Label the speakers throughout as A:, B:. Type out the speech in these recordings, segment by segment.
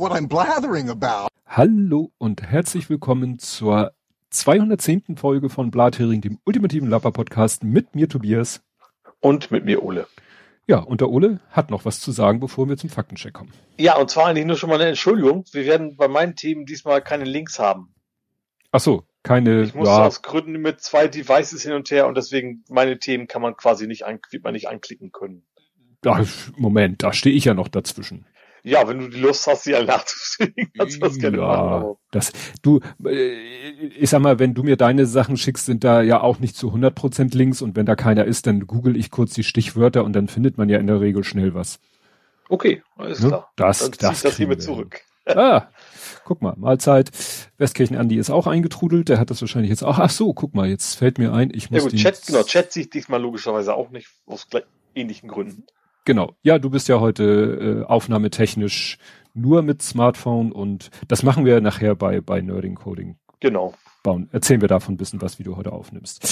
A: what I'm blathering about.
B: Hallo und herzlich willkommen zur 210. Folge von Blathering, dem ultimativen Lapper-Podcast mit mir Tobias.
C: Und mit mir Ole.
B: Ja, und der Ole hat noch was zu sagen, bevor wir zum Faktencheck kommen.
C: Ja, und zwar eigentlich nur schon mal eine Entschuldigung. Wir werden bei meinen Themen diesmal keine Links haben.
B: Ach so, keine.
C: Ich musste ja. aus Gründen mit zwei Devices hin und her und deswegen meine Themen kann man quasi nicht, an, wird man nicht anklicken können.
B: Ach, Moment, da stehe ich ja noch dazwischen.
C: Ja, wenn du die Lust hast, sie alle nachzusehen, kannst du das gerne
B: ja,
C: machen.
B: Das, du, äh, ich sag mal, wenn du mir deine Sachen schickst, sind da ja auch nicht zu 100% Links und wenn da keiner ist, dann google ich kurz die Stichwörter und dann findet man ja in der Regel schnell was.
C: Okay, alles klar.
B: Ja, das,
C: dann
B: das,
C: zieht das hiermit zurück.
B: Ah, guck mal, Mahlzeit. Westkirchen Andi ist auch eingetrudelt, der hat das wahrscheinlich jetzt auch. Ach so, guck mal, jetzt fällt mir ein, ich muss
C: ja, gut, Chat, genau, Chat sieht diesmal logischerweise auch nicht aus ähnlichen Gründen.
B: Genau. Ja, du bist ja heute äh, aufnahmetechnisch nur mit Smartphone und das machen wir nachher bei, bei Nerding Coding.
C: Genau.
B: Bauen. Erzählen wir davon ein bisschen was, wie du heute aufnimmst.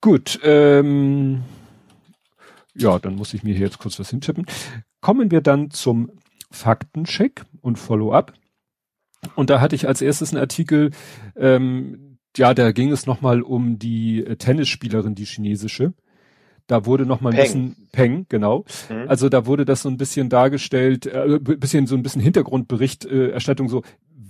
B: Gut, ähm, ja, dann muss ich mir hier jetzt kurz was hintippen. Kommen wir dann zum Faktencheck und Follow-up. Und da hatte ich als erstes einen Artikel, ähm, ja, da ging es nochmal um die äh, Tennisspielerin, die chinesische. Da wurde noch mal ein
C: Peng.
B: bisschen Peng, genau.
C: Mhm.
B: Also da wurde das so ein bisschen dargestellt, äh, bisschen so ein bisschen Hintergrundberichterstattung äh, so.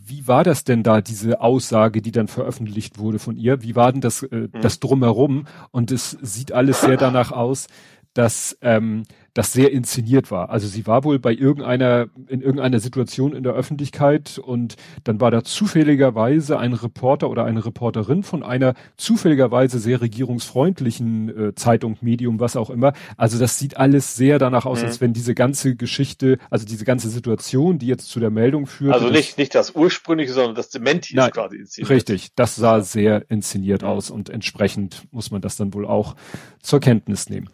B: Wie war das denn da, diese Aussage, die dann veröffentlicht wurde von ihr? Wie war denn das, äh,
C: Mhm.
B: das drumherum? Und es sieht alles sehr danach aus, dass ähm, das sehr inszeniert war. Also sie war wohl bei irgendeiner, in irgendeiner Situation in der Öffentlichkeit und dann war da zufälligerweise ein Reporter oder eine Reporterin von einer zufälligerweise sehr regierungsfreundlichen äh, Zeitung, Medium, was auch immer. Also das sieht alles sehr danach aus,
C: Mhm.
B: als wenn diese ganze Geschichte, also diese ganze Situation, die jetzt zu der Meldung führt.
C: Also nicht, nicht das ursprüngliche, sondern das Dementi
B: Nein,
C: ist quasi inszeniert.
B: Richtig, das sah sehr inszeniert
C: Mhm.
B: aus und entsprechend muss man das dann wohl auch zur Kenntnis nehmen.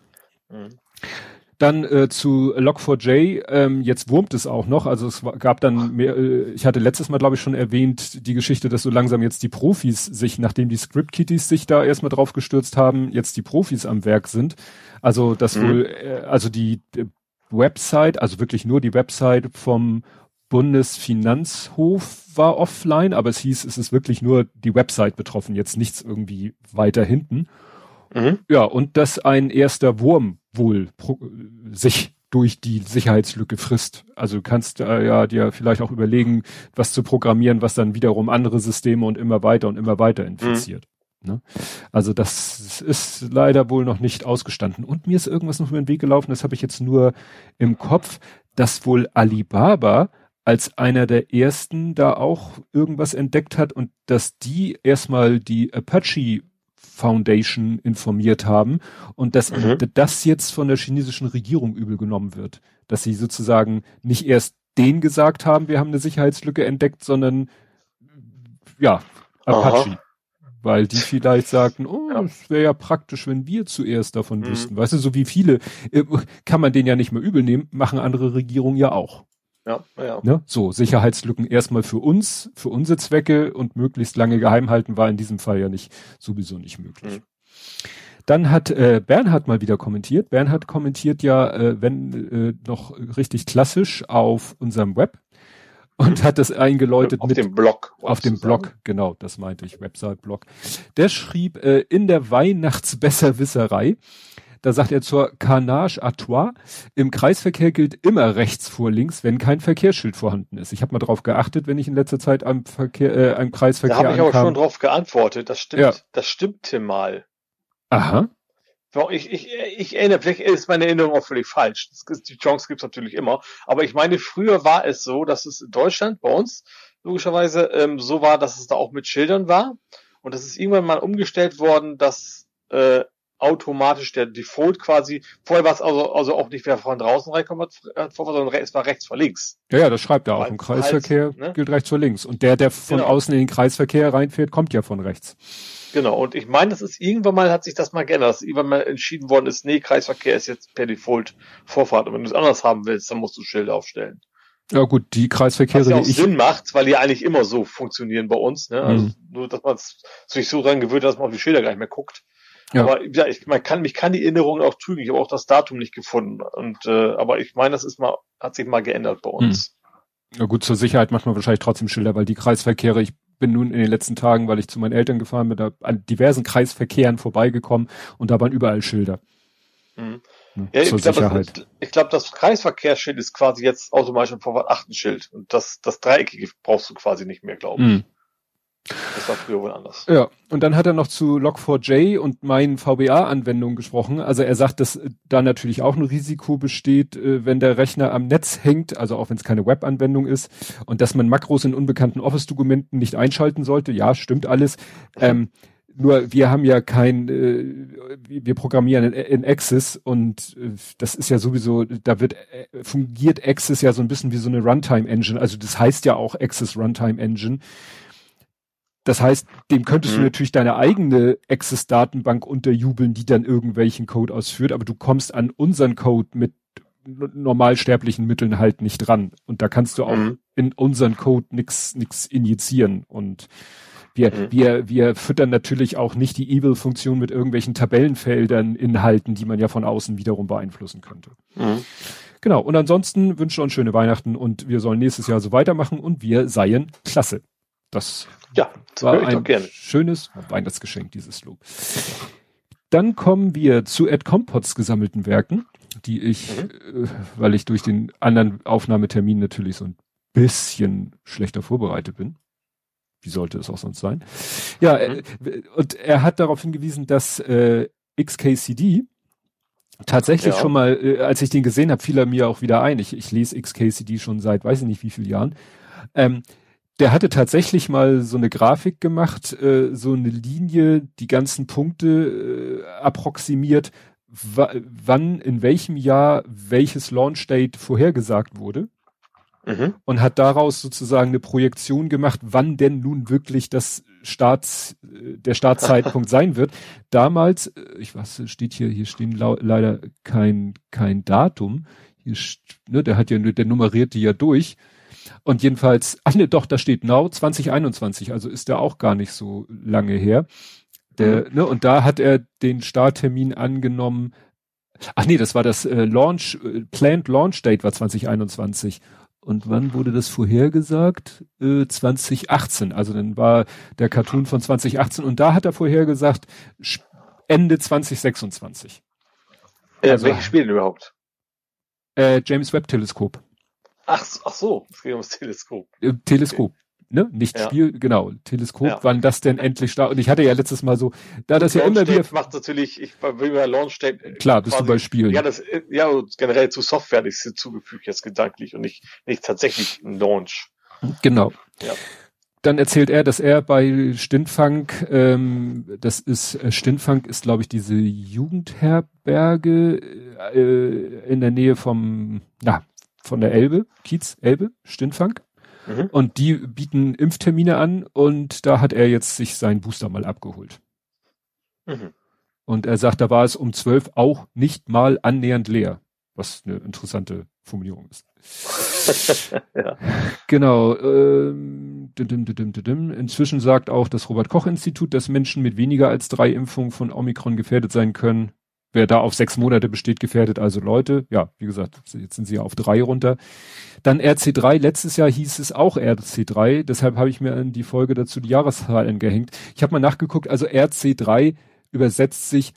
C: Mhm.
B: Dann äh, zu Log4j, ähm, jetzt wurmt es auch noch, also es gab dann mehr, äh, ich hatte letztes Mal glaube ich schon erwähnt, die Geschichte, dass so langsam jetzt die Profis sich, nachdem die Script-Kitties sich da erstmal drauf gestürzt haben, jetzt die Profis am Werk sind. Also das
C: Mhm.
B: wohl, äh, also die äh, Website, also wirklich nur die Website vom Bundesfinanzhof war offline, aber es hieß, es ist wirklich nur die Website betroffen, jetzt nichts irgendwie weiter hinten.
C: Mhm.
B: Ja, und dass ein erster Wurm wohl sich durch die Sicherheitslücke frisst. Also du kannst äh, ja dir vielleicht auch überlegen, was zu programmieren, was dann wiederum andere Systeme und immer weiter und immer weiter infiziert. Ne? Also das ist leider wohl noch nicht ausgestanden. Und mir ist irgendwas noch über den Weg gelaufen, das habe ich jetzt nur im Kopf, dass wohl Alibaba als einer der ersten da auch irgendwas entdeckt hat und dass die erstmal die Apache Foundation informiert haben und dass
C: Mhm.
B: das jetzt von der chinesischen Regierung übel genommen wird. Dass sie sozusagen nicht erst denen gesagt haben, wir haben eine Sicherheitslücke entdeckt, sondern ja, Apache.
C: Aha.
B: Weil die vielleicht sagten, oh, es wäre ja praktisch, wenn wir zuerst davon
C: Mhm.
B: wüssten. Weißt du, so wie viele, äh, kann man den ja nicht mehr übel nehmen, machen andere Regierungen ja auch.
C: Ja, ja.
B: Ne? So, Sicherheitslücken erstmal für uns, für unsere Zwecke und möglichst lange geheim halten war in diesem Fall ja nicht, sowieso nicht möglich.
C: Mhm.
B: Dann hat äh, Bernhard mal wieder kommentiert. Bernhard kommentiert ja, äh, wenn äh, noch richtig klassisch auf unserem Web und hat das eingeläutet
C: Auf
B: mit
C: dem Blog.
B: auf dem
C: sagen?
B: Blog, genau, das meinte ich, Website-Blog. Der schrieb äh, in der Weihnachtsbesserwisserei, da sagt er zur Carnage à toi, im Kreisverkehr gilt immer rechts vor links, wenn kein Verkehrsschild vorhanden ist. Ich habe mal drauf geachtet, wenn ich in letzter Zeit am Verkehr, äh, am
C: Da
B: Kreisverkehr
C: habe ich aber
B: ankam.
C: schon drauf geantwortet. Das stimmt,
B: Ja.
C: das stimmte mal.
B: Aha.
C: Ich, ich, ich erinnere, vielleicht ist meine Erinnerung auch völlig falsch. Das, die Chance gibt's natürlich immer. Aber ich meine, früher war es so, dass es in Deutschland bei uns logischerweise ähm, so war, dass es da auch mit Schildern war. Und das ist irgendwann mal umgestellt worden, dass äh, automatisch der Default quasi, vorher war es also, also auch nicht, wer von draußen reinkommt, vor, sondern es war rechts vor links.
B: Ja, ja, das schreibt er auch. Im Kreisverkehr
C: halt, ne?
B: gilt rechts vor links. Und der, der von
C: Genau.
B: außen in den Kreisverkehr reinfährt, kommt ja von rechts.
C: Genau, und ich meine, das ist irgendwann mal, hat sich das mal geändert, dass irgendwann mal entschieden worden ist, nee, Kreisverkehr ist jetzt per Default Vorfahrt. Und wenn du es anders haben willst, dann musst du Schilder aufstellen.
B: Ja gut, die Kreisverkehre,
C: Was ja auch
B: ich,
C: Sinn macht, weil die eigentlich immer so funktionieren bei uns. Ne? Also
B: Mhm.
C: nur, dass man sich so dran gewöhnt, dass man auf die Schilder gar nicht mehr guckt.
B: Ja.
C: Aber ja, ich, man kann, mich kann die Erinnerung auch trügen. Ich habe auch das Datum nicht gefunden. Und äh, aber ich meine, das ist mal, hat sich mal geändert bei uns.
B: Na gut, zur Sicherheit macht man wahrscheinlich trotzdem Schilder, weil die Kreisverkehre, ich bin nun in den letzten Tagen, weil ich zu meinen Eltern gefahren bin, da an diversen Kreisverkehren vorbeigekommen und da waren überall Schilder.
C: Mhm. Ja, zur ich glaube, das, glaub, das Kreisverkehrsschild ist quasi jetzt automatisch ein Vorwärts-Achten-Schild und das, das Dreieckige brauchst du quasi nicht mehr, glaube ich. Das war früher wohl anders.
B: Ja, und dann hat er noch zu Log4j und meinen VBA-Anwendungen gesprochen. Also er sagt, dass da natürlich auch ein Risiko besteht, äh, wenn der Rechner am Netz hängt, also auch wenn es keine Web-Anwendung ist, und dass man Makros in unbekannten Office-Dokumenten nicht einschalten sollte. Ja, stimmt alles. Ähm, nur wir haben ja kein, äh, wir programmieren in, in Access und äh, das ist ja sowieso, da wird äh, fungiert Access ja so ein bisschen wie so eine Runtime Engine. Also das heißt ja auch Access Runtime Engine. Das heißt, dem könntest mhm. du natürlich deine eigene Access-Datenbank unterjubeln, die dann irgendwelchen Code ausführt, aber du kommst an unseren Code mit normalsterblichen Mitteln halt nicht dran. Und da kannst du auch mhm. in unseren Code nix, nix injizieren. Und wir, mhm. wir, wir füttern natürlich auch nicht die Evil-Funktion mit irgendwelchen Tabellenfeldern, Inhalten, die man ja von außen wiederum beeinflussen könnte. Mhm. Genau. Und ansonsten wünsche uns schöne Weihnachten und wir sollen nächstes Jahr so weitermachen und wir seien klasse. Das ja, das war ein schönes Weihnachtsgeschenk, dieses Lob. Dann kommen wir zu Ed Compots gesammelten Werken, die ich, mhm. äh, weil ich durch den anderen Aufnahmetermin natürlich so ein bisschen schlechter vorbereitet bin. Wie sollte es auch sonst sein? Ja, äh, mhm. äh, und er hat darauf hingewiesen, dass äh, XKCD tatsächlich ja. schon mal, äh, als ich den gesehen habe, fiel er mir auch wieder ein. Ich, ich lese XKCD schon seit weiß ich nicht wie vielen Jahren. Ähm, der hatte tatsächlich mal so eine Grafik gemacht, äh, so eine Linie, die ganzen Punkte äh, approximiert, wann, in welchem Jahr welches Launch Date vorhergesagt wurde. Mhm. Und hat daraus sozusagen eine Projektion gemacht, wann denn nun wirklich das Starts, äh, der Startzeitpunkt sein wird. Damals, äh, ich weiß, steht hier, hier stehen leider kein, kein Datum. Hier, ne, der hat ja, der nummeriert die ja durch. Und jedenfalls, ach ne, doch, da steht Now 2021, also ist der auch gar nicht so lange her. Der, mhm. ne, und da hat er den Starttermin angenommen. Ach nee, das war das äh, Launch, äh, Planned Launch Date war 2021. Und wann wurde das vorhergesagt? Äh, 2018. Also dann war der Cartoon von 2018 und da hat er vorhergesagt Ende 2026.
C: Äh, also, welches Spiel denn überhaupt?
B: Äh, James Webb Teleskop.
C: Ach, ach so, es geht ums Teleskop.
B: Äh, Teleskop. Okay. Ne? Nicht ja. Spiel, genau, Teleskop, ja. wann das denn endlich startet. Und ich hatte ja letztes Mal so, da das ja immer wieder.
C: macht natürlich, ich will bei Launch Date.
B: Äh, Klar, bist quasi, du bei Spielen.
C: Ja, das, äh, ja, generell zu Software ist zugefügt jetzt gedanklich und nicht, nicht tatsächlich ein Launch.
B: Genau. Ja. Dann erzählt er, dass er bei Stintfang, ähm, das ist, Stintfang ist, glaube ich, diese Jugendherberge äh, in der Nähe vom, na, von der Elbe, Kiez, Elbe, Stintfang. Mhm. Und die bieten Impftermine an und da hat er jetzt sich seinen Booster mal abgeholt. Mhm. Und er sagt, da war es um zwölf auch nicht mal annähernd leer, was eine interessante Formulierung ist. ja. Genau. Ähm, Inzwischen sagt auch das Robert Koch Institut, dass Menschen mit weniger als drei Impfungen von Omikron gefährdet sein können wer da auf sechs Monate besteht, gefährdet also Leute. Ja, wie gesagt, jetzt sind sie ja auf drei runter. Dann RC3, letztes Jahr hieß es auch RC3, deshalb habe ich mir in die Folge dazu die Jahreszahlen gehängt. Ich habe mal nachgeguckt, also RC3 übersetzt sich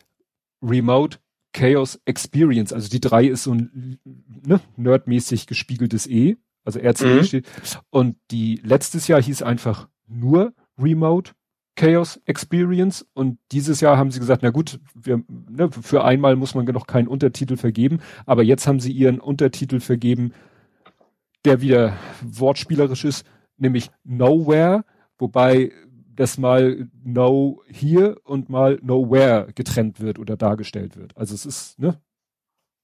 B: Remote Chaos Experience. Also die drei ist so ein ne, nerdmäßig gespiegeltes E, also RC3 mhm. steht. Und die letztes Jahr hieß einfach nur Remote Chaos Experience und dieses Jahr haben sie gesagt, na gut, wir, ne, für einmal muss man noch keinen Untertitel vergeben, aber jetzt haben sie ihren Untertitel vergeben, der wieder wortspielerisch ist, nämlich Nowhere, wobei das mal No hier und mal Nowhere getrennt wird oder dargestellt wird. Also es ist ne,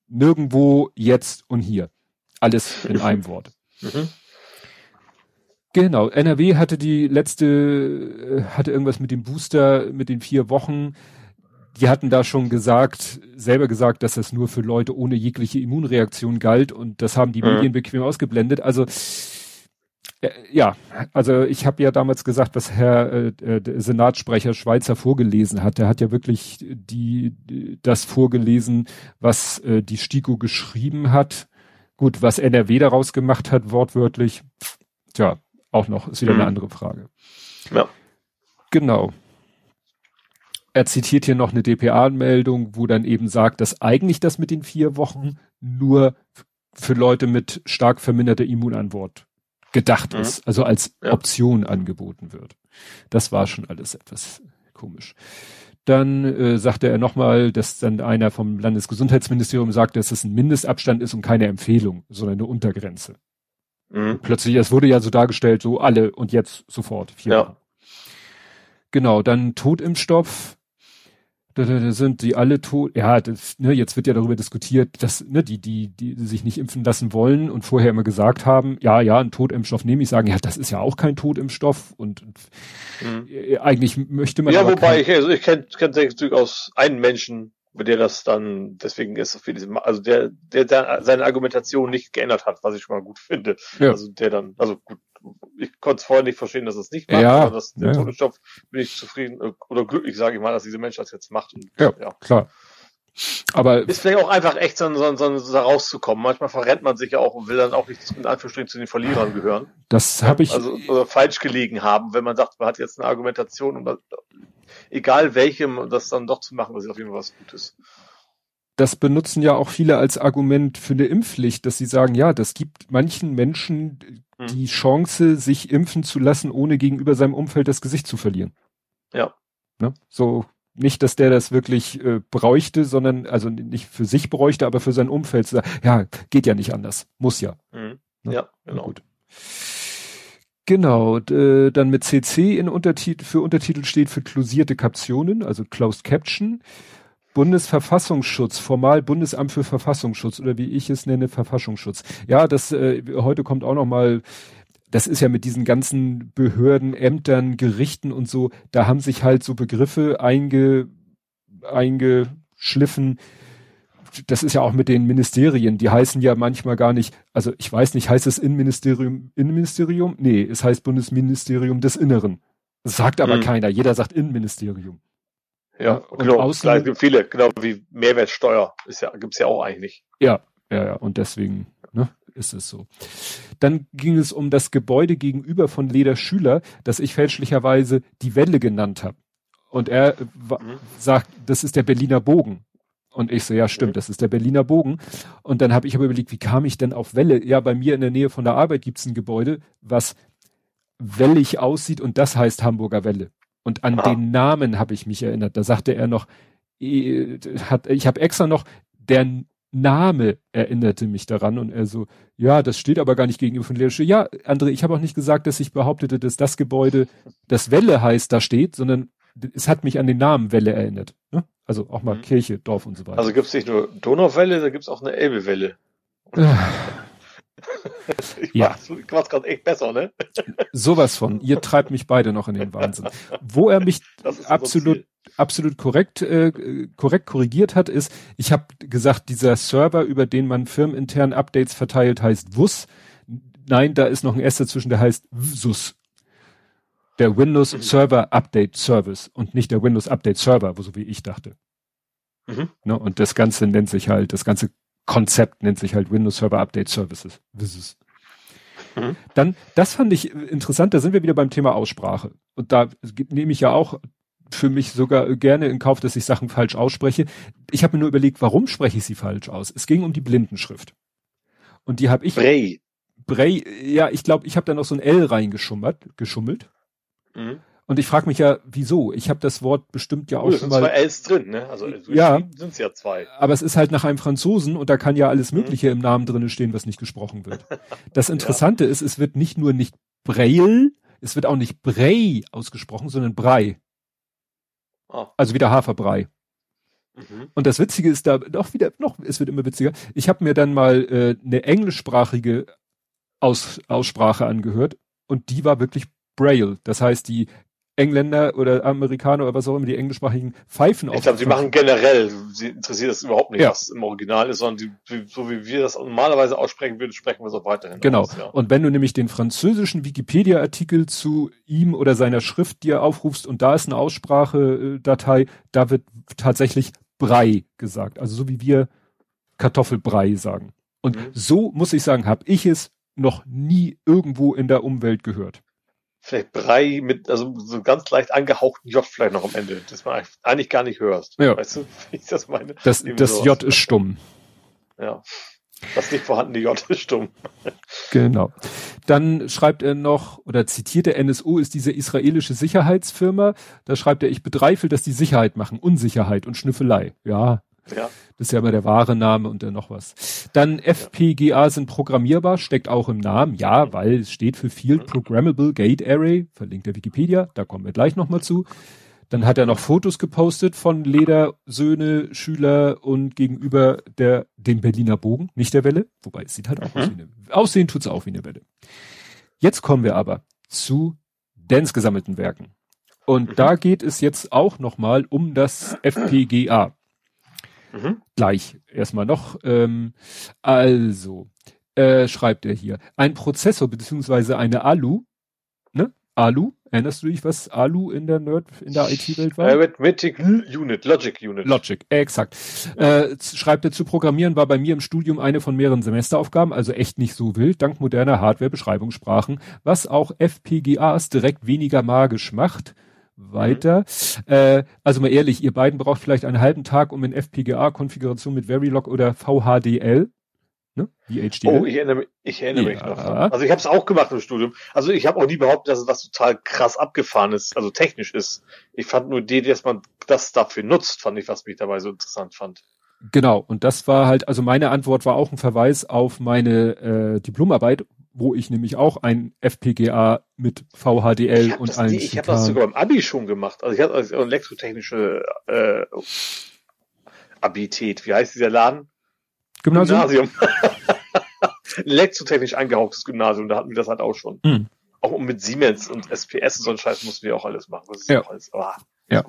B: nirgendwo jetzt und hier. Alles in einem Wort. Mhm. Genau, NRW hatte die letzte, äh, hatte irgendwas mit dem Booster, mit den vier Wochen. Die hatten da schon gesagt, selber gesagt, dass das nur für Leute ohne jegliche Immunreaktion galt und das haben die mhm. Medien bequem ausgeblendet. Also äh, ja, also ich habe ja damals gesagt, was Herr äh, äh Senatssprecher Schweizer vorgelesen hat. Der hat ja wirklich die das vorgelesen, was äh, die STIKO geschrieben hat Gut, was NRW daraus gemacht hat, wortwörtlich, tja, auch noch, ist wieder mhm. eine andere Frage.
C: Ja.
B: Genau. Er zitiert hier noch eine DPA-Meldung, wo dann eben sagt, dass eigentlich das mit den vier Wochen nur für Leute mit stark verminderter Immunantwort gedacht mhm. ist, also als ja. Option angeboten wird. Das war schon alles etwas komisch. Dann äh, sagte er nochmal, dass dann einer vom Landesgesundheitsministerium sagt, dass es ein Mindestabstand ist und keine Empfehlung, sondern eine Untergrenze. Mhm. Plötzlich, es wurde ja so dargestellt, so alle und jetzt sofort. Vier ja. Genau, dann Totimpfstoff da, da, da sind die alle tot. Ja, das, ne, jetzt wird ja darüber diskutiert, dass ne, die, die, die sich nicht impfen lassen wollen und vorher immer gesagt haben, ja, ja, ein Totimpfstoff nehme ich, sagen, ja, das ist ja auch kein Totimpfstoff und, und mhm. äh, eigentlich möchte man.
C: Ja, wobei ich, also ich kenne kenn durchaus einen Menschen, der das dann, deswegen ist für diese, also der, der, der seine Argumentation nicht geändert hat, was ich schon mal gut finde. Ja. Also der dann, also gut, ich konnte es vorher nicht verstehen, dass es nicht macht,
B: ja,
C: aber das,
B: der ja.
C: Todesstoff bin ich zufrieden äh, oder glücklich, sage ich mal, dass diese Mensch das jetzt macht. Und,
B: ja, ja, klar. Aber
C: ist vielleicht auch einfach echt so, so, so, so da rauszukommen. Manchmal verrennt man sich ja auch und will dann auch nicht in Anführungsstrichen zu den Verlierern gehören.
B: Das habe ich.
C: Also falsch gelegen haben, wenn man sagt, man hat jetzt eine Argumentation und egal welchem, das dann doch zu machen, das ist auf jeden Fall was Gutes
B: das benutzen ja auch viele als Argument für eine Impfpflicht, dass sie sagen, ja, das gibt manchen Menschen hm. die Chance, sich impfen zu lassen, ohne gegenüber seinem Umfeld das Gesicht zu verlieren.
C: Ja.
B: Ne? So nicht, dass der das wirklich äh, bräuchte, sondern also nicht für sich bräuchte, aber für sein Umfeld. Ja, geht ja nicht anders, muss ja.
C: Mhm. Ne? Ja, genau. Gut.
B: Genau, äh, dann mit CC in Untertitel, für Untertitel steht für klausierte Kaptionen, also Closed Caption. Bundesverfassungsschutz, formal Bundesamt für Verfassungsschutz oder wie ich es nenne, Verfassungsschutz. Ja, das äh, heute kommt auch noch mal das ist ja mit diesen ganzen Behörden, Ämtern, Gerichten und so, da haben sich halt so Begriffe einge, eingeschliffen. Das ist ja auch mit den Ministerien, die heißen ja manchmal gar nicht, also ich weiß nicht, heißt es Innenministerium, Innenministerium? Nee, es heißt Bundesministerium des Inneren. Das sagt aber hm. keiner, jeder sagt Innenministerium.
C: Ja, und genau. Außen, es gibt viele, genau wie Mehrwertsteuer. Ist ja, gibt's ja auch eigentlich.
B: Ja, ja, ja. Und deswegen, ne, ist es so. Dann ging es um das Gebäude gegenüber von Leder Schüler, das ich fälschlicherweise die Welle genannt habe. Und er mhm. sagt, das ist der Berliner Bogen. Und ich so, ja, stimmt, das ist der Berliner Bogen. Und dann habe ich aber überlegt, wie kam ich denn auf Welle? Ja, bei mir in der Nähe von der Arbeit gibt's ein Gebäude, was wellig aussieht und das heißt Hamburger Welle. Und an ah. den Namen habe ich mich erinnert. Da sagte er noch, hat, ich habe extra noch, der Name erinnerte mich daran und er so, ja, das steht aber gar nicht gegenüber von Lehrersche. Ja, André, ich habe auch nicht gesagt, dass ich behauptete, dass das Gebäude, das Welle heißt, da steht, sondern es hat mich an den Namen Welle erinnert. Ne? Also auch mal mhm. Kirche, Dorf und so weiter.
C: Also gibt's nicht nur Donauwelle, da gibt's auch eine Elbewelle. ich ja. mach's, ich mach's gerade echt besser, ne?
B: Sowas von. Ihr treibt mich beide noch in den Wahnsinn. Wo er mich absolut, absolut korrekt, äh, korrekt korrigiert hat, ist, ich habe gesagt, dieser Server, über den man firmenintern Updates verteilt, heißt WUS. Nein, da ist noch ein S dazwischen, der heißt WSUS. Der Windows. Server Update Service und nicht der Windows Update Server, so wie ich dachte. Mhm. Ne, und das Ganze nennt sich halt, das ganze Konzept nennt sich halt Windows Server Update Services. Mhm. Dann, das fand ich interessant, da sind wir wieder beim Thema Aussprache. Und da nehme ich ja auch für mich sogar gerne in Kauf, dass ich Sachen falsch ausspreche. Ich habe mir nur überlegt, warum spreche ich sie falsch aus? Es ging um die Blindenschrift. Und die habe ich.
C: Brey.
B: Brey, ja, ich glaube, ich habe da noch so ein L reingeschummert, geschummelt. Mhm. Und ich frage mich ja, wieso? Ich habe das Wort bestimmt ja auch oh, schon mal.
C: Es sind zwei Ls drin, ne? Also
B: ja,
C: sind es ja zwei.
B: Aber es ist halt nach einem Franzosen und da kann ja alles mhm. Mögliche mhm. im Namen drinne stehen, was nicht gesprochen wird. Das Interessante ja. ist, es wird nicht nur nicht Braille, es wird auch nicht Brei ausgesprochen, sondern Brei. Oh. Also wieder Haferbrei. Mhm. Und das Witzige ist da doch wieder, noch, es wird immer witziger. Ich habe mir dann mal äh, eine englischsprachige Aus, Aussprache angehört und die war wirklich Braille. Das heißt, die Engländer oder Amerikaner oder was auch immer, die englischsprachigen Pfeifen
C: auf. Ich glaube, sie machen generell, sie interessiert das überhaupt nicht, ja. was im Original ist, sondern die, so wie wir das normalerweise aussprechen würden, sprechen wir es auch weiterhin.
B: Genau. Aus, ja. Und wenn du nämlich den französischen Wikipedia-Artikel zu ihm oder seiner Schrift dir aufrufst und da ist eine Aussprachedatei, da wird tatsächlich Brei gesagt. Also so wie wir Kartoffelbrei sagen. Und mhm. so muss ich sagen, habe ich es noch nie irgendwo in der Umwelt gehört.
C: Vielleicht Brei mit, also so ganz leicht angehauchten J vielleicht noch am Ende, das man eigentlich gar nicht hörst.
B: Ja. Weißt du, wie ich das meine? Das, das J ist stumm.
C: Ja. Das nicht vorhandene J ist stumm.
B: Genau. Dann schreibt er noch, oder zitiert der NSU ist diese israelische Sicherheitsfirma. Da schreibt er, ich bedreifel, dass die Sicherheit machen, Unsicherheit und Schnüffelei. Ja, ja. Das ist ja immer der wahre Name und dann noch was. Dann FPGA sind programmierbar, steckt auch im Namen. Ja, weil es steht für Field Programmable Gate Array, verlinkt der Wikipedia, da kommen wir gleich nochmal zu. Dann hat er noch Fotos gepostet von Ledersöhne, Schüler und gegenüber der, dem Berliner Bogen, nicht der Welle, wobei es sieht halt auch mhm. aus wie eine, aussehen tut's auch wie eine Welle. Jetzt kommen wir aber zu Dance gesammelten Werken. Und mhm. da geht es jetzt auch nochmal um das FPGA. Mhm. Gleich erstmal noch. Ähm, also, äh, schreibt er hier. Ein Prozessor beziehungsweise eine ALU, ne? ALU, erinnerst du dich, was ALU in der Nerd, in der IT-Welt war?
C: Arithmetic Unit, Logic Unit.
B: Logic, exakt. Äh, schreibt er, zu programmieren war bei mir im Studium eine von mehreren Semesteraufgaben, also echt nicht so wild, dank moderner Hardware-Beschreibungssprachen, was auch FPGAs direkt weniger magisch macht weiter. Mhm. Äh, also mal ehrlich, ihr beiden braucht vielleicht einen halben Tag, um in FPGA-Konfiguration mit Verilog oder VHDL,
C: ne? Oh, ich erinnere mich, ich erinnere ja. mich noch. Also ich habe es auch gemacht im Studium. Also ich habe auch nie behauptet, dass es was total krass abgefahren ist, also technisch ist. Ich fand nur die, dass man das dafür nutzt, fand ich, was mich dabei so interessant fand.
B: Genau, und das war halt, also meine Antwort war auch ein Verweis auf meine äh, Diplomarbeit, wo ich nämlich auch ein FPGA mit VHDL und allen.
C: Ich habe das sogar im Abi schon gemacht. Also ich hatte also elektrotechnische äh, Abilität. Wie heißt dieser Laden?
B: Gymnasium. Gymnasium.
C: Elektrotechnisch angehauchtes Gymnasium, da hatten wir das halt auch schon. Mhm. Auch mit Siemens und SPS und so ein Scheiß mussten wir auch alles machen. Das ist
B: ja. alles, oh, ja.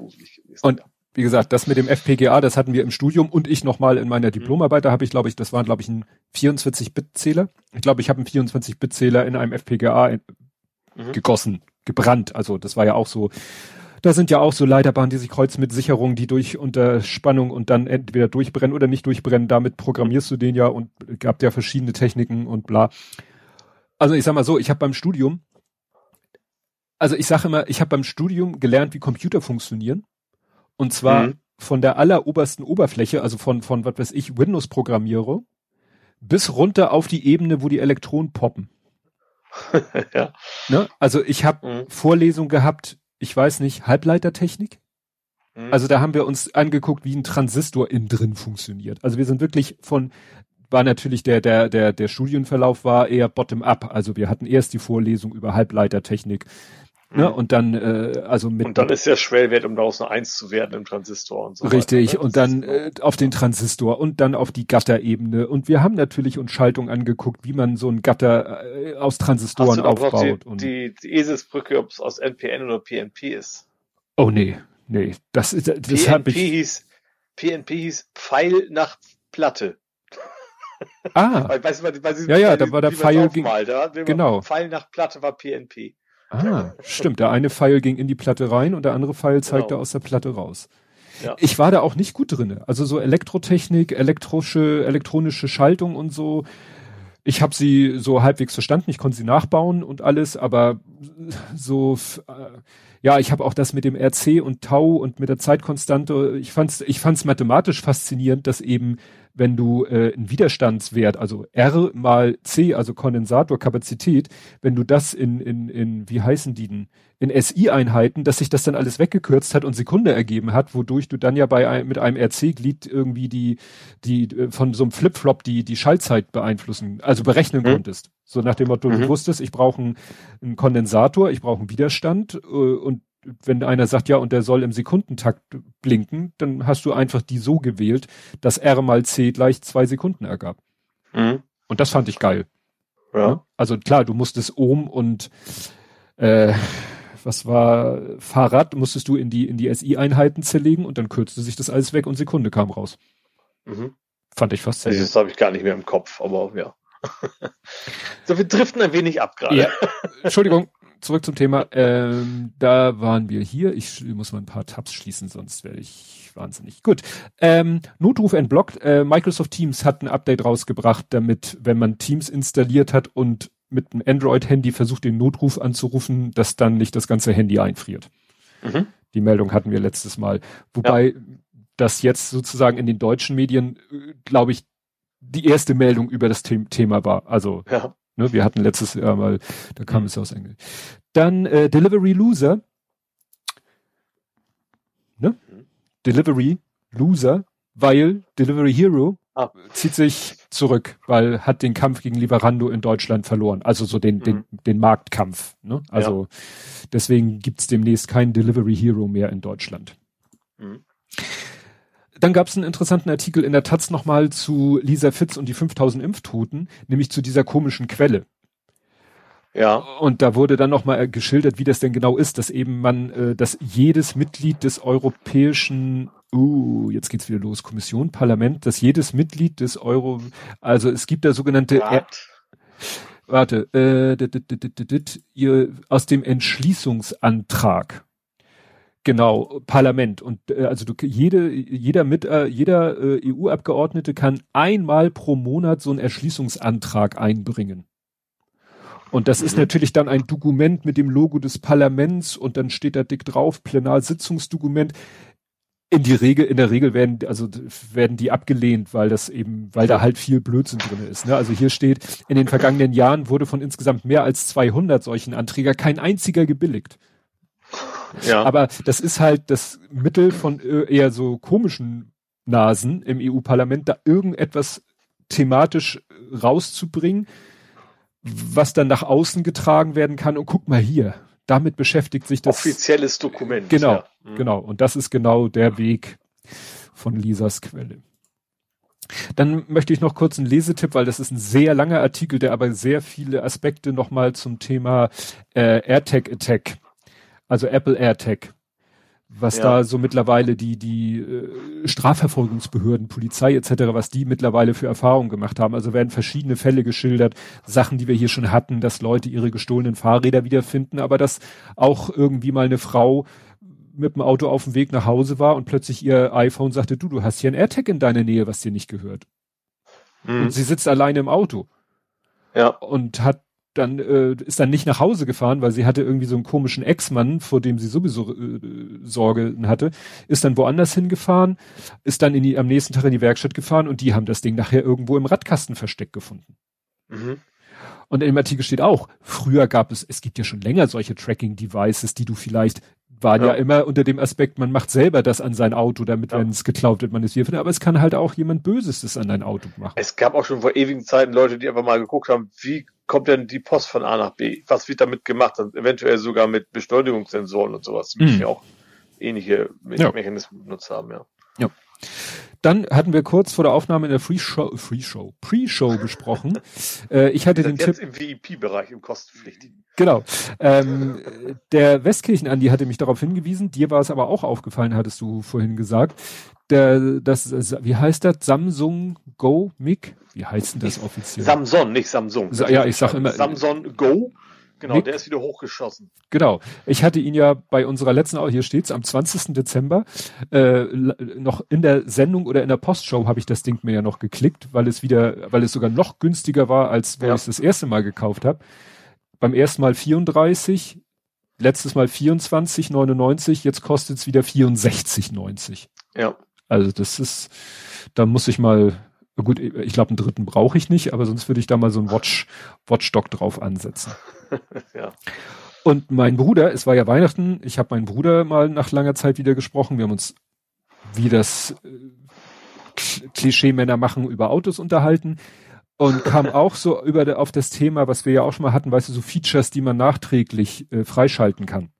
B: Und wie gesagt, das mit dem FPGA, das hatten wir im Studium und ich nochmal in meiner mhm. Diplomarbeit, da habe ich, glaube ich, das war, glaube ich, ein 24-Bit-Zähler. Ich glaube, ich habe einen 24-Bit-Zähler in einem FPGA in, mhm. gegossen, gebrannt. Also das war ja auch so. Da sind ja auch so Leiterbahnen, die sich kreuzen mit Sicherungen, die durch Unterspannung und dann entweder durchbrennen oder nicht durchbrennen. Damit programmierst du den ja und gab ja verschiedene Techniken und bla. Also ich sag mal so, ich habe beim Studium, also ich sage immer, ich habe beim Studium gelernt, wie Computer funktionieren und zwar mhm. von der allerobersten Oberfläche, also von, von, was weiß ich, Windows-Programmierung, bis runter auf die Ebene, wo die Elektronen poppen. ja. Ne? Also ich habe mhm. Vorlesungen gehabt, ich weiß nicht, Halbleitertechnik. Mhm. Also da haben wir uns angeguckt, wie ein Transistor innen drin funktioniert. Also wir sind wirklich von, war natürlich der, der, der, der Studienverlauf war eher bottom-up. Also wir hatten erst die Vorlesung über Halbleitertechnik, Ne? Mhm. Und dann, äh, also mit.
C: Und dann ist der Schwellwert, um daraus eine Eins zu werden im Transistor und so
B: Richtig, weiter, ne? und dann äh, auf den Transistor und dann auf die Gatterebene. Und wir haben natürlich uns Schaltung angeguckt, wie man so ein Gatter äh, aus Transistoren Hast du aufbaut.
C: Die, und die, die Eselsbrücke, ob es aus NPN oder PNP ist.
B: Oh nee, nee. Das ist das
C: PNP hat mich. Hieß, PNP hieß Pfeil nach Platte.
B: Ah. weil, weißt du, weil, ja, ja, da war der Pfeil. Ging, genau.
C: Pfeil nach Platte war PNP.
B: Ah, stimmt. Der eine Pfeil ging in die Platte rein und der andere Pfeil zeigte genau. aus der Platte raus. Ja. Ich war da auch nicht gut drinne. Also so Elektrotechnik, elektrische, elektronische Schaltung und so. Ich habe sie so halbwegs verstanden. Ich konnte sie nachbauen und alles, aber so äh, ja, ich habe auch das mit dem RC und Tau und mit der Zeitkonstante. Ich fand's, ich fand's mathematisch faszinierend, dass eben wenn du äh, einen Widerstandswert, also R mal C, also Kondensatorkapazität, wenn du das in, in, in wie heißen die denn, in SI-Einheiten, dass sich das dann alles weggekürzt hat und Sekunde ergeben hat, wodurch du dann ja bei mit einem RC-Glied irgendwie die, die äh, von so einem Flip-Flop die, die Schaltzeit beeinflussen, also berechnen mhm. konntest. So nach dem Motto, mhm. du wusstest, ich brauche einen, einen Kondensator, ich brauche einen Widerstand äh, und wenn einer sagt, ja, und der soll im Sekundentakt blinken, dann hast du einfach die so gewählt, dass R mal C gleich zwei Sekunden ergab. Mhm. Und das fand ich geil. Ja. Ne? Also klar, du musstest Ohm und äh, was war Fahrrad, musstest du in die, in die SI-Einheiten zerlegen und dann kürzte sich das alles weg und Sekunde kam raus. Mhm. Fand ich faszinierend.
C: Das habe ich gar nicht mehr im Kopf, aber ja. so, wir driften ein wenig ab gerade. Ja.
B: Entschuldigung zurück zum Thema. Ähm, da waren wir hier. Ich muss mal ein paar Tabs schließen, sonst werde ich wahnsinnig. Gut. Ähm, Notruf entblockt. Äh, Microsoft Teams hat ein Update rausgebracht, damit, wenn man Teams installiert hat und mit einem Android-Handy versucht, den Notruf anzurufen, dass dann nicht das ganze Handy einfriert. Mhm. Die Meldung hatten wir letztes Mal. Wobei ja. das jetzt sozusagen in den deutschen Medien, äh, glaube ich, die erste Meldung über das The Thema war. Also ja. Ne, wir hatten letztes Jahr mal, da kam mhm. es aus Englisch. Dann äh, Delivery Loser. Ne? Mhm. Delivery Loser, weil Delivery Hero ah. zieht sich zurück, weil hat den Kampf gegen Lieferando in Deutschland verloren. Also so den, mhm. den, den Marktkampf. Ne? Also ja. deswegen gibt's demnächst keinen Delivery Hero mehr in Deutschland. Mhm. Dann gab es einen interessanten Artikel in der Taz nochmal zu Lisa Fitz und die 5000 Impftoten, nämlich zu dieser komischen Quelle. Ja. Und da wurde dann nochmal geschildert, wie das denn genau ist, dass eben man, äh, dass jedes Mitglied des europäischen, uh, jetzt geht's wieder los, Kommission, Parlament, dass jedes Mitglied des Euro, also es gibt da sogenannte, er, warte, äh, dit, dit, dit, aus dem Entschließungsantrag, Genau, Parlament und äh, also du, jede jeder mit äh, jeder äh, EU-Abgeordnete kann einmal pro Monat so einen Erschließungsantrag einbringen. Und das mhm. ist natürlich dann ein Dokument mit dem Logo des Parlaments und dann steht da dick drauf, Plenarsitzungsdokument. In die Regel, in der Regel werden, also werden die abgelehnt, weil das eben, weil da halt viel Blödsinn drin ist. Ne? Also hier steht, in den vergangenen Jahren wurde von insgesamt mehr als 200 solchen Anträger kein einziger gebilligt. Ja. Aber das ist halt das Mittel von äh, eher so komischen Nasen im EU-Parlament, da irgendetwas thematisch rauszubringen, was dann nach außen getragen werden kann. Und guck mal hier, damit beschäftigt sich das.
C: Offizielles Dokument.
B: Genau, ja. mhm. genau. Und das ist genau der Weg von Lisas Quelle. Dann möchte ich noch kurz einen Lesetipp, weil das ist ein sehr langer Artikel, der aber sehr viele Aspekte nochmal zum Thema äh, AirTag Attack, also Apple AirTag was ja. da so mittlerweile die die äh, Strafverfolgungsbehörden, Polizei etc., was die mittlerweile für Erfahrungen gemacht haben. Also werden verschiedene Fälle geschildert, Sachen, die wir hier schon hatten, dass Leute ihre gestohlenen Fahrräder wiederfinden, aber dass auch irgendwie mal eine Frau mit dem Auto auf dem Weg nach Hause war und plötzlich ihr iPhone sagte, du, du hast hier ein AirTag in deiner Nähe, was dir nicht gehört. Mhm. Und sie sitzt alleine im Auto. Ja. Und hat dann äh, ist dann nicht nach Hause gefahren, weil sie hatte irgendwie so einen komischen Ex-Mann, vor dem sie sowieso äh, Sorge hatte, ist dann woanders hingefahren, ist dann in die, am nächsten Tag in die Werkstatt gefahren und die haben das Ding nachher irgendwo im Radkasten versteckt gefunden. Mhm. Und im Artikel steht auch, früher gab es, es gibt ja schon länger solche Tracking-Devices, die du vielleicht waren ja. ja. immer unter dem Aspekt, man macht selber das an sein Auto, damit, ja. wenn es geklaut wird, man es hier findet. Aber es kann halt auch jemand Böses das an dein Auto machen.
C: Es gab auch schon vor ewigen Zeiten Leute, die einfach mal geguckt haben, wie kommt denn die Post von A nach B? Was wird damit gemacht? Und eventuell sogar mit Beschleunigungssensoren und sowas, die mhm. ja auch ähnliche ja. Mechanismen benutzt haben, ja.
B: Ja. Dann hatten wir kurz vor der Aufnahme in der Free Show, Free Show, Pre-Show besprochen. äh, ich hatte den
C: jetzt
B: Tipp.
C: im VIP-Bereich, im kostenpflichtigen.
B: Genau. Ähm, der Westkirchen Andi hatte mich darauf hingewiesen. Dir war es aber auch aufgefallen, hattest du vorhin gesagt. Der, das, wie heißt das? Samsung Go Mic? Wie heißt denn das offiziell?
C: Samsung, nicht Samsung.
B: Sa ja, ich sag immer.
C: Samsung Go. Genau, Mick, der ist wieder hochgeschossen.
B: Genau. Ich hatte ihn ja bei unserer letzten, hier steht's, am 20. Dezember, äh, noch in der Sendung oder in der Postshow habe ich das Ding mir ja noch geklickt, weil es wieder, weil es sogar noch günstiger war, als wo ja. ich es das erste Mal gekauft habe. Beim ersten Mal 34, letztes Mal 24,99, jetzt kostet es wieder 64,90. Ja. Also das ist, da muss ich mal, gut, ich glaube, einen dritten brauche ich nicht, aber sonst würde ich da mal so ein Watch, Watchdog drauf ansetzen. ja. Und mein Bruder, es war ja Weihnachten, ich habe meinen Bruder mal nach langer Zeit wieder gesprochen. Wir haben uns, wie das äh, Klischee-Männer machen, über Autos unterhalten und kam auch so über auf das Thema, was wir ja auch schon mal hatten, weißt du, so Features, die man nachträglich äh, freischalten kann.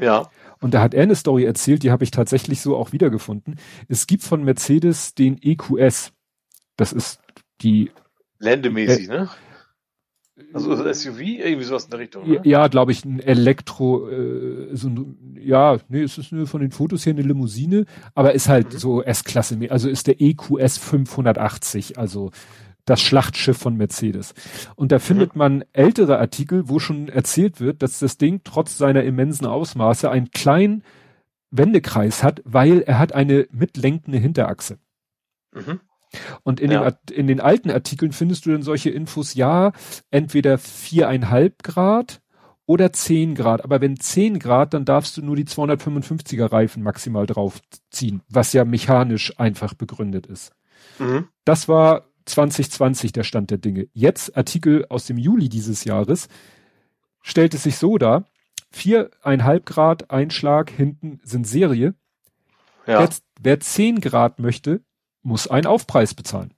B: Ja. Und da hat er eine Story erzählt, die habe ich tatsächlich so auch wiedergefunden. Es gibt von Mercedes den EQS. Das ist die
C: Ländemäßig, äh, ne? Also SUV, irgendwie sowas in der Richtung.
B: Ne? Ja, glaube ich, ein Elektro, äh, so ein, ja, nee, es ist nur von den Fotos her eine Limousine, aber ist halt mhm. so S-Klasse, also ist der EQS 580, also Das Schlachtschiff von Mercedes. Und da findet man ältere Artikel, wo schon erzählt wird, dass das Ding trotz seiner immensen Ausmaße einen kleinen Wendekreis hat, weil er hat eine mitlenkende Hinterachse. Mhm. Und in, ja. den, in den alten Artikeln findest du dann solche Infos, ja, entweder viereinhalb Grad oder zehn Grad. Aber wenn zehn Grad, dann darfst du nur die 255er Reifen maximal draufziehen, was ja mechanisch einfach begründet ist. Mhm. Das war 2020 der Stand der Dinge. Jetzt Artikel aus dem Juli dieses Jahres stellt es sich so dar, viereinhalb Grad Einschlag hinten sind Serie. Ja. Wer, wer 10 Grad möchte, muss einen Aufpreis bezahlen.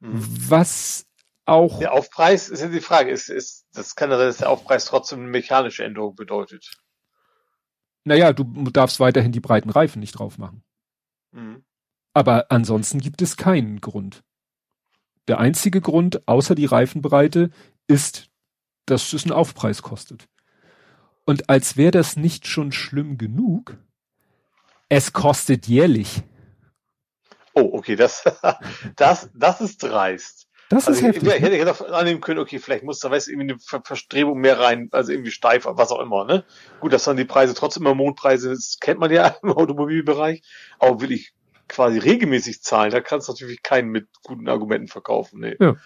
C: Mhm. Was auch. Der Aufpreis ist ja die Frage, ist, ist, das kann ja dass der Aufpreis trotzdem eine mechanische Änderung bedeutet.
B: Naja, du darfst weiterhin die breiten Reifen nicht drauf machen. Mhm. Aber ansonsten gibt es keinen Grund. Der einzige Grund, außer die Reifenbreite, ist, dass es einen Aufpreis kostet. Und als wäre das nicht schon schlimm genug, es kostet jährlich.
C: Oh, okay, das, das, das ist dreist.
B: Das also ist heftig.
C: Ich, hätte, ich hätte auch annehmen können, okay, vielleicht muss da weiß irgendwie eine Ver Verstrebung mehr rein, also irgendwie steif, was auch immer, ne? Gut, dass dann die Preise trotzdem immer Mondpreise, das kennt man ja im Automobilbereich, aber will ich quasi regelmäßig zahlen, da kannst du natürlich keinen mit guten Argumenten verkaufen, ne?
B: Ja.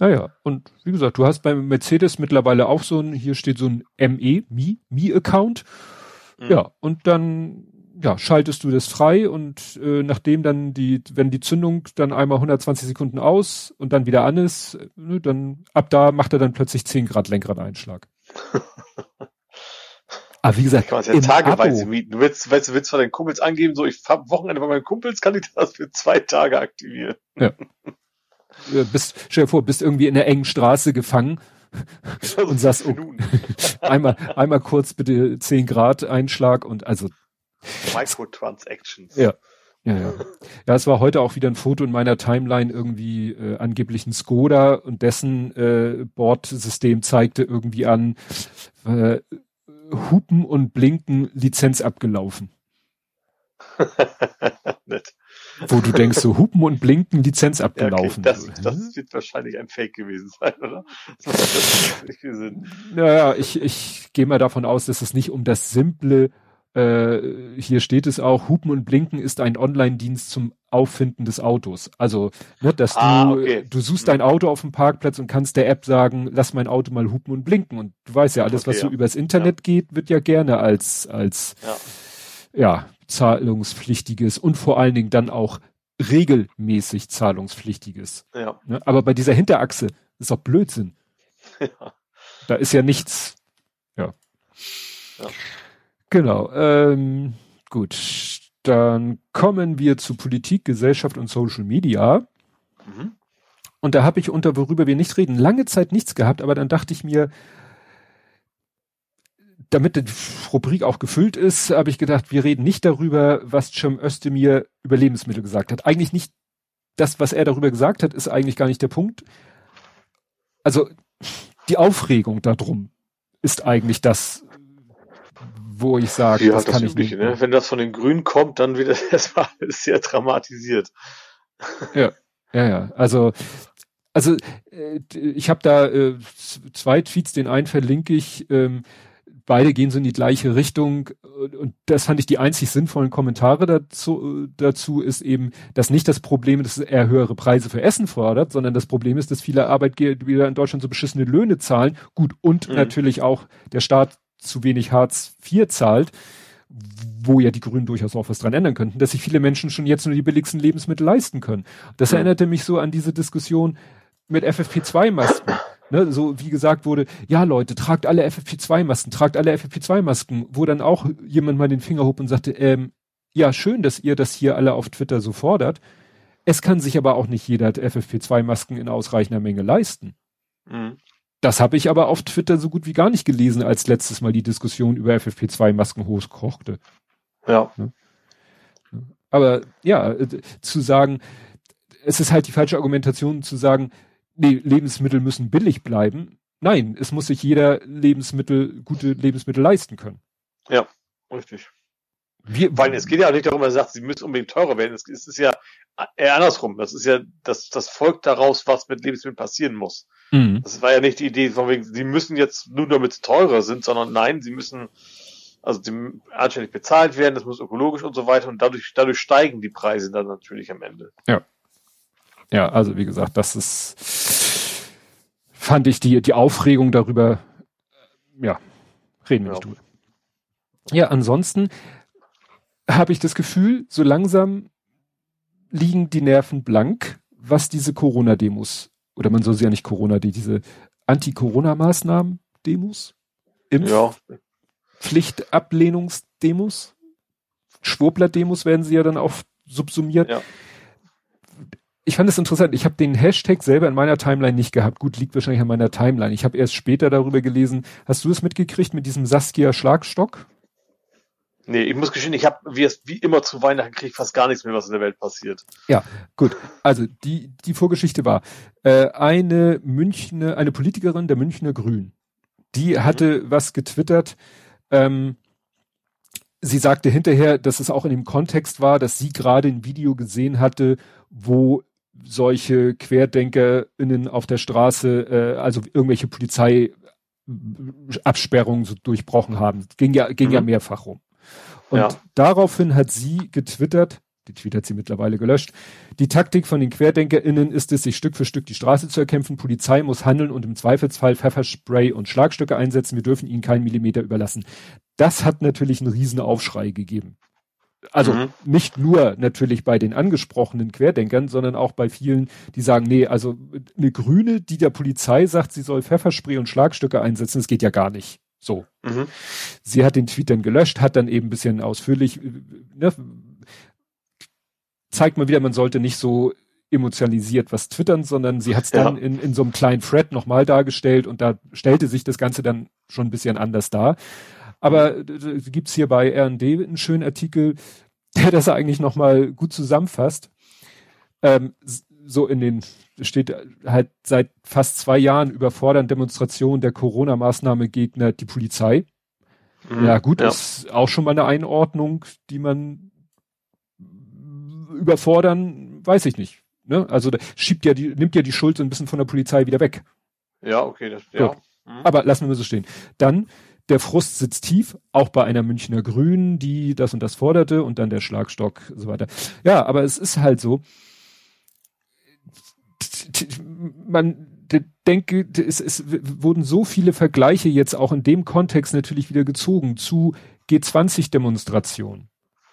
B: Naja, und wie gesagt, du hast beim Mercedes mittlerweile auch so ein, hier steht so ein ME, Mi, Mi-Account. Mhm. Ja, und dann ja, schaltest du das frei und äh, nachdem dann die, wenn die Zündung dann einmal 120 Sekunden aus und dann wieder an ist, ne, dann ab da macht er dann plötzlich 10 Grad Lenkradeinschlag.
C: Aber wie gesagt, kann man ja tageweise Abo. mieten. Du willst, willst, willst von deinen Kumpels angeben, so ich fahr Wochenende bei meinen Kumpels, kann ich das für zwei Tage aktivieren. Ja.
B: bist, stell dir vor, bist irgendwie in einer engen Straße gefangen und sagst, oh, einmal, einmal kurz bitte 10 Grad Einschlag und also.
C: Microtransactions.
B: Ja. Ja, ja. Ja, es war heute auch wieder ein Foto in meiner Timeline irgendwie äh, angeblich ein Skoda und dessen äh, Bordsystem zeigte irgendwie an äh, Hupen und Blinken Lizenz abgelaufen. Wo du denkst, so Hupen und Blinken, Lizenz abgelaufen.
C: Ja, okay. das, das wird wahrscheinlich ein Fake gewesen sein, oder? Das
B: nicht naja, ich, ich gehe mal davon aus, dass es nicht um das simple, äh, hier steht es auch, Hupen und Blinken ist ein Online-Dienst zum Auffinden des Autos. Also, ne, dass ah, du, okay. du suchst dein Auto auf dem Parkplatz und kannst der App sagen, lass mein Auto mal hupen und blinken. Und du weißt ja, alles, okay, was so übers Internet ja. geht, wird ja gerne als, als, ja. ja zahlungspflichtiges und vor allen Dingen dann auch regelmäßig zahlungspflichtiges. Ja. Ne? Aber bei dieser Hinterachse ist doch Blödsinn. Ja. Da ist ja nichts. Ja. ja. Genau. Ähm, gut. Dann kommen wir zu Politik, Gesellschaft und Social Media. Mhm. Und da habe ich unter worüber wir nicht reden lange Zeit nichts gehabt, aber dann dachte ich mir, damit die Rubrik auch gefüllt ist, habe ich gedacht, wir reden nicht darüber, was Cem Özdemir über Lebensmittel gesagt hat. Eigentlich nicht das, was er darüber gesagt hat, ist eigentlich gar nicht der Punkt. Also die Aufregung darum ist eigentlich das, wo ich sage,
C: ja, das, das kann ich nicht. Ne? Wenn das von den Grünen kommt, dann wird das sehr dramatisiert.
B: Ja, ja, ja. Also also äh, ich habe da äh, zwei Tweets, den einen verlinke ich. Ähm, beide gehen so in die gleiche Richtung und das fand ich die einzig sinnvollen Kommentare dazu, dazu ist eben, dass nicht das Problem ist, dass er höhere Preise für Essen fordert, sondern das Problem ist, dass viele Arbeitgeber in Deutschland so beschissene Löhne zahlen, gut und mhm. natürlich auch der Staat zu wenig Hartz IV zahlt, wo ja die Grünen durchaus auch was dran ändern könnten, dass sich viele Menschen schon jetzt nur die billigsten Lebensmittel leisten können. Das mhm. erinnerte mich so an diese Diskussion mit FFP2-Masken. Ne, so wie gesagt wurde, ja Leute, tragt alle FFP2-Masken, tragt alle FFP2-Masken, wo dann auch jemand mal den Finger hob und sagte, ähm, ja, schön, dass ihr das hier alle auf Twitter so fordert. Es kann sich aber auch nicht jeder FFP2-Masken in ausreichender Menge leisten. Mhm. Das habe ich aber auf Twitter so gut wie gar nicht gelesen, als letztes Mal die Diskussion über FFP2-Masken hochkochte. Ja. Ne? Aber ja, äh, zu sagen, es ist halt die falsche Argumentation zu sagen, nee, Lebensmittel müssen billig bleiben. Nein, es muss sich jeder Lebensmittel, gute Lebensmittel leisten können.
C: Ja, richtig. Wir, Weil es geht ja auch nicht darum, dass er sagt, sie müssen unbedingt teurer werden. Es, es ist ja eher andersrum. Das ist ja, das, das folgt daraus, was mit Lebensmitteln passieren muss. Mhm. Das war ja nicht die Idee von wegen, sie müssen jetzt nur damit teurer sind, sondern nein, sie müssen also die anständig bezahlt werden, das muss ökologisch und so weiter und dadurch, dadurch steigen die Preise dann natürlich am Ende.
B: Ja. Ja, also wie gesagt, das ist, fand ich die, die Aufregung darüber, ja, reden wir ja. nicht drüber. Ja, ansonsten habe ich das Gefühl, so langsam liegen die Nerven blank, was diese Corona-Demos, oder man soll sie ja nicht Corona, die, diese Anti-Corona-Maßnahmen-Demos, Impf ja. Pflichtablehnungsdemos, Schwurbler-Demos werden sie ja dann auch subsumiert. Ja. Ich fand es interessant. Ich habe den Hashtag selber in meiner Timeline nicht gehabt. Gut, liegt wahrscheinlich an meiner Timeline. Ich habe erst später darüber gelesen. Hast du es mitgekriegt mit diesem Saskia Schlagstock?
C: Nee, ich muss gestehen, ich habe wie wie immer zu Weihnachten kriege fast gar nichts mehr, was in der Welt passiert.
B: Ja, gut. Also die die Vorgeschichte war äh, eine Münchner, eine Politikerin der Münchner Grünen, die mhm. hatte was getwittert. Ähm, sie sagte hinterher, dass es auch in dem Kontext war, dass sie gerade ein Video gesehen hatte, wo solche QuerdenkerInnen auf der Straße, äh, also irgendwelche Polizeiabsperrungen so durchbrochen haben. Ging ja, ging mhm. ja mehrfach rum. Und ja. daraufhin hat sie getwittert, die Tweet hat sie mittlerweile gelöscht. Die Taktik von den QuerdenkerInnen ist es, sich Stück für Stück die Straße zu erkämpfen. Polizei muss handeln und im Zweifelsfall Pfefferspray und Schlagstücke einsetzen. Wir dürfen ihnen keinen Millimeter überlassen. Das hat natürlich einen riesen Aufschrei gegeben. Also mhm. nicht nur natürlich bei den angesprochenen Querdenkern, sondern auch bei vielen, die sagen, nee, also eine Grüne, die der Polizei sagt, sie soll Pfefferspray und Schlagstücke einsetzen, das geht ja gar nicht. So. Mhm. Sie hat den Tweet dann gelöscht, hat dann eben ein bisschen ausführlich, äh, ne, zeigt mal wieder, man sollte nicht so emotionalisiert was twittern, sondern sie hat es dann ja. in, in so einem kleinen Thread nochmal dargestellt und da stellte sich das Ganze dann schon ein bisschen anders dar. Aber mhm. gibt's hier bei R&D einen schönen Artikel, der das eigentlich nochmal gut zusammenfasst. Ähm, so in den, steht halt seit fast zwei Jahren überfordern Demonstrationen der Corona-Maßnahme Gegner die Polizei. Mhm, ja gut, ja. ist auch schon mal eine Einordnung, die man überfordern, weiß ich nicht. Ne? Also schiebt ja die, nimmt ja die Schuld so ein bisschen von der Polizei wieder weg.
C: Ja, okay, das, ja.
B: Mhm. Aber lassen wir mal so stehen. Dann der Frust sitzt tief, auch bei einer Münchner Grünen, die das und das forderte und dann der Schlagstock und so weiter. Ja, aber es ist halt so, man denke, es, es wurden so viele Vergleiche jetzt auch in dem Kontext natürlich wieder gezogen zu G20-Demonstrationen.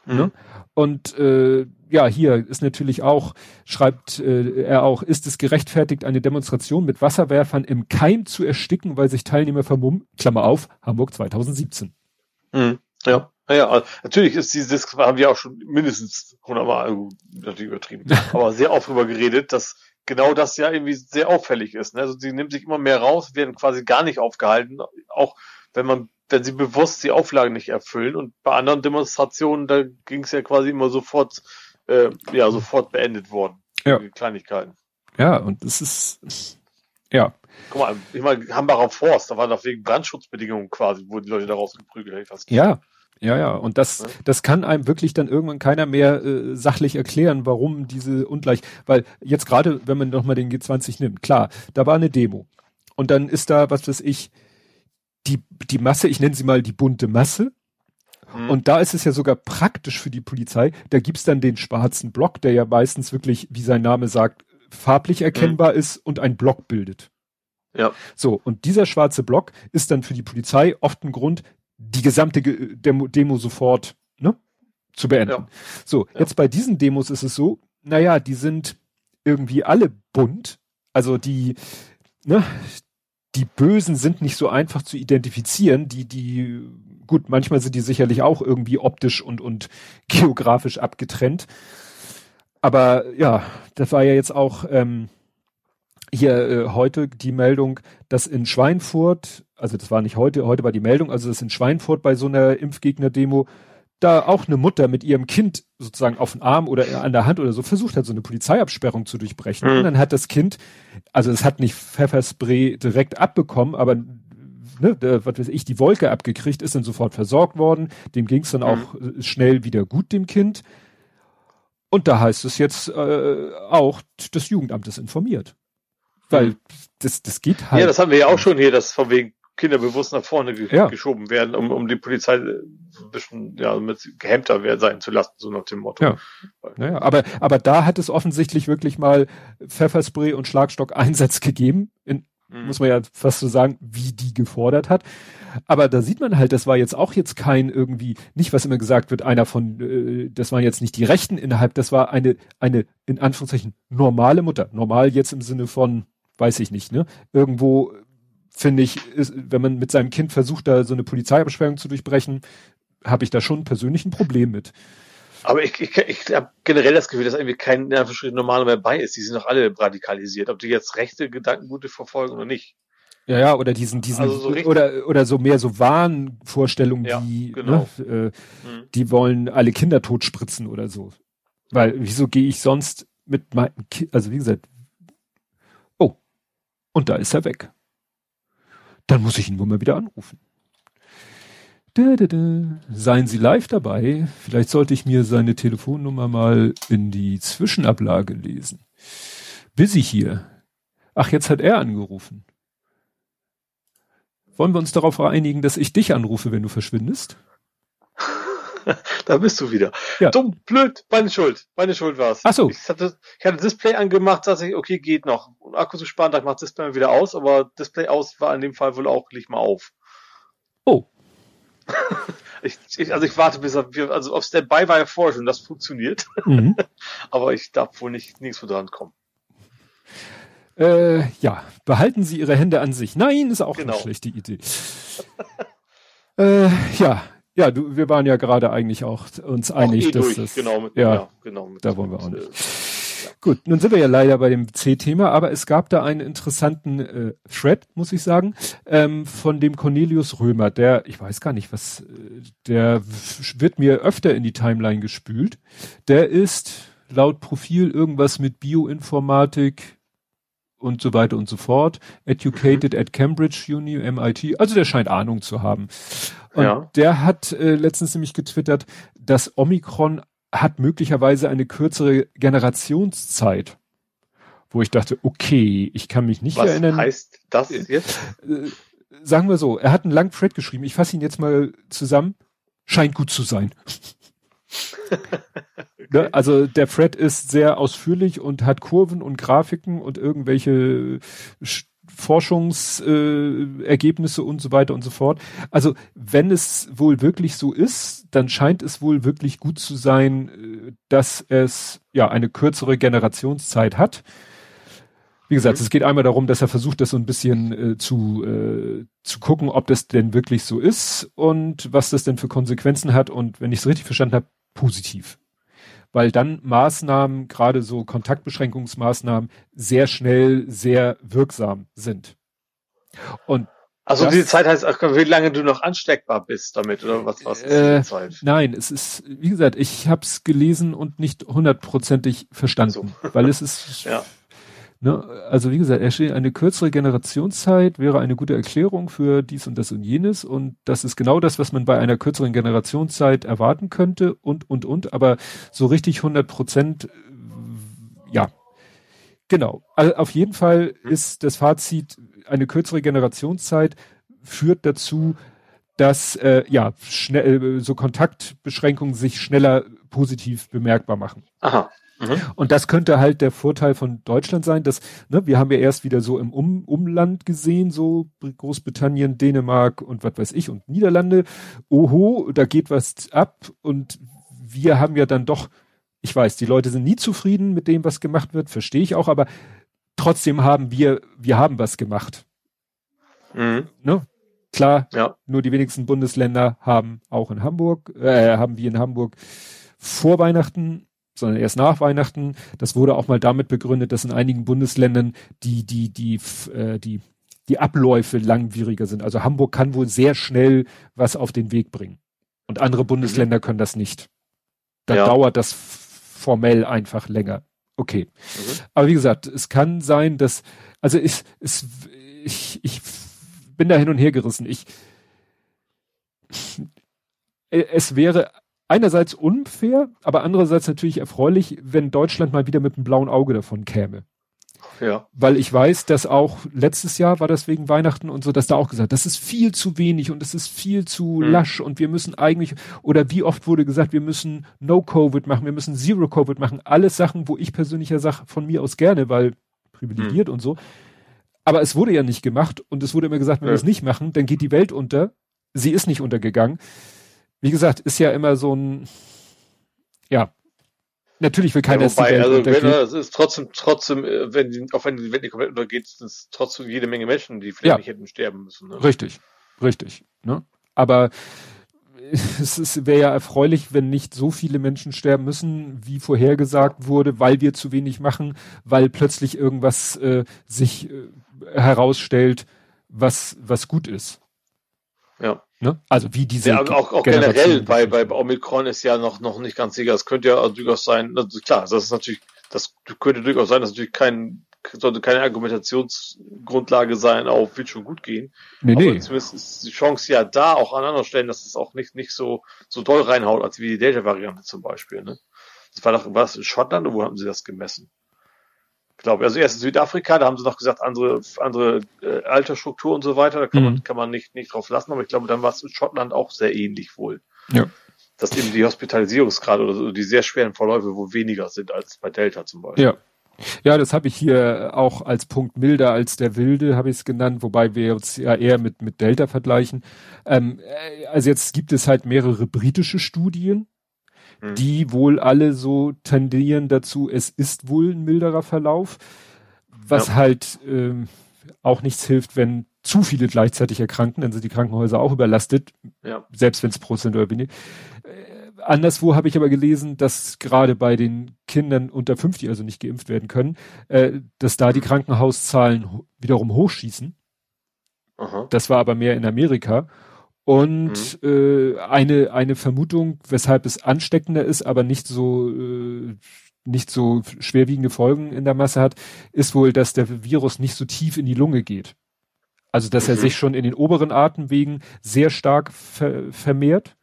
B: Ne? Mhm. Ne? Und äh, ja, hier ist natürlich auch, schreibt äh, er auch, ist es gerechtfertigt, eine Demonstration mit Wasserwerfern im Keim zu ersticken, weil sich Teilnehmer vermummen? Klammer auf, Hamburg 2017.
C: Mhm. Ja. Ja, natürlich ist dieses, haben wir auch schon mindestens hundertmal, also natürlich übertrieben, aber sehr oft drüber geredet, dass genau das ja irgendwie sehr auffällig ist. Ne? Also sie nimmt sich immer mehr raus, werden quasi gar nicht aufgehalten, auch wenn man, wenn sie bewusst die Auflagen nicht erfüllen. Und bei anderen Demonstrationen, da ging es ja quasi immer sofort, äh, ja, sofort beendet worden.
B: Ja.
C: Kleinigkeiten.
B: Ja, und es ist, ja.
C: Guck mal, ich meine, Hambacher Forst, da war doch wegen Brandschutzbedingungen quasi, wo die Leute da rausgeprügelt,
B: Ja, ja, ja, und das, ja. das kann einem wirklich dann irgendwann keiner mehr äh, sachlich erklären, warum diese Ungleich, weil jetzt gerade, wenn man nochmal den G20 nimmt, klar, da war eine Demo und dann ist da, was weiß ich, die, die Masse, ich nenne sie mal die bunte Masse, mhm. und da ist es ja sogar praktisch für die Polizei, da gibt's dann den schwarzen Block, der ja meistens wirklich, wie sein Name sagt, farblich erkennbar mhm. ist und ein Block bildet.
C: Ja.
B: So, und dieser schwarze Block ist dann für die Polizei oft ein Grund, die gesamte Demo, Demo sofort ne, zu beenden. Ja. So, ja. jetzt bei diesen Demos ist es so, naja, die sind irgendwie alle bunt. Also die, ne, die Bösen sind nicht so einfach zu identifizieren. Die, die, gut, manchmal sind die sicherlich auch irgendwie optisch und, und geografisch abgetrennt. Aber ja, das war ja jetzt auch ähm, hier äh, heute die Meldung, dass in Schweinfurt also das war nicht heute, heute war die Meldung, also das in Schweinfurt bei so einer Impfgegner-Demo, da auch eine Mutter mit ihrem Kind sozusagen auf den Arm oder an der Hand oder so versucht hat, so eine Polizeiabsperrung zu durchbrechen. Mhm. Und dann hat das Kind, also es hat nicht Pfefferspray direkt abbekommen, aber ne, der, was weiß ich, die Wolke abgekriegt, ist dann sofort versorgt worden. Dem ging es dann mhm. auch äh, schnell wieder gut, dem Kind. Und da heißt es jetzt äh, auch, das Jugendamt ist informiert. Weil mhm. das, das geht halt.
C: Ja, das haben wir ja auch schon hier, dass von wegen Kinder bewusst nach vorne ge ja. geschoben werden, um, um die Polizei ein bisschen ja, mit gehemmter sein zu lassen, so nach dem Motto.
B: Ja. Naja, aber, aber da hat es offensichtlich wirklich mal Pfefferspray und Schlagstock-Einsatz gegeben, in, mhm. muss man ja fast so sagen, wie die gefordert hat. Aber da sieht man halt, das war jetzt auch jetzt kein irgendwie, nicht was immer gesagt wird, einer von, äh, das waren jetzt nicht die Rechten innerhalb, das war eine, eine, in Anführungszeichen, normale Mutter. Normal jetzt im Sinne von, weiß ich nicht, ne? Irgendwo finde ich, ist, wenn man mit seinem Kind versucht, da so eine Polizeiabsperrung zu durchbrechen, habe ich da schon persönlich ein Problem mit.
C: Aber ich, ich, ich habe generell das Gefühl, dass irgendwie kein normaler mehr bei ist. Die sind doch alle radikalisiert, ob die jetzt rechte Gedankengute verfolgen oder nicht.
B: Ja, ja, oder diesen, diesen, also so oder, oder so mehr so Wahnvorstellungen, ja, die, genau. ne, äh, mhm. die wollen alle Kinder totspritzen oder so. Weil, wieso gehe ich sonst mit meinem Kind, also wie gesagt, und da ist er weg. Dann muss ich ihn wohl mal wieder anrufen. Da, da, da. Seien Sie live dabei. Vielleicht sollte ich mir seine Telefonnummer mal in die Zwischenablage lesen. Busy hier. Ach, jetzt hat er angerufen. Wollen wir uns darauf einigen, dass ich dich anrufe, wenn du verschwindest?
C: da bist du wieder. Ja. Dumm, blöd, meine Schuld. Meine Schuld war's.
B: Ach so.
C: Ich hatte, ich hatte Display angemacht, dass ich, okay, geht noch. Und Akku zu sparen, ich mach Display wieder aus, aber Display aus war in dem Fall wohl auch, leg mal auf.
B: Oh.
C: ich, ich, also ich warte bis er, also auf Standby war ja vorher schon, das funktioniert. Mhm. aber ich darf wohl nicht, nichts mehr dran kommen.
B: Äh, ja, behalten Sie Ihre Hände an sich. Nein, ist auch genau. eine schlechte Idee. äh, ja, ja, du, wir waren ja gerade eigentlich auch uns auch einig, eh dass durch. das,
C: genau, mit,
B: ja, ja, genau, mit, da wollen wir auch nicht. Äh, ja. Gut, nun sind wir ja leider bei dem C-Thema, aber es gab da einen interessanten äh, Thread, muss ich sagen, ähm, von dem Cornelius Römer, der, ich weiß gar nicht, was, äh, der wird mir öfter in die Timeline gespült. Der ist laut Profil irgendwas mit Bioinformatik, und so weiter und so fort. Educated mhm. at Cambridge Uni, MIT. Also der scheint Ahnung zu haben. Und ja. der hat äh, letztens nämlich getwittert, dass Omikron hat möglicherweise eine kürzere Generationszeit. Wo ich dachte, okay, ich kann mich nicht
C: Was
B: erinnern.
C: Was heißt das jetzt?
B: Äh, sagen wir so, er hat einen langen Thread geschrieben. Ich fasse ihn jetzt mal zusammen. Scheint gut zu sein. Ne? Also der Thread ist sehr ausführlich und hat Kurven und Grafiken und irgendwelche Forschungsergebnisse äh, und so weiter und so fort. Also wenn es wohl wirklich so ist, dann scheint es wohl wirklich gut zu sein, äh, dass es ja eine kürzere Generationszeit hat. Wie gesagt, mhm. es geht einmal darum, dass er versucht, das so ein bisschen äh, zu, äh, zu gucken, ob das denn wirklich so ist und was das denn für Konsequenzen hat. Und wenn ich es richtig verstanden habe, positiv weil dann Maßnahmen, gerade so Kontaktbeschränkungsmaßnahmen, sehr schnell sehr wirksam sind. Und
C: also das, diese Zeit heißt, wie lange du noch ansteckbar bist damit oder was was ist
B: äh, Zeit? Nein, es ist wie gesagt, ich habe es gelesen und nicht hundertprozentig verstanden, so. weil es ist ja. Ne, also wie gesagt, eine kürzere Generationszeit wäre eine gute Erklärung für dies und das und jenes und das ist genau das, was man bei einer kürzeren Generationszeit erwarten könnte und und und, aber so richtig 100 Prozent, ja, genau. Also auf jeden Fall ist das Fazit eine kürzere Generationszeit führt dazu, dass äh, ja schnell so Kontaktbeschränkungen sich schneller positiv bemerkbar machen.
C: Aha.
B: Mhm. Und das könnte halt der Vorteil von Deutschland sein, dass, ne, wir haben ja erst wieder so im um Umland gesehen, so Großbritannien, Dänemark und was weiß ich und Niederlande. Oho, da geht was ab und wir haben ja dann doch, ich weiß, die Leute sind nie zufrieden mit dem, was gemacht wird, verstehe ich auch, aber trotzdem haben wir, wir haben was gemacht. Mhm. Ne? Klar, ja. nur die wenigsten Bundesländer haben auch in Hamburg, äh, haben wie in Hamburg vor Weihnachten sondern erst nach Weihnachten. Das wurde auch mal damit begründet, dass in einigen Bundesländern die, die, die, äh, die, die Abläufe langwieriger sind. Also Hamburg kann wohl sehr schnell was auf den Weg bringen. Und andere. Bundesländer können das nicht. Dann ja. dauert das formell einfach länger. Okay. Mhm. Aber wie gesagt, es kann sein, dass, also ich, es, ich, ich bin da hin und her gerissen. Ich, es wäre einerseits unfair, aber andererseits natürlich erfreulich, wenn Deutschland mal wieder mit einem blauen Auge davon käme.
C: Ja.
B: Weil ich weiß, dass auch letztes Jahr war das wegen Weihnachten und so, dass da auch gesagt, das ist viel zu wenig und es ist viel zu mhm. lasch und wir müssen eigentlich, oder wie oft wurde gesagt, wir müssen No-Covid machen, wir müssen Zero-Covid machen. Alles Sachen, wo ich persönlich ja sage, von mir aus gerne, weil privilegiert mhm. und so. Aber es wurde ja nicht gemacht und es wurde immer gesagt, wenn ja. wir es nicht machen, dann geht die Welt unter. Sie ist nicht untergegangen. Wie gesagt, ist ja immer so ein, ja, natürlich will keiner, ja,
C: wobei, also untergeht. Wenn, es ist trotzdem, trotzdem, äh, wenn die, auch wenn die Welt nicht komplett untergeht, sind es trotzdem jede Menge Menschen, die vielleicht ja. nicht hätten sterben müssen.
B: Ne? Richtig, richtig. Ne? Aber es wäre ja erfreulich, wenn nicht so viele Menschen sterben müssen, wie vorhergesagt wurde, weil wir zu wenig machen, weil plötzlich irgendwas äh, sich äh, herausstellt, was, was gut ist.
C: Ja.
B: Ne? Also wie diese.
C: Ja, auch, auch generell bei, bei Omikron ist ja noch, noch nicht ganz sicher. Es könnte ja durchaus sein, also klar, das ist natürlich, das könnte durchaus sein, dass natürlich kein, sollte keine Argumentationsgrundlage sein, auf wird schon gut gehen. Nee, Aber nee. zumindest ist die Chance ja da, auch an anderen Stellen, dass es auch nicht, nicht so, so doll reinhaut, als wie die Delta-Variante zum Beispiel, ne? Das war doch, was in Schottland, oder wo haben sie das gemessen? Glaube Also erst in Südafrika, da haben sie noch gesagt, andere, andere äh, Altersstruktur und so weiter, da kann mhm. man, kann man nicht, nicht drauf lassen, aber ich glaube, dann war es in Schottland auch sehr ähnlich wohl.
B: Ja.
C: Dass eben die Hospitalisierungsgrade oder so, die sehr schweren Verläufe wohl weniger sind als bei Delta zum Beispiel.
B: Ja. Ja, das habe ich hier auch als Punkt milder als der Wilde, habe ich es genannt, wobei wir uns ja eher mit, mit Delta vergleichen. Ähm, äh, also jetzt gibt es halt mehrere britische Studien, Mhm. die wohl alle so tendieren dazu, es ist wohl ein milderer Verlauf, was ja. halt ähm, auch nichts hilft, wenn zu viele gleichzeitig erkranken, dann sind die Krankenhäuser auch überlastet,
C: ja.
B: selbst wenn es prozentual wenig. Äh, anderswo habe ich aber gelesen, dass gerade bei den Kindern unter 50, also nicht geimpft werden können, äh, dass da die Krankenhauszahlen wiederum hochschießen. Aha. Das war aber mehr in Amerika. Und mhm. äh, eine, eine Vermutung, weshalb es ansteckender ist, aber nicht so, äh, nicht so schwerwiegende Folgen in der Masse hat, ist wohl, dass der Virus nicht so tief in die Lunge geht. Also, dass mhm. er sich schon in den oberen Atemwegen sehr stark ver vermehrt,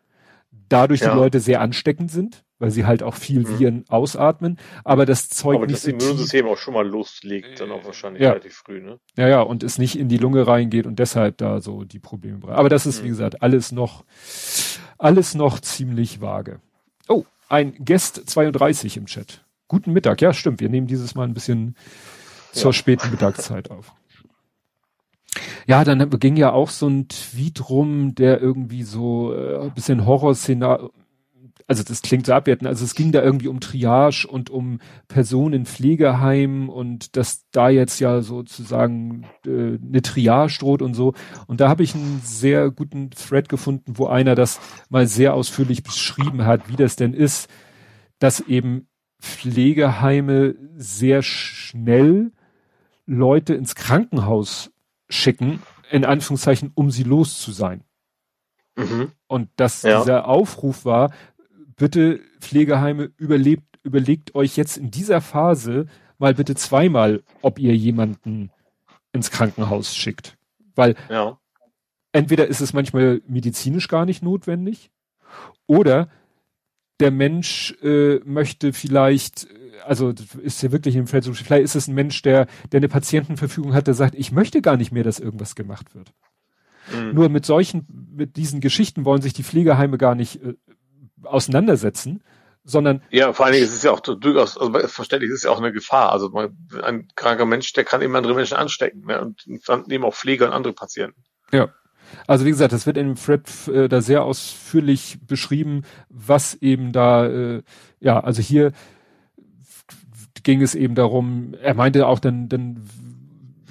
B: dadurch ja. die Leute sehr ansteckend sind weil sie halt auch viel mhm. Viren ausatmen, aber das Zeug aber nicht das
C: so Immunsystem auch schon mal loslegt, dann auch wahrscheinlich
B: ja.
C: relativ früh, ne?
B: Ja, ja, und es nicht in die Lunge reingeht und deshalb da so die Probleme bringt. Aber das ist, mhm. wie gesagt, alles noch, alles noch ziemlich vage. Oh, ein Guest 32 im Chat. Guten Mittag, ja, stimmt. Wir nehmen dieses Mal ein bisschen zur ja. späten Mittagszeit auf. Ja, dann ging ja auch so ein Tweet rum, der irgendwie so äh, ein bisschen Horrorszenario, also das klingt so abwertend, also es ging da irgendwie um Triage und um Personen in Pflegeheimen und dass da jetzt ja sozusagen äh, eine Triage droht und so. Und da habe ich einen sehr guten Thread gefunden, wo einer das mal sehr ausführlich beschrieben hat, wie das denn ist, dass eben Pflegeheime sehr schnell Leute ins Krankenhaus schicken, in Anführungszeichen, um sie los zu sein. Mhm. Und dass ja. dieser Aufruf war, bitte Pflegeheime überlebt, überlegt euch jetzt in dieser Phase mal bitte zweimal, ob ihr jemanden ins Krankenhaus schickt. Weil
C: ja.
B: entweder ist es manchmal medizinisch gar nicht notwendig oder der Mensch äh, möchte vielleicht, also ist ja wirklich im Feld so, vielleicht ist es ein Mensch, der, der eine Patientenverfügung hat, der sagt, ich möchte gar nicht mehr, dass irgendwas gemacht wird. Mhm. Nur mit solchen, mit diesen Geschichten wollen sich die Pflegeheime gar nicht äh, auseinandersetzen, sondern
C: ja, vor allen Dingen ist es ja auch durchaus, also verständlich ist es ja auch eine Gefahr. Also ein kranker Mensch, der kann eben andere Menschen anstecken ne? und dann eben auch Pfleger und andere Patienten.
B: Ja. Also wie gesagt, das wird in dem Thread äh, da sehr ausführlich beschrieben, was eben da, äh, ja, also hier ging es eben darum, er meinte auch dann, dann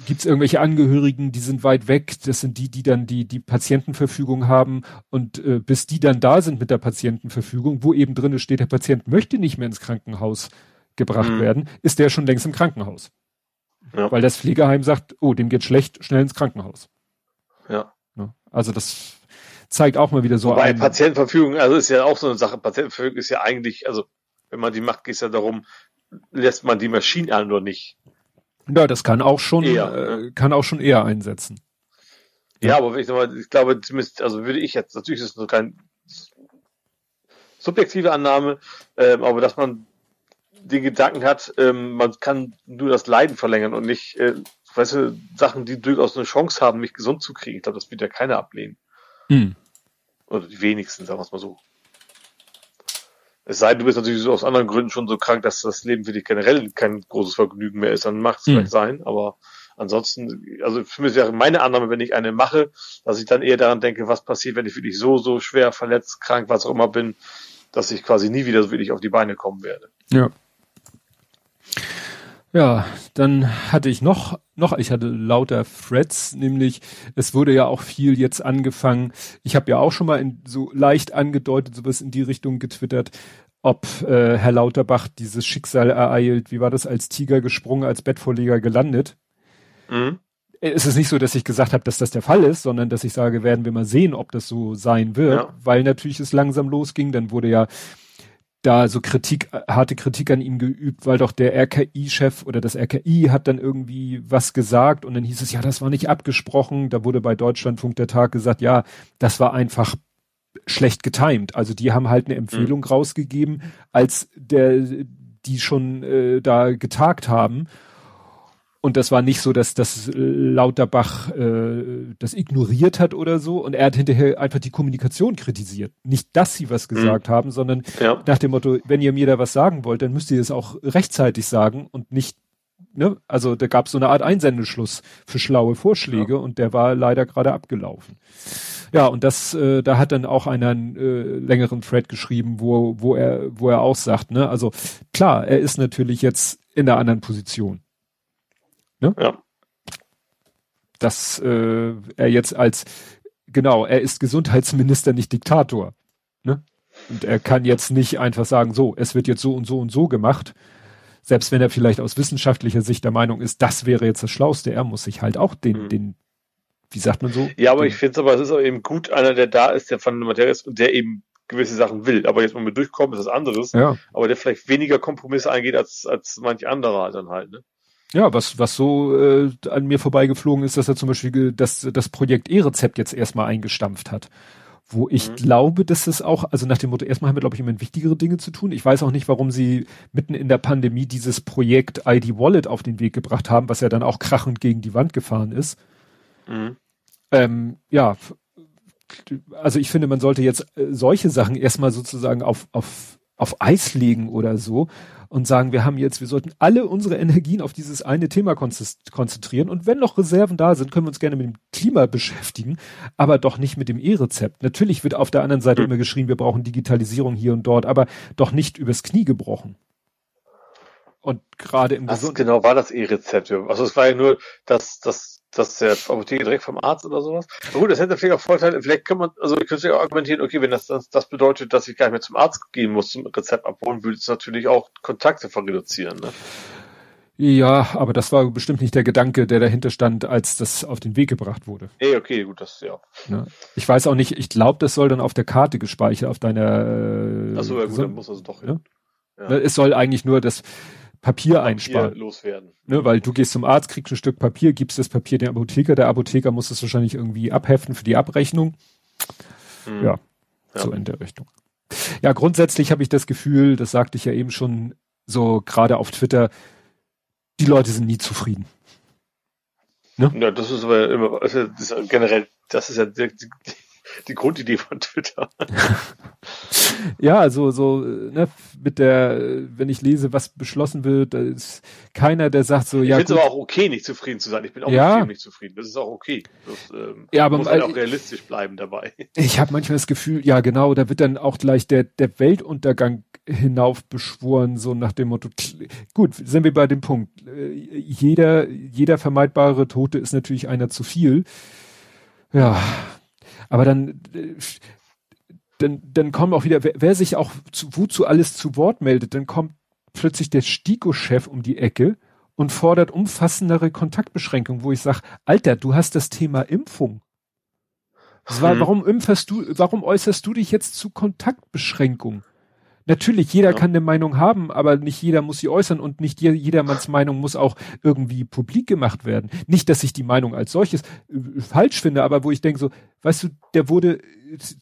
B: gibt es irgendwelche Angehörigen, die sind weit weg, das sind die, die dann die, die Patientenverfügung haben und äh, bis die dann da sind mit der Patientenverfügung, wo eben drinne steht, der Patient möchte nicht mehr ins Krankenhaus gebracht mhm. werden, ist der schon längst im Krankenhaus. Ja. Weil das Pflegeheim sagt, oh, dem geht schlecht, schnell ins Krankenhaus.
C: Ja.
B: Ne? Also das zeigt auch mal wieder so
C: Wobei ein. Patientenverfügung, also ist ja auch so eine Sache, Patientenverfügung ist ja eigentlich, also wenn man die macht, geht es ja darum, lässt man die Maschine an oder nicht.
B: Ja, das kann auch schon, eher, äh, kann auch schon eher einsetzen.
C: Ja, aber ich, sag mal, ich glaube, zumindest, also würde ich jetzt, natürlich ist es kein subjektive Annahme, ähm, aber dass man den Gedanken hat, ähm, man kann nur das Leiden verlängern und nicht, äh, weißt du, Sachen, die durchaus eine Chance haben, mich gesund zu kriegen. Ich glaube, das wird ja keiner ablehnen. Hm. Oder die wenigsten, sagen wir es mal so. Es sei denn, du bist natürlich aus anderen Gründen schon so krank, dass das Leben für dich generell kein großes Vergnügen mehr ist, dann macht es hm. vielleicht sein, aber ansonsten, also für mich wäre meine Annahme, wenn ich eine mache, dass ich dann eher daran denke, was passiert, wenn ich wirklich so, so schwer verletzt, krank, was auch immer bin, dass ich quasi nie wieder so wirklich auf die Beine kommen werde.
B: Ja. Ja, dann hatte ich noch, noch, ich hatte lauter Threads, nämlich es wurde ja auch viel jetzt angefangen. Ich habe ja auch schon mal in, so leicht angedeutet, sowas in die Richtung getwittert, ob äh, Herr Lauterbach dieses Schicksal ereilt. Wie war das als Tiger gesprungen, als Bettvorleger gelandet? Mhm. Es ist nicht so, dass ich gesagt habe, dass das der Fall ist, sondern dass ich sage, werden wir mal sehen, ob das so sein wird, ja. weil natürlich es langsam losging. Dann wurde ja da so Kritik, harte Kritik an ihm geübt, weil doch der RKI-Chef oder das RKI hat dann irgendwie was gesagt und dann hieß es, ja, das war nicht abgesprochen. Da wurde bei Deutschlandfunk der Tag gesagt, ja, das war einfach schlecht getimed. Also die haben halt eine Empfehlung mhm. rausgegeben, als der, die schon äh, da getagt haben. Und das war nicht so, dass das Lauterbach äh, das ignoriert hat oder so. Und er hat hinterher einfach die Kommunikation kritisiert. Nicht, dass sie was gesagt mhm. haben, sondern ja. nach dem Motto, wenn ihr mir da was sagen wollt, dann müsst ihr es auch rechtzeitig sagen und nicht, ne? Also da gab es so eine Art Einsendeschluss für schlaue Vorschläge ja. und der war leider gerade abgelaufen. Ja, und das, äh, da hat dann auch einer einen äh, längeren Thread geschrieben, wo, wo er, wo er auch sagt, ne, also klar, er ist natürlich jetzt in einer anderen Position. Ne? Ja. Dass äh, er jetzt als, genau, er ist Gesundheitsminister, nicht Diktator. Ne? Und er kann jetzt nicht einfach sagen, so, es wird jetzt so und so und so gemacht. Selbst wenn er vielleicht aus wissenschaftlicher Sicht der Meinung ist, das wäre jetzt das Schlauste, er muss sich halt auch den, mhm. den, wie sagt man so?
C: Ja, aber den, ich finde es aber, es ist auch eben gut, einer, der da ist, der von der Materie ist und der eben gewisse Sachen will. Aber jetzt mal mit durchkommen, ist das anderes. Ja. Aber der vielleicht weniger Kompromisse eingeht als, als manch anderer dann halt, ne?
B: Ja, was, was so äh, an mir vorbeigeflogen ist, dass er zum Beispiel das, das Projekt E-Rezept jetzt erstmal eingestampft hat. Wo ich mhm. glaube, dass es auch, also nach dem Motto, erstmal haben wir, glaube ich, immer wichtigere Dinge zu tun. Ich weiß auch nicht, warum sie mitten in der Pandemie dieses Projekt ID Wallet auf den Weg gebracht haben, was ja dann auch krachend gegen die Wand gefahren ist. Mhm. Ähm, ja, also ich finde, man sollte jetzt äh, solche Sachen erstmal sozusagen auf, auf, auf Eis legen oder so und sagen, wir haben jetzt, wir sollten alle unsere Energien auf dieses eine Thema konzentrieren und wenn noch Reserven da sind, können wir uns gerne mit dem Klima beschäftigen, aber doch nicht mit dem E-Rezept. Natürlich wird auf der anderen Seite immer geschrien, wir brauchen Digitalisierung hier und dort, aber doch nicht übers Knie gebrochen. Und gerade im
C: Was genau war das E-Rezept? Also es war ja nur, dass das dass der Apotheke direkt vom Arzt oder sowas. Aber gut, das hätte vielleicht auch Vorteile. Vielleicht kann man, also ich könnte ja argumentieren, okay, wenn das, das, das bedeutet, dass ich gar nicht mehr zum Arzt gehen muss, zum Rezept abholen, würde es natürlich auch Kontakte reduzieren, ne?
B: Ja, aber das war bestimmt nicht der Gedanke, der dahinter stand, als das auf den Weg gebracht wurde.
C: Nee, okay, gut, das ja.
B: ja. Ich weiß auch nicht, ich glaube, das soll dann auf der Karte gespeichert, auf deiner.
C: Äh, Achso, ja gut, so, dann muss das doch
B: hin. Ja? ja? Es soll eigentlich nur das, Papier einsparen.
C: loswerden.
B: Ne, weil du gehst zum Arzt, kriegst ein Stück Papier, gibst das Papier dem Apotheker, der Apotheker muss es wahrscheinlich irgendwie abheften für die Abrechnung. Hm. Ja, ja, so in der Richtung. Ja, grundsätzlich habe ich das Gefühl, das sagte ich ja eben schon so gerade auf Twitter, die Leute sind nie zufrieden.
C: Ne? Ja, das ist aber immer, das ist generell, das ist ja die, die, die Grundidee von Twitter.
B: ja, also so ne, mit der, wenn ich lese, was beschlossen wird, da ist keiner, der sagt so,
C: ich
B: ja.
C: Ich finde es aber auch okay, nicht zufrieden zu sein. Ich bin auch
B: ja.
C: mit nicht zufrieden. Das ist auch okay. Das, ähm,
B: ja, aber
C: muss halt auch realistisch bleiben dabei.
B: Ich habe manchmal das Gefühl, ja genau, da wird dann auch gleich der der Weltuntergang hinauf beschworen, so nach dem Motto. Gut, sind wir bei dem Punkt. Äh, jeder jeder vermeidbare Tote ist natürlich einer zu viel. Ja, aber dann, dann, dann kommen auch wieder, wer, wer sich auch zu, wozu alles zu Wort meldet, dann kommt plötzlich der Stiko-Chef um die Ecke und fordert umfassendere Kontaktbeschränkungen, wo ich sage, Alter, du hast das Thema Impfung. War, hm. Warum impferst du, warum äußerst du dich jetzt zu Kontaktbeschränkungen? Natürlich, jeder ja. kann eine Meinung haben, aber nicht jeder muss sie äußern und nicht jedermanns Meinung muss auch irgendwie publik gemacht werden. Nicht, dass ich die Meinung als solches äh, falsch finde, aber wo ich denke so, weißt du, der wurde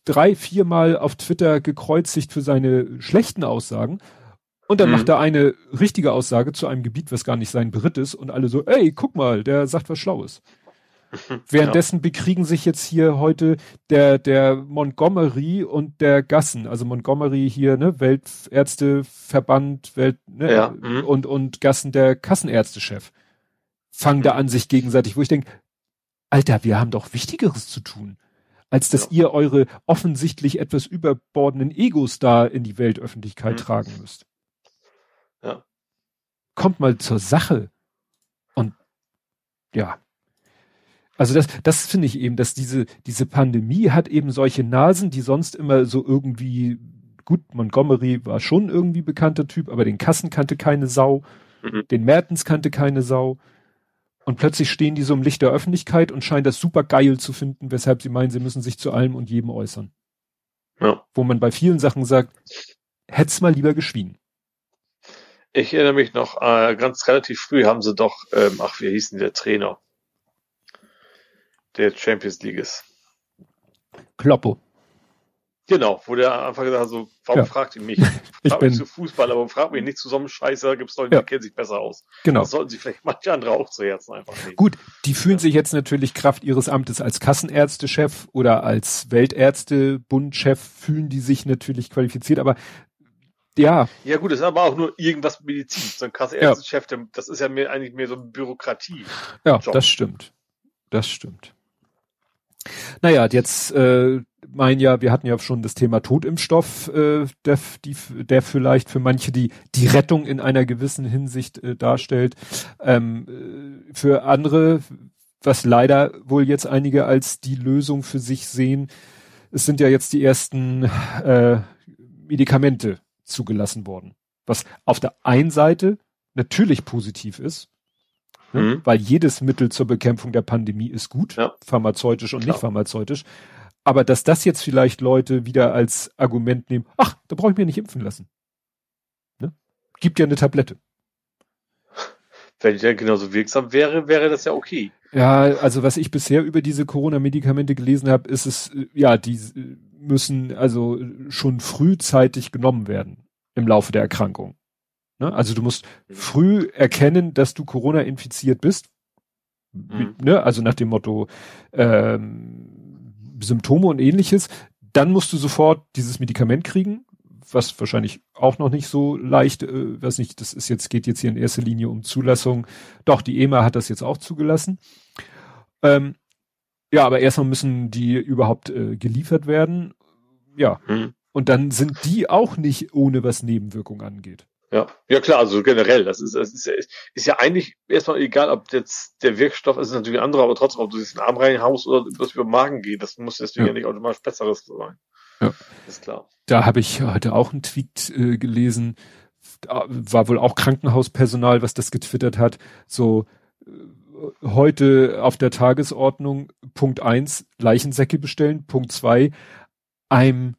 B: drei, viermal auf Twitter gekreuzigt für seine schlechten Aussagen und dann mhm. macht er eine richtige Aussage zu einem Gebiet, was gar nicht sein Beritt ist und alle so, ey, guck mal, der sagt was Schlaues. Währenddessen ja. bekriegen sich jetzt hier heute der, der Montgomery und der Gassen, also Montgomery hier, ne, Weltärzteverband, Welt, ne, ja. mhm. und, und Gassen der Kassenärztechef, fangen mhm. da an sich gegenseitig, wo ich denke, Alter, wir haben doch Wichtigeres zu tun, als dass ja. ihr eure offensichtlich etwas überbordenden Egos da in die Weltöffentlichkeit mhm. tragen müsst. Ja. Kommt mal zur Sache. Und ja, also das, das finde ich eben, dass diese, diese Pandemie hat eben solche Nasen, die sonst immer so irgendwie, gut, Montgomery war schon irgendwie bekannter Typ, aber den Kassen kannte keine Sau, mhm. den Mertens kannte keine Sau. Und plötzlich stehen die so im Licht der Öffentlichkeit und scheinen das super geil zu finden, weshalb sie meinen, sie müssen sich zu allem und jedem äußern. Ja. Wo man bei vielen Sachen sagt, hätt's mal lieber geschwiegen.
C: Ich erinnere mich noch, äh, ganz relativ früh haben sie doch, ähm, ach, wie hieß denn der Trainer? Der Champions League ist.
B: Kloppo.
C: Genau, wo der einfach gesagt hat, so, warum ja. fragt ihr mich?
B: Ich bin
C: zu Fußball, aber fragt mich nicht zu so einem Scheiße, da gibt es Leute, ja. die kennen sich besser aus.
B: Genau.
C: Das sollten sich vielleicht manche andere auch zu Herzen einfach
B: nehmen. Gut, die fühlen ja. sich jetzt natürlich Kraft ihres Amtes als Kassenärztechef oder als Weltärztebundchef fühlen die sich natürlich qualifiziert, aber ja.
C: Ja gut, das ist aber auch nur irgendwas Medizin. So ein Kassenärztechef, das ist ja mehr, eigentlich mehr so eine Bürokratie.
B: Ja, Job. das stimmt. Das stimmt. Naja, jetzt äh, mein ja, wir hatten ja schon das Thema Totimpfstoff, äh, der, die, der vielleicht für manche die die Rettung in einer gewissen Hinsicht äh, darstellt. Ähm, äh, für andere, was leider wohl jetzt einige als die Lösung für sich sehen, es sind ja jetzt die ersten äh, Medikamente zugelassen worden. Was auf der einen Seite natürlich positiv ist, Ne? Mhm. Weil jedes Mittel zur Bekämpfung der Pandemie ist gut, ja. pharmazeutisch und Klar. nicht pharmazeutisch. Aber dass das jetzt vielleicht Leute wieder als Argument nehmen, ach, da brauche ich mir nicht impfen lassen. Ne? Gibt ja eine Tablette.
C: Wenn der genauso wirksam wäre, wäre das ja okay.
B: Ja, also was ich bisher über diese Corona-Medikamente gelesen habe, ist es, ja, die müssen also schon frühzeitig genommen werden im Laufe der Erkrankung. Ne? Also du musst mhm. früh erkennen, dass du Corona infiziert bist. Mhm. Ne? Also nach dem Motto ähm, Symptome und ähnliches. Dann musst du sofort dieses Medikament kriegen, was wahrscheinlich auch noch nicht so leicht, äh, weiß nicht, das ist jetzt, geht jetzt hier in erster Linie um Zulassung. Doch, die EMA hat das jetzt auch zugelassen. Ähm, ja, aber erstmal müssen die überhaupt äh, geliefert werden. Ja. Mhm. Und dann sind die auch nicht ohne was Nebenwirkungen angeht.
C: Ja, ja klar, also generell, das ist, das ist, ja, ist ja eigentlich erstmal egal, ob jetzt der Wirkstoff ist natürlich ein anderer, aber trotzdem, ob du jetzt einen Arm reinhaust oder was über Magen geht, das muss deswegen ja. ja nicht automatisch besseres sein.
B: Ja. Ist klar. Da habe ich heute auch einen Tweet äh, gelesen, war wohl auch Krankenhauspersonal, was das getwittert hat, so äh, heute auf der Tagesordnung Punkt eins Leichensäcke bestellen, Punkt zwei einem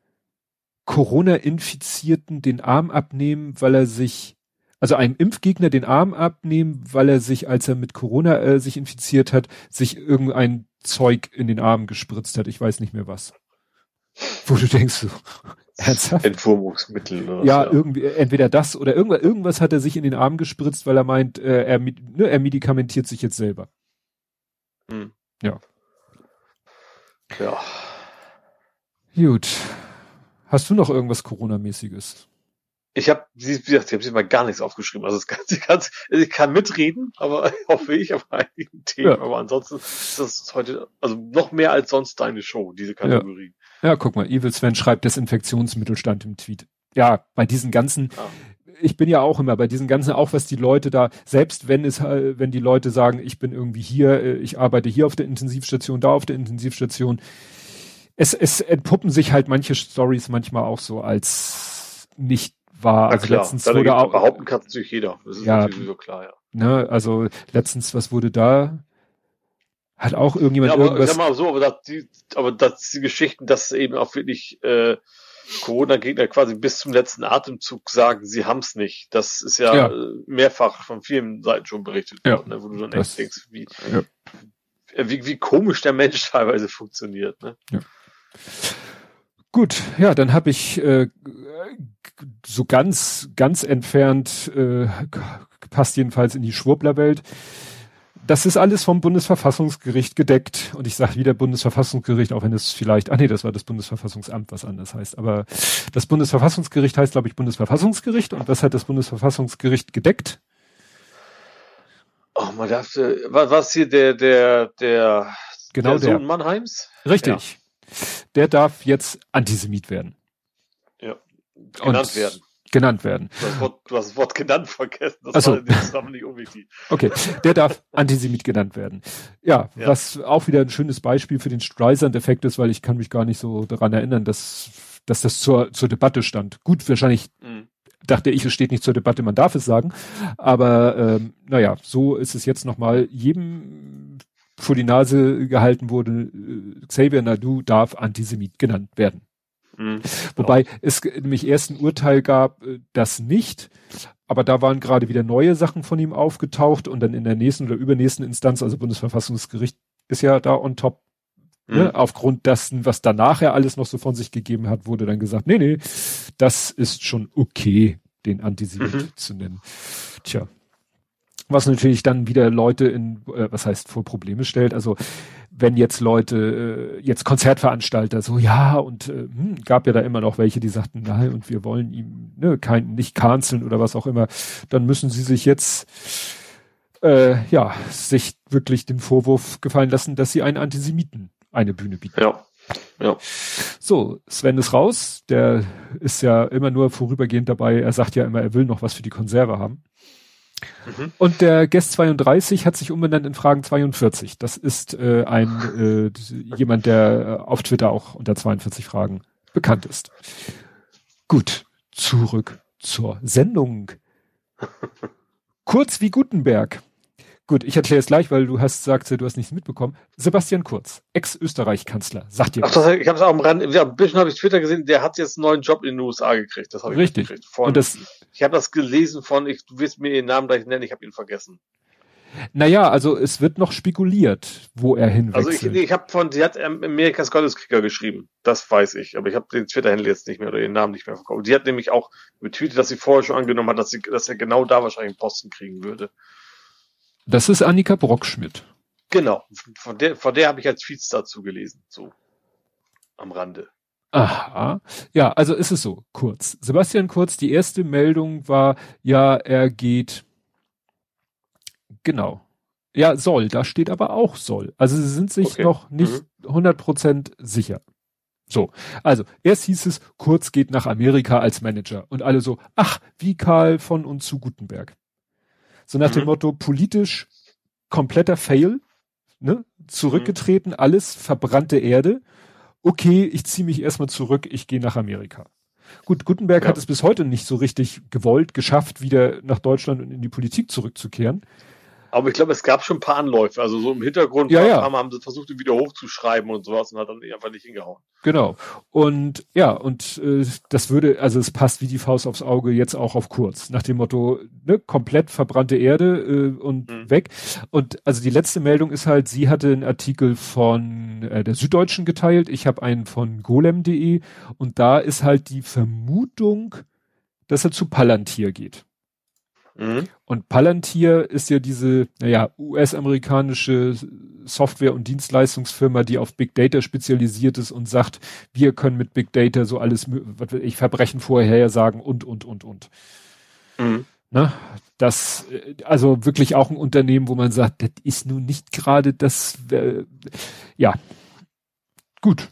B: Corona-Infizierten den Arm abnehmen, weil er sich, also einem Impfgegner den Arm abnehmen, weil er sich, als er mit Corona äh, sich infiziert hat, sich irgendein Zeug in den Arm gespritzt hat. Ich weiß nicht mehr was. Wo du denkst so,
C: ernsthaft? Entwurmungsmittel
B: oder Ja, ja, irgendwie, entweder das oder irgendwas, irgendwas hat er sich in den Arm gespritzt, weil er meint, äh, er, ne, er medikamentiert sich jetzt selber. Hm. Ja. Ja. Gut. Hast du noch irgendwas Corona-mäßiges?
C: Ich habe, wie gesagt, ich habe mal gar nichts aufgeschrieben. Also, das ganz, also ich kann mitreden, aber hoffe ich auf einigen Themen. Ja. Aber ansonsten ist das heute, also noch mehr als sonst deine Show, diese Kategorie.
B: Ja, ja guck mal, Evil Sven schreibt Desinfektionsmittel stand im Tweet. Ja, bei diesen ganzen, ja. ich bin ja auch immer bei diesen ganzen, auch was die Leute da, selbst wenn es, wenn die Leute sagen, ich bin irgendwie hier, äh, ich arbeite hier auf der Intensivstation, da auf der Intensivstation, es, es entpuppen sich halt manche Stories manchmal auch so als nicht wahr.
C: Also klar, letztens wurde auch behaupten kann natürlich jeder.
B: Das ist ja, natürlich so klar, ja. Ne, also letztens, was wurde da? Hat auch irgendjemand
C: ja, aber,
B: irgendwas.
C: Sag mal so, aber das, die, aber das die Geschichten, dass eben auch wirklich äh, Corona-Gegner quasi bis zum letzten Atemzug sagen, sie haben es nicht. Das ist ja, ja, mehrfach von vielen Seiten schon berichtet
B: ja. worden,
C: ne, wo du dann echt denkst, wie, ja. wie, wie komisch der Mensch teilweise funktioniert. Ne?
B: Ja. Gut, ja, dann habe ich äh, so ganz, ganz entfernt, äh, passt jedenfalls in die Schwurblerwelt. Das ist alles vom Bundesverfassungsgericht gedeckt. Und ich sage wieder Bundesverfassungsgericht, auch wenn es vielleicht, ah nee, das war das Bundesverfassungsamt, was anders heißt. Aber das Bundesverfassungsgericht heißt, glaube ich, Bundesverfassungsgericht. Und was hat das Bundesverfassungsgericht gedeckt?
C: Oh, man darf, was hier der, der, der,
B: genau der
C: Sohn Mannheims?
B: Richtig. Ja. Der darf jetzt Antisemit werden.
C: Ja. Genannt Und werden
B: genannt werden.
C: Du hast, Wort, du hast das Wort genannt vergessen. Das war in dem Zusammenhang nicht unwichtig.
B: Okay, der darf Antisemit genannt werden. Ja, ja, was auch wieder ein schönes Beispiel für den Streisand-Effekt ist, weil ich kann mich gar nicht so daran erinnern, dass, dass das zur, zur Debatte stand. Gut, wahrscheinlich mhm. dachte ich, es steht nicht zur Debatte, man darf es sagen. Aber ähm, naja, so ist es jetzt nochmal jedem vor die Nase gehalten wurde, äh, Xavier Nadu darf Antisemit genannt werden. Mhm. Wobei es nämlich erst ein Urteil gab, äh, das nicht, aber da waren gerade wieder neue Sachen von ihm aufgetaucht und dann in der nächsten oder übernächsten Instanz, also Bundesverfassungsgericht ist ja da on top. Ne? Mhm. Ne? Aufgrund dessen, was danach er alles noch so von sich gegeben hat, wurde dann gesagt, nee, nee, das ist schon okay, den Antisemit mhm. zu nennen. Tja, was natürlich dann wieder Leute in, äh, was heißt, vor Probleme stellt. Also wenn jetzt Leute, äh, jetzt Konzertveranstalter so, ja, und äh, hm, gab ja da immer noch welche, die sagten, nein, und wir wollen ihm ne, kein, nicht canceln oder was auch immer, dann müssen sie sich jetzt äh, ja, sich wirklich den Vorwurf gefallen lassen, dass sie einen Antisemiten eine Bühne bieten.
C: Ja. Ja.
B: So, Sven ist raus. Der ist ja immer nur vorübergehend dabei. Er sagt ja immer, er will noch was für die Konserve haben. Mhm. Und der Guest 32 hat sich umbenannt in Fragen 42. Das ist äh, ein äh, jemand, der äh, auf Twitter auch unter 42 Fragen bekannt ist. Gut, zurück zur Sendung. Kurz wie Gutenberg. Gut, ich erkläre es gleich, weil du hast sagst, du hast nichts mitbekommen. Sebastian Kurz, Ex-Österreich-Kanzler, sagt dir
C: Ach, das, ich habe es auch am Rand, ja, ein bisschen habe ich Twitter gesehen, der hat jetzt einen neuen Job in den USA gekriegt. Das habe ich
B: Richtig. Gekriegt.
C: Von, Und das, ich habe das gelesen von, ich, du wirst mir den Namen gleich nennen, ich habe ihn vergessen.
B: Naja, also es wird noch spekuliert, wo er hinwechselt.
C: Also ich, ich habe von, sie hat Amerikas Gotteskrieger geschrieben, das weiß ich, aber ich habe den Twitter-Handle jetzt nicht mehr oder den Namen nicht mehr verkauft. Sie hat nämlich auch betweetet, dass sie vorher schon angenommen hat, dass, sie, dass er genau da wahrscheinlich einen Posten kriegen würde.
B: Das ist Annika Brockschmidt.
C: Genau, von der, von der habe ich als Tweets dazu gelesen, so am Rande.
B: Aha. Ja, also ist es so, kurz. Sebastian Kurz, die erste Meldung war, ja, er geht, genau. Ja, soll, da steht aber auch soll. Also sie sind sich okay. noch nicht mhm. 100% sicher. So, also erst hieß es, Kurz geht nach Amerika als Manager und alle so, ach, wie Karl von und zu Gutenberg. So nach mhm. dem Motto, politisch kompletter Fail, ne? Zurückgetreten, mhm. alles verbrannte Erde. Okay, ich ziehe mich erstmal zurück, ich gehe nach Amerika. Gut, Gutenberg ja. hat es bis heute nicht so richtig gewollt, geschafft, wieder nach Deutschland und in die Politik zurückzukehren.
C: Aber ich glaube, es gab schon ein paar Anläufe. Also so im Hintergrund
B: ja, ja.
C: Haben, haben sie versucht, ihn wieder hochzuschreiben und sowas und hat dann einfach nicht hingehauen.
B: Genau. Und ja, und äh, das würde, also es passt wie die Faust aufs Auge jetzt auch auf kurz. Nach dem Motto, ne, komplett verbrannte Erde äh, und mhm. weg. Und also die letzte Meldung ist halt, sie hatte einen Artikel von äh, der Süddeutschen geteilt. Ich habe einen von golem.de und da ist halt die Vermutung, dass er zu Palantir geht. Mhm. Und Palantir ist ja diese, naja, US-amerikanische Software- und Dienstleistungsfirma, die auf Big Data spezialisiert ist und sagt, wir können mit Big Data so alles, was will ich, Verbrechen vorher sagen und, und, und, und. Mhm. Na, das, also wirklich auch ein Unternehmen, wo man sagt, das ist nun nicht gerade das, äh, ja, gut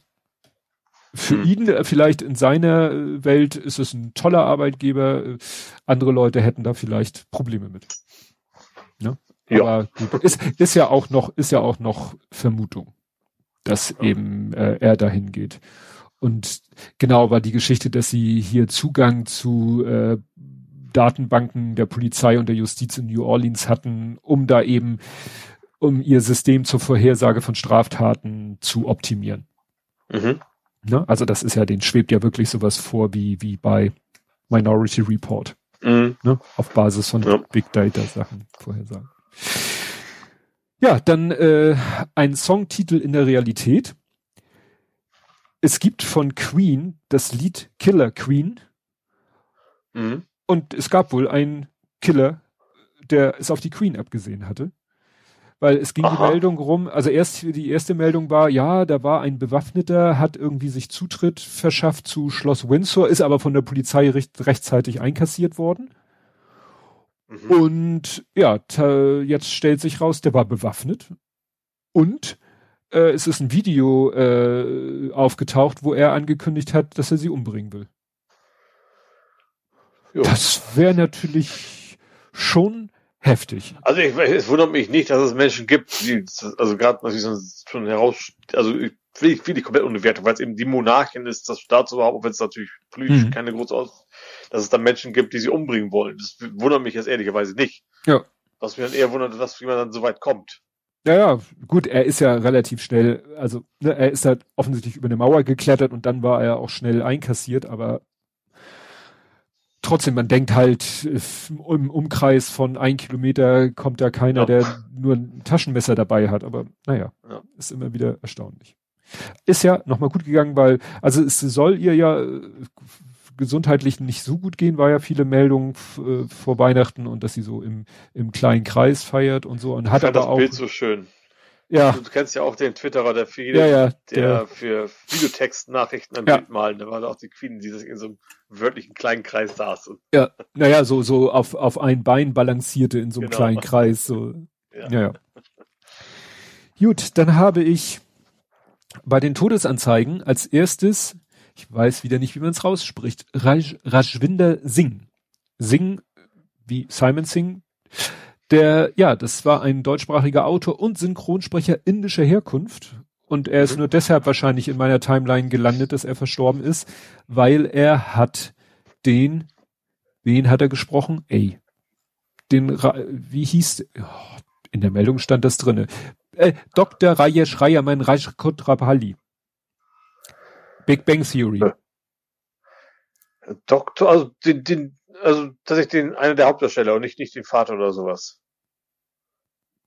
B: für hm. ihn äh, vielleicht in seiner äh, Welt ist es ein toller Arbeitgeber. Äh, andere Leute hätten da vielleicht Probleme mit. Ne? Ja. Aber gut, ist, ist ja auch noch, ist ja auch noch Vermutung, dass ja. eben äh, er dahin geht. Und genau war die Geschichte, dass sie hier Zugang zu äh, Datenbanken der Polizei und der Justiz in New Orleans hatten, um da eben, um ihr System zur Vorhersage von Straftaten zu optimieren. Mhm. Ne? Also das ist ja, den schwebt ja wirklich sowas vor wie, wie bei Minority Report. Mhm. Ne? Auf Basis von ja. Big Data Sachen vorhersagen. Ja, dann äh, ein Songtitel in der Realität. Es gibt von Queen das Lied Killer Queen. Mhm. Und es gab wohl einen Killer, der es auf die Queen abgesehen hatte. Weil es ging Aha. die Meldung rum, also erst die erste Meldung war, ja, da war ein Bewaffneter, hat irgendwie sich Zutritt verschafft zu Schloss Windsor, ist aber von der Polizei recht, rechtzeitig einkassiert worden. Mhm. Und ja, jetzt stellt sich raus, der war bewaffnet. Und äh, es ist ein Video äh, aufgetaucht, wo er angekündigt hat, dass er sie umbringen will. Jo. Das wäre natürlich schon heftig.
C: Also ich, es wundert mich nicht, dass es Menschen gibt, die, also gerade natürlich schon heraus, also ich will ich, will ich komplett Wertung, weil es eben die Monarchin ist, das Staat überhaupt, auch wenn es natürlich politisch mhm. keine große Aus, dass es da Menschen gibt, die sie umbringen wollen. Das wundert mich jetzt ehrlicherweise nicht.
B: Ja.
C: Was mich dann eher wundert, dass jemand dann so weit kommt.
B: Ja, ja, gut, er ist ja relativ schnell, also ne, er ist halt offensichtlich über eine Mauer geklettert und dann war er auch schnell einkassiert, aber trotzdem, man denkt halt, im Umkreis von ein Kilometer kommt da keiner, ja. der nur ein Taschenmesser dabei hat. Aber naja, ja. ist immer wieder erstaunlich. Ist ja nochmal gut gegangen, weil, also es soll ihr ja äh, gesundheitlich nicht so gut gehen, war ja viele Meldungen äh, vor Weihnachten und dass sie so im, im kleinen Kreis feiert und so. Und hat aber
C: das
B: auch.
C: Bild so schön.
B: Ja.
C: Du, kennst ja auch den Twitterer, der viele,
B: ja, ja,
C: der, der für Videotext-Nachrichten am ja. Bild malen. Da war da auch die Queen, die in so einem wörtlichen kleinen Kreis saß.
B: Ja, naja, so, so auf, auf ein Bein balancierte in so einem genau. kleinen Kreis, so. Ja. ja, ja. Gut, dann habe ich bei den Todesanzeigen als erstes, ich weiß wieder nicht, wie man es rausspricht, Raj, Rajwinder Singh. Singh, wie Simon Singh, der, ja, das war ein deutschsprachiger Autor und Synchronsprecher indischer Herkunft. Und er ist mhm. nur deshalb wahrscheinlich in meiner Timeline gelandet, dass er verstorben ist, weil er hat den, wen hat er gesprochen? Ey, den, wie hieß, oh, in der Meldung stand das drinne. Äh, Dr. Rajesh Rayaman Rajkotrapalli. Big Bang Theory.
C: Doktor, also den, den, also tatsächlich den, einer der Hauptdarsteller und nicht, nicht den Vater oder sowas.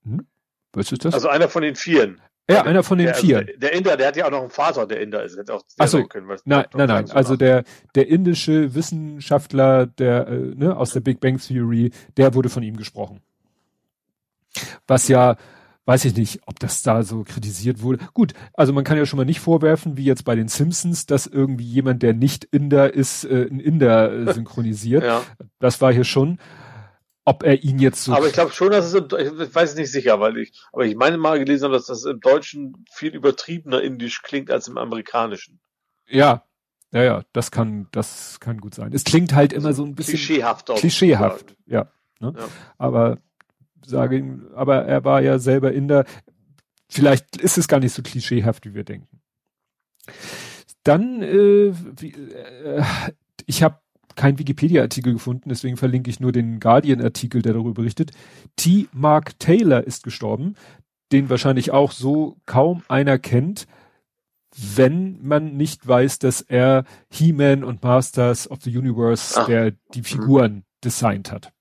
B: Hm? Was ist das?
C: Also einer von den Vieren.
B: Ja, einer von den
C: der,
B: vier.
C: Also der, Inder, der hat ja auch noch einen Vater, der Inder ist. Hätte auch
B: Ach so, können, nein, nein, nein. Also der, der indische Wissenschaftler, der, äh, ne, aus der Big Bang Theory, der wurde von ihm gesprochen. Was ja, weiß ich nicht, ob das da so kritisiert wurde. Gut, also man kann ja schon mal nicht vorwerfen, wie jetzt bei den Simpsons, dass irgendwie jemand, der nicht Inder ist, äh, ein Inder äh, synchronisiert. ja. Das war hier schon ob er ihn jetzt so.
C: Aber ich glaube schon, dass es, im, ich weiß es nicht sicher, weil ich, aber ich meine mal gelesen habe, dass das im Deutschen viel übertriebener indisch klingt als im Amerikanischen.
B: Ja, ja, ja, das kann, das kann gut sein. Es klingt halt immer so ein bisschen
C: klischeehaft.
B: Klischeehaft, ja, ne? ja. Aber sage, aber er war ja selber Inder. Vielleicht ist es gar nicht so klischeehaft, wie wir denken. Dann, äh, wie, äh, ich habe kein Wikipedia-Artikel gefunden, deswegen verlinke ich nur den Guardian-Artikel, der darüber berichtet. T. Mark Taylor ist gestorben, den wahrscheinlich auch so kaum einer kennt, wenn man nicht weiß, dass er He-Man und Masters of the Universe, Ach. der die Figuren designt hat.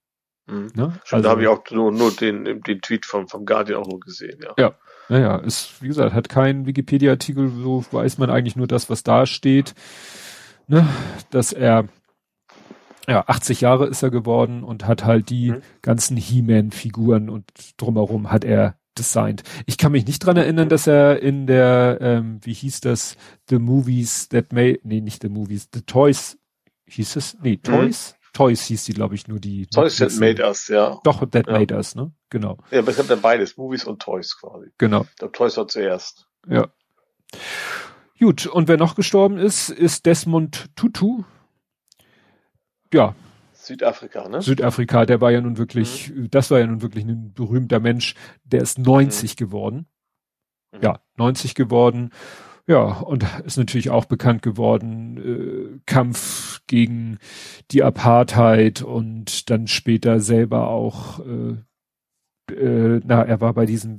C: Mhm. Ne? Also, da habe ich auch nur, nur den, den Tweet vom, vom Guardian auch nur gesehen, ja.
B: Ja. Naja, ist, wie gesagt, hat keinen Wikipedia-Artikel, so weiß man eigentlich nur das, was da steht, ne, dass er ja, 80 Jahre ist er geworden und hat halt die mhm. ganzen He-Man-Figuren und drumherum hat er designt. Ich kann mich nicht dran erinnern, dass er in der, ähm, wie hieß das, The Movies That Made, nee, nicht The Movies, The Toys, hieß es? Nee, mhm. Toys? Mhm. Toys hieß die, glaube ich, nur die.
C: Toys That Made Us, ja.
B: Doch, That ja. Made Us, ne? Genau.
C: Ja, aber es gibt ja beides, Movies und Toys quasi.
B: Genau.
C: Ich glaube, Toys war zuerst.
B: Ja. Gut, und wer noch gestorben ist, ist Desmond Tutu ja.
C: Südafrika, ne?
B: Südafrika, der war ja nun wirklich, mhm. das war ja nun wirklich ein berühmter Mensch, der ist 90 mhm. geworden. Mhm. Ja, 90 geworden. Ja, und ist natürlich auch bekannt geworden, äh, Kampf gegen die Apartheid und dann später selber auch, äh, äh, na, er war bei diesem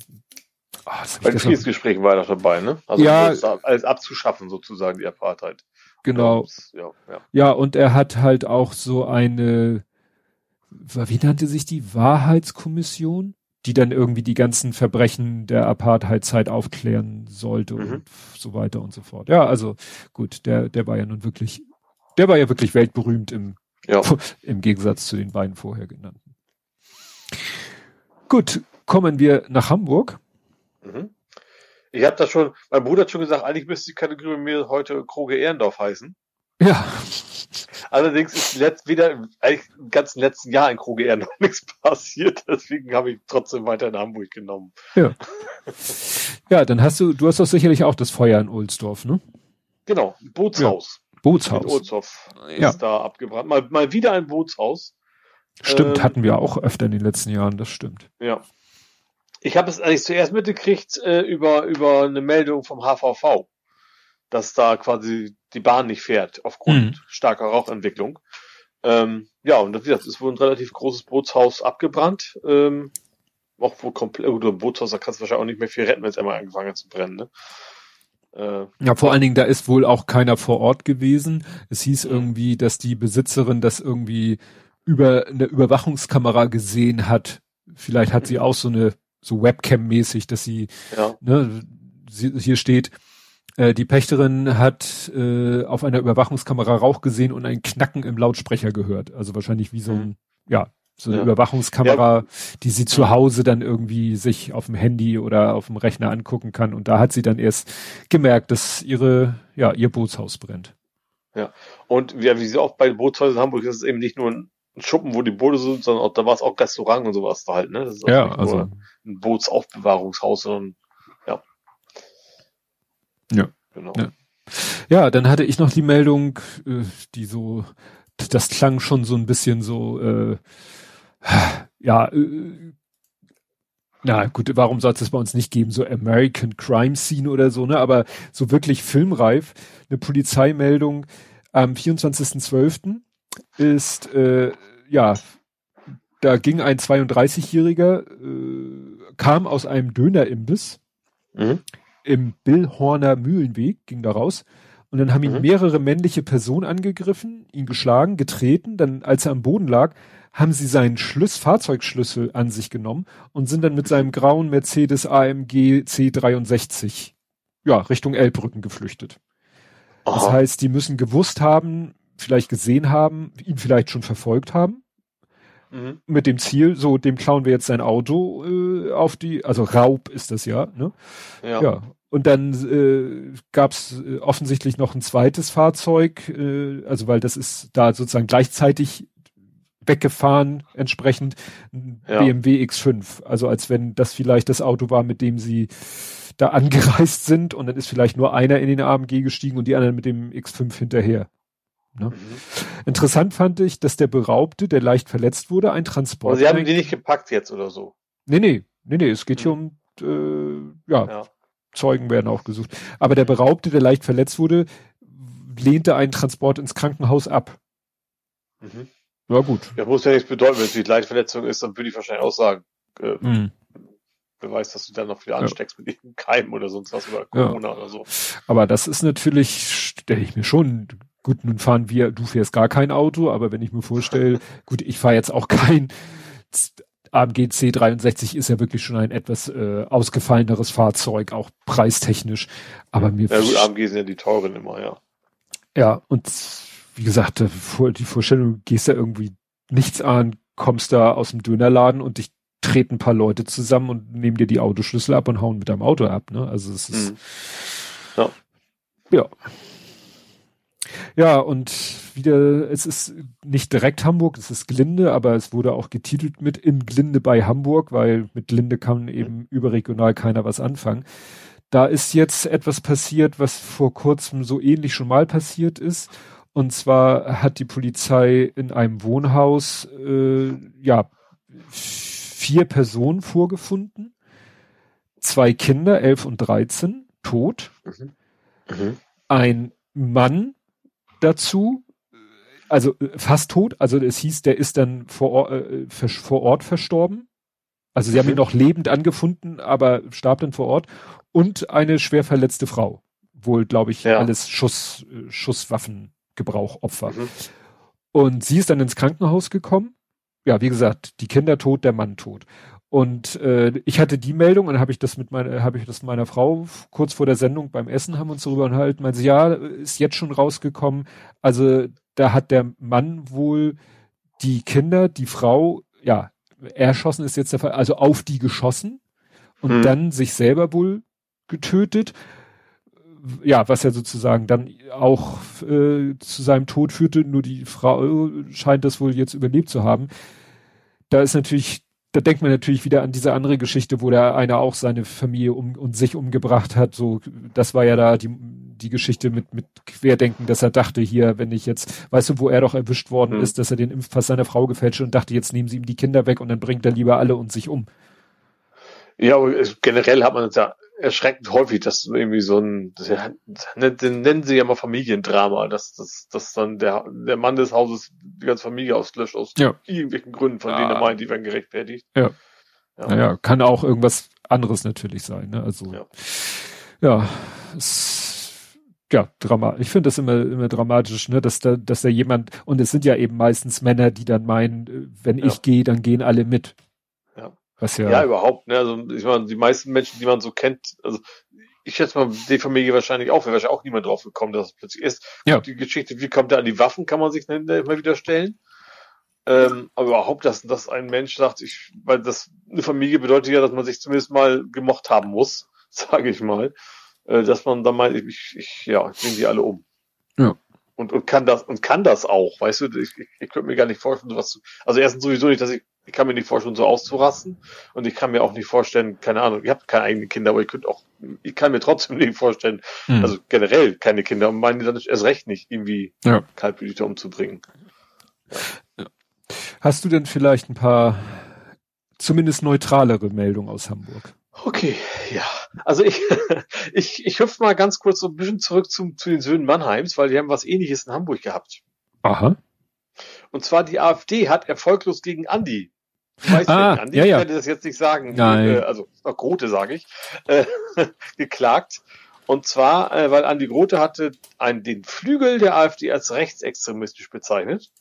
C: Ah, Bei den Friedensgesprächen war er dabei, ne? Also
B: ja,
C: alles abzuschaffen sozusagen, die Apartheid.
B: Genau. Ja, ja. ja, und er hat halt auch so eine, wie nannte sich die Wahrheitskommission? Die dann irgendwie die ganzen Verbrechen der Apartheidzeit aufklären sollte mhm. und so weiter und so fort. Ja, also gut, der, der war ja nun wirklich, der war ja wirklich weltberühmt im, ja. im Gegensatz zu den beiden vorher genannten. Gut, kommen wir nach Hamburg.
C: Mhm. Ich habe da schon, mein Bruder hat schon gesagt, eigentlich müsste die Kategorie mir heute Kroge Ehrendorf heißen.
B: Ja.
C: Allerdings ist letzt, wieder eigentlich im ganzen letzten Jahr in Kroge eher noch nichts passiert, deswegen habe ich trotzdem weiter in Hamburg genommen.
B: Ja. ja, dann hast du, du hast doch sicherlich auch das Feuer in Ohlsdorf, ne?
C: Genau, Bootshaus.
B: Ja. Bootshaus.
C: In Ohlsdorf ja. ist da abgebrannt. Mal, mal wieder ein Bootshaus.
B: Stimmt, ähm, hatten wir auch öfter in den letzten Jahren, das stimmt.
C: Ja. Ich habe es eigentlich zuerst mitgekriegt äh, über, über eine Meldung vom HVV dass da quasi die Bahn nicht fährt aufgrund mhm. starker Rauchentwicklung. Ähm, ja, und wie gesagt, es wurde ein relativ großes Bootshaus abgebrannt. Ähm, auch wohl komplett, gut, ein Bootshaus, da kannst du wahrscheinlich auch nicht mehr viel retten, wenn es einmal angefangen hat zu brennen, ne?
B: Äh, ja, vor allen Dingen, da ist wohl auch keiner vor Ort gewesen. Es hieß irgendwie, dass die Besitzerin das irgendwie über eine Überwachungskamera gesehen hat. Vielleicht hat sie auch so eine, so Webcam-mäßig, dass sie, ja. ne, sie, hier steht, äh, die Pächterin hat äh, auf einer Überwachungskamera Rauch gesehen und ein Knacken im Lautsprecher gehört. Also wahrscheinlich wie so ein, mhm. ja, so eine ja. Überwachungskamera, ja. die sie zu Hause dann irgendwie sich auf dem Handy oder auf dem Rechner angucken kann. Und da hat sie dann erst gemerkt, dass ihre, ja, ihr Bootshaus brennt.
C: Ja. Und ja, wie sie auch bei Bootshäusern in Hamburg ist es eben nicht nur ein Schuppen, wo die Boote sind, sondern auch, da war es auch Restaurant und sowas da halt, ne? Das ist
B: ja, also
C: ein Bootsaufbewahrungshaus, sondern
B: ja. Genau. Ja. ja, dann hatte ich noch die Meldung, äh, die so, das klang schon so ein bisschen so, äh, ja, äh, na gut, warum soll es das bei uns nicht geben? So American Crime Scene oder so, ne? Aber so wirklich filmreif. Eine Polizeimeldung am 24.12. ist, äh, ja, da ging ein 32-Jähriger, äh, kam aus einem Dönerimbiss. Mhm im Billhorner Mühlenweg, ging da raus. Und dann haben ihn mhm. mehrere männliche Personen angegriffen, ihn geschlagen, getreten. Dann, als er am Boden lag, haben sie seinen Schlüssel, Fahrzeugschlüssel an sich genommen und sind dann mit seinem grauen Mercedes AMG C63 ja, Richtung Elbbrücken geflüchtet. Aha. Das heißt, die müssen gewusst haben, vielleicht gesehen haben, ihn vielleicht schon verfolgt haben. Mhm. Mit dem Ziel, so, dem klauen wir jetzt sein Auto äh, auf die, also Raub ist das ja, ne? Ja. ja. Und dann äh, gab es äh, offensichtlich noch ein zweites Fahrzeug, äh, also weil das ist da sozusagen gleichzeitig weggefahren, entsprechend ein ja. BMW X5. Also als wenn das vielleicht das Auto war, mit dem sie da angereist sind und dann ist vielleicht nur einer in den AMG gestiegen und die anderen mit dem X5 hinterher. Ne? Mhm. Interessant fand ich, dass der Beraubte, der leicht verletzt wurde, ein Transport.
C: Aber Sie haben die nicht gepackt jetzt oder so?
B: Nee, nee, nee, nee, es geht hier mhm. um, äh, ja, ja, Zeugen werden auch gesucht. Aber der Beraubte, der leicht verletzt wurde, lehnte einen Transport ins Krankenhaus ab.
C: Mhm. Ja, gut. Ja, muss ja nichts bedeuten, wenn es die Leichtverletzung ist, dann würde ich wahrscheinlich auch sagen, äh, mhm. Beweis, dass du dann noch wieder ansteckst ja. mit dem Keim oder sonst was oder Corona ja. oder so.
B: Aber das ist natürlich, stelle ich mir schon Gut, nun fahren wir, du fährst gar kein Auto, aber wenn ich mir vorstelle, gut, ich fahre jetzt auch kein AMG C63 ist ja wirklich schon ein etwas äh, ausgefalleneres Fahrzeug, auch preistechnisch. Aber mir.
C: Ja gut, AMG sind ja die teuren immer, ja.
B: Ja, und wie gesagt, die Vorstellung, du gehst da irgendwie nichts an, kommst da aus dem Dönerladen und dich treten ein paar Leute zusammen und nehmen dir die Autoschlüssel ab und hauen mit deinem Auto ab, ne? Also es ist. Mhm. Ja. Ja. Ja, und wieder, es ist nicht direkt Hamburg, es ist Glinde, aber es wurde auch getitelt mit in Glinde bei Hamburg, weil mit Glinde kann eben überregional keiner was anfangen. Da ist jetzt etwas passiert, was vor kurzem so ähnlich schon mal passiert ist. Und zwar hat die Polizei in einem Wohnhaus äh, ja vier Personen vorgefunden, zwei Kinder, elf und dreizehn, tot, mhm. Mhm. ein Mann dazu, also äh, fast tot, also es hieß, der ist dann vor, äh, vor Ort verstorben. Also sie mhm. haben ihn noch lebend angefunden, aber starb dann vor Ort. Und eine schwer verletzte Frau. Wohl, glaube ich, ja. alles Schuss, Schusswaffengebrauch-Opfer. Mhm. Und sie ist dann ins Krankenhaus gekommen. Ja, wie gesagt, die Kinder tot, der Mann tot. Und äh, ich hatte die Meldung und habe ich das mit meiner, habe ich das meiner Frau kurz vor der Sendung beim Essen haben uns darüber unterhalten. Meinte sie, ja, ist jetzt schon rausgekommen. Also da hat der Mann wohl die Kinder, die Frau, ja, erschossen ist jetzt der Fall, also auf die geschossen und hm. dann sich selber wohl getötet. Ja, was ja sozusagen dann auch äh, zu seinem Tod führte. Nur die Frau scheint das wohl jetzt überlebt zu haben. Da ist natürlich da denkt man natürlich wieder an diese andere Geschichte, wo der einer auch seine Familie um und sich umgebracht hat. So, das war ja da die, die Geschichte mit, mit Querdenken, dass er dachte, hier, wenn ich jetzt, weißt du, wo er doch erwischt worden mhm. ist, dass er den Impfpass seiner Frau gefälscht und dachte, jetzt nehmen sie ihm die Kinder weg und dann bringt er lieber alle und sich um.
C: Ja, aber generell hat man ja erschreckend häufig, dass irgendwie so ein, das, den nennen sie ja mal Familiendrama, dass, dass, dass dann der, der Mann des Hauses die ganze Familie auslöscht aus ja. irgendwelchen Gründen, von ja. denen er meint, die werden gerechtfertigt.
B: Ja. ja. Naja, kann auch irgendwas anderes natürlich sein, ne? Also, ja, ja es, ja, Drama. Ich finde das immer, immer dramatisch, ne, dass da, dass da jemand, und es sind ja eben meistens Männer, die dann meinen, wenn ich gehe, dann gehen alle mit.
C: Was ja, ja, überhaupt. Ne? Also ich meine, die meisten Menschen, die man so kennt, also ich schätze mal, die Familie wahrscheinlich auch, wäre wahrscheinlich auch niemand drauf gekommen, dass es plötzlich ist. Ja. Und die Geschichte, wie kommt er an die Waffen, kann man sich immer wieder stellen. Ähm, aber überhaupt, dass, dass ein Mensch sagt, ich, weil das eine Familie bedeutet ja, dass man sich zumindest mal gemocht haben muss, sage ich mal. Äh, dass man dann meint, ich, ich ja, ich bringe die alle um. Ja. Und, und kann das, und kann das auch, weißt du, ich, ich, ich könnte mir gar nicht vorstellen, sowas zu, also erstens sowieso nicht, dass ich ich kann mir nicht vorstellen, so auszurasten. Und ich kann mir auch nicht vorstellen, keine Ahnung, ihr habt keine eigenen Kinder, aber ihr könnt auch, ich kann mir trotzdem nicht vorstellen, hm. also generell keine Kinder und meine dann erst recht nicht irgendwie ja. kaltblütig umzubringen.
B: Ja. Hast du denn vielleicht ein paar zumindest neutralere Meldungen aus Hamburg?
C: Okay, ja. Also ich, ich, ich hüpfe mal ganz kurz so ein bisschen zurück zum, zu den Söhnen Mannheims, weil die haben was ähnliches in Hamburg gehabt.
B: Aha.
C: Und zwar die AfD hat erfolglos gegen Andi.
B: Ich weiß ah,
C: Andi, ja, ja. ich werde das jetzt nicht sagen,
B: Nein. Äh,
C: also Grote sage ich, äh, geklagt. Und zwar, äh, weil Andi Grote hatte ein, den Flügel der AfD als rechtsextremistisch bezeichnet.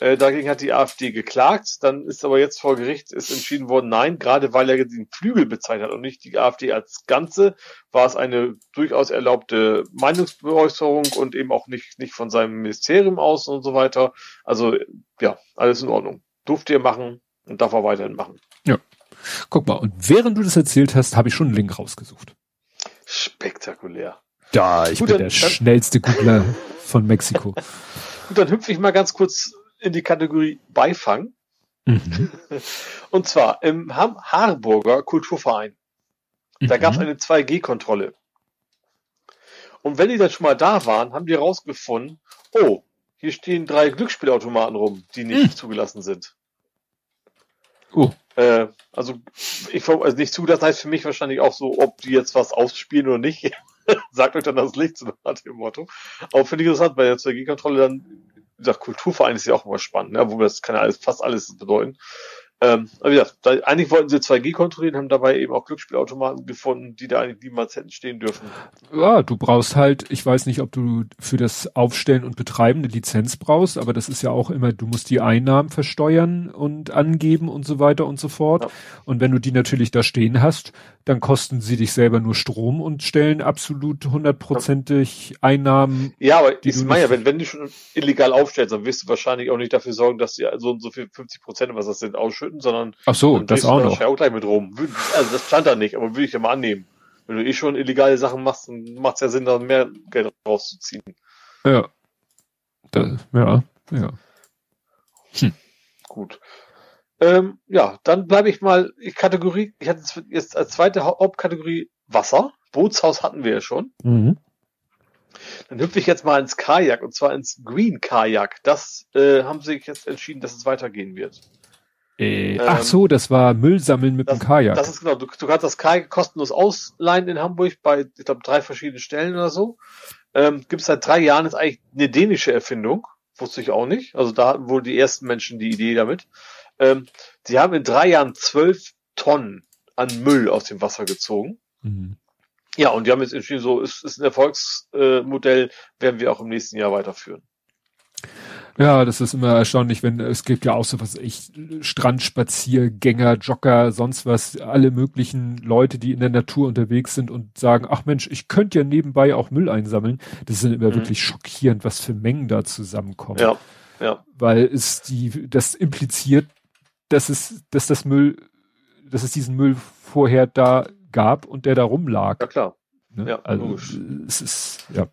C: Äh, dagegen hat die AfD geklagt. Dann ist aber jetzt vor Gericht ist entschieden worden, nein, gerade weil er den Flügel bezeichnet hat und nicht die AfD als Ganze, war es eine durchaus erlaubte Meinungsäußerung und eben auch nicht, nicht von seinem Ministerium aus und so weiter. Also ja, alles in Ordnung. Durfte er machen und darf er weiterhin machen.
B: Ja. Guck mal, und während du das erzählt hast, habe ich schon einen Link rausgesucht.
C: Spektakulär.
B: Da, ich Gut, bin der dann, schnellste Googler von Mexiko.
C: Gut, dann hüpfe ich mal ganz kurz in die Kategorie Beifang. Mhm. Und zwar im Harburger Kulturverein. Da mhm. gab es eine 2G-Kontrolle. Und wenn die dann schon mal da waren, haben die rausgefunden, oh, hier stehen drei Glücksspielautomaten rum, die nicht mhm. zugelassen sind. Oh. Äh, also, ich also nicht zugelassen heißt für mich wahrscheinlich auch so, ob die jetzt was ausspielen oder nicht. Sagt euch dann das Licht, nach dem Motto. Aber finde ich interessant, bei der 2G-Kontrolle dann wie gesagt, Kulturverein ist ja auch immer spannend, ne? wo das kann ja alles, fast alles bedeuten. Ähm, wie gesagt, da, eigentlich wollten sie 2G kontrollieren, haben dabei eben auch Glücksspielautomaten gefunden, die da eigentlich niemals hätten stehen dürfen.
B: Ja, du brauchst halt, ich weiß nicht, ob du für das Aufstellen und Betreiben eine Lizenz brauchst, aber das ist ja auch immer, du musst die Einnahmen versteuern und angeben und so weiter und so fort. Ja. Und wenn du die natürlich da stehen hast, dann kosten sie dich selber nur Strom und stellen absolut hundertprozentig Einnahmen.
C: Ja, aber ich meine ja, wenn, wenn du schon illegal aufstellst, dann wirst du wahrscheinlich auch nicht dafür sorgen, dass sie so und so viel 50 Prozent, was das sind, ausschütten, sondern
B: Ach so, das auch noch.
C: auch gleich mit rum. Also das stand da nicht, aber würde ich ja mal annehmen. Wenn du eh schon illegale Sachen machst, dann macht es ja Sinn, da mehr Geld rauszuziehen.
B: Ja. Da, ja, ja.
C: Hm. Gut. Ähm, ja, dann bleibe ich mal, ich Kategorie, ich hatte jetzt als zweite Hauptkategorie Wasser. Bootshaus hatten wir ja schon. Mhm. Dann hüpfe ich jetzt mal ins Kajak und zwar ins Green Kajak. Das äh, haben sie jetzt entschieden, dass es weitergehen wird.
B: Äh, ähm, ach so, das war Müll sammeln mit
C: das,
B: dem Kajak.
C: Das ist genau. Du, du kannst das Kajak kostenlos ausleihen in Hamburg bei, ich glaube, drei verschiedenen Stellen oder so. Ähm, Gibt es seit drei Jahren, ist eigentlich eine dänische Erfindung. Wusste ich auch nicht. Also da hatten wohl die ersten Menschen die Idee damit. Ähm, sie haben in drei Jahren zwölf Tonnen an Müll aus dem Wasser gezogen. Mhm. Ja, und die haben jetzt entschieden, so ist, ist ein Erfolgsmodell, werden wir auch im nächsten Jahr weiterführen.
B: Ja, das ist immer erstaunlich, wenn es gibt ja auch so was ich Strandspaziergänger, Jogger, sonst was, alle möglichen Leute, die in der Natur unterwegs sind und sagen, ach Mensch, ich könnte ja nebenbei auch Müll einsammeln. Das ist immer mhm. wirklich schockierend, was für Mengen da zusammenkommen.
C: Ja, ja.
B: Weil es die, das impliziert, dass es, dass das Müll, dass es diesen Müll vorher da gab und der da rumlag.
C: Ja klar.
B: Ne? Ja, also logisch. es ist, ja.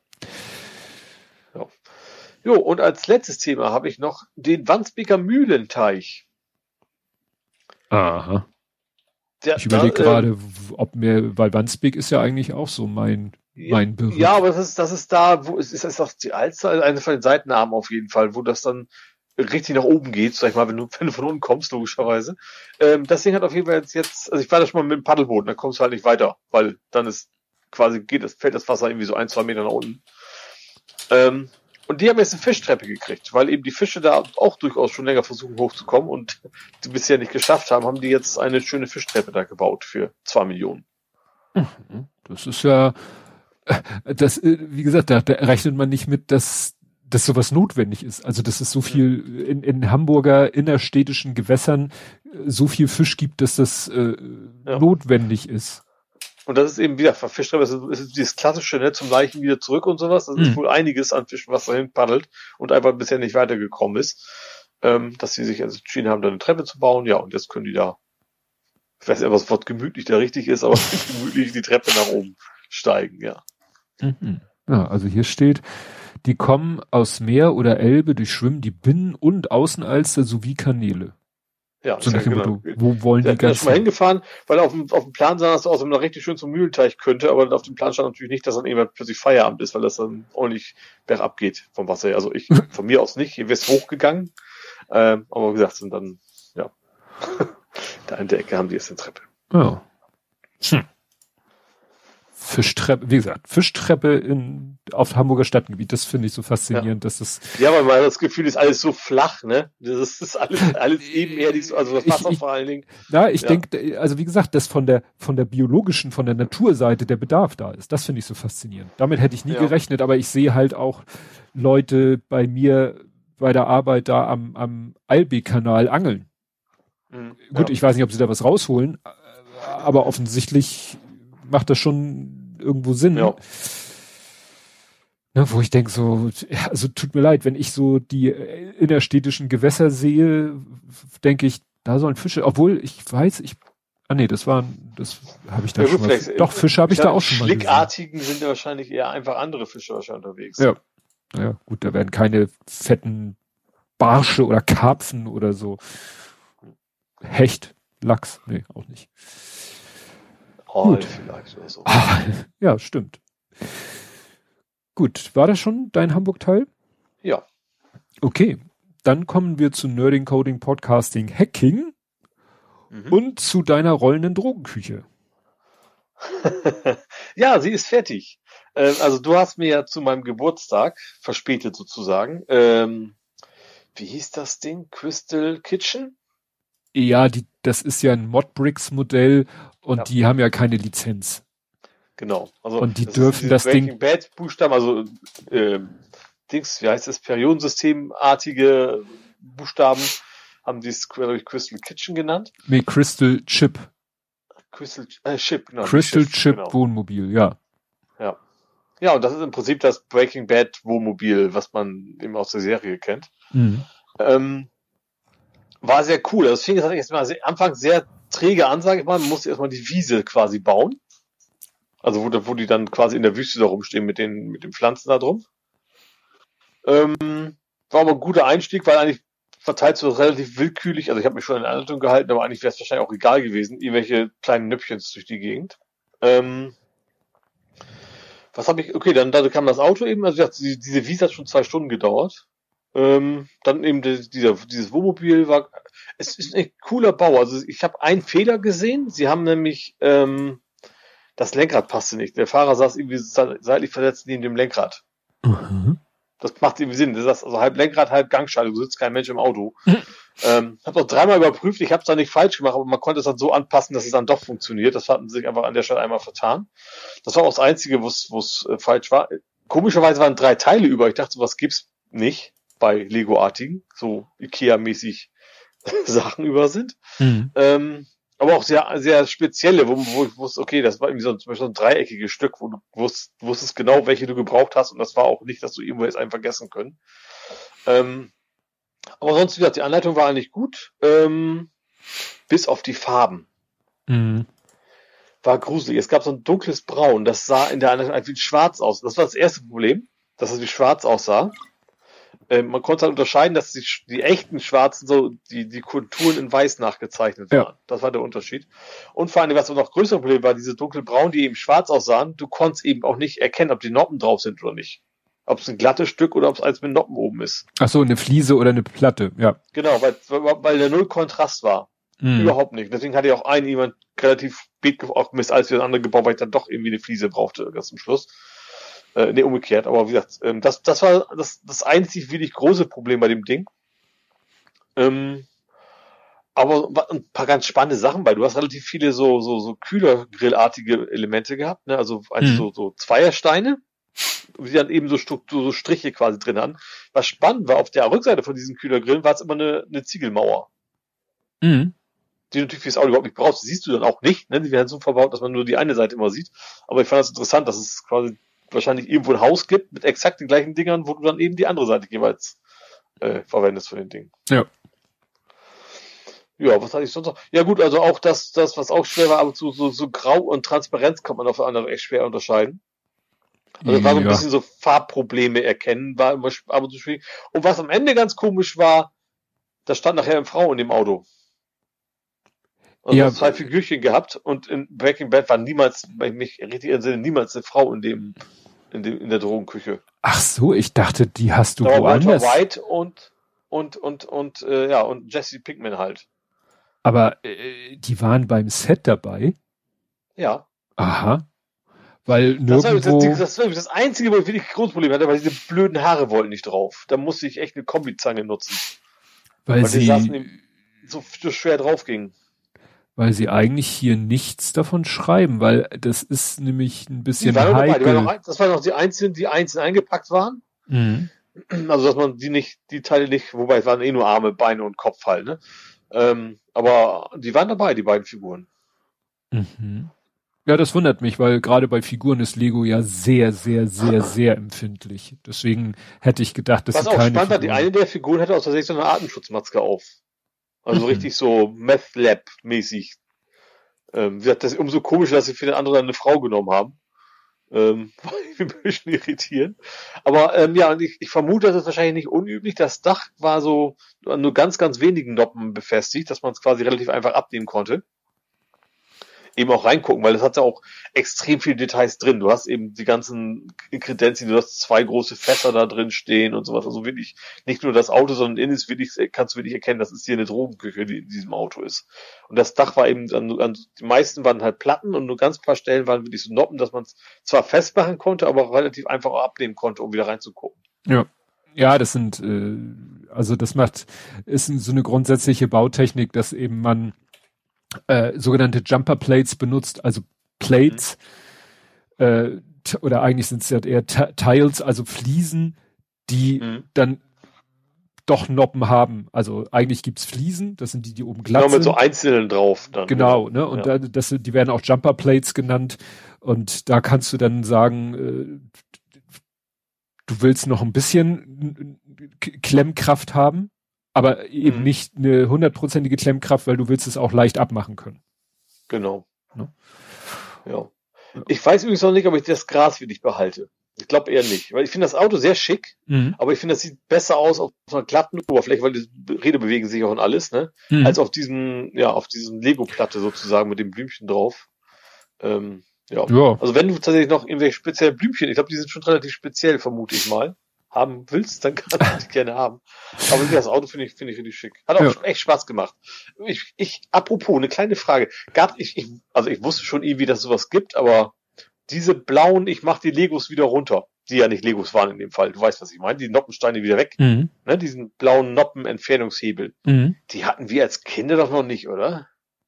C: Jo, und als letztes Thema habe ich noch den Wandsbeker Mühlenteich.
B: Aha. Der, ich überlege gerade, äh, ob mir, weil Wandsbek ist ja eigentlich auch so mein, mein
C: Beruf. Ja, aber das ist, das ist da, wo es ist, ist auch die Alster, also eine von den Seitenarmen auf jeden Fall, wo das dann richtig nach oben geht, sag ich mal, wenn du, wenn du von unten kommst, logischerweise. Ähm, das Ding hat auf jeden Fall jetzt, jetzt, also ich war da schon mal mit dem Paddelboot, dann kommst du halt nicht weiter, weil dann ist quasi geht das, fällt das Wasser irgendwie so ein, zwei Meter nach unten. Ähm, und die haben jetzt eine Fischtreppe gekriegt, weil eben die Fische da auch durchaus schon länger versuchen hochzukommen und die bisher nicht geschafft haben, haben die jetzt eine schöne Fischtreppe da gebaut für zwei Millionen.
B: Mhm. Das ist ja, das, wie gesagt, da, da rechnet man nicht mit, dass, dass sowas notwendig ist. Also, dass es so viel in, in Hamburger innerstädtischen Gewässern so viel Fisch gibt, dass das äh, ja. notwendig ist.
C: Und das ist eben wieder Fischtreiber, es ist dieses klassische, ne, zum Leichen wieder zurück und sowas. Das mhm. ist wohl einiges an Fischen, was dahin paddelt und einfach bisher nicht weitergekommen ist. Ähm, dass sie sich also entschieden haben, da eine Treppe zu bauen. Ja, und jetzt können die da, ich weiß nicht, ob das Wort gemütlich da richtig ist, aber gemütlich die Treppe nach oben steigen, ja.
B: Mhm. Ja, also hier steht, die kommen aus Meer oder Elbe, durchschwimmen die Binnen- und Außenalster sowie Kanäle.
C: Ja, so ja genau. wo wollen der die ganz? Ich mal hingefahren, weil auf dem, auf dem Plan sah es aus, wenn man richtig schön zum Mühlenteich könnte, aber auf dem Plan stand natürlich nicht, dass dann irgendwann plötzlich Feierabend ist, weil das dann ordentlich bergab geht vom Wasser her. Also ich, von mir aus nicht, hier wär's hochgegangen, ähm, aber wie gesagt, sind dann, ja, da in der Ecke haben die jetzt eine Treppe.
B: Ja. Hm. Fischtreppe, wie gesagt, Fischtreppe in, auf Hamburger Stadtgebiet, das finde ich so faszinierend, ja. dass das.
C: Ja, weil man das Gefühl ist alles so flach, ne? Das ist alles, alles ebenerdig, also das Wasser ich, vor allen Dingen.
B: Ja, ich ja. denke, also wie gesagt, dass von der, von der biologischen, von der Naturseite der Bedarf da ist, das finde ich so faszinierend. Damit hätte ich nie ja. gerechnet, aber ich sehe halt auch Leute bei mir bei der Arbeit da am, am Albi-Kanal angeln. Mhm, Gut, ich weiß nicht, ob sie da was rausholen, aber offensichtlich macht das schon irgendwo Sinn. Ja. Ne, wo ich denke so, also tut mir leid, wenn ich so die äh, innerstädtischen Gewässer sehe, denke ich, da sollen Fische, obwohl ich weiß, ich, ah nee, das waren, das habe ich da ja, schon mal, doch Fische habe ich da auch schon
C: mal Schlickartigen sind ja wahrscheinlich eher einfach andere Fische wahrscheinlich unterwegs.
B: Ja, ja, gut, da werden keine fetten Barsche oder Karpfen oder so. Hecht, Lachs, nee, auch nicht. Aal vielleicht oder so. Ah, ja, stimmt. Gut, war das schon dein Hamburg-Teil?
C: Ja.
B: Okay, dann kommen wir zu Nerding Coding Podcasting Hacking mhm. und zu deiner rollenden Drogenküche.
C: ja, sie ist fertig. Ähm, also du hast mir ja zu meinem Geburtstag, verspätet sozusagen, ähm, wie hieß das Ding? Crystal Kitchen?
B: Ja, die, das ist ja ein Modbricks Modell und ja. die haben ja keine Lizenz.
C: Genau.
B: Also und die dürfen das Breaking Ding.
C: Bad Buchstaben, also äh, Dings, wie heißt das, Periodensystemartige Buchstaben, haben die es Crystal Kitchen genannt.
B: Nee, Crystal Chip.
C: Crystal äh, Chip,
B: genau. Crystal Chip, Chip genau. Wohnmobil, ja.
C: Ja. Ja, und das ist im Prinzip das Breaking Bad Wohnmobil, was man eben aus der Serie kennt. Mhm. Ähm, war sehr cool. Das fing jetzt mal Anfang sehr träge an, sage ich mal. Man musste erstmal die Wiese quasi bauen. Also wo, wo die dann quasi in der Wüste da rumstehen mit den, mit den Pflanzen da drum. Ähm, war aber ein guter Einstieg, weil eigentlich verteilt so relativ willkürlich, also ich habe mich schon in Anleitung gehalten, aber eigentlich wäre es wahrscheinlich auch egal gewesen, irgendwelche kleinen Nüppchens durch die Gegend. Ähm, was habe ich, okay, dann, dann kam das Auto eben, also diese, diese Wiese hat schon zwei Stunden gedauert. Ähm, dann eben die, dieser, dieses Wohnmobil war, es ist ein cooler Bau. Also ich habe einen Fehler gesehen. Sie haben nämlich, ähm, das Lenkrad passte nicht. Der Fahrer saß irgendwie seitlich versetzt neben dem Lenkrad. Mhm. Das macht irgendwie Sinn. Das ist also halb Lenkrad, halb Gangschaltung. Du sitzt kein Mensch im Auto. Mhm. Ähm, habe auch dreimal überprüft, ich habe es da nicht falsch gemacht, aber man konnte es dann so anpassen, dass es dann doch funktioniert. Das hatten sie sich einfach an der Stelle einmal vertan. Das war auch das Einzige, wo es äh, falsch war. Komischerweise waren drei Teile über. Ich dachte, sowas gibt's nicht bei Lego-artigen, so Ikea-mäßig Sachen über sind. Mhm. Ähm, aber auch sehr, sehr spezielle, wo, wo ich wusste, okay, das war irgendwie so, zum Beispiel so ein dreieckiges Stück, wo du wusst, wusstest genau, welche du gebraucht hast und das war auch nicht, dass du irgendwo jetzt einen vergessen können. Ähm, aber sonst, wie gesagt, die Anleitung war eigentlich gut, ähm, bis auf die Farben. Mhm. War gruselig. Es gab so ein dunkles Braun, das sah in der Anleitung wie schwarz aus. Das war das erste Problem, dass es wie schwarz aussah. Ähm, man konnte halt unterscheiden, dass die, die echten Schwarzen so die, die Konturen in Weiß nachgezeichnet waren. Ja. Das war der Unterschied. Und vor allem, was noch größere Problem war, diese dunkelbraun, die eben schwarz aussahen, du konntest eben auch nicht erkennen, ob die Noppen drauf sind oder nicht. Ob es ein glattes Stück oder ob es eins mit Noppen oben ist.
B: Ach so, eine Fliese oder eine Platte, ja.
C: Genau, weil, weil der Null Kontrast war. Mhm. Überhaupt nicht. Deswegen hatte ja auch einen jemand relativ spät auch Mist, als wir das andere gebaut, weil ich dann doch irgendwie eine Fliese brauchte, ganz zum Schluss. Äh, nee, umgekehrt. Aber wie gesagt, ähm, das, das war das, das einzig wirklich große Problem bei dem Ding. Ähm, aber ein paar ganz spannende Sachen, weil du hast relativ viele so, so, so Kühlergrillartige Elemente gehabt, ne? Also, mhm. so, so Zweiersteine, die dann eben so, Struktur, so Striche quasi drin haben. Was spannend war, auf der Rückseite von diesen Kühlergrillen war es immer eine, eine Ziegelmauer. Mhm. Die natürlich fürs Auto überhaupt nicht brauchst. Die siehst du dann auch nicht, ne? Die werden so verbaut, dass man nur die eine Seite immer sieht. Aber ich fand das interessant, dass es quasi wahrscheinlich irgendwo ein Haus gibt mit exakt den gleichen Dingern, wo du dann eben die andere Seite jeweils äh, verwendest für den Ding.
B: Ja.
C: Ja, was hatte ich sonst noch? Ja gut, also auch das, das, was auch schwer war, aber zu so, so Grau und Transparenz kann man auf der anderen echt schwer unterscheiden. Also war so ein bisschen so Farbprobleme erkennen, war immer ab und zu schwierig. Und was am Ende ganz komisch war, da stand nachher eine Frau in dem Auto. Und ja. zwei Figürchen gehabt und in Breaking Bad war niemals, wenn ich mich richtig entsinne, niemals eine Frau in dem in, dem, in der Drogenküche.
B: Ach so, ich dachte, die hast du da woanders.
C: Walter White und und und und äh, ja und Jesse Pinkman halt.
B: Aber äh, die waren beim Set dabei.
C: Ja.
B: Aha. Weil nirgendwo...
C: Das war, das, das das Einzige, wo ich wirklich großes Problem hatte, weil diese blöden Haare wollten nicht drauf. Da musste ich echt eine Kombizange nutzen.
B: Weil, weil sie
C: so, so schwer drauf ging
B: weil sie eigentlich hier nichts davon schreiben, weil das ist nämlich ein bisschen heikel.
C: War noch, das waren noch die einzelnen, die einzeln eingepackt waren. Mhm. Also dass man die nicht, die Teile nicht, wobei es waren eh nur Arme, Beine und Kopf halt, ne? Ähm, aber die waren dabei, die beiden Figuren.
B: Mhm. Ja, das wundert mich, weil gerade bei Figuren ist Lego ja sehr, sehr, sehr, sehr empfindlich. Deswegen hätte ich gedacht, dass
C: Was auch spannend hat, die eine der Figuren hatte aus der so eine Atemschutzmaske auf. Also mhm. richtig so Meth Lab mäßig. Ähm, wie gesagt, das ist umso komischer, dass sie für den anderen eine Frau genommen haben. Ähm, war ein bisschen irritierend. Aber ähm, ja, ich, ich vermute, das ist wahrscheinlich nicht unüblich. Das Dach war so an nur ganz, ganz wenigen Noppen befestigt, dass man es quasi relativ einfach abnehmen konnte eben auch reingucken, weil es hat ja auch extrem viele Details drin. Du hast eben die ganzen Kredenzien, du hast zwei große Fässer da drin stehen und sowas. Also wirklich nicht nur das Auto, sondern innen ist wirklich, kannst du wirklich erkennen, das ist hier eine Drogenküche, die in diesem Auto ist. Und das Dach war eben, an, an, die meisten waren halt Platten und nur ganz paar Stellen waren wirklich so Noppen, dass man es zwar festmachen konnte, aber auch relativ einfach auch abnehmen konnte, um wieder reinzugucken.
B: Ja. Ja, das sind, äh, also das macht, ist so eine grundsätzliche Bautechnik, dass eben man äh, sogenannte Jumper Plates benutzt, also Plates, mhm. äh, oder eigentlich sind es ja eher Tiles, also Fliesen, die mhm. dann doch Noppen haben. Also eigentlich gibt's Fliesen, das sind die, die oben glatt genau,
C: sind. Genau, mit so einzelnen drauf.
B: Dann, genau, ne? Und ja. da, das, die werden auch Jumper Plates genannt. Und da kannst du dann sagen, äh, du willst noch ein bisschen Klemmkraft haben aber eben mhm. nicht eine hundertprozentige Klemmkraft, weil du willst es auch leicht abmachen können.
C: Genau. Ne? Ja. Ich weiß übrigens noch nicht, ob ich das Gras wirklich behalte. Ich glaube eher nicht, weil ich finde das Auto sehr schick, mhm. aber ich finde, das sieht besser aus auf einer glatten Oberfläche, weil die Räder bewegen sich auch und alles, ne? Mhm. Als auf diesem, ja, auf diesem Lego-Platte sozusagen mit dem Blümchen drauf. Ähm, ja. ja. Also wenn du tatsächlich noch irgendwelche speziellen Blümchen, ich glaube, die sind schon relativ speziell, vermute ich mal haben willst, dann kannst du die gerne haben. Aber das Auto finde ich, finde ich richtig schick. Hat auch ja. echt Spaß gemacht. Ich, ich, apropos, eine kleine Frage. Gab, ich, ich, also ich wusste schon irgendwie, dass sowas gibt, aber diese blauen, ich mach die Legos wieder runter. die ja nicht Legos waren in dem Fall. Du weißt, was ich meine. Die Noppensteine wieder weg.
B: Mhm.
C: Ne, diesen blauen Noppen-Entfernungshebel.
B: Mhm.
C: Die hatten wir als Kinder doch noch nicht, oder?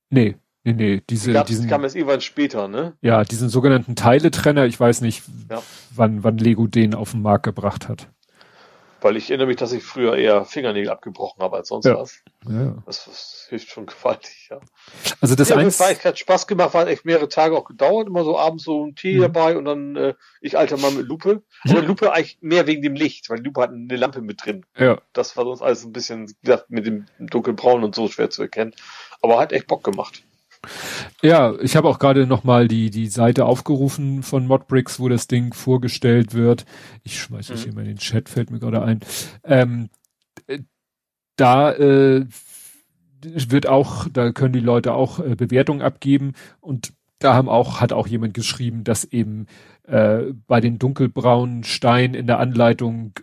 B: Nee, nee, nee. Diese,
C: Die
B: diesen,
C: die kam erst irgendwann später, ne?
B: ja, diesen sogenannten Teiletrenner, ich weiß nicht,
C: Ja.
B: wann, wann Lego den auf den Markt gebracht hat.
C: Weil ich erinnere mich, dass ich früher eher Fingernägel abgebrochen habe als sonst
B: Ja.
C: was.
B: Ja.
C: Das, das hilft schon gewaltig, ja.
B: Also das
C: ja,
B: eins,
C: war hat Spaß gemacht, war echt mehrere Tage auch gedauert, immer so abends so ein Tee
B: Mhm.
C: dabei und dann äh, ich alter Mann mit Lupe. Aber Lupe eigentlich mehr wegen dem Licht, weil Lupe hat eine Lampe mit drin.
B: ja,
C: Das war sonst alles ein bisschen wie gesagt, mit dem dunkelbraun und so schwer zu erkennen. Aber hat echt Bock gemacht.
B: Ja, ich habe auch gerade noch mal die die Seite aufgerufen von Modbricks, wo das Ding vorgestellt wird. Ich schmeiße
C: Mhm.
B: hier mal in den Chat, fällt mir gerade ein. Ähm, äh, da äh, wird auch, da können die Leute auch äh, Bewertungen abgeben und da haben auch hat auch jemand geschrieben, dass eben äh, bei den dunkelbraunen Steinen in der Anleitung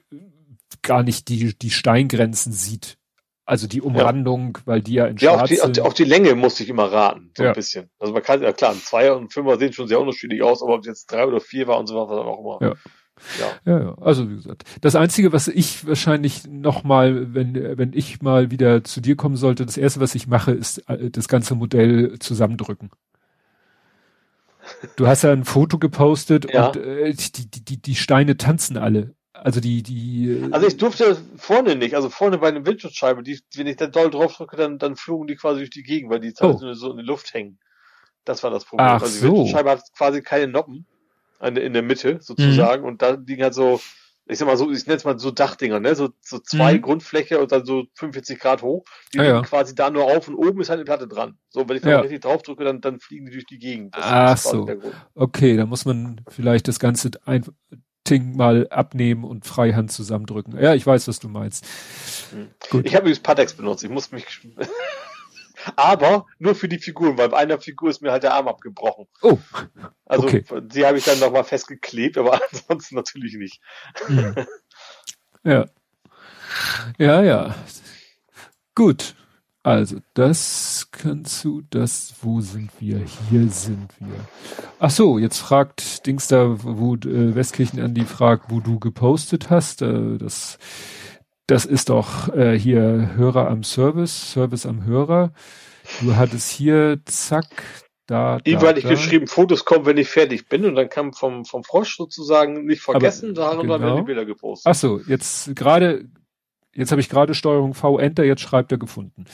B: gar nicht die die Steingrenzen sieht. Also die Umrandung, weil die ja in
C: Ja, auch die,
B: sind.
C: die, auch die Länge musste ich immer raten, so
B: Ja.
C: ein bisschen. Also man kann, ja klar, ein Zweier und ein Fünfer sehen schon sehr unterschiedlich aus, aber ob es jetzt drei oder vier war und so was dann auch immer.
B: Ja.
C: Ja.
B: Ja, ja, also wie gesagt, das Einzige, was ich wahrscheinlich noch mal, wenn, wenn ich mal wieder zu dir kommen sollte, das Erste, was ich mache, ist äh, das ganze Modell zusammendrücken. Du hast ja ein Foto gepostet
C: Ja.
B: und äh, die, die, die, die Steine tanzen alle. Also die, die
C: Also ich durfte vorne nicht, also vorne bei einer Windschutzscheibe, die, wenn ich da doll drauf drücke, dann, dann flogen die quasi durch die Gegend, weil die
B: Oh.
C: so in der Luft hängen. Das war das Problem.
B: Ach
C: also die
B: so.
C: Windschutzscheibe hat quasi keine Noppen an, in der Mitte sozusagen
B: Mhm.
C: und da liegen halt so, ich sag mal so, ich nenne es mal so Dachdinger, ne? So, so zwei
B: Mhm.
C: Grundfläche und dann so 45 Grad hoch. Die
B: Ja,
C: liegen
B: ja.
C: quasi da nur auf und oben ist halt eine Platte dran. So, wenn ich da
B: Ja.
C: richtig drauf drücke, dann, dann fliegen die durch die Gegend. Das
B: Ach so. okay, da muss man vielleicht das ganze ein Ding mal abnehmen und Freihand zusammendrücken. Ja, ich weiß, was du meinst.
C: Hm.
B: Gut.
C: Ich habe übrigens Patex benutzt. Ich muss mich. Aber nur für die Figuren, weil bei einer Figur ist mir halt der Arm abgebrochen.
B: Oh,
C: Also
B: Okay.
C: die habe ich dann nochmal festgeklebt, aber ansonsten natürlich nicht.
B: Mhm. ja. Ja, ja. Gut. Also, das kannst du, das, wo sind wir? Hier sind wir. Ach so, jetzt fragt Dings da, wo äh, Westkirchen Andi fragt, wo du gepostet hast. Äh, das, das ist doch äh, hier Hörer am Service, Service am Hörer. Du hattest hier, zack, da, da,
C: Überall ich
B: da.
C: geschrieben, Fotos kommen, wenn ich fertig bin. Und dann kam vom, vom Frosch sozusagen nicht vergessen,
B: Aber,
C: daran und dann werden
B: genau.
C: die Bilder gepostet.
B: Ach so, jetzt gerade, Jetzt habe ich gerade Steuerung V Enter, jetzt schreibt er gefunden.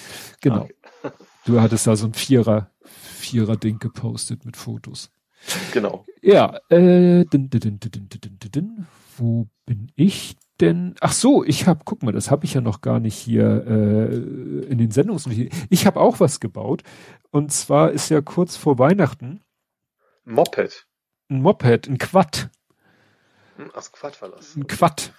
B: Genau.
C: Okay.
B: Du hattest da so ein Vierer, Vierer-Ding gepostet mit Fotos.
C: Genau.
B: Ja, äh, din, din, din, wo bin ich denn? Ach so, ich habe, guck mal, das habe ich ja noch gar nicht hier äh, in den Sendungs. Ich habe auch was gebaut. Und zwar ist ja kurz vor Weihnachten.
C: Moped.
B: Ein Moped, ein Quad.
C: Hm, Aus Quad war das.
B: Ein Quad.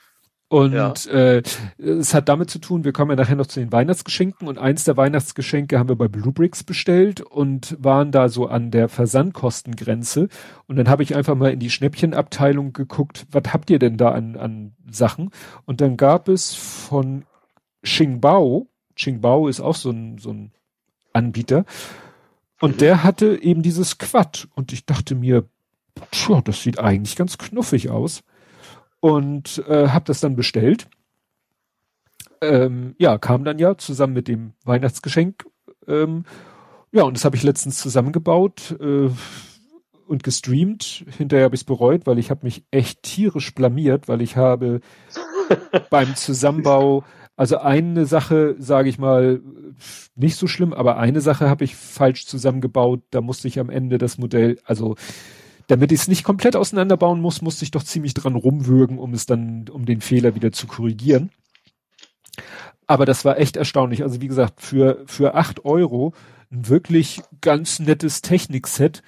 B: Und
C: Ja.
B: äh, es hat damit zu tun, wir kommen ja nachher noch zu den Weihnachtsgeschenken und eins der Weihnachtsgeschenke haben wir bei Bluebricks bestellt und waren da so an der Versandkostengrenze. Und dann habe ich einfach mal in die Schnäppchenabteilung geguckt, was habt ihr denn da an, an Sachen? Und dann gab es von Xingbao, Xingbao ist auch so ein, so ein Anbieter, und
C: Mhm.
B: der hatte eben dieses Quad. Und ich dachte mir, tja, das sieht eigentlich ganz knuffig aus und äh, habe das dann bestellt. Ähm, ja, kam dann ja zusammen mit dem Weihnachtsgeschenk. Ähm, ja, und das habe ich letztens zusammengebaut äh, und gestreamt. Hinterher habe ich es bereut, weil ich habe mich echt tierisch blamiert, weil ich habe beim Zusammenbau, also eine Sache, sage ich mal, nicht so schlimm, aber eine Sache habe ich falsch zusammengebaut. Da musste ich am Ende das Modell, also damit ich es nicht komplett auseinanderbauen muss, musste ich doch ziemlich dran rumwürgen, um es dann, um den Fehler wieder zu korrigieren. Aber das war echt erstaunlich. Also wie gesagt, für, für acht Euro ein wirklich ganz nettes Technikset.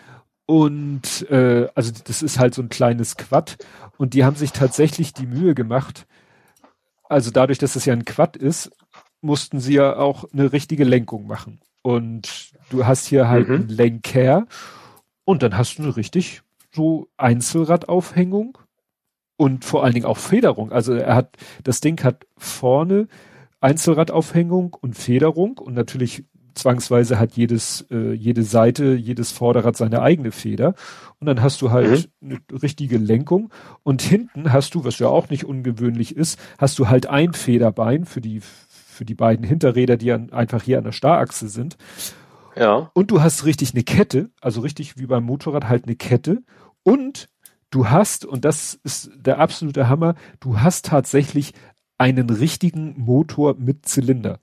B: Und äh, also das ist halt so ein kleines Quad. Und die haben sich tatsächlich die Mühe gemacht. Also dadurch, dass es ja ein Quad ist, mussten sie ja auch eine richtige Lenkung machen. Und du hast hier halt
C: Mhm.
B: einen Lenker und dann hast du eine richtig so Einzelradaufhängung und vor allen Dingen auch Federung. Also er hat, das Ding hat vorne Einzelradaufhängung und Federung und natürlich zwangsweise hat jedes, äh, jede Seite, jedes Vorderrad seine eigene Feder. Und dann hast du halt mhm. eine richtige Lenkung. Und hinten hast du, was ja auch nicht ungewöhnlich ist, hast du halt ein Federbein für die, für die beiden Hinterräder, die an, einfach hier an der Starrachse sind. Ja. Und du hast richtig eine Kette, also richtig wie beim Motorrad halt eine Kette. Und du hast, und das ist der absolute Hammer, du hast tatsächlich einen richtigen Motor mit Zylinder.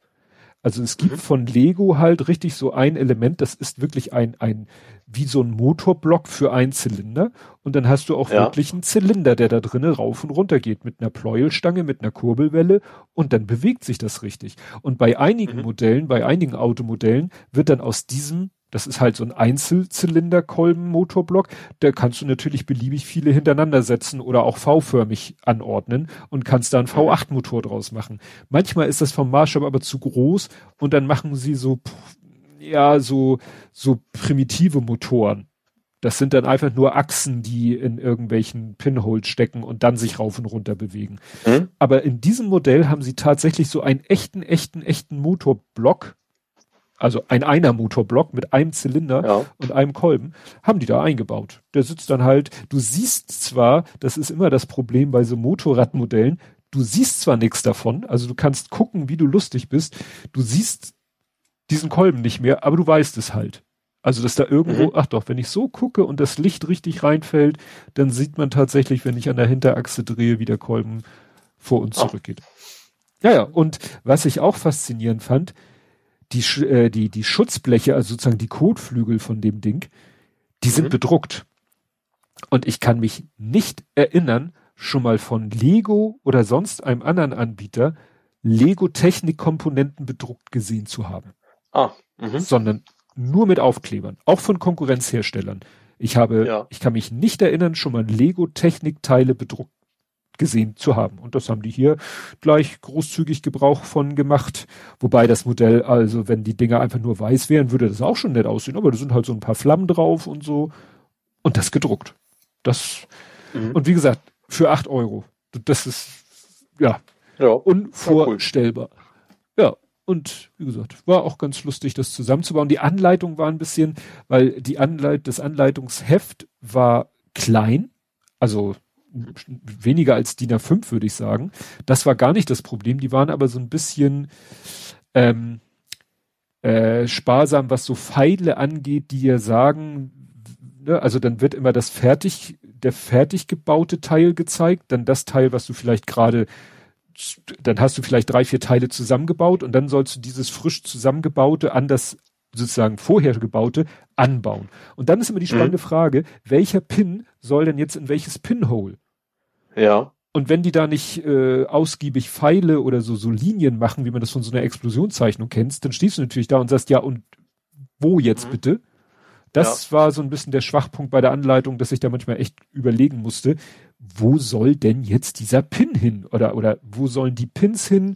B: Also es gibt mhm. von Lego halt richtig so ein Element, das ist wirklich ein, ein, wie so ein Motorblock für einen Zylinder. Und dann hast du auch ja. wirklich einen Zylinder, der da drinnen rauf und runter geht, mit einer Pleuelstange, mit einer Kurbelwelle und dann bewegt sich das richtig. Und bei einigen mhm. Modellen, bei einigen Automodellen wird dann aus diesem das ist halt so ein Einzelzylinderkolben-Motorblock. Da kannst du natürlich beliebig viele hintereinander setzen oder auch V-förmig anordnen und kannst da einen V8-Motor draus machen. Manchmal ist das vom Maßstab aber zu groß und dann machen sie so, ja, so, so primitive Motoren. Das sind dann einfach nur Achsen, die in irgendwelchen Pinholes stecken und dann sich rauf und runter bewegen. Mhm. Aber in diesem Modell haben sie tatsächlich so einen echten, echten, echten Motorblock also ein Einer-Motorblock mit einem Zylinder ja. und einem Kolben, haben die da eingebaut. Der sitzt dann halt, du siehst zwar, das ist immer das Problem bei so Motorradmodellen, du siehst zwar nichts davon, also du kannst gucken, wie du lustig bist, du siehst diesen Kolben nicht mehr, aber du weißt es halt. Also, dass da irgendwo, mhm. ach doch, wenn ich so gucke und das Licht richtig reinfällt, dann sieht man tatsächlich, wenn ich an der Hinterachse drehe, wie der Kolben vor und zurück geht. Ja, ja, und was ich auch faszinierend fand, die, äh, die, die Schutzbleche, also sozusagen die Kotflügel von dem Ding, die mhm. sind bedruckt. Und ich kann mich nicht erinnern, schon mal von Lego oder sonst einem anderen Anbieter Lego Technikkomponenten bedruckt gesehen zu haben. Ah, mh. sondern nur mit Aufklebern, auch von Konkurrenzherstellern. Ich habe, ja. ich kann mich nicht erinnern, schon mal Lego Technikteile bedruckt gesehen zu haben. Und das haben die hier gleich großzügig Gebrauch von gemacht. Wobei das Modell, also wenn die Dinger einfach nur weiß wären, würde das auch schon nett aussehen. Aber da sind halt so ein paar Flammen drauf und so. Und das gedruckt. Das, mhm. und wie gesagt, für acht Euro. Das ist, ja, ja unvorstellbar. Cool. Ja. Und wie gesagt, war auch ganz lustig, das zusammenzubauen. Die Anleitung war ein bisschen, weil die Anleit, das Anleitungsheft war klein, also weniger als DIN A5, würde ich sagen. Das war gar nicht das Problem. Die waren aber so ein bisschen ähm, äh, sparsam, was so Pfeile angeht, die ja sagen, ne, also dann wird immer das fertig, der fertig gebaute Teil gezeigt, dann das Teil, was du vielleicht gerade dann hast du vielleicht drei, vier Teile zusammengebaut und dann sollst du dieses frisch zusammengebaute an das sozusagen vorher gebaute anbauen. Und dann ist immer die mhm. spannende mhm. Frage, welcher Pin soll denn jetzt in welches Pinhole? Ja. Und wenn die da nicht äh, ausgiebig Pfeile oder so, so Linien machen, wie man das von so einer Explosionszeichnung kennt, dann stehst du natürlich da und sagst, ja, und wo jetzt mhm. bitte? Das ja. war so ein bisschen der Schwachpunkt bei der Anleitung, dass ich da manchmal echt überlegen musste, wo soll denn jetzt dieser Pin hin? Oder, oder wo sollen die Pins hin?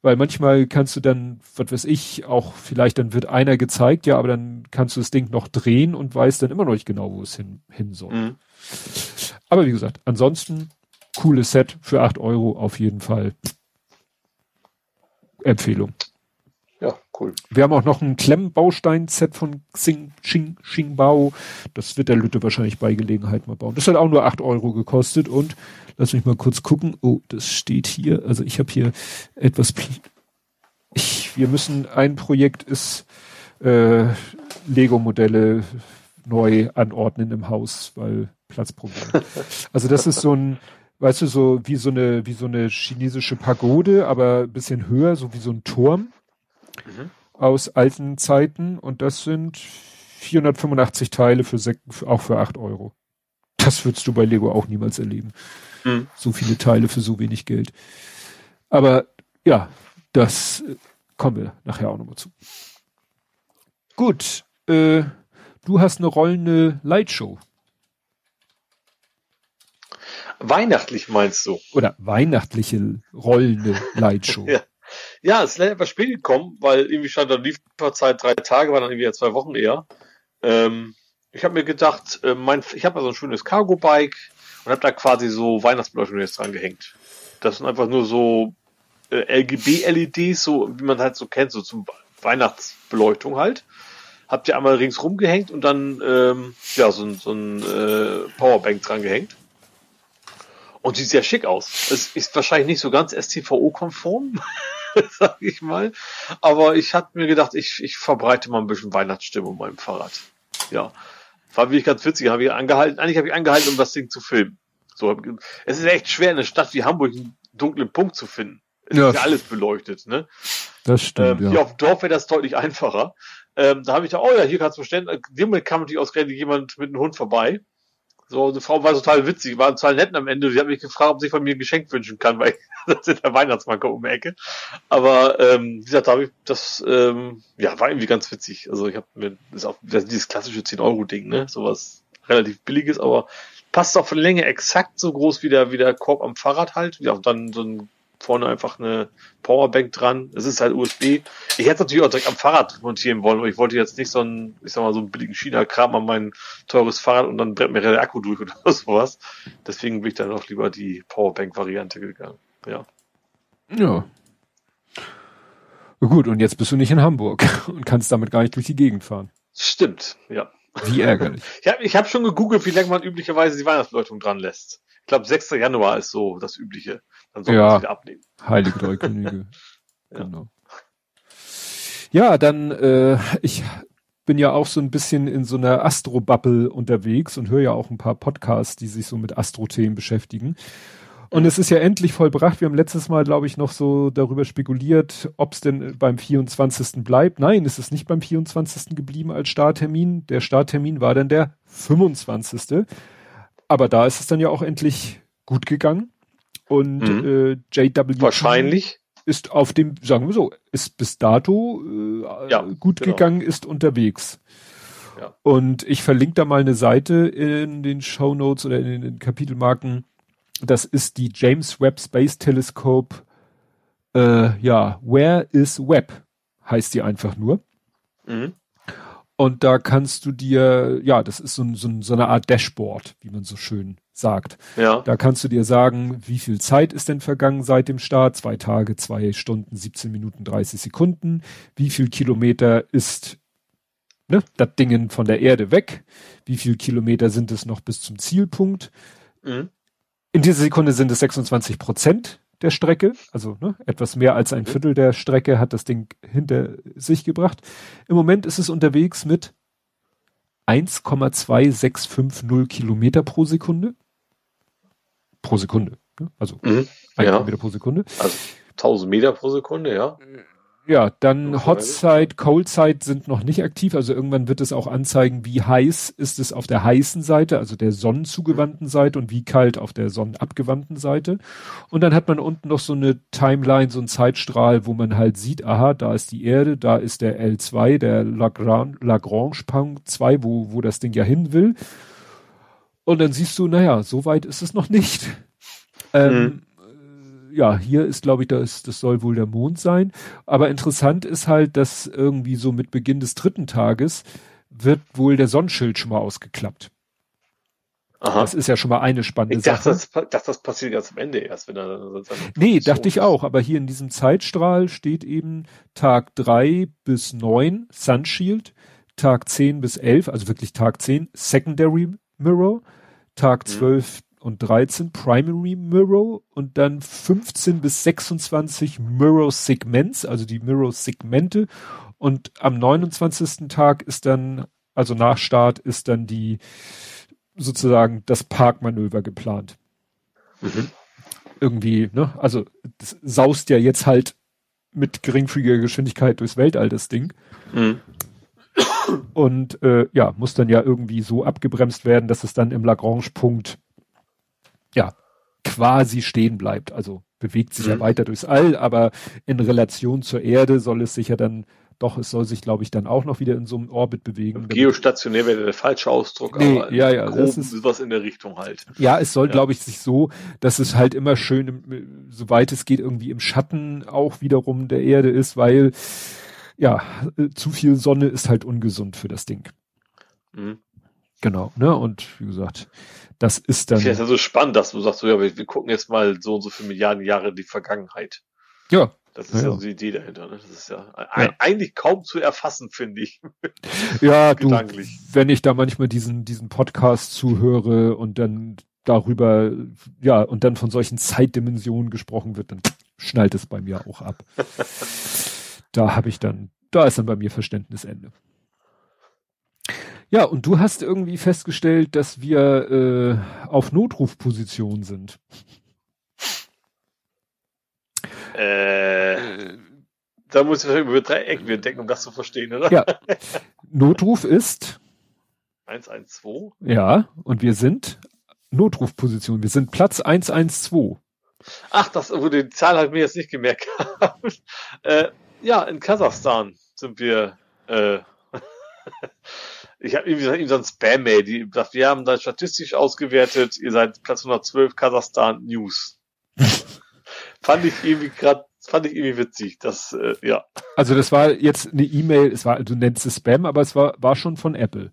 B: Weil manchmal kannst du dann, was weiß ich, auch vielleicht dann wird einer gezeigt, ja, aber dann kannst du das Ding noch drehen und weißt dann immer noch nicht genau, wo es hin, hin soll. Mhm. Aber wie gesagt, ansonsten cooles Set für acht Euro auf jeden Fall. Empfehlung.
C: Ja, cool.
B: Wir haben auch noch ein Klemmbaustein-Set von Xing, Xing, Xingbao. Das wird der Lütte wahrscheinlich bei Gelegenheit mal bauen. Das hat auch nur acht Euro gekostet und lass mich mal kurz gucken. Oh, das steht hier. Also ich habe hier etwas. Ich, wir müssen, ein Projekt ist äh, Lego-Modelle neu anordnen im Haus, weil Platzproblem. Also das ist so ein weißt du, so wie so eine, wie so eine chinesische Pagode, aber ein bisschen höher, so wie so ein Turm mhm. aus alten Zeiten. Und das sind 485 Teile für, auch für 8 Euro. Das würdest du bei Lego auch niemals erleben. Mhm. So viele Teile für so wenig Geld. Aber ja, das äh, kommen wir nachher auch nochmal zu. Gut, äh, du hast eine rollende Lightshow.
C: Weihnachtlich meinst du?
B: Oder weihnachtliche rollende Lightshow.
C: ja. Ja, es ist leider etwas spät gekommen, weil irgendwie stand da Lieferzeit drei Tage, war dann irgendwie ja zwei Wochen eher. Ähm, ich habe mir gedacht, äh, mein, ich habe ja so ein schönes Cargo-Bike und habe da quasi so Weihnachtsbeleuchtung jetzt dran gehängt. Das sind einfach nur so äh, RGB-LEDs, so wie man halt so kennt, so zum Weihnachtsbeleuchtung halt. Habt ihr einmal ringsrum gehängt und dann ähm, ja so ein, so ein äh, Powerbank dran gehängt. Und sieht sehr schick aus. Es ist wahrscheinlich nicht so ganz STVO-konform, sag ich mal. Aber ich hatte mir gedacht, ich, ich verbreite mal ein bisschen Weihnachtsstimmung meinem Fahrrad. Ja. War wirklich ganz witzig. Habe ich angehalten, eigentlich habe ich angehalten, um das Ding zu filmen. So, es ist echt schwer, in einer Stadt wie Hamburg einen dunklen Punkt zu finden. Es ja. ist ja alles beleuchtet, ne?
B: Das stimmt.
C: Ähm, ja. Hier auf dem Dorf wäre das deutlich einfacher. Ähm, da habe ich da, oh ja, hier kannst du bestellen. In dem kam natürlich ausgerechnet jemand mit einem Hund vorbei. So, eine Frau war total witzig, war total nett am Ende. Sie hat mich gefragt, ob sie von mir ein Geschenk wünschen kann, weil das ist der Weihnachtsmann kommt um die Ecke. Aber ähm, wie gesagt, da habe ich das, ähm, ja, war irgendwie ganz witzig. Also ich habe mir das ist auch das ist dieses klassische 10-Euro-Ding, ne? Sowas relativ billiges, aber passt auch von Länge exakt so groß wie der, wie der Korb am Fahrrad halt. Ja, und dann so ein vorne einfach eine Powerbank dran. Es ist halt USB. Ich hätte es natürlich auch direkt am Fahrrad montieren wollen, aber ich wollte jetzt nicht so einen, ich sag mal, so einen billigen China-Kram an mein teures Fahrrad und dann brennt mir der Akku durch oder sowas. Deswegen bin ich dann auch lieber die Powerbank-Variante gegangen. Ja.
B: Ja. Gut, und jetzt bist du nicht in Hamburg und kannst damit gar nicht durch die Gegend fahren.
C: Stimmt, ja.
B: Wie ärgerlich.
C: ich habe ich hab schon gegoogelt, wie lange man üblicherweise die Weihnachtsbeleuchtung dran lässt. Ich glaube, 6. Januar ist so das Übliche.
B: Dann soll ja, man es wieder abnehmen. Heilige Drei Könige. ja. Genau. Ja, dann, äh, ich bin ja auch so ein bisschen in so einer Astro-Bubble unterwegs und höre ja auch ein paar Podcasts, die sich so mit Astro-Themen beschäftigen. Und es ist ja endlich vollbracht. Wir haben letztes Mal, glaube ich, noch so darüber spekuliert, ob es denn beim 24. bleibt. Nein, es ist nicht beim 24. geblieben als Starttermin. Der Starttermin war dann der 25. Aber da ist es dann ja auch endlich gut gegangen. Und mhm. äh, JW
C: wahrscheinlich
B: ist auf dem, sagen wir so, ist bis dato äh, ja, gut genau. gegangen, ist unterwegs. Ja. Und ich verlinke da mal eine Seite in den Show Notes oder in den Kapitelmarken. Das ist die James Webb Space Telescope. Äh, ja, Where is Webb heißt die einfach nur. Mhm. Und da kannst du dir, ja, das ist so, so, so eine Art Dashboard, wie man so schön sagt. Ja. Da kannst du dir sagen, wie viel Zeit ist denn vergangen seit dem Start? Zwei Tage, zwei Stunden, 17 Minuten, 30 Sekunden. Wie viel Kilometer ist ne, das Dingen von der Erde weg? Wie viel Kilometer sind es noch bis zum Zielpunkt? Mhm. In dieser Sekunde sind es 26 Prozent der Strecke, also ne, etwas mehr als ein mhm. Viertel der Strecke hat das Ding hinter sich gebracht. Im Moment ist es unterwegs mit 1,2650 Kilometer pro Sekunde. Pro Sekunde. Ne? Also mhm, ein ja. Kilometer pro Sekunde.
C: Also 1000 Meter pro Sekunde, ja.
B: Ja, dann Hotzeit, Coldzeit sind noch nicht aktiv. Also irgendwann wird es auch anzeigen, wie heiß ist es auf der heißen Seite, also der sonnenzugewandten Seite und wie kalt auf der sonnenabgewandten Seite. Und dann hat man unten noch so eine Timeline, so ein Zeitstrahl, wo man halt sieht, aha, da ist die Erde, da ist der L2, der Lagrange, Lagrange Punkt 2, wo, wo das Ding ja hin will. Und dann siehst du, naja, so weit ist es noch nicht. Ähm, mhm ja, hier ist, glaube ich, das, das soll wohl der Mond sein. Aber interessant ist halt, dass irgendwie so mit Beginn des dritten Tages wird wohl der Sonnenschild schon mal ausgeklappt. Aha. Das ist ja schon mal eine spannende
C: ich dachte, Sache. Ich dachte, das passiert ganz am Ende erst, wenn er
B: dann Nee, dachte ich auch, aber hier in diesem Zeitstrahl steht eben Tag drei bis neun Sunshield, Tag zehn bis elf, also wirklich Tag zehn Secondary Mirror, Tag mhm. zwölf und 13 Primary Mirror und dann 15 bis 26 Mirror Segments, also die Mirror Segmente. Und am 29. Tag ist dann, also nach Start, ist dann die sozusagen das Parkmanöver geplant. Mhm. Irgendwie, ne? Also saust ja jetzt halt mit geringfügiger Geschwindigkeit durchs Weltall das Ding. Mhm. Und äh, ja, muss dann ja irgendwie so abgebremst werden, dass es dann im Lagrange-Punkt ja, quasi stehen bleibt. Also bewegt sich mhm. ja weiter durchs All, aber in Relation zur Erde soll es sich ja dann doch, es soll sich, glaube ich, dann auch noch wieder in so einem Orbit bewegen.
C: Geostationär wäre der falsche Ausdruck,
B: nee, aber ja, ja, das
C: ist was in der Richtung halt.
B: Ja, es soll, ja. glaube ich, sich so, dass es halt immer schön, soweit es geht, irgendwie im Schatten auch wiederum der Erde ist, weil ja, zu viel Sonne ist halt ungesund für das Ding. Mhm. Genau, ne? Und wie gesagt, das ist dann.
C: Das ist ja so spannend, dass du sagst, so, ja, wir, wir gucken jetzt mal so und so viele Milliarden Jahre in die Vergangenheit.
B: Ja.
C: Das ist ja, ja so die Idee dahinter. Ne? Das ist ja, ja, eigentlich kaum zu erfassen, finde ich.
B: Ja, du, wenn ich da manchmal diesen, diesen Podcast zuhöre und dann darüber, ja, und dann von solchen Zeitdimensionen gesprochen wird, dann schnallt es bei mir auch ab. da habe ich dann, da ist dann bei mir Verständnisende. Ja, und du hast irgendwie festgestellt, dass wir äh, auf Notrufposition sind.
C: Äh, da muss ich über drei Ecken denken, um das zu verstehen, oder?
B: Ja. Notruf ist
C: 112.
B: Ja, und wir sind Notrufposition. Wir sind Platz 112.
C: Ach, das, wo die Zahl habe ich mir jetzt nicht gemerkt. äh, ja, in Kasachstan sind wir. Äh, ich habe irgendwie so ein Spam-Mail, die sagt, wir haben da statistisch ausgewertet, ihr seid Platz 112 Kasachstan News. fand ich irgendwie gerade, fand ich irgendwie witzig, das, äh, ja.
B: Also das war jetzt eine E-Mail, es war, du nennst es Spam, aber es war, war schon von Apple.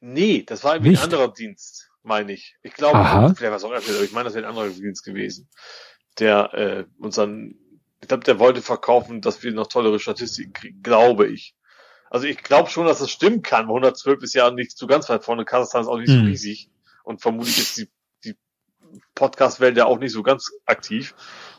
C: Nee, das war irgendwie Nicht? ein anderer Dienst, meine ich. Ich glaube, vielleicht war es auch Apple, aber ich meine, das wäre ein anderer Dienst gewesen, der äh, uns dann, ich glaube, der wollte verkaufen, dass wir noch tollere Statistiken kriegen, glaube ich. Also ich glaube schon, dass das stimmen kann. 112 ist ja nicht zu ganz weit vorne. Kasachstan ist auch nicht hm. so riesig. Und vermutlich ist die, die Podcast-Welt ja auch nicht so ganz aktiv.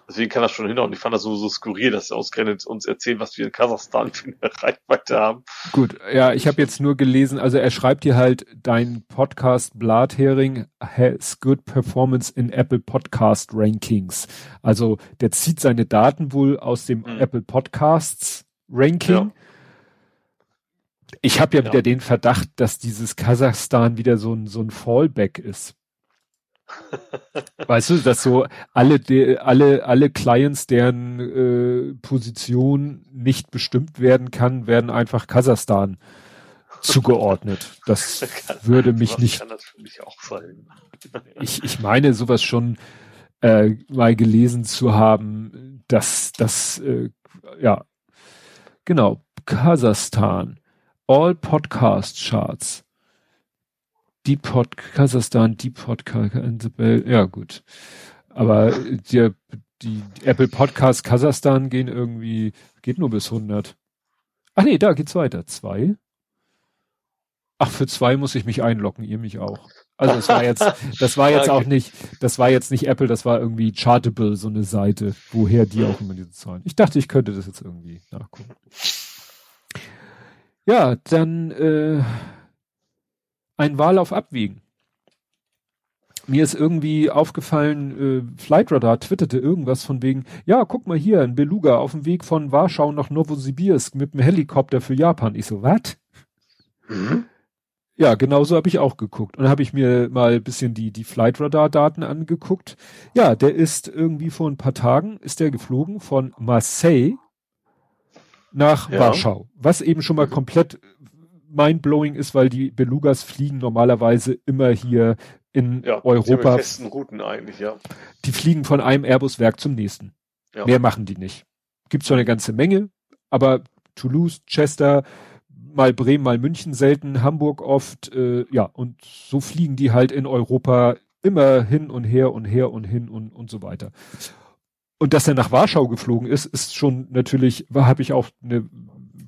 C: Deswegen kann das schon hinhauen. Ich fand das so, so skurril, dass sie ausgerechnet uns erzählen, was wir in Kasachstan für eine Reichweite haben.
B: Gut, ja, ich habe jetzt nur gelesen, also er schreibt hier halt, dein Podcast Blathering has good performance in Apple Podcast Rankings. Also der zieht seine Daten wohl aus dem mhm. Apple Podcasts Ranking. Ja ich habe ja, ja, wieder den Verdacht, dass dieses Kasachstan wieder so ein, so ein Fallback ist. weißt du, dass so alle, de, alle, alle Clients, deren äh, Position nicht bestimmt werden kann, werden einfach Kasachstan zugeordnet. Das würde mich nicht. Kann das für mich auch sein. ich, ich meine, sowas schon äh, mal gelesen zu haben, dass das, äh, ja, genau, Kasachstan. All Podcast Charts. Die Pod Kasachstan, die Podcast Bell, ja gut. Aber die, die, die Apple Podcast Kasachstan gehen irgendwie, geht nur bis 100. Ach nee, da geht's weiter. Zwei. Ach, für zwei muss ich mich einloggen, ihr mich auch. Also das war jetzt, das war jetzt okay. auch nicht, das war jetzt nicht Apple, das war irgendwie Chartable, so eine Seite, woher die auch immer diese Zahlen. Ich dachte, ich könnte das jetzt irgendwie nachgucken. Ja, dann äh, ein Wahl auf Abwägen. Mir ist irgendwie aufgefallen, äh, Flightradar twitterte irgendwas von wegen, ja, guck mal hier, ein Beluga auf dem Weg von Warschau nach Novosibirsk mit einem Helikopter für Japan. Ich so, was? Mhm. Ja, genau so habe ich auch geguckt. Und dann habe ich mir mal ein bisschen die, die Flightradar-Daten angeguckt. Ja, der ist irgendwie vor ein paar Tagen, ist der geflogen von Marseille nach ja. Warschau. Was eben schon mal komplett mindblowing ist, weil die Belugas fliegen normalerweise immer hier in ja, Europa.
C: festen Routen eigentlich, ja.
B: Die fliegen von einem Airbus-Werk zum nächsten. Ja. Mehr machen die nicht. Gibt zwar eine ganze Menge, aber Toulouse, Chester, mal Bremen, mal München selten, Hamburg oft, äh, ja, und so fliegen die halt in Europa immer hin und her und her und hin und, und so weiter. Und dass er nach Warschau geflogen ist, ist schon natürlich, habe ich auch eine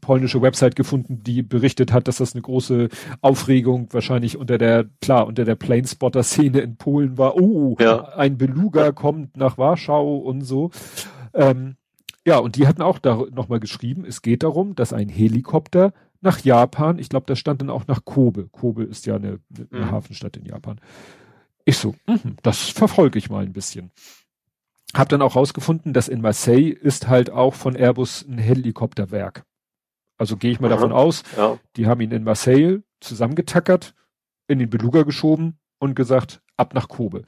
B: polnische Website gefunden, die berichtet hat, dass das eine große Aufregung wahrscheinlich unter der, klar, unter der Planespotter-Szene in Polen war. Oh, ja. ein Beluga kommt nach Warschau und so. Ähm, ja, und die hatten auch da nochmal geschrieben, es geht darum, dass ein Helikopter nach Japan, ich glaube, das stand dann auch nach Kobe. Kobe ist ja eine, eine mhm. Hafenstadt in Japan. Ich so, mh, das verfolge ich mal ein bisschen. Hab dann auch rausgefunden, dass in Marseille ist halt auch von Airbus ein Helikopterwerk. Also gehe ich mal Aha, davon aus, ja. die haben ihn in Marseille zusammengetackert, in den Beluga geschoben und gesagt, ab nach Kobe.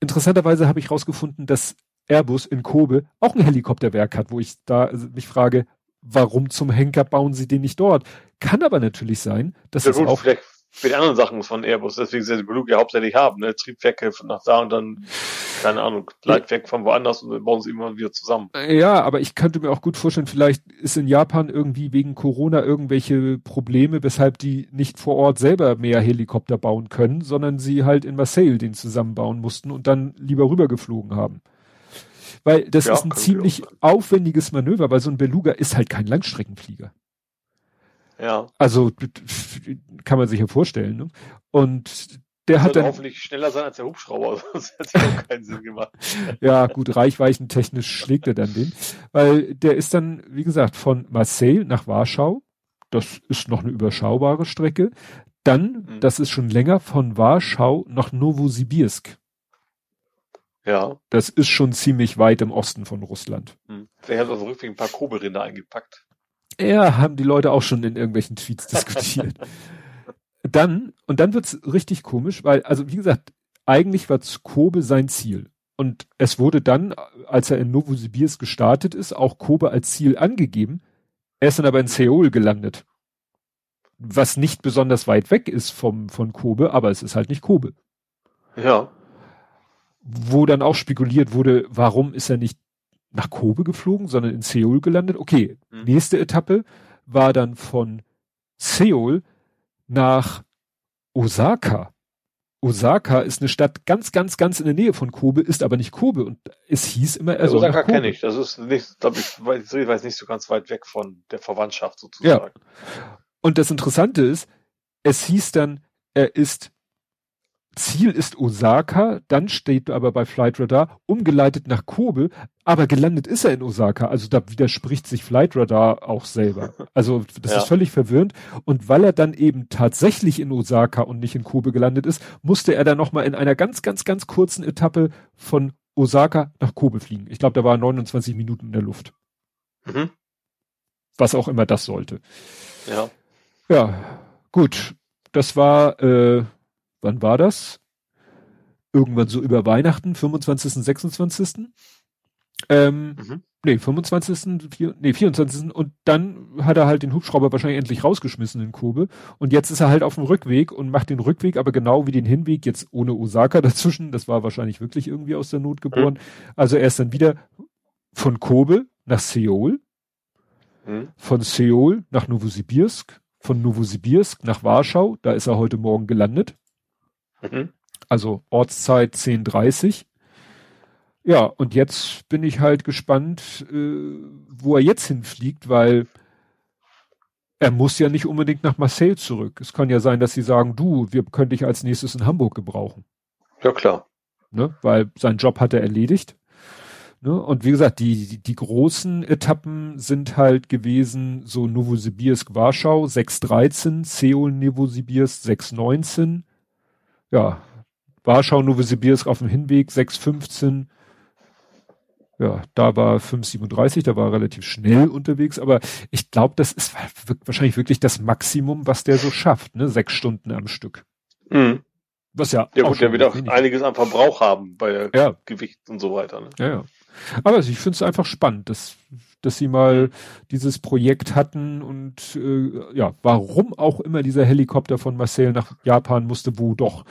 B: Interessanterweise habe ich rausgefunden, dass Airbus in Kobe auch ein Helikopterwerk hat, wo ich da mich frage, warum zum Henker bauen sie den nicht dort? Kann aber natürlich sein, dass
C: es auch vielleicht für die anderen Sachen von Airbus, deswegen sie die Beluga hauptsächlich haben, ne? Triebwerke nach da und dann keine Ahnung, Leitwerk von woanders und dann bauen sie immer wieder zusammen.
B: Ja, aber ich könnte mir auch gut vorstellen, vielleicht ist in Japan irgendwie wegen Corona irgendwelche Probleme, weshalb die nicht vor Ort selber mehr Helikopter bauen können, sondern sie halt in Marseille den zusammenbauen mussten und dann lieber rübergeflogen haben. weil das
C: Ja,
B: ist ein ziemlich aufwendiges Manöver, weil so ein Beluga ist halt kein Langstreckenflieger.
C: Ja.
B: Also kann man sich ja vorstellen. Ne? Und der
C: Der
B: hat dann,
C: hoffentlich schneller sein als der Hubschrauber, sonst hätte es auch keinen Sinn gemacht.
B: ja gut, reichweichentechnisch schlägt er dann den, weil der ist dann, wie gesagt, von Marseille nach Warschau. Das ist noch eine überschaubare Strecke. Dann,
C: Mhm.
B: das ist schon länger, von Warschau nach Novosibirsk.
C: Ja.
B: Das ist schon ziemlich weit im Osten von Russland.
C: Hm. Vielleicht hat er auf dem Rückweg ein paar Kobelrinder eingepackt.
B: Ja, haben die Leute auch schon in irgendwelchen Tweets diskutiert. dann, und dann wird's richtig komisch, weil, also wie gesagt, eigentlich war Kobe sein Ziel. Und es wurde dann, als er in Novosibirsk gestartet ist, auch Kobe als Ziel angegeben. Er ist dann aber in Seoul gelandet. Was nicht besonders weit weg ist vom, von Kobe, aber es ist halt nicht Kobe.
C: Ja.
B: Wo dann auch spekuliert wurde, warum ist er nicht nach Kobe geflogen, sondern in Seoul gelandet? Okay,
C: Hm.
B: Nächste Etappe war dann von Seoul nach Osaka. Osaka ist eine Stadt ganz, ganz, ganz in der Nähe von Kobe, ist aber nicht Kobe und es hieß immer, er nach
C: Osaka kenne ich. Das ist nicht, glaube ich, weiß, ich weiß nicht so ganz weit weg von der Verwandtschaft sozusagen.
B: Und das Interessante ist, es hieß dann, er ist Ziel ist Osaka, dann steht aber bei Flight Radar umgeleitet nach Kobe, aber gelandet ist er in Osaka. Also da widerspricht sich Flight Radar auch selber. Also das
C: Ja.
B: ist völlig verwirrend. Und weil er dann eben tatsächlich in Osaka und nicht in Kobe gelandet ist, musste er dann nochmal in einer ganz, ganz, ganz kurzen Etappe von Osaka nach Kobe fliegen. Ich glaube, da war er 29 Minuten in der Luft.
C: Mhm.
B: Was auch immer das sollte.
C: Ja.
B: Ja, gut. Das war, äh, wann war das? Irgendwann so über Weihnachten, 25., 26. Ähm,
C: Mhm.
B: nee, 25., vier, nee, 24. Und dann hat er halt den Hubschrauber wahrscheinlich endlich rausgeschmissen in Kobe. Und jetzt ist er halt auf dem Rückweg und macht den Rückweg, aber genau wie den Hinweg, jetzt ohne Osaka dazwischen. Das war wahrscheinlich wirklich irgendwie aus der Not geboren. Also er ist dann wieder von Kobe nach Seoul
C: Mhm.
B: von Seoul nach Novosibirsk, von Novosibirsk nach Warschau, da ist er heute Morgen gelandet,
C: Mhm.
B: also Ortszeit 10.30 Ja, und jetzt bin ich halt gespannt, äh, wo er jetzt hinfliegt, weil er muss ja nicht unbedingt nach Marseille zurück. Es kann ja sein, dass sie sagen, du, wir können dich als nächstes in Hamburg gebrauchen,
C: Ja, klar.
B: ne? weil sein Job hat er erledigt. Ne? Und wie gesagt, die, die, die großen Etappen sind halt gewesen, so Novosibirsk, Warschau 6.13, Seoul, Novosibirsk 6.19, ja, Warschau, Novosibirsk auf dem Hinweg 6.15, ja, da war 5.37, da war er relativ schnell unterwegs, aber ich glaube, das ist wa- wahrscheinlich wirklich das Maximum, was der so schafft, ne, sechs Stunden am Stück.
C: Mhm.
B: Was ja,
C: Ja gut, der wird auch
B: wenig
C: einiges an Verbrauch haben bei
B: Ja.
C: Gewicht und so weiter. Ne?
B: Ja, ja. Aber ich finde es einfach spannend, dass, dass sie mal dieses Projekt hatten und äh, ja, warum auch immer dieser Helikopter von Marseille nach Japan musste, wo doch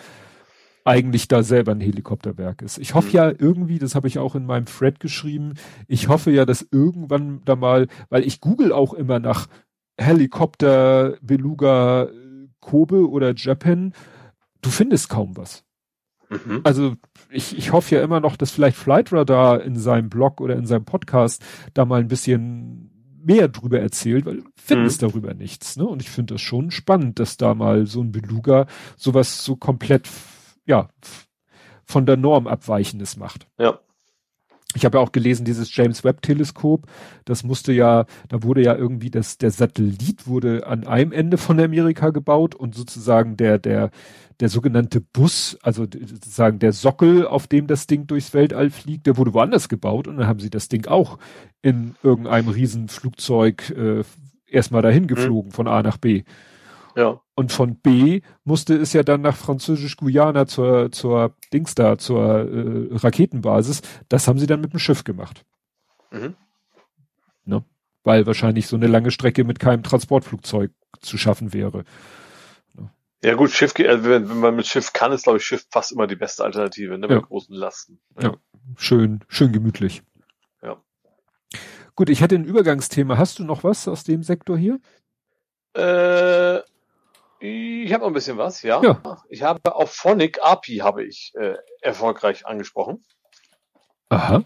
B: eigentlich da selber ein Helikopterwerk ist. Ich hoffe
C: Mhm.
B: ja irgendwie, das habe ich auch in meinem Thread geschrieben, ich hoffe ja, dass irgendwann da mal, weil ich google auch immer nach Helikopter, Beluga, äh, Kobe oder Japan, du findest kaum was
C: Mhm.
B: also ich, ich hoffe ja immer noch, dass vielleicht Flight Radar in seinem Blog oder in seinem Podcast da mal ein bisschen mehr drüber erzählt, weil findest darüber nichts. Ne? Und ich finde das schon spannend, dass da mal so ein Beluga sowas so komplett, ja, von der Norm abweichendes macht.
C: Ja.
B: Ich habe ja auch gelesen, dieses James Webb Teleskop, das musste ja, da wurde ja irgendwie das, der Satellit wurde an einem Ende von Amerika gebaut und sozusagen der, der, der sogenannte Bus, also sozusagen der Sockel, auf dem das Ding durchs Weltall fliegt, der wurde woanders gebaut und dann haben sie das Ding auch in irgendeinem Riesenflugzeug äh, erstmal dahin geflogen von A nach B.
C: Ja.
B: Und von B musste es ja dann nach Französisch-Guyana zur, zur Dings da, zur äh, Raketenbasis. Das haben sie dann mit dem Schiff gemacht.
C: Mhm.
B: Weil wahrscheinlich so eine lange Strecke mit keinem Transportflugzeug zu schaffen wäre.
C: Ja gut, Schiff, also wenn, wenn man mit Schiff kann, ist glaube ich Schiff fast immer die beste Alternative, ne, bei
B: Ja.
C: großen Lasten.
B: Ja. Schön, schön gemütlich.
C: Ja.
B: Gut, ich hätte ein Übergangsthema. Hast du noch was aus dem Sektor hier?
C: Äh, ich habe noch ein bisschen was, ja.
B: Ja.
C: Ich habe auf Phonic API habe ich äh, erfolgreich angesprochen.
B: Aha.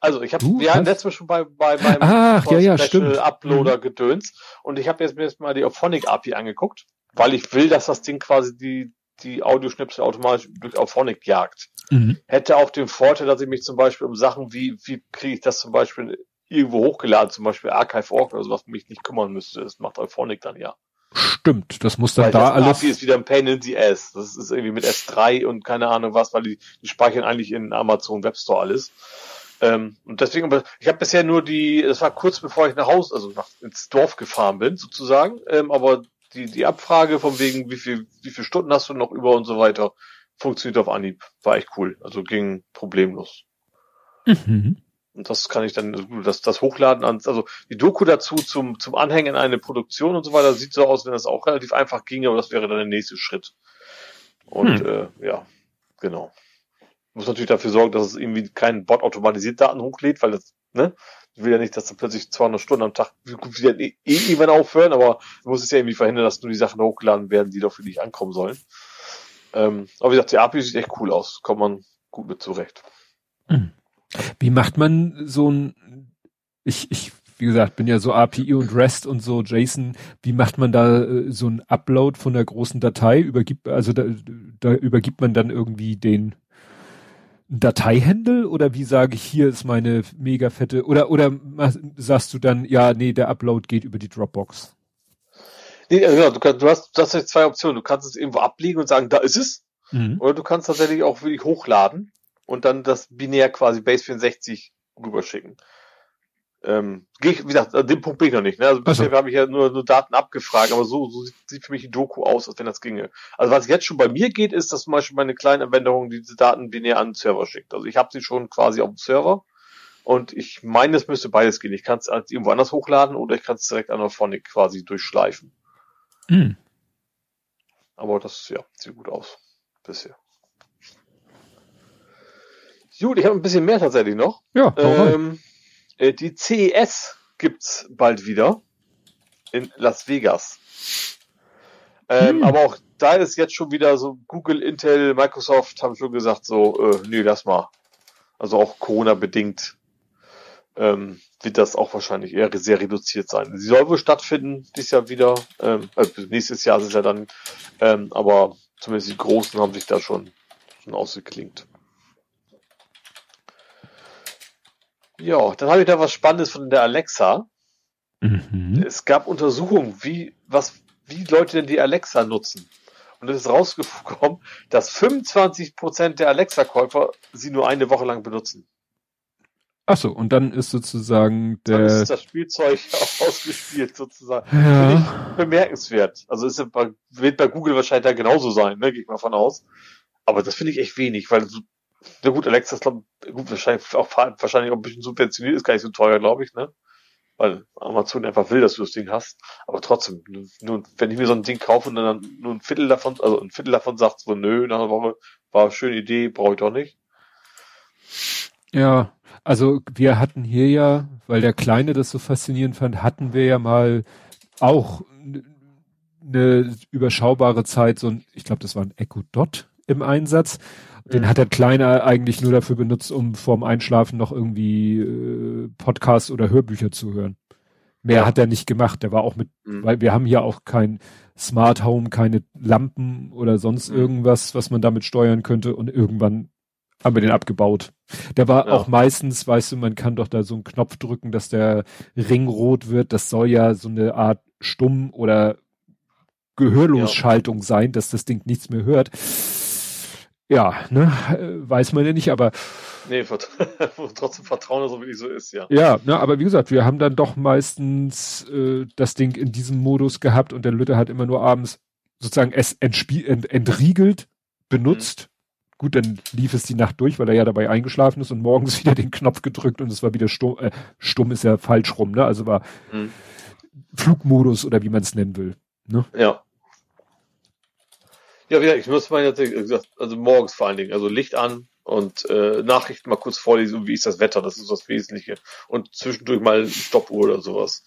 C: Also ich habe, wir hatten letztes Mal schon bei, bei
B: beim Ach, ja, ja, stimmt.
C: Uploader mhm. gedöns und ich habe jetzt mir jetzt mal die Auphonic API angeguckt, weil ich will, dass das Ding quasi die die Audioschnipsel automatisch durch Auphonic jagt. Mhm. Hätte auch den Vorteil, dass ich mich zum Beispiel um Sachen wie, wie kriege ich das zum Beispiel irgendwo hochgeladen, zum Beispiel Archive.org oder sowas, mich nicht kümmern müsste. Das macht Auphonic dann ja.
B: Stimmt, das muss dann weil da das alles.
C: API ist wieder ein Pain in the S. Das ist irgendwie mit S3 und keine Ahnung was, weil die, die speichern eigentlich in Amazon Webstore alles. Ähm, und deswegen, ich habe bisher nur die, das war kurz bevor ich nach Hause, also nach, ins Dorf gefahren bin, sozusagen, ähm, aber die, die Abfrage von wegen, wie viel, wie viele Stunden hast du noch über und so weiter, funktioniert auf Anhieb. War echt cool. Also ging problemlos. Mhm. Und das kann ich dann, das, das Hochladen an, also die Doku dazu zum, zum Anhängen in eine Produktion und so weiter, sieht so aus, wenn das auch relativ einfach ginge, aber das wäre dann der nächste Schritt. Und hm. äh, ja, genau. Muss natürlich dafür sorgen, dass es irgendwie kein Bot automatisiert Daten hochlädt, weil das, ne, ich will ja nicht, dass dann plötzlich 200 Stunden am Tag wieder eh, irgendwann aufhören, aber du musst es ja irgendwie verhindern, dass nur die Sachen hochgeladen werden, die doch für dich ankommen sollen. Ähm, aber wie gesagt, die API sieht echt cool aus. Kommt man gut mit zurecht.
B: Hm. Wie macht man so ein, ich, ich, wie gesagt, bin ja so API und REST und so JSON. Wie macht man da äh, so ein Upload von der großen Datei? Übergibt, also da, da übergibt man dann irgendwie den Dateihändel oder wie sage ich, hier ist meine mega fette, oder, oder sagst du dann, ja, nee, der Upload geht über die Dropbox?
C: Nee, also genau, du, kannst, du hast, du hast jetzt zwei Optionen. Du kannst es irgendwo ablegen und sagen, da ist es. Mhm. Oder du kannst tatsächlich auch wirklich hochladen und dann das binär quasi Base 64 rüberschicken. Ähm, geh ich, wie gesagt, an dem Punkt bin ich noch nicht. Ne? Also bisher also. habe ich ja nur, nur Daten abgefragt, aber so, so sieht, sieht für mich die Doku aus, als wenn das ginge. Also was jetzt schon bei mir geht, ist, dass zum Beispiel meine kleine Anwendung diese Daten binär an den Server schickt. Also ich habe sie schon quasi auf dem Server und ich meine, es müsste beides gehen. Ich kann es irgendwo anders hochladen oder ich kann es direkt an der Phonic quasi durchschleifen. Mhm. Aber das, ja, sieht gut aus. Bisher. Gut, ich habe ein bisschen mehr tatsächlich noch.
B: Ja, ähm,
C: äh, die CES gibt's bald wieder in Las Vegas. Ähm, hm. Aber auch da ist jetzt schon wieder so Google, Intel, Microsoft haben schon gesagt so, äh, nee, lass mal. Also auch Corona bedingt ähm, wird das auch wahrscheinlich eher sehr reduziert sein. Sie soll wohl stattfinden dieses Jahr wieder. Ähm, also nächstes Jahr ist es ja dann. Ähm, aber zumindest die Großen haben sich da schon, schon ausgeklingt. Ja, dann habe ich da was Spannendes von der Alexa. Mhm. Es gab Untersuchungen, wie, was, wie Leute denn die Alexa nutzen. Und es ist rausgekommen, dass 25 Prozent der Alexa-Käufer sie nur eine Woche lang benutzen.
B: Ach so, und dann ist sozusagen der. Dann
C: ist das Spielzeug auch ausgespielt, sozusagen. Ja. Finde ich bemerkenswert. Also ist bei, wird bei Google wahrscheinlich da genauso sein, ne? Gehe ich mal von aus. Aber das finde ich echt wenig, weil so, na gut, Alexa ist glaub, gut, wahrscheinlich auch wahrscheinlich auch ein bisschen subventioniert, ist gar nicht so teuer, glaube ich, ne? Weil Amazon einfach will, dass du das Ding hast. Aber trotzdem, nur, wenn ich mir so ein Ding kaufe und dann nur ein Viertel davon, also ein Viertel davon sagt so, nö, nach einer Woche, war eine schöne Idee, brauche ich doch nicht.
B: Ja, also wir hatten hier ja, weil der Kleine das so faszinierend fand, hatten wir ja mal auch eine überschaubare Zeit, so ein, ich glaube, das war ein Echo Dot im Einsatz. Den mhm. hat der Kleine eigentlich nur dafür benutzt, um vorm Einschlafen noch irgendwie äh, Podcasts oder Hörbücher zu hören. Mehr ja. hat er nicht gemacht. Der war auch mit, mhm. weil wir haben hier auch kein Smart Home, keine Lampen oder sonst mhm. irgendwas, was man damit steuern könnte. Und irgendwann haben wir den abgebaut. Der war ja. auch meistens, weißt du, man kann doch da so einen Knopf drücken, dass der Ring rot wird. Das soll ja so eine Art Stumm- oder Gehörlosschaltung ja. sein, dass das Ding nichts mehr hört. Ja, ne, weiß man ja nicht, aber.
C: Nee, trotzdem Vertrauen, so wie es so ist, ja.
B: Ja, ne, aber wie gesagt, wir haben dann doch meistens äh, das Ding in diesem Modus gehabt und der Lütte hat immer nur abends sozusagen es ent entriegelt, benutzt. Mhm Gut, dann lief es die Nacht durch, weil er ja dabei eingeschlafen ist und morgens wieder den Knopf gedrückt und es war wieder stumm. Äh, stumm ist ja falsch rum, ne? Also war mhm. Flugmodus oder wie man es nennen will. Ne?
C: Ja. Ja, wieder, ich nutze meine gesagt, also morgens vor allen Dingen, also Licht an und äh, Nachrichten mal kurz vorlesen, wie ist das Wetter, das ist das Wesentliche. Und zwischendurch mal eine Stoppuhr oder sowas.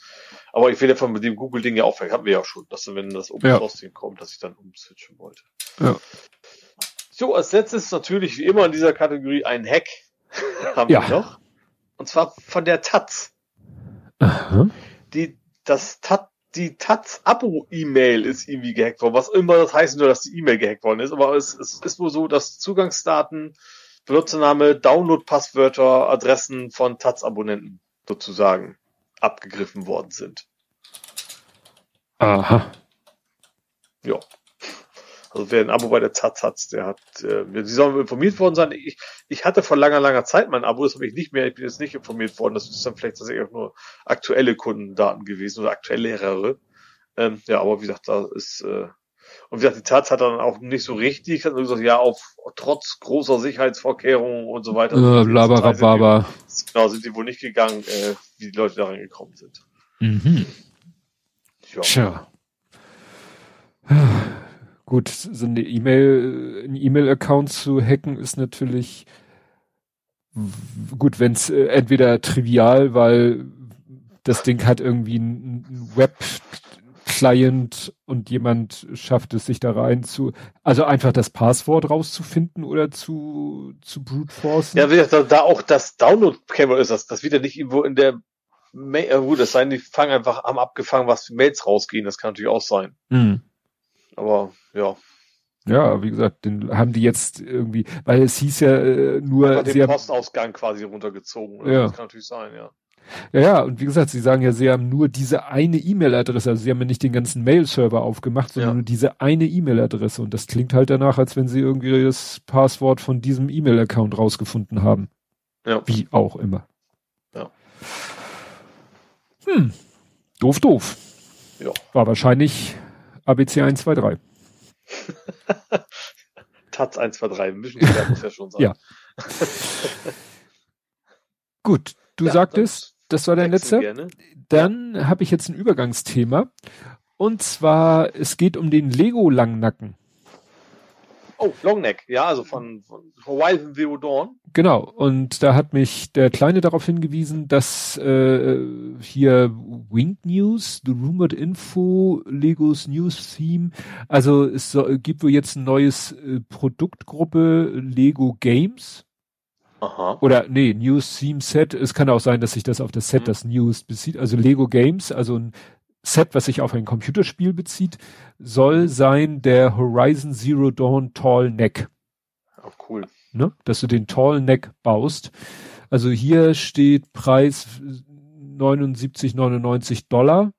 C: Aber ich will ja von dem Google-Ding ja aufhören, hatten wir ja schon, dass wenn das Open Source ja. kommt, dass ich dann umswitchen wollte. Ja. So, als letztes natürlich wie immer in dieser Kategorie ein Hack haben ja. wir noch. Und zwar von der Taz.
B: Aha.
C: Die, das Taz, die Taz-Abo-E-Mail ist irgendwie gehackt worden. Was immer das heißt, nur dass die E-Mail gehackt worden ist. Aber es, es ist wohl so, dass Zugangsdaten, Benutzername, Download-Passwörter, Adressen von Taz-Abonnenten sozusagen abgegriffen worden sind.
B: Aha.
C: Ja. Also wer ein Abo bei der Taz hat, der hat, äh, sie sollen informiert worden sein. Ich, ich hatte vor langer, langer Zeit mein Abo, das habe ich nicht mehr, ich bin jetzt nicht informiert worden. Das ist dann vielleicht tatsächlich auch nur aktuelle Kundendaten gewesen oder aktuellere. Ähm, ja, aber wie gesagt, da ist, äh, und wie gesagt, die Taz hat dann auch nicht so richtig, hat nur gesagt, ja, auf trotz großer Sicherheitsvorkehrungen und so weiter.
B: Äh.
C: Genau, sind die wohl nicht gegangen, äh, wie die Leute da reingekommen sind.
B: Mhm.
C: Ja.
B: Tja. Gut, so eine E-Mail, ein E-Mail-Account zu hacken ist natürlich gut, wenn es äh, entweder trivial, weil das Ding hat irgendwie einen Web-Client und jemand schafft es, sich da rein zu, also einfach das Passwort rauszufinden oder zu, zu brute forcen.
C: Ja, da, da auch das Download-Camera ist, das, das wird ja nicht irgendwo in der Mail, äh, gut, das sein, die fangen einfach, haben abgefangen, was für Mails rausgehen, das kann natürlich auch sein.
B: Mhm.
C: Aber, ja,
B: Ja, wie gesagt, den haben die jetzt irgendwie, weil es hieß ja äh, nur, sie
C: den
B: haben,
C: Postausgang quasi runtergezogen. oder?
B: Ja.
C: Das kann natürlich sein, ja.
B: ja, ja, und wie gesagt, sie sagen ja, sie haben nur diese eine E-Mail-Adresse, also sie haben ja nicht den ganzen Mail-Server aufgemacht, sondern
C: Ja.
B: nur diese eine E-Mail-Adresse und das klingt halt danach, als wenn sie irgendwie das Passwort von diesem E-Mail-Account rausgefunden haben.
C: Ja.
B: Wie auch immer.
C: Ja.
B: Hm. Doof, doof.
C: Ja.
B: War wahrscheinlich ABC 123.
C: Taz 1, 2, 3, Mission Stern muss ja schon sein.
B: Ja. Gut, du
C: Ja,
B: sagtest, das war dein letzter?
C: Gerne.
B: Dann habe ich jetzt ein Übergangsthema. Und zwar, es geht um den Lego-Langnacken.
C: Oh, Longneck, ja, also von, von Horizon Zero Dawn.
B: Genau. Und da hat mich der Kleine darauf hingewiesen, dass äh, hier Winged News, The Rumored Info, Legos News Theme, also es so, gibt wohl jetzt ein neues äh, Produktgruppe Lego Games.
C: Aha.
B: Oder nee, News Theme Set. Es kann auch sein, dass sich das auf das Set,
C: Mhm.
B: das News bezieht. Also Lego Games, also ein Set, was sich auf ein Computerspiel bezieht, soll sein der Horizon Zero Dawn Tall Neck.
C: Oh, cool.
B: Ne? Dass du den Tall Neck baust. Also hier steht Preis 79,99 Dollar.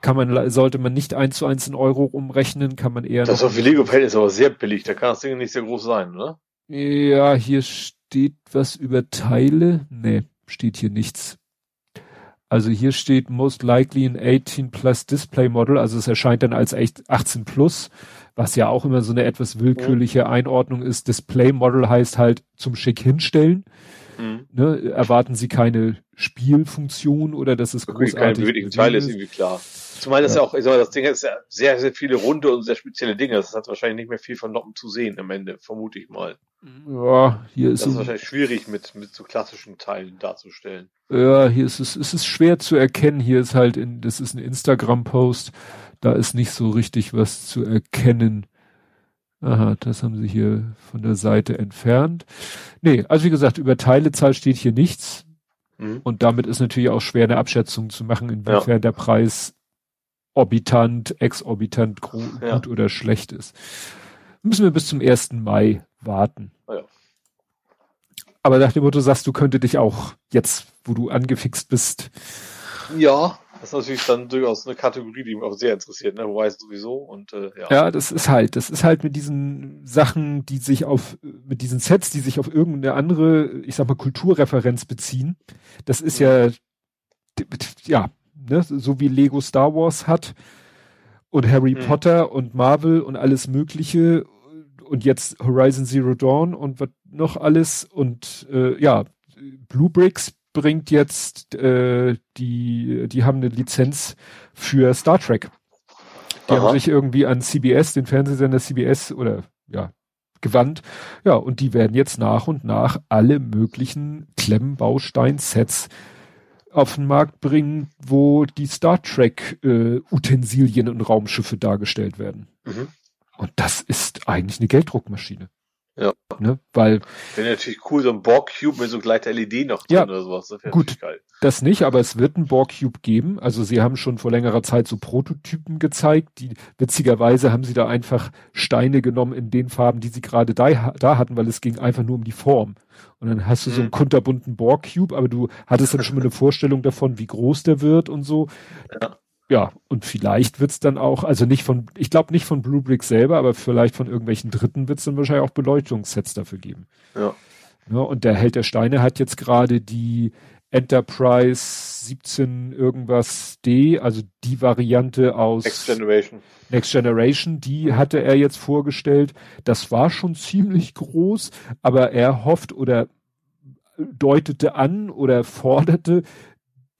B: Kann man, sollte man nicht eins zu eins in Euro umrechnen, kann man eher
C: Das auf Lego Pad ist aber sehr billig, da kann das Ding nicht sehr groß sein, ne?
B: Ja, hier steht was über Teile. Nee, steht hier nichts. Also hier steht most likely an 18 plus Display Model, also es erscheint dann als echt 18 plus, was ja auch immer so eine etwas willkürliche Einordnung ist. Display Model heißt halt zum Schick hinstellen.
C: Mhm.
B: Ne? Erwarten Sie keine Spielfunktion oder dass es
C: keine
B: großartig
C: beweglichen Teile ist irgendwie klar. Zumal das
B: Ja.
C: ja auch, ich sag mal, das Ding ist ja sehr, sehr viele runde und sehr spezielle Dinge. Das hat wahrscheinlich nicht mehr viel von Noppen zu sehen am Ende, vermute ich mal.
B: Ja, hier ist
C: Das ist wahrscheinlich schwierig mit, mit so klassischen Teilen darzustellen.
B: Ja, hier ist es, es ist schwer zu erkennen. Hier ist halt in, das ist ein Instagram-Post. Da ist nicht so richtig was zu erkennen. Aha, das haben sie hier von der Seite entfernt. Nee, also wie gesagt, über Teilezahl steht hier nichts.
C: Mhm.
B: Und damit ist natürlich auch schwer eine Abschätzung zu machen, inwiefern der Preis orbitant, exorbitant gro-
C: Ja.
B: gut oder schlecht ist. Müssen wir bis zum 1. Mai warten.
C: Ah ja.
B: Aber nach dem Motto sagst du, könnte dich auch jetzt, wo du angefixt bist,
C: Ja, das ist natürlich dann durchaus eine Kategorie, die mich auch sehr interessiert, ne? Wobei es sowieso und äh, ja.
B: Ja, das ist halt, das ist halt mit diesen Sachen, die sich auf, mit diesen Sets, die sich auf irgendeine andere, ich sag mal, Kulturreferenz beziehen. Das ist ja, ja, ne, so wie Lego Star Wars hat und Harry
C: Mhm.
B: Potter und Marvel und alles Mögliche und jetzt Horizon Zero Dawn und was noch alles und äh, ja, Blue Bricks bringt jetzt äh, die, die haben eine Lizenz für Star Trek. Die
C: Aha.
B: haben sich irgendwie an CBS, den Fernsehsender CBS oder ja, gewandt. Ja, und die werden jetzt nach und nach alle möglichen Klemmbaustein-Sets auf den Markt bringen, wo die Star Trek äh, Utensilien und Raumschiffe dargestellt werden.
C: Mhm.
B: Und das ist eigentlich eine Gelddruckmaschine.
C: Ja.
B: Ne? Weil.
C: Wäre natürlich cool, so ein Borg-Cube mit so gleicher LED noch
B: drin ja,
C: oder sowas. Das
B: gut, geil. das nicht, aber es wird ein Borg-Cube geben. Also sie haben schon vor längerer Zeit so Prototypen gezeigt. Die, witzigerweise haben sie da einfach Steine genommen in den Farben, die sie gerade da, da hatten, weil es ging einfach nur um die Form. Und dann hast du so einen mhm. kunterbunten Borg-Cube, aber du hattest dann schon mal eine Vorstellung davon, wie groß der wird und so. Ja ja, und vielleicht wird's dann auch, also nicht von, ich glaube nicht von Bluebrick selber, aber vielleicht von irgendwelchen Dritten wird's dann wahrscheinlich auch Beleuchtungssets dafür geben.
C: Ja.
B: ja und der Held der Steine hat jetzt gerade die Enterprise 17 irgendwas D, also die Variante aus
C: Next Generation.
B: Next Generation, die hatte er jetzt vorgestellt. Das war schon ziemlich groß, aber er hofft oder deutete an oder forderte,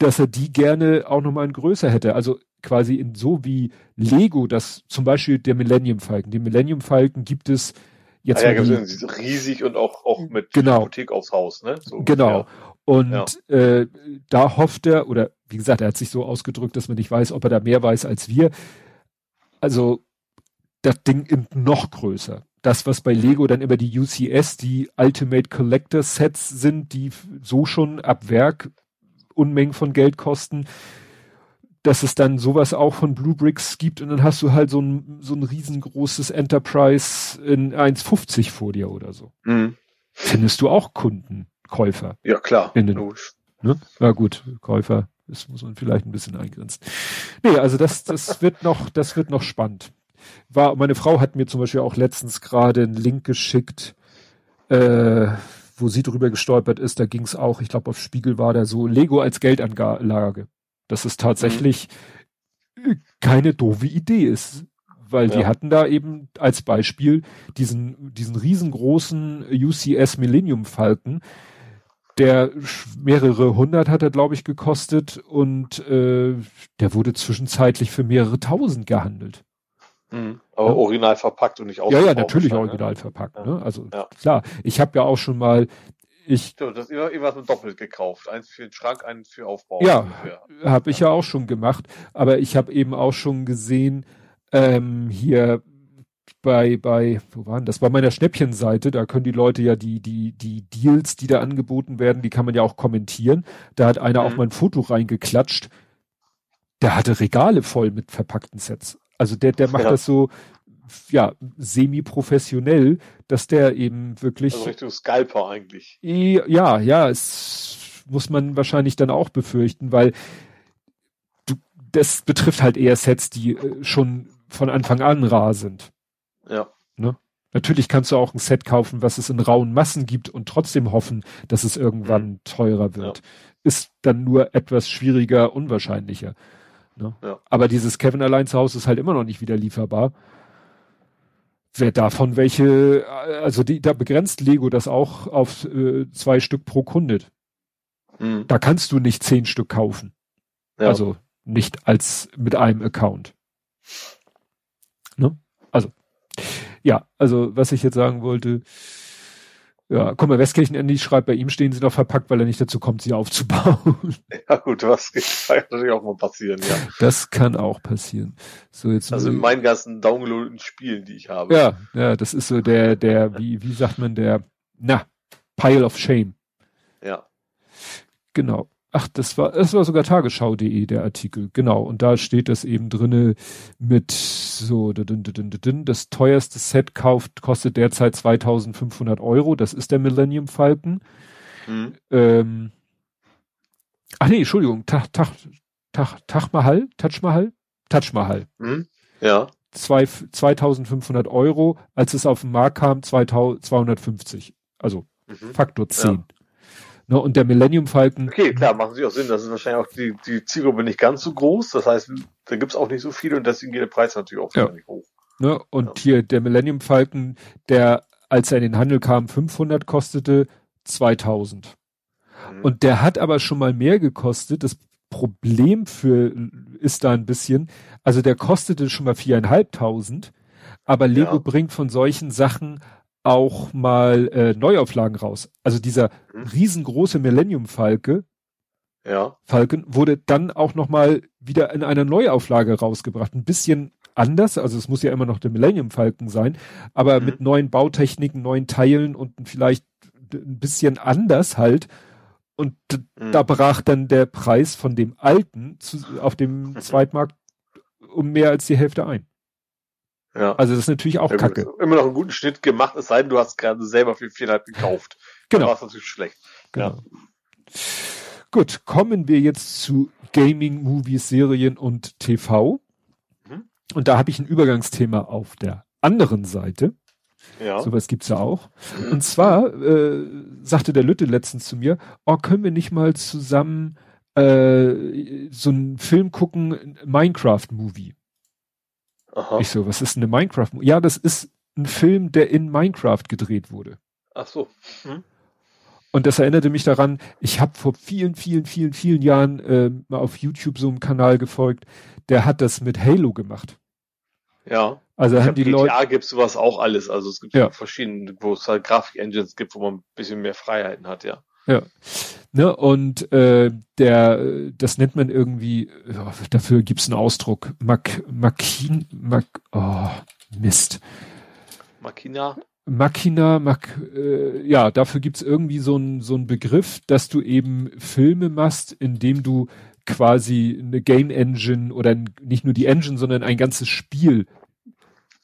B: dass er die gerne auch nochmal in größer hätte. Also quasi in so wie Lego, das zum Beispiel der Millennium Falcon. Den Millennium Falcon gibt es jetzt.
C: Ah, ja, die, riesig und auch, auch mit
B: genau.
C: Hypothek aufs Haus, ne?
B: So, genau. Und ja. äh, da hofft er, oder wie gesagt, er hat sich so ausgedrückt, dass man nicht weiß, ob er da mehr weiß als wir. Also das Ding noch größer. Das, was bei Lego dann immer die UCS, die Ultimate Collector Sets sind, die so schon ab Werk Unmengen von Geld kosten, dass es dann sowas auch von Blue Bricks gibt und dann hast du halt so ein, so ein riesengroßes Enterprise in 1,50 vor dir oder so. Mhm. Findest du auch Kunden, Käufer?
C: Ja, klar.
B: In den, Ne? Ja gut, Käufer, das muss man vielleicht ein bisschen eingrenzen. Nee, also das, das wird noch, das wird noch spannend. War, meine Frau hat mir zum Beispiel auch letztens gerade einen Link geschickt, äh, wo sie drüber gestolpert ist, da ging es auch, ich glaube auf Spiegel war da so Lego als Geldanlage. Dass es tatsächlich mhm. keine doofe Idee ist. Weil ja. die hatten da eben als Beispiel diesen, diesen riesengroßen UCS Millennium Falcon, der mehrere hundert hat er, glaube ich, gekostet und äh, der wurde zwischenzeitlich für mehrere tausend gehandelt.
C: Mhm. Aber ja. original verpackt und nicht
B: Ja, ja, natürlich original verpackt. Ja. Ne? Also ja. klar, ich habe ja auch schon mal ich
C: Stimmt, das ist immer, immer so doppelt gekauft. Eins für den Schrank, eins für Aufbau.
B: Ja, habe ich ja auch schon gemacht. Aber ich habe eben auch schon gesehen, ähm, hier bei, bei, wo waren das? Bei meiner Schnäppchenseite, da können die Leute ja die, die, die Deals, die da angeboten werden, die kann man ja auch kommentieren. Da hat einer mhm. auch mal ein Foto reingeklatscht. Der hatte Regale voll mit verpackten Sets. Also der, der macht ja. das so, ja, semi-professionell, dass der eben wirklich.
C: Also Richtung Scalper eigentlich.
B: Ja, ja, es muss man wahrscheinlich dann auch befürchten, weil du, das betrifft halt eher Sets, die äh, schon von Anfang an rar sind.
C: Ja.
B: Ne? Natürlich kannst du auch ein Set kaufen, was es in rauen Massen gibt und trotzdem hoffen, dass es irgendwann mhm. teurer wird. Ja. Ist dann nur etwas schwieriger, unwahrscheinlicher. Ne? Ja. Aber dieses Kevin allein zu Hause ist halt immer noch nicht wieder lieferbar. Wer davon welche, also die, da begrenzt Lego das auch auf äh, zwei Stück pro Kunde. Mhm. Da kannst du nicht zehn Stück kaufen. Ja. Also nicht als mit einem Account. Ne? Also, ja, also was ich jetzt sagen wollte, ja, guck mal, Westkirchen Andy schreibt, bei ihm stehen sie noch verpackt, weil er nicht dazu kommt, sie aufzubauen.
C: Ja gut, was kann natürlich auch mal passieren, ja.
B: Das kann auch passieren. So jetzt
C: also in meinen ganzen downloadeten Spielen, die ich habe.
B: Ja, ja, das ist so der, der, wie, wie sagt man, der, na, Pile of Shame.
C: Ja.
B: Genau. Ach, das war, das war sogar tagesschau.de, der Artikel. Genau. Und da steht das eben drinne mit so, das teuerste Set kauft, kostet derzeit 2500 Euro. Das ist der Millennium Falcon. Mhm. Ähm, ach nee, Entschuldigung. Tach, Tach, Tach, Tach Mahal? Taj Mahal? Taj Mahal.
C: Mhm. Ja.
B: Zwei, 2500 Euro. Als es auf den Markt kam, 250. Also, mhm. Faktor 10. Ja. Ne, und der Millennium Falcon.
C: Okay, klar, machen sie auch Sinn. Das ist wahrscheinlich auch die, die Zielgruppe nicht ganz so groß. Das heißt, da gibt's auch nicht so viel und deswegen geht der Preis natürlich auch ja. nicht hoch.
B: Ne, und ja. hier der Millennium Falcon, der, als er in den Handel kam, 500 kostete 2000. Mhm. Und der hat aber schon mal mehr gekostet. Das Problem für, ist da ein bisschen, also der kostete schon mal viereinhalbtausend, aber Lego ja. bringt von solchen Sachen auch mal äh, Neuauflagen raus. Also dieser mhm. riesengroße Millennium Falke,
C: ja.
B: Falken wurde dann auch noch mal wieder in einer Neuauflage rausgebracht. Ein bisschen anders, also es muss ja immer noch der Millennium Falcon sein, aber mhm. mit neuen Bautechniken, neuen Teilen und vielleicht ein bisschen anders halt. Und mhm. da brach dann der Preis von dem alten zu, auf dem Zweitmarkt um mehr als die Hälfte ein. Ja. Also das ist natürlich auch ja, Kacke.
C: Immer noch einen guten Schnitt gemacht, es sei denn, du hast gerade selber für viereinhalb gekauft.
B: Genau. Dann
C: war es natürlich schlecht. Genau.
B: Ja. Gut, kommen wir jetzt zu Gaming, Movies, Serien und TV. Mhm. Und da habe ich ein Übergangsthema auf der anderen Seite. Ja. Sowas gibt's ja auch. Mhm. Und zwar äh, sagte der Lütte letztens zu mir, oh, können wir nicht mal zusammen äh, so einen Film gucken, Minecraft-Movie. Ich so, was ist eine Minecraft-Movie? Ja, das ist ein Film, der in Minecraft gedreht wurde.
C: Ach so. Hm.
B: Und das erinnerte mich daran, ich habe vor vielen, vielen, vielen, vielen Jahren äh, mal auf YouTube so einem Kanal gefolgt, der hat das mit Halo gemacht.
C: Ja.
B: Also
C: ich
B: haben die GTA Leute.
C: GTA gibt sowas auch alles. Also es gibt ja. verschiedene, wo es halt Grafik-Engines gibt, wo man ein bisschen mehr Freiheiten hat, ja.
B: Ja. Ne, und äh, der, das nennt man irgendwie, ja, dafür gibt's einen Ausdruck. Mak, Makin, Mak, oh, Mist.
C: Makina.
B: Machina, Mak, äh, ja, dafür gibt's irgendwie so einen so einen Begriff, dass du eben Filme machst, indem du quasi eine Game Engine oder nicht nur die Engine, sondern ein ganzes Spiel.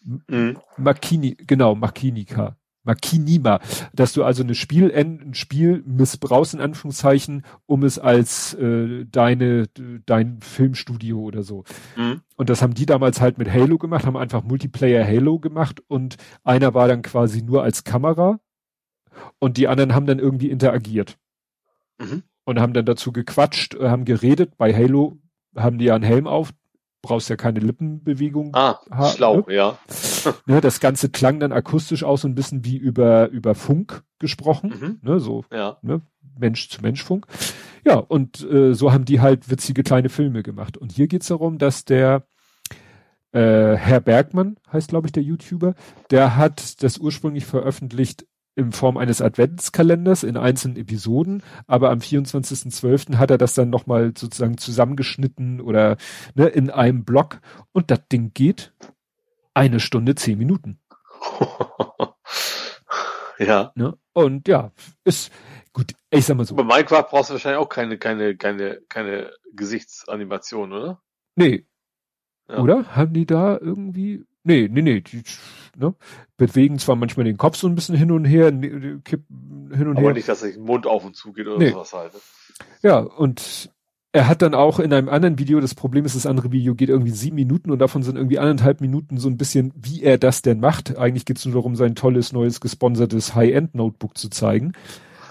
B: Mhm. Makini, genau, Makinika. Makinima, dass du also eine Spiel, ein Spiel missbrauchst in Anführungszeichen, um es als äh, deine dein Filmstudio oder so. Mhm. Und das haben die damals halt mit Halo gemacht, haben einfach Multiplayer Halo gemacht und einer war dann quasi nur als Kamera und die anderen haben dann irgendwie interagiert. Mhm. Und haben dann dazu gequatscht, äh, haben geredet. Bei Halo haben die ja einen Helm auf, brauchst ja keine Lippenbewegung.
C: Ah, haben, schlau, ne? ja.
B: ne, das Ganze klang dann akustisch auch so ein bisschen wie über, über Funk gesprochen, mhm. ne, so,
C: ja.
B: ne, Mensch zu Mensch Funk. Ja, und äh, so haben die halt witzige kleine Filme gemacht. Und hier geht's darum, dass der äh, Herr Bergmann, heißt glaube ich der YouTuber, der hat das ursprünglich veröffentlicht in Form eines Adventskalenders in einzelnen Episoden, aber am 24.12. hat er das dann nochmal sozusagen zusammengeschnitten oder ne, in einem Block und das Ding geht eine Stunde, zehn Minuten.
C: ja.
B: Ne? Und ja, ist gut, ich sag mal so.
C: Bei Minecraft brauchst du wahrscheinlich auch keine, keine, keine, keine Gesichtsanimation, oder?
B: Nee. Ja. Oder? Haben die da irgendwie Nee, nee, nee. Die ne, bewegen zwar manchmal den Kopf so ein bisschen hin und her, kippen hin und
C: Aber
B: her.
C: Aber nicht, dass sich den Mund auf und zu geht oder nee. sowas halt. Ne?
B: Ja, und er hat dann auch in einem anderen Video, das Problem ist, das andere Video geht irgendwie sieben Minuten und davon sind irgendwie anderthalb Minuten so ein bisschen, wie er das denn macht. Eigentlich geht es nur darum, sein tolles, neues, gesponsertes High-End-Notebook zu zeigen.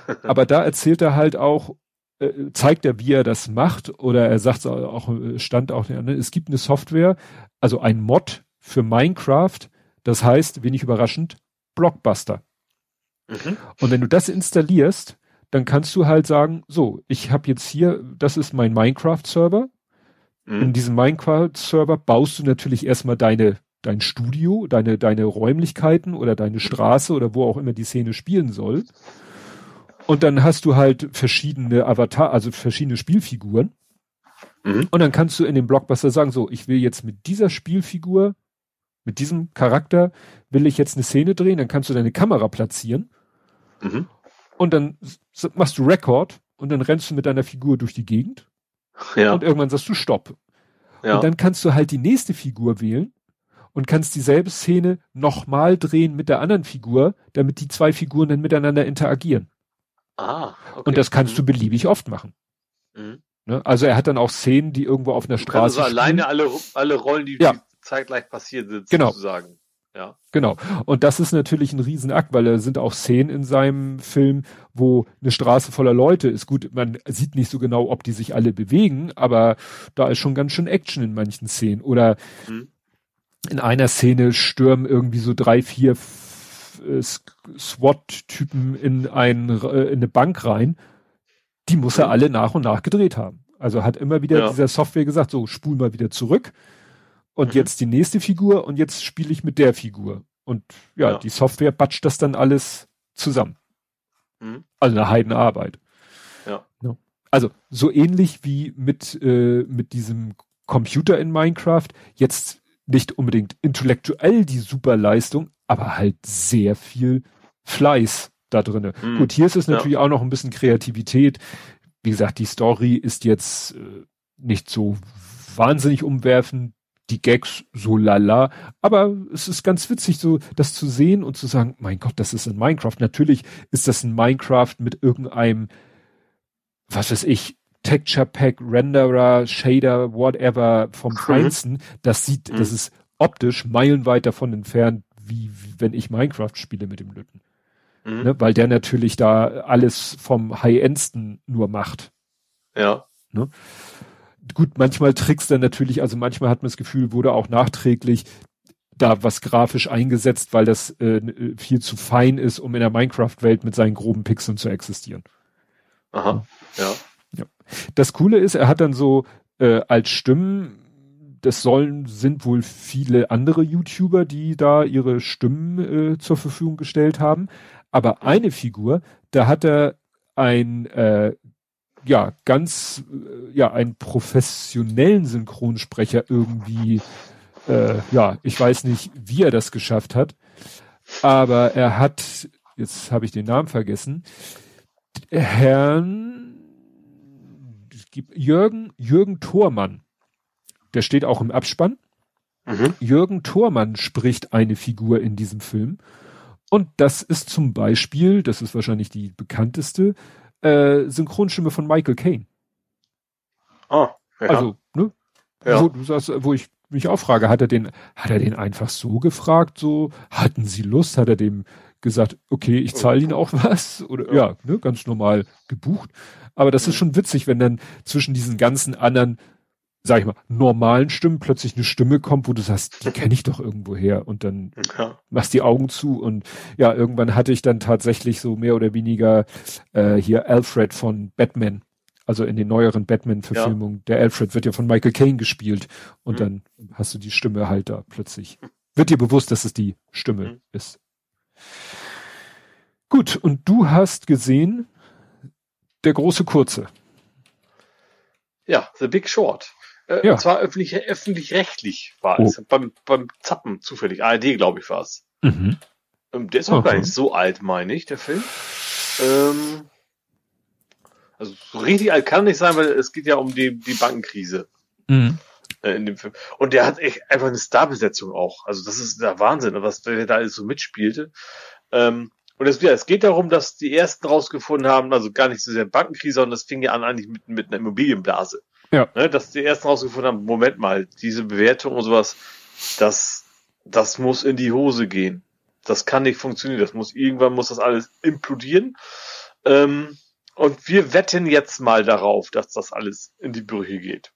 B: Aber da erzählt er halt auch, äh, zeigt er, wie er das macht, oder er sagt auch, stand auch, ne, es gibt eine Software, also ein Mod, für Minecraft, das heißt, wenig überraschend, Blockbuster. Mhm. Und wenn du das installierst, dann kannst du halt sagen, so, ich habe jetzt hier, das ist mein Minecraft-Server. Mhm. In diesem Minecraft-Server baust du natürlich erstmal deine, dein Studio, deine, deine Räumlichkeiten oder deine Straße oder wo auch immer die Szene spielen soll. Und dann hast du halt verschiedene Avatar, also verschiedene Spielfiguren. Mhm. Und dann kannst du in dem Blockbuster sagen, so, ich will jetzt mit dieser Spielfigur mit diesem Charakter will ich jetzt eine Szene drehen, dann kannst du deine Kamera platzieren mhm. und dann machst du Rekord und dann rennst du mit deiner Figur durch die Gegend ja. und irgendwann sagst du Stopp. Ja. Und dann kannst du halt die nächste Figur wählen und kannst dieselbe Szene nochmal drehen mit der anderen Figur, damit die zwei Figuren dann miteinander interagieren.
C: Ah,
B: okay. Und das kannst mhm. du beliebig oft machen. Mhm. Ne? Also er hat dann auch Szenen, die irgendwo auf einer Straße.
C: Also alleine alle, alle Rollen, die,
B: ja.
C: Zeitgleich passiert sind,
B: genau.
C: sozusagen. Ja.
B: Genau. Und das ist natürlich ein Riesenakt, weil da sind auch Szenen in seinem Film, wo eine Straße voller Leute ist. Gut, man sieht nicht so genau, ob die sich alle bewegen, aber da ist schon ganz schön Action in manchen Szenen. Oder mhm. in einer Szene stürmen irgendwie so drei, vier äh, SWAT-Typen in, ein, äh, in eine Bank rein. Die muss er mhm. alle nach und nach gedreht haben. Also hat immer wieder ja. dieser Software gesagt, so spul mal wieder zurück und mhm. jetzt die nächste Figur und jetzt spiele ich mit der Figur. Und ja, ja, die Software batscht das dann alles zusammen. Mhm. Also eine Heidenarbeit.
C: Ja.
B: ja. Also so ähnlich wie mit, äh, mit diesem Computer in Minecraft. Jetzt nicht unbedingt intellektuell die Superleistung, aber halt sehr viel Fleiß da drinne. Mhm. Gut, hier ist es natürlich ja. auch noch ein bisschen Kreativität. Wie gesagt, die Story ist jetzt äh, nicht so wahnsinnig umwerfend, die Gags so lala, aber es ist ganz witzig, so das zu sehen und zu sagen, mein Gott, das ist in Minecraft. Natürlich ist das in Minecraft mit irgendeinem, was weiß ich, Texture Pack, Renderer, Shader, whatever vom mhm. Feinsten. Das sieht, mhm. das ist optisch meilenweit davon entfernt, wie, wie wenn ich Minecraft spiele mit dem Lütten. Mhm. Ne, weil der natürlich da alles vom High-Endsten nur macht.
C: Ja. Ne?
B: Gut, manchmal Tricks dann natürlich, also manchmal hat man das Gefühl, wurde auch nachträglich da was grafisch eingesetzt, weil das äh, viel zu fein ist, um in der Minecraft-Welt mit seinen groben Pixeln zu existieren.
C: Aha, ja.
B: ja. Das Coole ist, er hat dann so äh, als Stimmen, das sollen, sind wohl viele andere YouTuber, die da ihre Stimmen äh, zur Verfügung gestellt haben. Aber eine Figur, da hat er ein äh, ja ganz äh, ja einen professionellen Synchronsprecher irgendwie äh, ja ich weiß nicht wie er das geschafft hat aber er hat jetzt habe ich den Namen vergessen Herrn Jürgen Jürgen Thormann. Der steht auch im Abspann. Mhm. Jürgen Thormann spricht eine Figur in diesem Film. Und das ist zum Beispiel das ist wahrscheinlich die bekannteste äh, Synchronstimme von Michael Caine.
C: Ah, ja.
B: Also, ne? Ja. Wo, sagst, wo ich mich auch frage, hat er den, hat er den einfach so gefragt, so, hatten sie Lust, hat er dem gesagt, okay, ich zahle ihnen auch was, oder, ja, ja ne, ganz normal gebucht. Aber das mhm. ist schon witzig, wenn dann zwischen diesen ganzen anderen sag ich mal, normalen Stimmen plötzlich eine Stimme kommt, wo du sagst, die kenne ich doch irgendwo her und dann ja. machst die Augen zu und ja, irgendwann hatte ich dann tatsächlich so mehr oder weniger äh, hier Alfred von Batman, also in den neueren Batman-Verfilmungen. Ja. Der Alfred wird ja von Michael Caine gespielt und mhm. dann hast du die Stimme halt da plötzlich. Wird dir bewusst, dass es die Stimme mhm. ist. Gut, und du hast gesehen, der große Kurze.
C: Ja, The Big Short. Äh, ja. Und zwar öffentlich, öffentlich-rechtlich war es. Oh. Beim, beim Zappen zufällig. ARD, glaube ich, war es. Mhm. Ähm, der ist auch okay. gar nicht so alt, meine ich, der Film. Ähm, also so richtig alt kann nicht sein, weil es geht ja um die, die Bankenkrise. Mhm. Äh, in dem Film. Und der hat echt einfach eine Starbesetzung auch. Also das ist der Wahnsinn, was der da alles so mitspielte. Ähm, und es, ja, es geht darum, dass die ersten rausgefunden haben, also gar nicht so sehr Bankenkrise, sondern das fing ja an eigentlich mit, mit einer Immobilienblase. Ja. Ne, dass die ersten rausgefunden haben, Moment mal, diese Bewertung und sowas, das, das muss in die Hose gehen. Das kann nicht funktionieren. Das muss, irgendwann muss das alles implodieren. Ähm, und wir wetten jetzt mal darauf, dass das alles in die Brüche geht.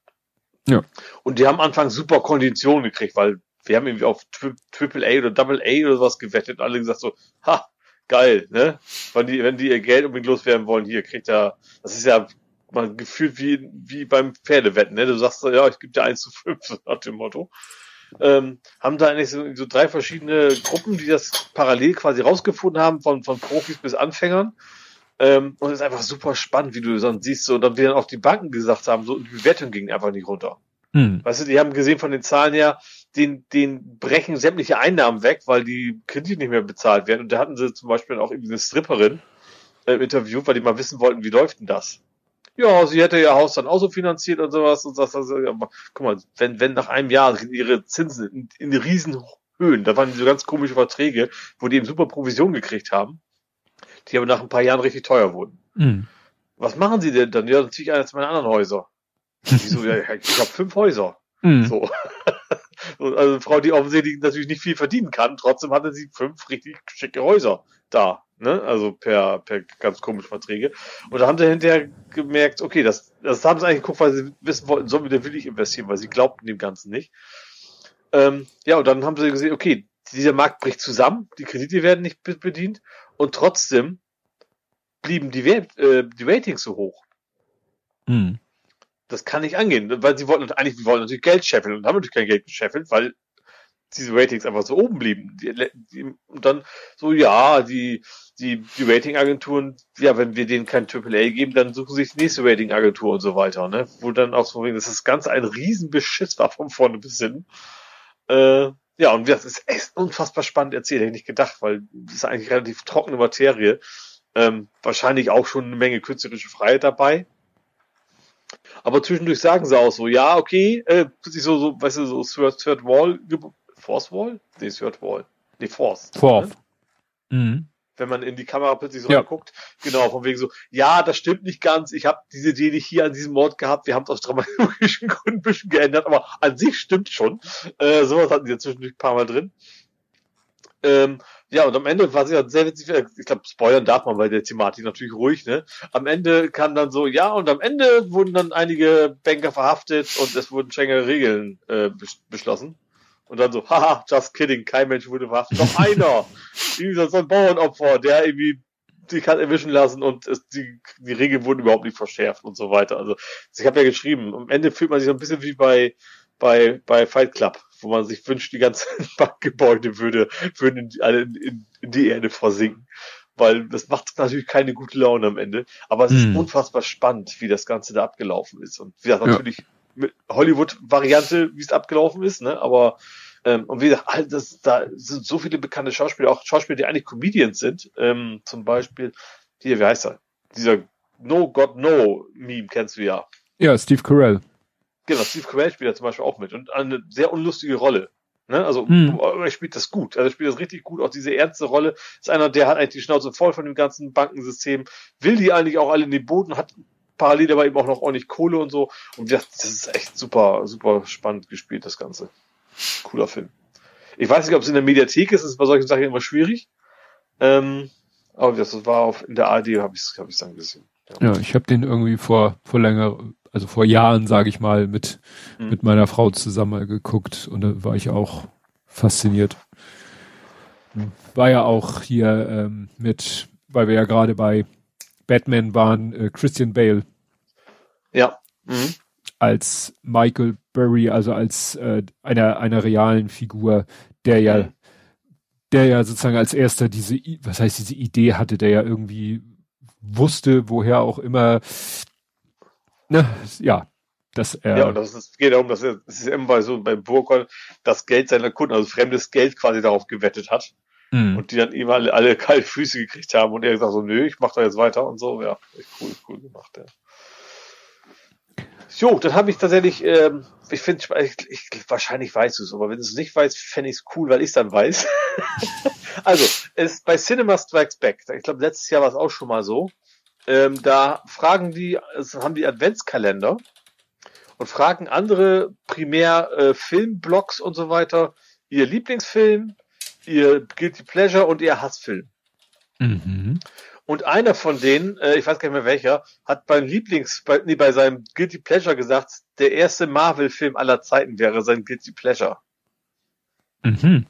C: Ja. Und die haben Anfang super Konditionen gekriegt, weil wir haben irgendwie auf Triple A oder Double A oder sowas gewettet und alle gesagt so, ha, geil, ne? Wenn die, wenn die ihr Geld unbedingt loswerden wollen, hier kriegt er, das ist ja mal gefühlt wie, wie beim Pferdewetten, ne? Du sagst ja, ich gebe dir eins zu fünf, nach dem Motto. Ähm, haben da eigentlich so, so drei verschiedene Gruppen, die das parallel quasi rausgefunden haben, von, von Profis bis Anfängern. Ähm, und es ist einfach super spannend, wie du sonst siehst, so, und dann wie dann auch die Banken gesagt haben, so, die Bewertung ging einfach nicht runter. Hm. Weißt du, die haben gesehen von den Zahlen her, den, den brechen sämtliche Einnahmen weg, weil die Kredite nicht mehr bezahlt werden. Und da hatten sie zum Beispiel auch irgendwie eine Stripperin äh, im Interview, weil die mal wissen wollten, wie läuft denn das? Ja, sie hätte ihr Haus dann auch so finanziert und sowas und das, also, ja, guck mal, wenn, wenn nach einem Jahr ihre Zinsen in, in riesen Höhen, da waren so ganz komische Verträge, wo die eben super Provision gekriegt haben, die aber nach ein paar Jahren richtig teuer wurden. Mhm. Was machen sie denn dann? Ja, dann ziehe ich eines meiner anderen Häuser. Wieso? ja, ich habe fünf Häuser. Mhm. So. also eine Frau, die offensichtlich natürlich nicht viel verdienen kann, trotzdem hatte sie fünf richtig schicke Häuser da ne? Also per, per ganz komische Verträge. Und da haben sie hinterher gemerkt, okay, das, das haben sie eigentlich geguckt, weil sie wissen wollten, sollen wir denn wirklich investieren, weil sie glaubten dem Ganzen nicht. Ähm, ja, und dann haben sie gesehen, okay, dieser Markt bricht zusammen, die Kredite werden nicht bedient und trotzdem blieben die, äh, die Ratings so hoch. Hm. Das kann nicht angehen, weil sie wollten eigentlich, wir wollten natürlich Geld scheffeln und haben natürlich kein Geld gescheffelt, weil diese Ratings einfach so oben blieben. Die, die, und dann so, ja, die, die, die Ratingagenturen, ja, wenn wir denen kein AAA geben, dann suchen sich die nächste Ratingagentur und so weiter, ne? Wo dann auch so, dass das Ganze ein Riesenbeschiss war von vorne bis hin. Äh, ja, und das ist echt unfassbar spannend erzählt, hätte ich nicht gedacht, weil das ist eigentlich relativ trockene Materie. Ähm, wahrscheinlich auch schon eine Menge künstlerische Freiheit dabei. Aber zwischendurch sagen sie auch so, ja, okay, äh, plötzlich so, so, weißt du, so Third, Third Wall, Force Wall? Nee, Third Wall. Nee, Force.
B: Fourth.
C: Ne? Mhm. Wenn man in die Kamera plötzlich so ja. guckt. Genau, von wegen so, ja, das stimmt nicht ganz. Ich habe diese Idee nicht hier an diesem Ort gehabt. Wir haben es aus dramaturgischen Gründen ein bisschen geändert, aber an sich stimmt schon. Äh, sowas hatten sie ja zwischendurch ein paar Mal drin. Ähm, ja, und am Ende war sie ja sehr witzig. Ich glaube, spoilern darf man bei der Thematik natürlich ruhig, ne? Am Ende kam dann so, ja, und am Ende wurden dann einige Banker verhaftet und es wurden strengere Regeln äh, beschlossen. Und dann so, haha, just kidding, kein Mensch wurde verhaftet. Doch einer! irgendwie so ein Bauernopfer, der irgendwie sich hat erwischen lassen und es, die, die Regeln wurden überhaupt nicht verschärft und so weiter. Also ich habe ja geschrieben, am Ende fühlt man sich so ein bisschen wie bei bei bei Fight Club, wo man sich wünscht, die ganzen Bankgebäude würde würden in, alle in, in die Erde versinken, weil das macht natürlich keine gute Laune am Ende. Aber es hm. ist unfassbar spannend, wie das Ganze da abgelaufen ist und wie das natürlich ja. mit Hollywood-Variante, wie es abgelaufen ist, ne? Aber ähm, und wie gesagt, all das, da sind so viele bekannte Schauspieler, auch Schauspieler, die eigentlich Comedians sind. Ähm, zum Beispiel, hier, wie heißt er? Dieser No God No Meme kennst du ja.
B: Ja, Steve Carell.
C: Genau, Steve Carell spielt da zum Beispiel auch mit und eine sehr unlustige Rolle. Ne? Also hm. er spielt das gut. Also er spielt das richtig gut. Auch diese ernste Rolle ist einer, der hat eigentlich die Schnauze voll von dem ganzen Bankensystem, will die eigentlich auch alle in den Boden, hat parallel aber eben auch noch ordentlich Kohle und so. Und das, das ist echt super, super spannend gespielt, das Ganze. Cooler Film. Ich weiß nicht, ob es in der Mediathek ist, das ist bei solchen Sachen immer schwierig. Ähm, aber das war auf, in der ARD, habe ich es hab dann gesehen.
B: Ja, ja ich habe den irgendwie vor, vor länger, also vor Jahren, sage ich mal, mit, mhm. mit meiner Frau zusammen geguckt und da war ich auch fasziniert. War ja auch hier ähm, mit, weil wir ja gerade bei Batman waren, äh, Christian Bale.
C: Ja. Mhm
B: als Michael Burry, also als äh, einer einer realen Figur, der ja mhm. der ja sozusagen als erster diese was heißt diese Idee hatte, der ja irgendwie wusste, woher auch immer ne, ja, dass er
C: Ja, und das ist, geht darum, dass er es ist immer bei so beim Burkon das Geld seiner Kunden, also fremdes Geld quasi darauf gewettet hat. Mhm. Und die dann ihm alle, alle kalte Füße gekriegt haben und er gesagt so, nö, ich mach da jetzt weiter und so, ja, echt cool, cool gemacht, ja. Jo, dann habe ich tatsächlich, ähm, ich finde, ich, ich, wahrscheinlich weißt du es, aber wenn du es nicht weißt, fände ich es cool, weil ich es dann weiß. also, es bei Cinema Strikes Back, ich glaube, letztes Jahr war es auch schon mal so, ähm, da fragen die, also haben die Adventskalender und fragen andere primär äh, Filmblogs und so weiter, ihr Lieblingsfilm, ihr Guilty Pleasure und ihr Hassfilm. Mhm. Und einer von denen, äh, ich weiß gar nicht mehr welcher, hat beim Lieblings, bei, nee, bei seinem Guilty Pleasure gesagt, der erste Marvel-Film aller Zeiten wäre sein Guilty Pleasure. Mhm.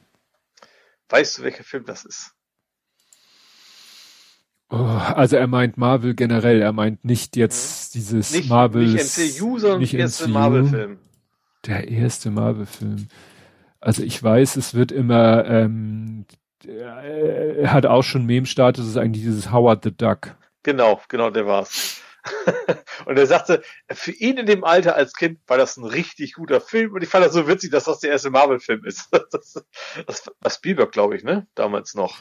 C: Weißt du, welcher Film das ist?
B: Oh, also er meint Marvel generell, er meint nicht jetzt mhm. dieses Marvel.
C: Nicht MCU, sondern nicht der erste Marvel-Film.
B: Der erste Marvel-Film. Also ich weiß, es wird immer ähm, er hat auch schon Meme-Status, ist eigentlich dieses Howard the Duck.
C: Genau, genau, der war's. und er sagte, für ihn in dem Alter als Kind war das ein richtig guter Film und ich fand das so witzig, dass das der erste Marvel-Film ist. das, das war Spielberg, glaube ich, ne? Damals noch.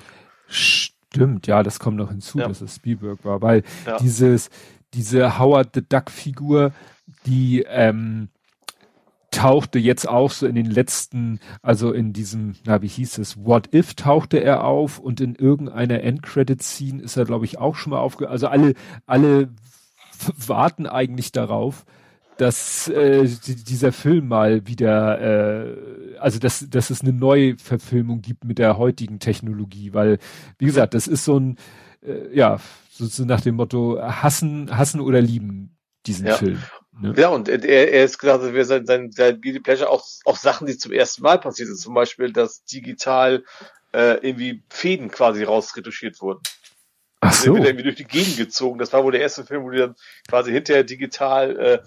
B: Stimmt, ja, das kommt noch hinzu, ja. dass es Spielberg war, weil ja. dieses, diese Howard the Duck-Figur, die ähm, tauchte jetzt auch so in den letzten, also in diesem, na, wie hieß es, What If tauchte er auf und in irgendeiner Endcredit-Scene ist er, glaube ich, auch schon mal aufge, also alle, alle warten eigentlich darauf, dass äh, dieser Film mal wieder, äh, also dass, dass es eine neue Verfilmung gibt mit der heutigen Technologie, weil, wie gesagt, das ist so ein, äh, ja, so, so nach dem Motto, hassen, hassen oder lieben diesen ja. Film.
C: Ne? Ja, und er, er ist gesagt, wir sein, sein, sein Guilty Pleasure auch, auch Sachen, die zum ersten Mal passiert sind. Zum Beispiel, dass digital äh, irgendwie Fäden quasi rausretuschiert wurden. Ach so. Wird irgendwie durch die Gegend gezogen. Das war wohl der erste Film, wo die dann quasi hinterher digital äh,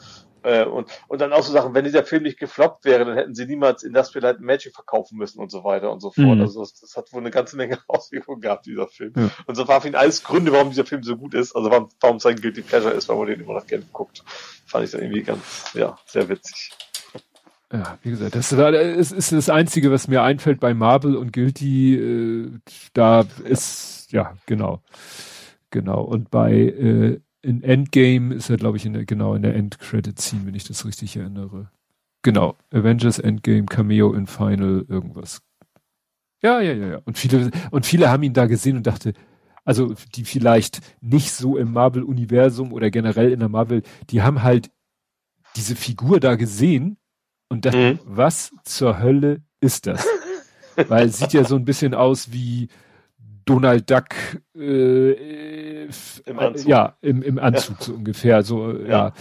C: äh, und, und dann auch so Sachen, wenn dieser Film nicht gefloppt wäre, dann hätten sie niemals Industrial Light Magic verkaufen müssen und so weiter und so fort. Mhm. Also das, das, hat wohl eine ganze Menge Auswirkungen gehabt, dieser Film. Ja. Und so war für ihn alles Gründe, warum dieser Film so gut ist, also warum, warum sein Guilty Pleasure ist, weil man den immer noch gerne guckt. Fand ich dann irgendwie ganz, ja, sehr witzig.
B: Ja, wie gesagt, das ist, ist das Einzige, was mir einfällt bei Marvel und Guilty. Äh, da ist, ja, genau. Genau. Und bei äh, in Endgame ist er, glaube ich, in der, genau in der Endcredit-Scene, wenn ich das richtig erinnere. Genau. Avengers Endgame, Cameo in Final, irgendwas. Ja, ja, ja, ja. Und viele, und viele haben ihn da gesehen und dachte, also die vielleicht nicht so im Marvel-Universum oder generell in der Marvel, die haben halt diese Figur da gesehen und dachten, mhm. was zur Hölle ist das? Weil es sieht ja so ein bisschen aus wie Donald Duck äh, Im Anzug. ja im, im Anzug ja. so ungefähr so ja. ja.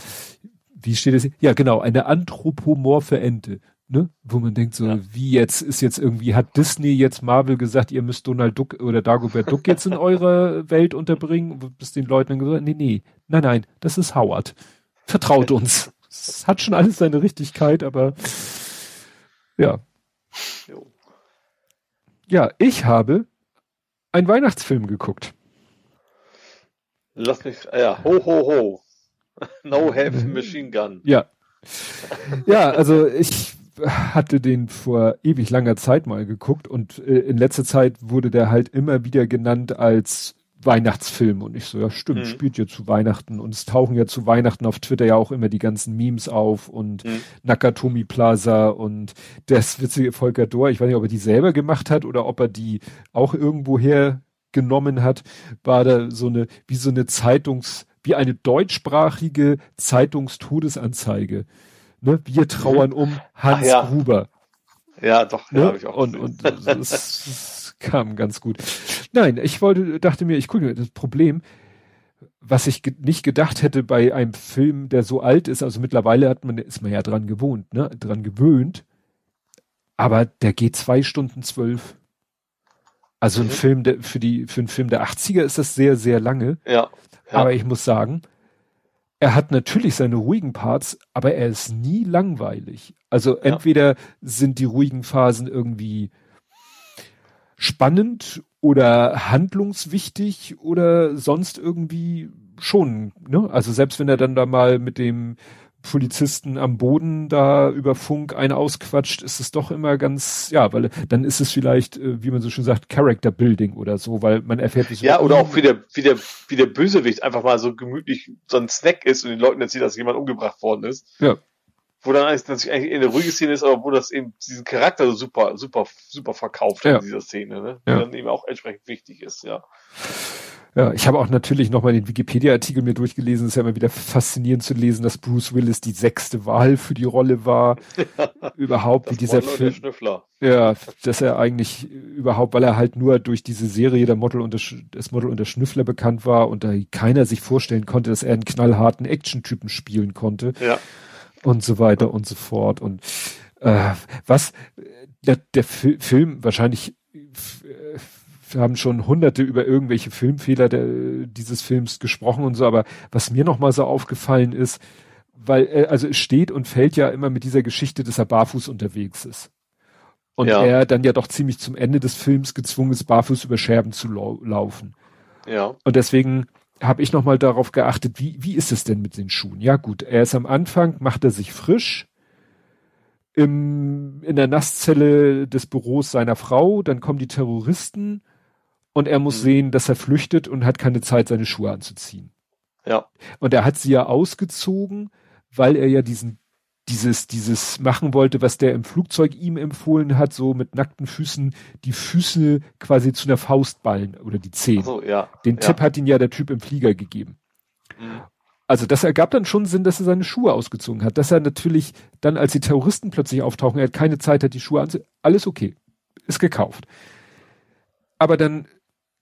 B: wie steht es ja genau eine anthropomorphe Ente ne wo man denkt so ja. wie jetzt ist jetzt irgendwie hat Disney jetzt Marvel gesagt ihr müsst Donald Duck oder Dagobert Duck jetzt in eure Welt unterbringen bis den Leuten gesagt nee nee nein nein das ist Howard vertraut uns es hat schon alles seine Richtigkeit aber ja ja ich habe einen Weihnachtsfilm geguckt.
C: Lass mich, ja, ho, ho, ho. No Heavy Machine Gun.
B: Ja. Ja, also ich hatte den vor ewig langer Zeit mal geguckt und äh, in letzter Zeit wurde der halt immer wieder genannt als Weihnachtsfilm und ich so, ja stimmt, mhm. spielt ja zu Weihnachten und es tauchen ja zu Weihnachten auf Twitter ja auch immer die ganzen Memes auf und mhm. Nakatomi Plaza und das witzige Volker Dor, ich weiß nicht, ob er die selber gemacht hat oder ob er die auch irgendwo hergenommen hat, war da so eine, wie so eine Zeitungs, wie eine deutschsprachige Zeitungstodesanzeige. Ne? Wir trauern um Hans ja. Gruber.
C: Ja, doch,
B: ne? ja, ich auch. Und, und das, das kam ganz gut. Nein, ich wollte, dachte mir, ich gucke mir das Problem, was ich ge nicht gedacht hätte bei einem Film, der so alt ist, also mittlerweile hat man, ist man ja dran gewohnt, ne, dran gewöhnt, aber der geht zwei Stunden zwölf. Also ein mhm. Film, der, für die, für einen Film der 80er ist das sehr, sehr lange.
C: Ja, ja.
B: Aber ich muss sagen, er hat natürlich seine ruhigen Parts, aber er ist nie langweilig. Also ja. entweder sind die ruhigen Phasen irgendwie spannend oder handlungswichtig oder sonst irgendwie schon, ne? Also selbst wenn er dann da mal mit dem Polizisten am Boden da über Funk einen ausquatscht, ist es doch immer ganz, ja, weil dann ist es vielleicht, äh, wie man so schön sagt, Character Building oder so, weil man erfährt
C: es. Ja, oder auch wie der, wie der, wie der Bösewicht einfach mal so gemütlich so ein Snack ist und den Leuten erzählt, dass jemand umgebracht worden ist.
B: Ja
C: wo dann eigentlich, eine ruhige Szene ist, aber wo das eben diesen Charakter so super, super, super verkauft ja. in dieser Szene, ne? Die ja. dann eben auch entsprechend wichtig ist, ja.
B: Ja, ich habe auch natürlich nochmal den Wikipedia-Artikel mir durchgelesen. Es ist ja immer wieder faszinierend zu lesen, dass Bruce Willis die sechste Wahl für die Rolle war. überhaupt, das wie dieser Film. Ja, dass er eigentlich überhaupt, weil er halt nur durch diese Serie der Model und das Model und der Schnüffler bekannt war und da keiner sich vorstellen konnte, dass er einen knallharten Action-Typen spielen konnte.
C: Ja
B: und so weiter und so fort. Und äh, was der, der Fi Film wahrscheinlich wir haben schon hunderte über irgendwelche Filmfehler der, dieses Films gesprochen und so, aber was mir nochmal so aufgefallen ist, weil, äh, also es steht und fällt ja immer mit dieser Geschichte, dass er barfuß unterwegs ist. Und ja. er dann ja doch ziemlich zum Ende des Films gezwungen ist, barfuß über Scherben zu lau laufen.
C: Ja.
B: Und deswegen habe ich nochmal darauf geachtet, wie, wie ist es denn mit den Schuhen? Ja gut, er ist am Anfang, macht er sich frisch im, in der Nasszelle des Büros seiner Frau, dann kommen die Terroristen und er muss mhm. sehen, dass er flüchtet und hat keine Zeit, seine Schuhe anzuziehen.
C: Ja.
B: Und er hat sie ja ausgezogen, weil er ja diesen dieses, dieses machen wollte, was der im Flugzeug ihm empfohlen hat, so mit nackten Füßen die Füße quasi zu einer Faust ballen oder die Zehen.
C: So, ja.
B: Den
C: ja.
B: Tipp hat ihn ja der Typ im Flieger gegeben. Mhm. Also das ergab dann schon Sinn, dass er seine Schuhe ausgezogen hat. Dass er natürlich dann, als die Terroristen plötzlich auftauchen, er hat keine Zeit hat, die Schuhe anzuziehen. Alles okay. Ist gekauft. Aber dann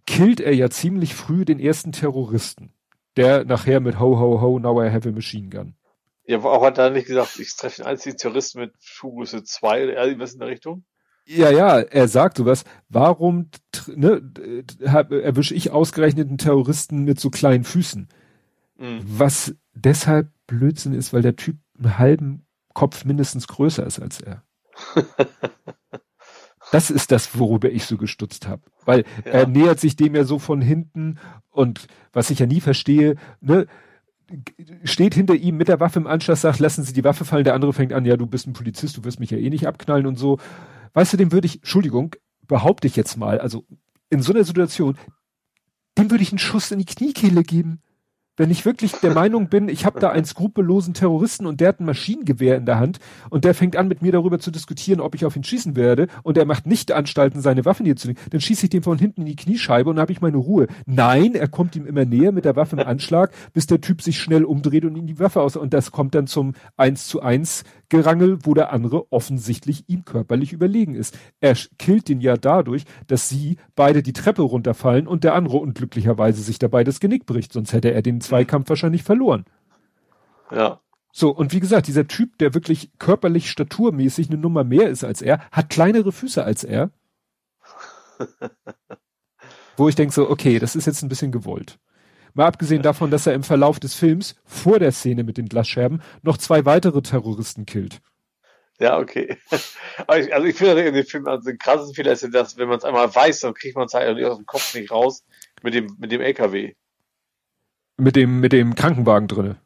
B: killt er ja ziemlich früh den ersten Terroristen. Der nachher mit Ho, ho, ho, now I have a machine gun.
C: Ja, auch hat er nicht gesagt, ich treffe den einzigen Terroristen mit Schuhgröße 2 oder irgendwas in der Richtung?
B: Ja, ja, er sagt sowas. Warum ne, erwische ich ausgerechnet einen Terroristen mit so kleinen Füßen? Mhm. Was deshalb Blödsinn ist, weil der Typ einen halben Kopf mindestens größer ist als er. das ist das, worüber ich so gestutzt habe. Weil ja. er nähert sich dem ja so von hinten und was ich ja nie verstehe, ne, steht hinter ihm mit der Waffe im Anschluss, sagt, lassen Sie die Waffe fallen, der andere fängt an, ja, du bist ein Polizist, du wirst mich ja eh nicht abknallen und so. Weißt du, dem würde ich, Entschuldigung, behaupte ich jetzt mal, also in so einer Situation, dem würde ich einen Schuss in die Kniekehle geben. Wenn ich wirklich der Meinung bin, ich habe da einen skrupellosen Terroristen und der hat ein Maschinengewehr in der Hand und der fängt an mit mir darüber zu diskutieren, ob ich auf ihn schießen werde und er macht nicht Anstalten, seine Waffen hier zu legen, dann schieße ich dem von hinten in die Kniescheibe und dann habe ich meine Ruhe. Nein, er kommt ihm immer näher mit der Waffe im Anschlag, bis der Typ sich schnell umdreht und ihm die Waffe aus und das kommt dann zum eins zu eins Gerangel, wo der andere offensichtlich ihm körperlich überlegen ist. Er killt ihn ja dadurch, dass sie beide die Treppe runterfallen und der andere unglücklicherweise sich dabei das Genick bricht, sonst hätte er den Zweikampf wahrscheinlich verloren.
C: Ja.
B: So, und wie gesagt, dieser Typ, der wirklich körperlich staturmäßig eine Nummer mehr ist als er, hat kleinere Füße als er. wo ich denke so, okay, das ist jetzt ein bisschen gewollt. Mal abgesehen davon, dass er im Verlauf des Films vor der Szene mit den Glasscherben noch zwei weitere Terroristen killt.
C: Ja, okay. Also ich finde in dem Film, also den krassesten Fehler ist ja das, wenn man es einmal weiß, dann kriegt man es halt aus dem Kopf nicht raus mit dem, mit dem LKW.
B: Mit dem, mit dem Krankenwagen drinne.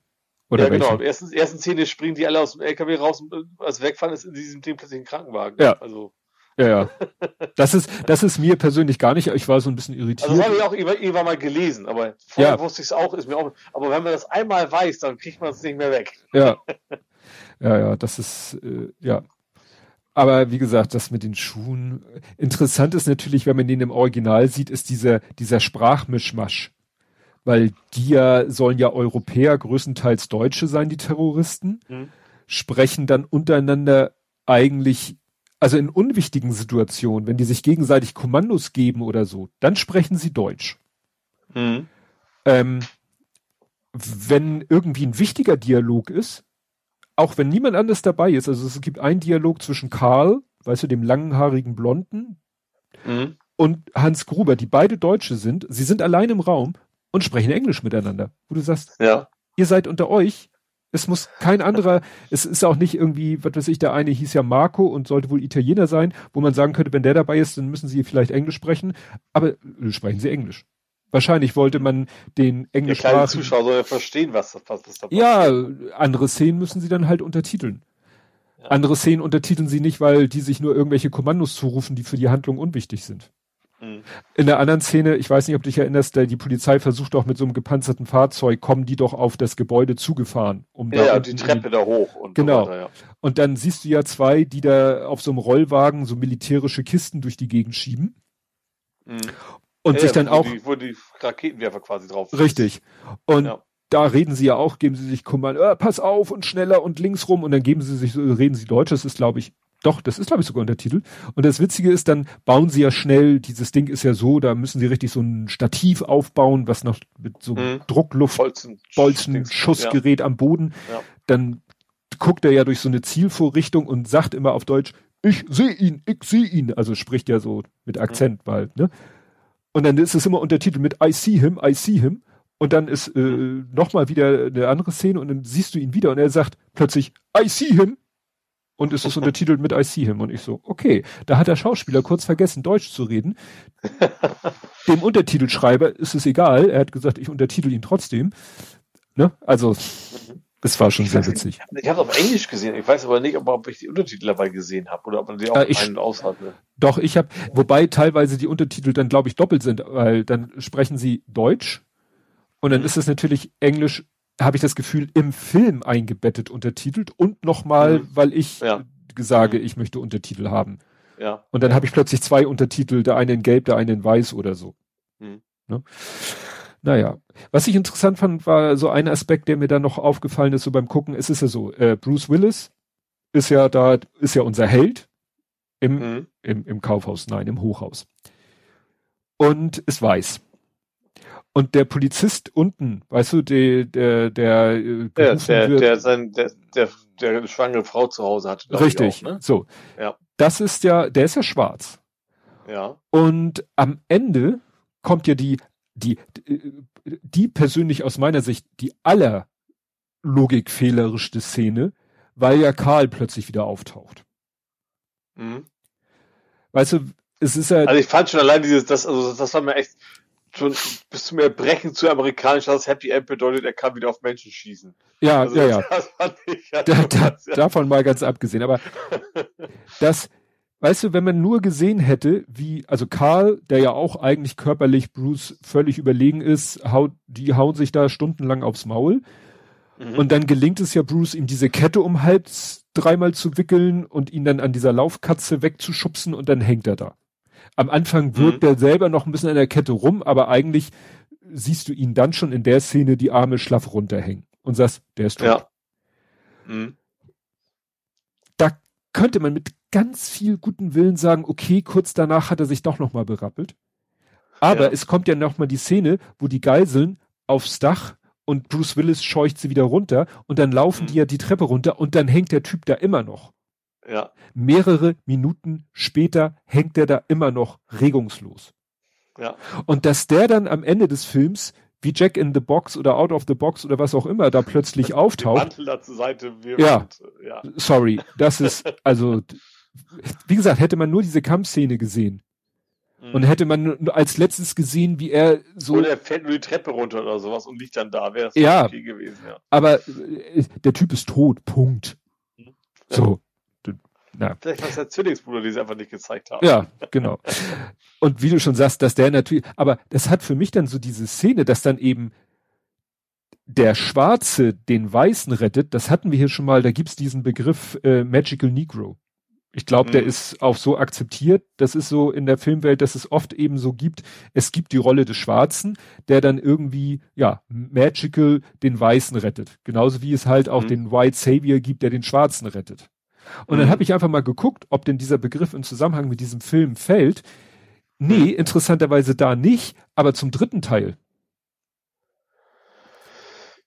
C: Oder ja, welche? genau. Erstens, ersten Szene springen die alle aus dem LKW raus und als wegfahren ist in diesem Ding plötzlich ein Krankenwagen.
B: Ja. Also. Ja, ja. Das ist, das ist mir persönlich gar nicht, ich war so ein bisschen irritiert. Also
C: das habe ich auch irgendwann mal gelesen, aber vorher ja. wusste ich es auch, ist mir auch, aber wenn man das einmal weiß, dann kriegt man es nicht mehr weg.
B: Ja. Ja, ja, das ist, äh, ja. Aber wie gesagt, das mit den Schuhen. Interessant ist natürlich, wenn man den im Original sieht, ist dieser, dieser Sprachmischmasch. Weil die ja, sollen ja Europäer, größtenteils Deutsche sein, die Terroristen, mhm. sprechen dann untereinander eigentlich also in unwichtigen Situationen, wenn die sich gegenseitig Kommandos geben oder so, dann sprechen sie Deutsch. Mhm. Ähm, wenn irgendwie ein wichtiger Dialog ist, auch wenn niemand anders dabei ist, also es gibt einen Dialog zwischen Karl, weißt du, dem langenhaarigen Blonden, mhm. und Hans Gruber, die beide Deutsche sind, sie sind allein im Raum und sprechen Englisch miteinander. Wo du sagst, ja. ihr seid unter euch, es muss kein anderer, es ist auch nicht irgendwie, was weiß ich, der eine hieß ja Marco und sollte wohl Italiener sein, wo man sagen könnte, wenn der dabei ist, dann müssen sie vielleicht Englisch sprechen, aber äh, sprechen sie Englisch. Wahrscheinlich wollte man den Englisch. Der
C: kleine Zuschauer soll ja verstehen, was, was
B: das da passiert. Ja, andere Szenen müssen sie dann halt untertiteln. Ja. Andere Szenen untertiteln sie nicht, weil die sich nur irgendwelche Kommandos zurufen, die für die Handlung unwichtig sind. Mhm. In der anderen Szene, ich weiß nicht, ob du dich erinnerst, die Polizei versucht auch mit so einem gepanzerten Fahrzeug, kommen die doch auf das Gebäude zugefahren.
C: Um ja, da ja die Treppe da hoch.
B: Und genau. So weiter, ja. Und dann siehst du ja zwei, die da auf so einem Rollwagen so militärische Kisten durch die Gegend schieben. Mhm. Und ja, sich dann
C: wo
B: auch.
C: Die, wo die Raketenwerfer quasi drauf
B: sind. Richtig. Und da reden sie ja auch, geben sie sich Kommando, äh, pass auf und schneller und links rum und dann geben sie sich reden sie Deutsch, das ist glaube ich doch, das ist, glaube ich, sogar Untertitel. Und das Witzige ist, dann bauen sie ja schnell, dieses Ding ist ja so, da müssen sie richtig so ein Stativ aufbauen, was noch mit so mhm. Druckluft, Bolzen, Bolzen Schussgerät ja. am Boden. Ja. Dann guckt er ja durch so eine Zielvorrichtung und sagt immer auf Deutsch, ich sehe ihn, ich sehe ihn. Also spricht ja so mit Akzent mhm. bald, ne? Und dann ist es immer Untertitel mit I see him, I see him. Und dann ist äh, mhm. nochmal wieder eine andere Szene und dann siehst du ihn wieder und er sagt plötzlich I see him und es ist untertitelt mit I see him. Und ich so, okay, da hat der Schauspieler kurz vergessen, Deutsch zu reden. Dem Untertitelschreiber ist es egal. Er hat gesagt, ich untertitel ihn trotzdem. Ne? Also, es war schon ich sehr witzig.
C: Ich habe es auf Englisch gesehen. Ich weiß aber nicht, ob, ob ich die Untertitel dabei gesehen habe oder ob man die auch äh, ich, einen aus hatte.
B: Doch, ich habe, wobei teilweise die Untertitel dann, glaube ich, doppelt sind, weil dann sprechen sie Deutsch und dann mhm. ist es natürlich Englisch habe ich das Gefühl, im Film eingebettet untertitelt und nochmal, mhm. weil ich ja. sage, mhm. ich möchte Untertitel haben. Ja. Und dann habe ich plötzlich zwei Untertitel, der eine in Gelb, der eine in Weiß oder so. Mhm. Ne? Naja, was ich interessant fand, war so ein Aspekt, der mir dann noch aufgefallen ist, so beim Gucken, es ist ja so, äh, Bruce Willis ist ja da, ist ja unser Held im, mhm. im, im Kaufhaus, nein, im Hochhaus. Und ist weiß. Und der Polizist unten, weißt du, der, der, der,
C: äh, der, der, wird, der, sein, der, der, der schwangere Frau zu Hause hat.
B: Richtig, auch, ne? so. Ja. Das ist ja, der ist ja schwarz.
C: Ja.
B: Und am Ende kommt ja die, die, die persönlich aus meiner Sicht die aller logikfehlerischste Szene, weil ja Karl plötzlich wieder auftaucht. Mhm. Weißt du, es ist ja.
C: Also ich fand schon allein dieses, das, also das war mir echt, schon bis zum Erbrechen zu amerikanisch, dass Happy End bedeutet, er kann wieder auf Menschen schießen.
B: Ja, also ja, ja. Ich ja da, da, ja. Davon mal ganz abgesehen. Aber das, weißt du, wenn man nur gesehen hätte, wie, also Karl, der ja auch eigentlich körperlich Bruce völlig überlegen ist, haut, die hauen sich da stundenlang aufs Maul. Mhm. Und dann gelingt es ja Bruce, ihm diese Kette um Hals dreimal zu wickeln und ihn dann an dieser Laufkatze wegzuschubsen und dann hängt er da. Am Anfang wirkt mhm. er selber noch ein bisschen an der Kette rum, aber eigentlich siehst du ihn dann schon in der Szene die Arme schlaff runterhängen und sagst, der ist tot. Ja. Mhm. Da könnte man mit ganz viel guten Willen sagen, okay, kurz danach hat er sich doch noch mal berappelt. Aber ja. es kommt ja noch mal die Szene, wo die Geiseln aufs Dach und Bruce Willis scheucht sie wieder runter und dann laufen mhm. die ja die Treppe runter und dann hängt der Typ da immer noch. Ja. Mehrere Minuten später hängt er da immer noch regungslos. Ja. Und dass der dann am Ende des Films wie Jack in the Box oder Out of the Box oder was auch immer da plötzlich auftaucht. Mantel
C: da zur Seite
B: ja, ja. Sorry, das ist also wie gesagt, hätte man nur diese Kampfszene gesehen mhm. und hätte man als letztes gesehen, wie er so
C: oder er fällt nur die Treppe runter oder sowas und liegt dann da, wäre es
B: ja, okay gewesen, ja. Aber äh, der Typ ist tot, Punkt. Mhm. So.
C: Ja. Vielleicht war es der Zwillingsbruder, die sie einfach nicht gezeigt haben.
B: Ja, genau. Und wie du schon sagst, dass der natürlich, aber das hat für mich dann so diese Szene, dass dann eben der Schwarze den Weißen rettet, das hatten wir hier schon mal, da gibt's diesen Begriff äh, Magical Negro. Ich glaube, mhm. der ist auch so akzeptiert. Das ist so in der Filmwelt, dass es oft eben so gibt. Es gibt die Rolle des Schwarzen, der dann irgendwie, ja, magical den Weißen rettet. Genauso wie es halt auch mhm. den White Savior gibt, der den Schwarzen rettet. Und mhm. dann habe ich einfach mal geguckt, ob denn dieser Begriff im Zusammenhang mit diesem Film fällt. Nee, mhm. interessanterweise da nicht, aber zum dritten Teil.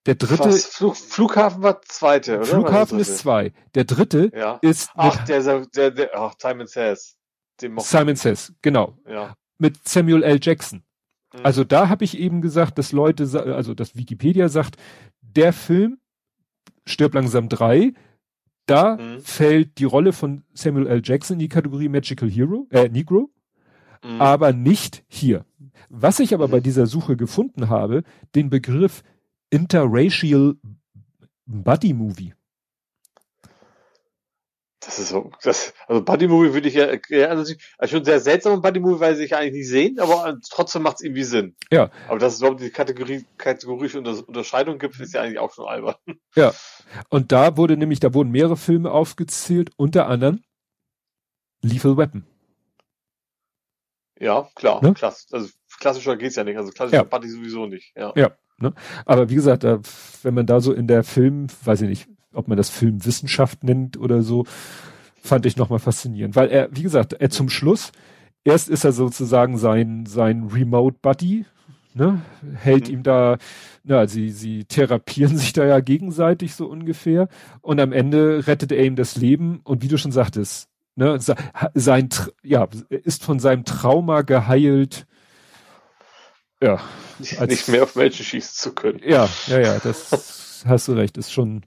B: Der dritte.
C: Flug, Flughafen war zweite, oder?
B: Flughafen ist, ist zwei. Der dritte ja. ist.
C: Ach, der, der, der, ach, Simon Says.
B: Simon Says, genau. Ja. Mit Samuel L. Jackson. Mhm. Also da habe ich eben gesagt, dass Leute, also dass Wikipedia sagt, der Film stirbt langsam drei da mhm. fällt die Rolle von Samuel L. Jackson in die Kategorie Magical Hero, äh, Negro, mhm. aber nicht hier. Was ich aber mhm. bei dieser Suche gefunden habe, den Begriff Interracial Buddy Movie.
C: Das ist so, das, also Buddy Movie würde ich ja, ja also, also schon sehr seltsam Buddy Movie, weil sie sich eigentlich nicht sehen, aber trotzdem macht es irgendwie Sinn.
B: Ja.
C: Aber dass es überhaupt die Kategorie, kategorische Unterscheidung gibt, ist ja eigentlich auch schon albern.
B: Ja. Und da wurde nämlich, da wurden mehrere Filme aufgezählt, unter anderem Lethal Weapon.
C: Ja, klar, ne? klass, also klassischer geht's ja nicht, also klassischer ja. Buddy sowieso nicht, ja.
B: Ja. Ne? Aber wie gesagt, wenn man da so in der Film, weiß ich nicht, ob man das Filmwissenschaft nennt oder so, fand ich nochmal faszinierend. Weil er, wie gesagt, er zum Schluss, erst ist er sozusagen sein, sein Remote Buddy, ne, hält mhm. ihm da, na, sie, sie therapieren sich da ja gegenseitig so ungefähr und am Ende rettet er ihm das Leben und wie du schon sagtest, ne, sein, ja, ist von seinem Trauma geheilt, ja.
C: Als, nicht mehr auf Menschen schießen zu können.
B: Ja, ja, ja, das hast du recht, ist schon,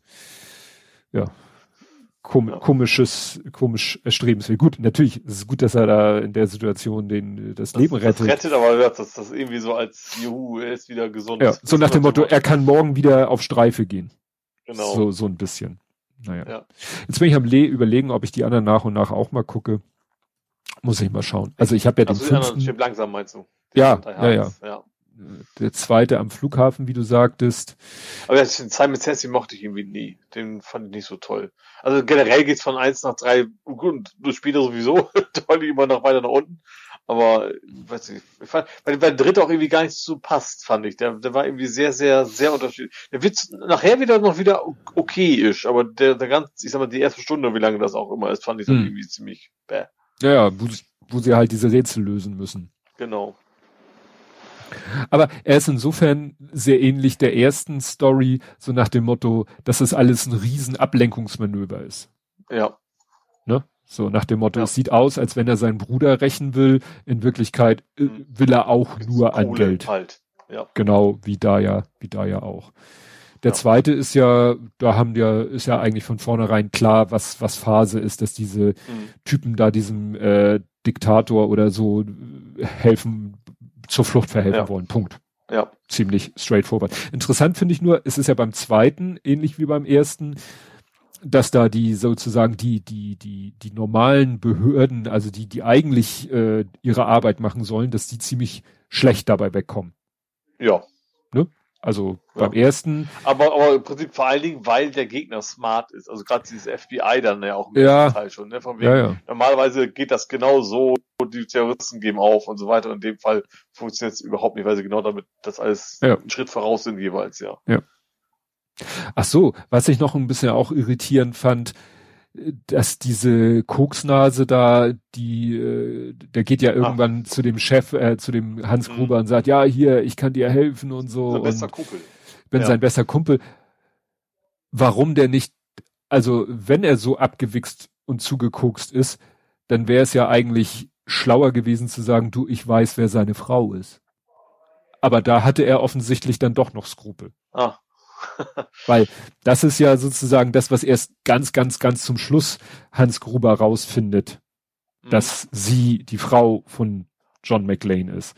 B: ja, kom komisches, komisch erstrebenswert. Gut, natürlich ist es gut, dass er da in der Situation den, das, das Leben rettet. Das
C: rettet, aber das, das irgendwie so als, juhu, er ist wieder gesund.
B: Ja, so nach dem Motto, er kann morgen wieder auf Streife gehen. Genau. So, so ein bisschen. Naja. Ja. Jetzt bin ich am Le überlegen, ob ich die anderen nach und nach auch mal gucke. Muss ich mal schauen. Also ich habe ja also den fünften.
C: Langsam meinst du?
B: Ja, ja, ja, ja der zweite am Flughafen, wie du sagtest.
C: Aber den Simon Sassy mochte ich irgendwie nie. Den fand ich nicht so toll. Also generell geht's von eins nach drei gut, du später sowieso toll immer noch weiter nach unten. Aber weiß nicht, ich fand, weil der dritte auch irgendwie gar nicht so passt, fand ich. Der, der war irgendwie sehr, sehr, sehr unterschiedlich. Der wird nachher wieder noch wieder okay ist, aber der, der ganz, ich sag mal, die erste Stunde, wie lange das auch immer ist, fand ich dann hm. irgendwie ziemlich bäh.
B: Ja, ja, wo, wo sie halt diese Rätsel lösen müssen.
C: Genau.
B: Aber er ist insofern sehr ähnlich der ersten Story, so nach dem Motto, dass es alles ein riesen Ablenkungsmanöver ist.
C: Ja.
B: Ne? So nach dem Motto, ja. es sieht aus, als wenn er seinen Bruder rächen will. In Wirklichkeit äh, mhm. will er auch nur an Geld.
C: Halt. Ja.
B: Genau, wie da ja, wie da ja auch. Der ja. zweite ist ja, da haben ja, ist ja eigentlich von vornherein klar, was, was Phase ist, dass diese mhm. Typen da diesem äh, Diktator oder so helfen zur Flucht verhelfen ja. wollen. Punkt.
C: Ja.
B: Ziemlich straightforward. Interessant finde ich nur, es ist ja beim zweiten, ähnlich wie beim ersten, dass da die sozusagen die, die, die, die normalen Behörden, also die, die eigentlich äh, ihre Arbeit machen sollen, dass die ziemlich schlecht dabei wegkommen.
C: Ja.
B: Also ja. beim ersten.
C: Aber, aber im Prinzip vor allen Dingen, weil der Gegner smart ist. Also gerade dieses FBI dann ja auch
B: im ja.
C: Teil schon. Ne? Von
B: wegen, ja, ja.
C: Normalerweise geht das genau so, die Terroristen geben auf und so weiter. In dem Fall funktioniert es überhaupt nicht, weil sie genau damit das alles
B: ja.
C: einen Schritt voraus sind jeweils, ja.
B: Ja. Ach so, was ich noch ein bisschen auch irritierend fand, dass diese Koksnase da, die, äh, der geht ja irgendwann ah. zu dem Chef, äh, zu dem Hans mhm. Gruber mhm. und sagt, ja, hier, ich kann dir helfen und so.
C: Sein bester Kumpel.
B: Bin ja. sein bester Kumpel. Warum der nicht, also wenn er so abgewichst und zugekokst ist, dann wäre es ja eigentlich schlauer gewesen zu sagen, du, ich weiß, wer seine Frau ist. Aber da hatte er offensichtlich dann doch noch Skrupel.
C: Ah.
B: Weil das ist ja sozusagen das, was erst ganz, ganz, ganz zum Schluss Hans Gruber rausfindet, mhm. dass sie die Frau von John McLean ist.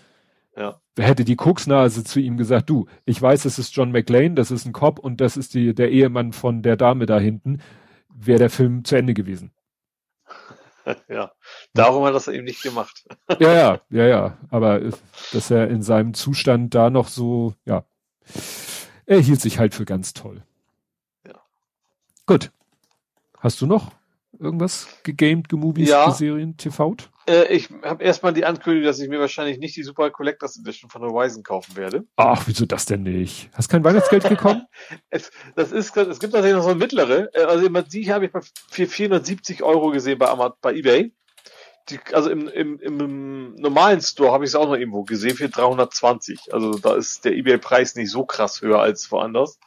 C: Ja.
B: Hätte die Koksnase zu ihm gesagt, du, ich weiß, es ist John McLean, das ist ein Cop und das ist die, der Ehemann von der Dame da hinten, wäre der Film zu Ende gewesen.
C: Ja, darum hat er das eben nicht gemacht.
B: Ja, ja, ja, ja. Aber dass er in seinem Zustand da noch so, ja er hielt sich halt für ganz toll.
C: Ja.
B: Gut. Hast du noch irgendwas gegamed, gemovies, ja. Serien, TV?
C: Äh, ich habe erstmal die Ankündigung, dass ich mir wahrscheinlich nicht die Super Collectors Edition von Horizon kaufen werde.
B: Ach, wieso das denn nicht? Hast kein Weihnachtsgeld bekommen?
C: es, das ist, es gibt tatsächlich noch so eine mittlere. Äh, also die habe ich für 470 Euro gesehen bei, Amazon, bei eBay die, also im, im, im normalen Store habe ich es auch noch irgendwo gesehen für 320. Also da ist der eBay-Preis nicht so krass höher als woanders.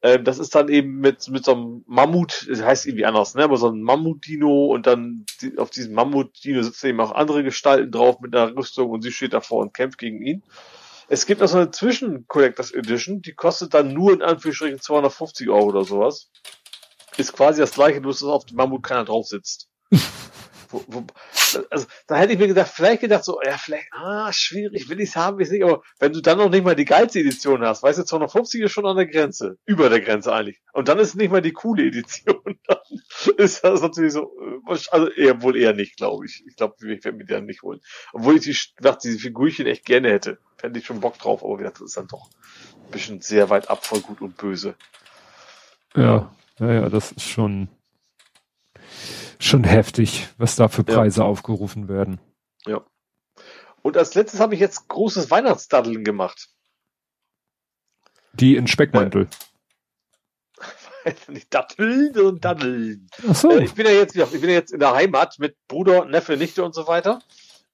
C: Ähm, das ist dann eben mit, mit so einem Mammut, das heißt irgendwie anders, ne? Aber so ein Mammut-Dino und dann die, auf diesem Mammut-Dino sitzen eben auch andere Gestalten drauf mit einer Rüstung und sie steht davor und kämpft gegen ihn. Es gibt auch so eine Zwischen-Collectors Edition, die kostet dann nur in Anführungsstrichen 250 Euro oder sowas. Ist quasi das gleiche, nur dass auf dem Mammut keiner drauf sitzt. wo, wo, also, da hätte ich mir gedacht, vielleicht gedacht so, ja, vielleicht, ah, schwierig, will ich's haben, will ich's nicht, aber wenn du dann noch nicht mal die geilste Edition hast, weißt du, 250 ist schon an der Grenze, über der Grenze eigentlich, und dann ist nicht mal die coole Edition, dann ist das natürlich so, äh, also eher, wohl eher nicht, glaube ich. Ich glaube, ich werde mir die dann nicht holen. Obwohl ich die, dachte, diese Figurchen echt gerne hätte. Fände ich schon Bock drauf, aber das ist dann doch ein bisschen sehr weit ab von gut und böse.
B: Ja, ja, ja, das ist schon, schon heftig, was da für Preise ja. aufgerufen werden.
C: Ja. Und als letztes habe ich jetzt großes Weihnachtsdaddeln gemacht.
B: Die in Speckmantel.
C: Nicht Datteln, sondern Daddeln.
B: Ach so.
C: Äh, ich bin ja jetzt, ich bin ja jetzt in der Heimat mit Bruder, Neffe, Nichte und so weiter.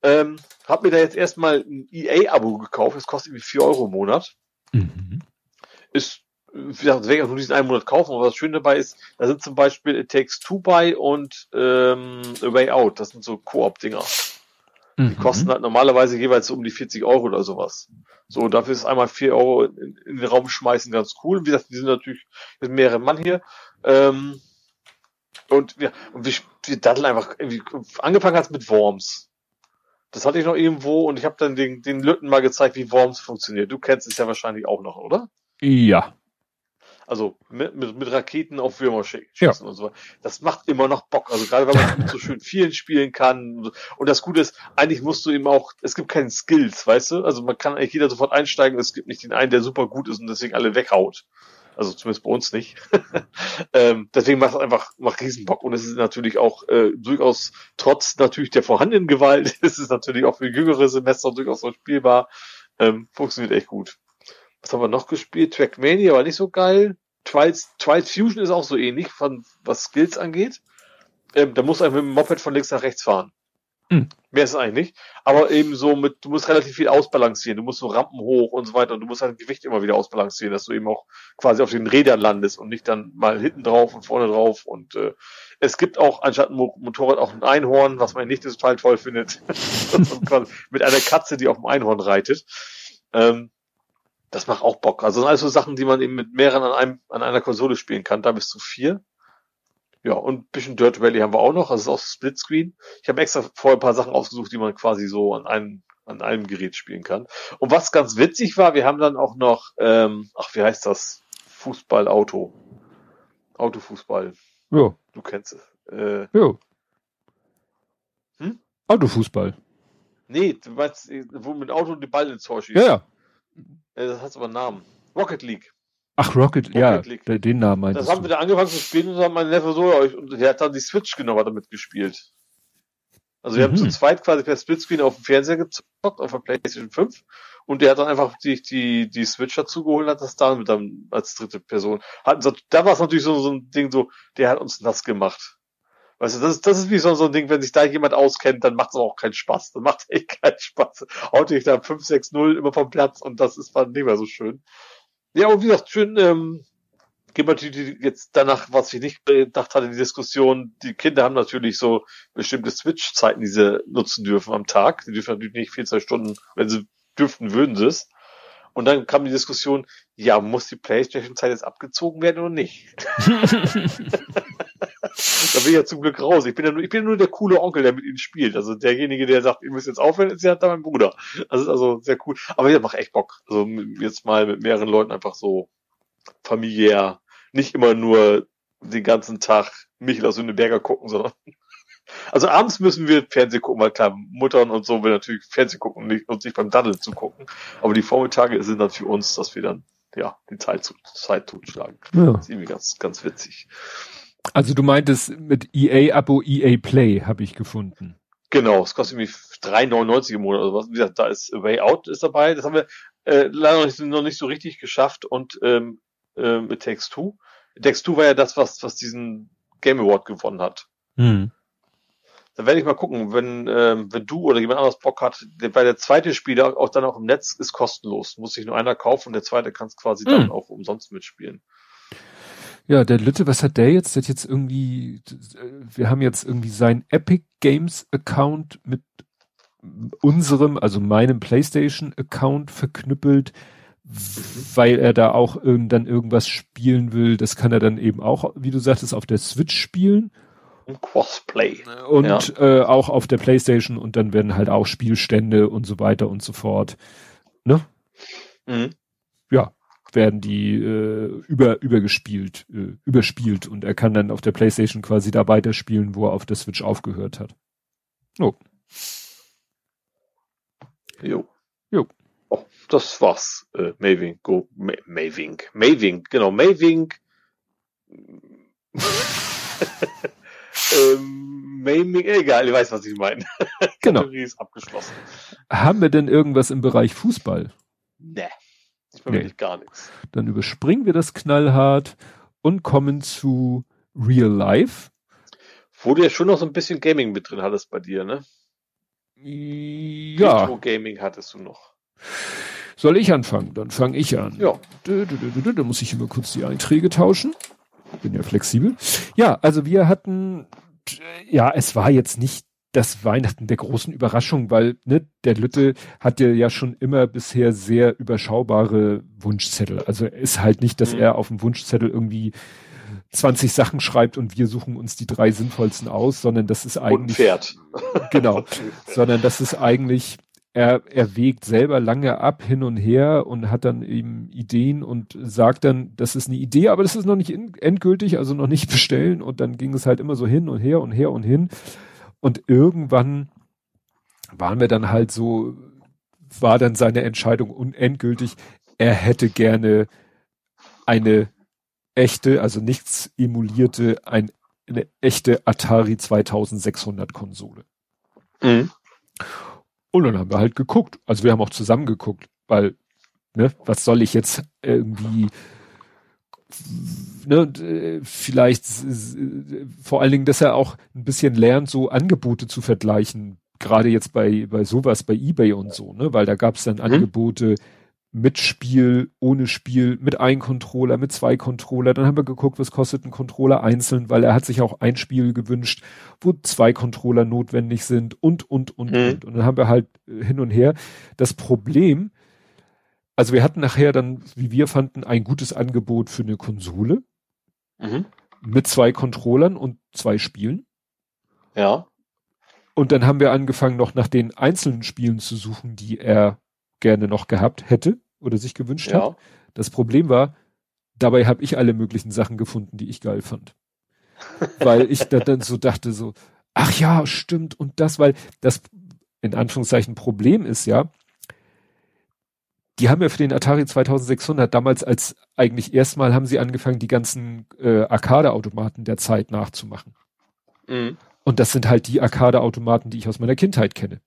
C: Ähm, hab mir da jetzt erstmal ein EA-Abo gekauft. Das kostet irgendwie 4 Euro im Monat. Mhm. Ist wie gesagt, werde ich auch nur diesen einen Monat kaufen, aber was schön dabei ist, da sind zum Beispiel It Takes Two by und ähm, A Way Out, das sind so Koop-Dinger. Mhm. Die kosten halt normalerweise jeweils um die 40 Euro oder sowas. So, dafür ist einmal 4 Euro in, in, den Raum schmeißen ganz cool. Wie gesagt, die sind natürlich mit mehreren Mann hier. Ähm, und wir, und wir, wir daddeln einfach irgendwie, angefangen hat mit Worms. Das hatte ich noch irgendwo und ich habe dann den, den Lütten mal gezeigt, wie Worms funktioniert. Du kennst es ja wahrscheinlich auch noch, oder?
B: Ja.
C: Also mit, mit, mit Raketen auf Würmer schießen
B: ja.
C: und so. Das macht immer noch Bock. Also gerade weil man mit so schön vielen spielen kann. Und das Gute ist, eigentlich musst du eben auch, es gibt keine Skills, weißt du? Also man kann eigentlich jeder sofort einsteigen. Es gibt nicht den einen, der super gut ist und deswegen alle weghaut. Also zumindest bei uns nicht. ähm, deswegen macht es einfach macht riesen Bock. Und es ist natürlich auch äh, durchaus, trotz natürlich der vorhandenen Gewalt, ist es natürlich auch für jüngere Semester durchaus so spielbar. Ähm, funktioniert echt gut. Was haben wir noch gespielt? Trackmania war nicht so geil. Trials, Trials Fusion ist auch so ähnlich, von, was Skills angeht. Ähm, da musst du einfach mit dem Moped von links nach rechts fahren. Hm. Mehr ist es eigentlich nicht. Aber eben so mit, du musst relativ viel ausbalancieren. Du musst so Rampen hoch und so weiter. Und du musst halt Gewicht immer wieder ausbalancieren, dass du eben auch quasi auf den Rädern landest und nicht dann mal hinten drauf und vorne drauf. Und äh, es gibt auch anstatt ein Motorrad auch ein Einhorn, was man nicht total toll findet. mit einer Katze, die auf dem Einhorn reitet. Ähm, das macht auch Bock. Also sind alles so Sachen, die man eben mit mehreren an, einem, an einer Konsole spielen kann, da bis zu vier. Ja, und ein bisschen Dirt Valley haben wir auch noch, also ist auch Splitscreen. Ich habe extra vorher ein paar Sachen ausgesucht, die man quasi so an einem an einem Gerät spielen kann. Und was ganz witzig war, wir haben dann auch noch, ähm, ach, wie heißt das? Fußball, Auto. Autofußball.
B: Ja.
C: Du kennst es. Äh,
B: Ja.
C: Hm?
B: Autofußball.
C: nee, du meinst, wo mit Auto die Ball ins Tor schießt.
B: Ja, ja.
C: Äh, Das hat aber einen Namen. Rocket League.
B: Ach, Rocket,
C: Rocket
B: ja,
C: League.
B: den Namen meintest
C: Das haben wir da angefangen zu spielen und dann hat mein Neffe so, und der hat dann die Switch genommen, hat damit gespielt. Also wir haben
B: Mhm.
C: zu zweit quasi per Splitscreen auf dem Fernseher gezockt, auf der Playstation 5 und der hat dann einfach die, die, die Switch dazu geholt und hat das da mit dann als dritte Person. So, da war es natürlich so, so ein Ding so, der hat uns nass gemacht. Weißt du, das ist, das ist wie so, so ein Ding, wenn sich da jemand auskennt, dann macht es auch keinen Spaß. Dann macht echt keinen Spaß. Haut dich da 5-6-0 immer vom Platz und das ist dann nicht mehr so schön. Ja, und wie gesagt, schön, ähm, geht man natürlich jetzt danach, was ich nicht gedacht hatte, die Diskussion, die Kinder haben natürlich so bestimmte Switch-Zeiten, die sie nutzen dürfen am Tag. Die dürfen natürlich nicht 24 Stunden, wenn sie dürften, würden sie es. Und dann kam die Diskussion, ja, muss die Playstation-Zeit jetzt abgezogen werden oder nicht? da bin ich ja zum Glück raus. Ich bin ja nur, ich bin ja nur der coole Onkel, der mit ihnen spielt. Also derjenige, der sagt, ihr müsst jetzt aufhören, ist ja da mein Bruder. Das ist also sehr cool. Aber ja, macht echt Bock. Also jetzt mal mit mehreren Leuten einfach so familiär, nicht immer nur den ganzen Tag Michel aus Lüneberger gucken, sondern also abends müssen wir Fernsehen gucken, weil klar, Muttern und so will natürlich Fernsehen gucken und nicht, und nicht beim Daddeln zu gucken. Aber die Vormittage sind dann für uns, dass wir dann ja die Zeit, zu, Zeit totschlagen.
B: Ja.
C: Das ist irgendwie ganz, ganz witzig.
B: Also du meintest mit EA-Abo, EA Play habe ich gefunden.
C: Genau, es kostet irgendwie 3,99 im Monat oder was. Wie gesagt, da ist A Way Out ist dabei. Das haben wir äh, leider noch nicht, noch nicht so richtig geschafft. Und ähm, äh, mit Takes Two. Takes Two war ja das, was, was diesen Game Award gewonnen hat.
B: Hm.
C: Da werde ich mal gucken, wenn, ähm, wenn du oder jemand anderes Bock hat, der, weil der zweite Spieler auch dann auch im Netz ist kostenlos. Muss sich nur einer kaufen und der zweite kann es quasi dann
B: Hm.
C: auch umsonst mitspielen.
B: Ja, der Lütte, was hat der jetzt? Der hat jetzt irgendwie, wir haben jetzt irgendwie seinen Epic Games Account mit unserem, also meinem PlayStation Account verknüppelt, weil er da auch dann irgendwas spielen will. Das kann er dann eben auch, wie du sagtest, auf der Switch spielen
C: Crossplay.
B: und äh, auch auf der PlayStation und dann werden halt auch Spielstände und so weiter und so fort. Ne?
C: Mhm.
B: ja, werden die äh, über übergespielt, äh, überspielt und er kann dann auf der Playstation quasi da weiterspielen, wo er auf der Switch aufgehört hat. Oh,
C: Jo.
B: Jo.
C: Oh, das war's. Äh, Maving, go, Ma Maving, Maving, genau, Maving. ähm, Maving, egal, ich weiß, was ich meine.
B: genau.
C: Kategorie ist abgeschlossen.
B: Haben wir denn irgendwas im Bereich Fußball?
C: Nee. Ich bin
B: Nee.
C: wirklich gar nichts.
B: Dann überspringen wir das knallhart und kommen zu Real Life.
C: Wo du ja schon noch so ein bisschen Gaming mit drin hattest bei dir, ne?
B: Ja,
C: Retro-Gaming hattest du noch.
B: soll ich anfangen? Dann fange ich an.
C: Ja.
B: Da muss ich immer kurz die Einträge tauschen. Bin ja flexibel. Ja, also wir hatten, ja, es war jetzt nicht das Weihnachten der großen Überraschung, weil ne, der Lütte hatte ja schon immer bisher sehr überschaubare Wunschzettel. Also ist halt nicht, dass
C: Mhm.
B: er auf dem Wunschzettel irgendwie 20 Sachen schreibt und wir suchen uns die drei sinnvollsten aus, sondern das ist
C: Und
B: eigentlich
C: Pferd.
B: genau, sondern das ist eigentlich, er, er wägt selber lange ab, hin und her und hat dann eben Ideen und sagt dann, das ist eine Idee, aber das ist noch nicht endgültig, also noch nicht bestellen und dann ging es halt immer so hin und her und her und hin und irgendwann waren wir dann halt so, war dann seine Entscheidung unendgültig, er hätte gerne eine echte, also nichts emulierte, ein, eine echte Atari 2600 Konsole.
C: Mhm.
B: Und dann haben wir halt geguckt. Also wir haben auch zusammen geguckt, weil, ne, was soll ich jetzt irgendwie, ne, und, äh, vielleicht vor allen Dingen, dass er auch ein bisschen lernt, so Angebote zu vergleichen. Gerade jetzt bei, bei sowas, bei Ebay und so, ne, weil da gab es dann Angebote mit Spiel, ohne Spiel, mit ein Controller, mit zwei Controller. Dann haben wir geguckt, was kostet ein Controller einzeln, weil er hat sich auch ein Spiel gewünscht, wo zwei Controller notwendig sind und, und, und,
C: Mhm.
B: und. Und dann haben wir halt äh, hin und her. Das Problem, also wir hatten nachher dann, wie wir fanden, ein gutes Angebot für eine Konsole
C: Mhm.
B: mit zwei Controllern und zwei Spielen.
C: Ja.
B: Und dann haben wir angefangen, noch nach den einzelnen Spielen zu suchen, die er gerne noch gehabt hätte oder sich gewünscht ja. hat. Das Problem war, dabei habe ich alle möglichen Sachen gefunden, die ich geil fand. weil ich da dann so dachte so, ach ja, stimmt und das, weil das in Anführungszeichen Problem ist ja, die haben ja für den Atari 2600 damals als eigentlich erstmal haben sie angefangen, die ganzen äh, Arcade-Automaten der Zeit nachzumachen. Mhm. Und das sind halt die Arcade-Automaten, die ich aus meiner Kindheit kenne.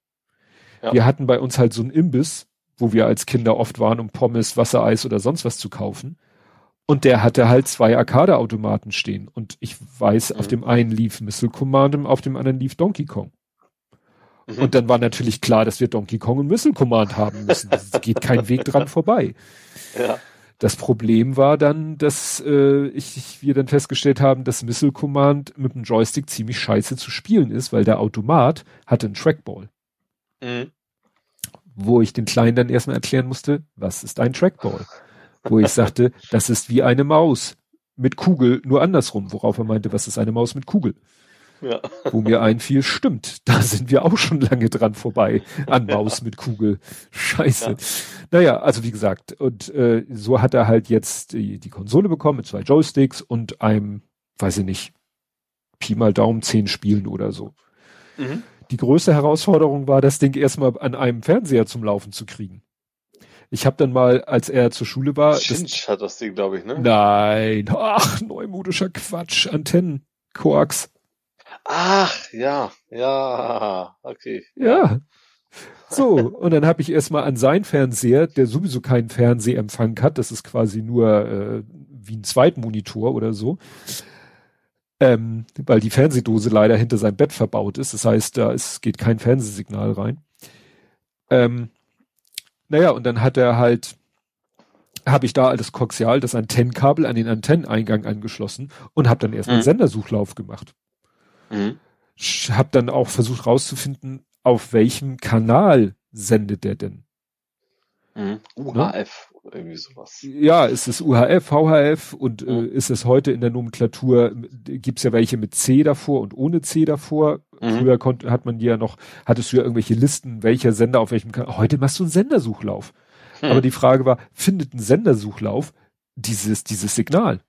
B: Ja. Wir hatten bei uns halt so einen Imbiss, wo wir als Kinder oft waren, um Pommes, Wassereis oder sonst was zu kaufen. Und der hatte halt zwei Arcade-Automaten stehen. Und ich weiß, mhm. auf dem einen lief Missile Command auf dem anderen lief Donkey Kong. Mhm. Und dann war natürlich klar, dass wir Donkey Kong und Missile Command haben müssen. Es geht kein Weg dran vorbei. Ja. Das Problem war dann, dass äh, ich, wir dann festgestellt haben, dass Missile Command mit dem Joystick ziemlich scheiße zu spielen ist, weil der Automat hatte einen Trackball. Mhm. Wo ich den Kleinen dann erstmal erklären musste, was ist ein Trackball? Wo ich sagte, das ist wie eine Maus mit Kugel, nur andersrum, worauf er meinte, was ist eine Maus mit Kugel? Ja. Wo mir einfiel, stimmt, da sind wir auch schon lange dran vorbei an Maus mit Kugel. Scheiße. Ja. Naja, also wie gesagt, und äh, so hat er halt jetzt die, die Konsole bekommen mit zwei Joysticks und einem, weiß ich nicht, Pi mal Daumen zehn Spielen oder so. Mhm. Die größte Herausforderung war, das Ding erstmal an einem Fernseher zum Laufen zu kriegen. Ich habe dann mal, als er zur Schule war.
C: Cinch das, hat das Ding, glaube ich, ne?
B: Nein. Ach, neumodischer Quatsch. Antennen. Koax.
C: Ach, ja, ja, okay.
B: Ja. So, und dann habe ich erstmal an sein Fernseher, der sowieso keinen Fernsehempfang hat, das ist quasi nur äh, wie ein Zweitmonitor oder so, ähm, weil die Fernsehdose leider hinter seinem Bett verbaut ist. Das heißt, da ist, geht kein Fernsehsignal rein. Ähm, naja, und dann hat er halt, habe ich da das Koaxial, das Antennenkabel an den Antenneneingang angeschlossen und habe dann erstmal mhm. Sendersuchlauf gemacht. Mhm. Hab dann auch versucht rauszufinden, auf welchem Kanal sendet der denn.
C: Mhm. UHF ne? irgendwie sowas.
B: Ja, ist es UHF, VHF und äh, mhm. äh, ist es heute in der Nomenklatur, gibt's ja welche mit C davor und ohne C davor. Mhm. Früher konnte, hat man ja noch, hattest du ja irgendwelche Listen, welcher Sender auf welchem Kanal. Heute machst du einen Sendersuchlauf. Mhm. Aber die Frage war, findet ein Sendersuchlauf dieses, dieses Signal?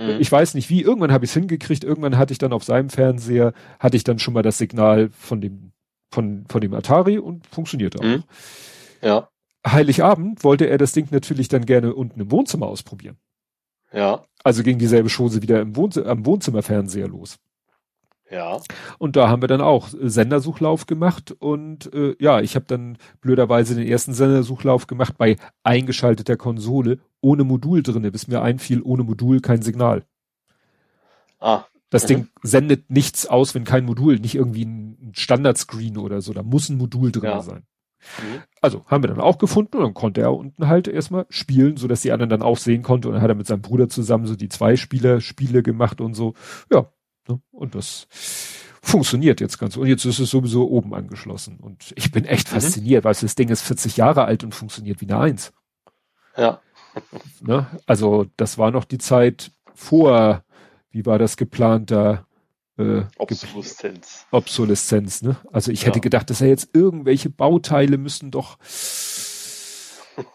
B: Mhm. Ich weiß nicht wie, irgendwann habe ich es hingekriegt, irgendwann hatte ich dann auf seinem Fernseher, hatte ich dann schon mal das Signal von dem, von, von dem Atari und funktionierte auch. Mhm. Ja. Heiligabend wollte er das Ding natürlich dann gerne unten im Wohnzimmer ausprobieren.
C: Ja.
B: Also ging dieselbe Chose wieder im Wohnzimmer, am Wohnzimmerfernseher los.
C: Ja.
B: Und da haben wir dann auch Sendersuchlauf gemacht und äh, ja, ich habe dann blöderweise den ersten Sendersuchlauf gemacht bei eingeschalteter Konsole ohne Modul drinne, bis mir einfiel, ohne Modul kein Signal. Ah. Das mhm. Ding sendet nichts aus, wenn kein Modul, nicht irgendwie ein Standardscreen oder so, da muss ein Modul drin ja. sein. Mhm. Also haben wir dann auch gefunden und dann konnte er unten halt erstmal spielen, so dass die anderen dann auch sehen konnte und dann hat er mit seinem Bruder zusammen so die zwei Spieler Spiele gemacht und so. Ja? Und das funktioniert jetzt ganz. Und jetzt ist es sowieso oben angeschlossen. Und ich bin echt mhm. fasziniert, weil das Ding ist 40 Jahre alt und funktioniert wie eine Eins.
C: Ja.
B: Ne? Also das war noch die Zeit vor, wie war das geplant da?
C: Äh, Obsoleszenz.
B: Obsoleszenz, ne? Also ich ja. hätte gedacht, dass er jetzt irgendwelche Bauteile müssen doch,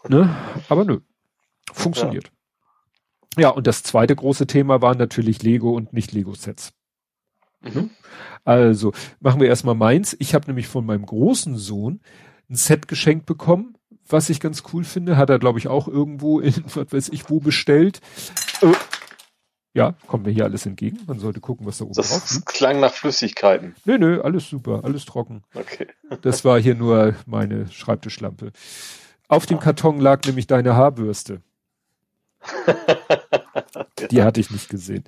B: ne? Aber nö. Funktioniert. Ja. ja, und das zweite große Thema waren natürlich Lego und nicht Lego-Sets. Mhm. Also machen wir erstmal meins. Ich habe nämlich von meinem großen Sohn ein Set geschenkt bekommen, was ich ganz cool finde. Hat er, glaube ich, auch irgendwo in, was weiß ich, wo bestellt. Oh. Ja, kommt mir hier alles entgegen. Man sollte gucken, was da oben
C: das drauf ist. Das klang nach Flüssigkeiten.
B: Nö, nö, alles super, alles trocken.
C: Okay.
B: das war hier nur meine Schreibtischlampe. Auf dem Karton lag nämlich deine Haarbürste. Die hatte ich nicht gesehen.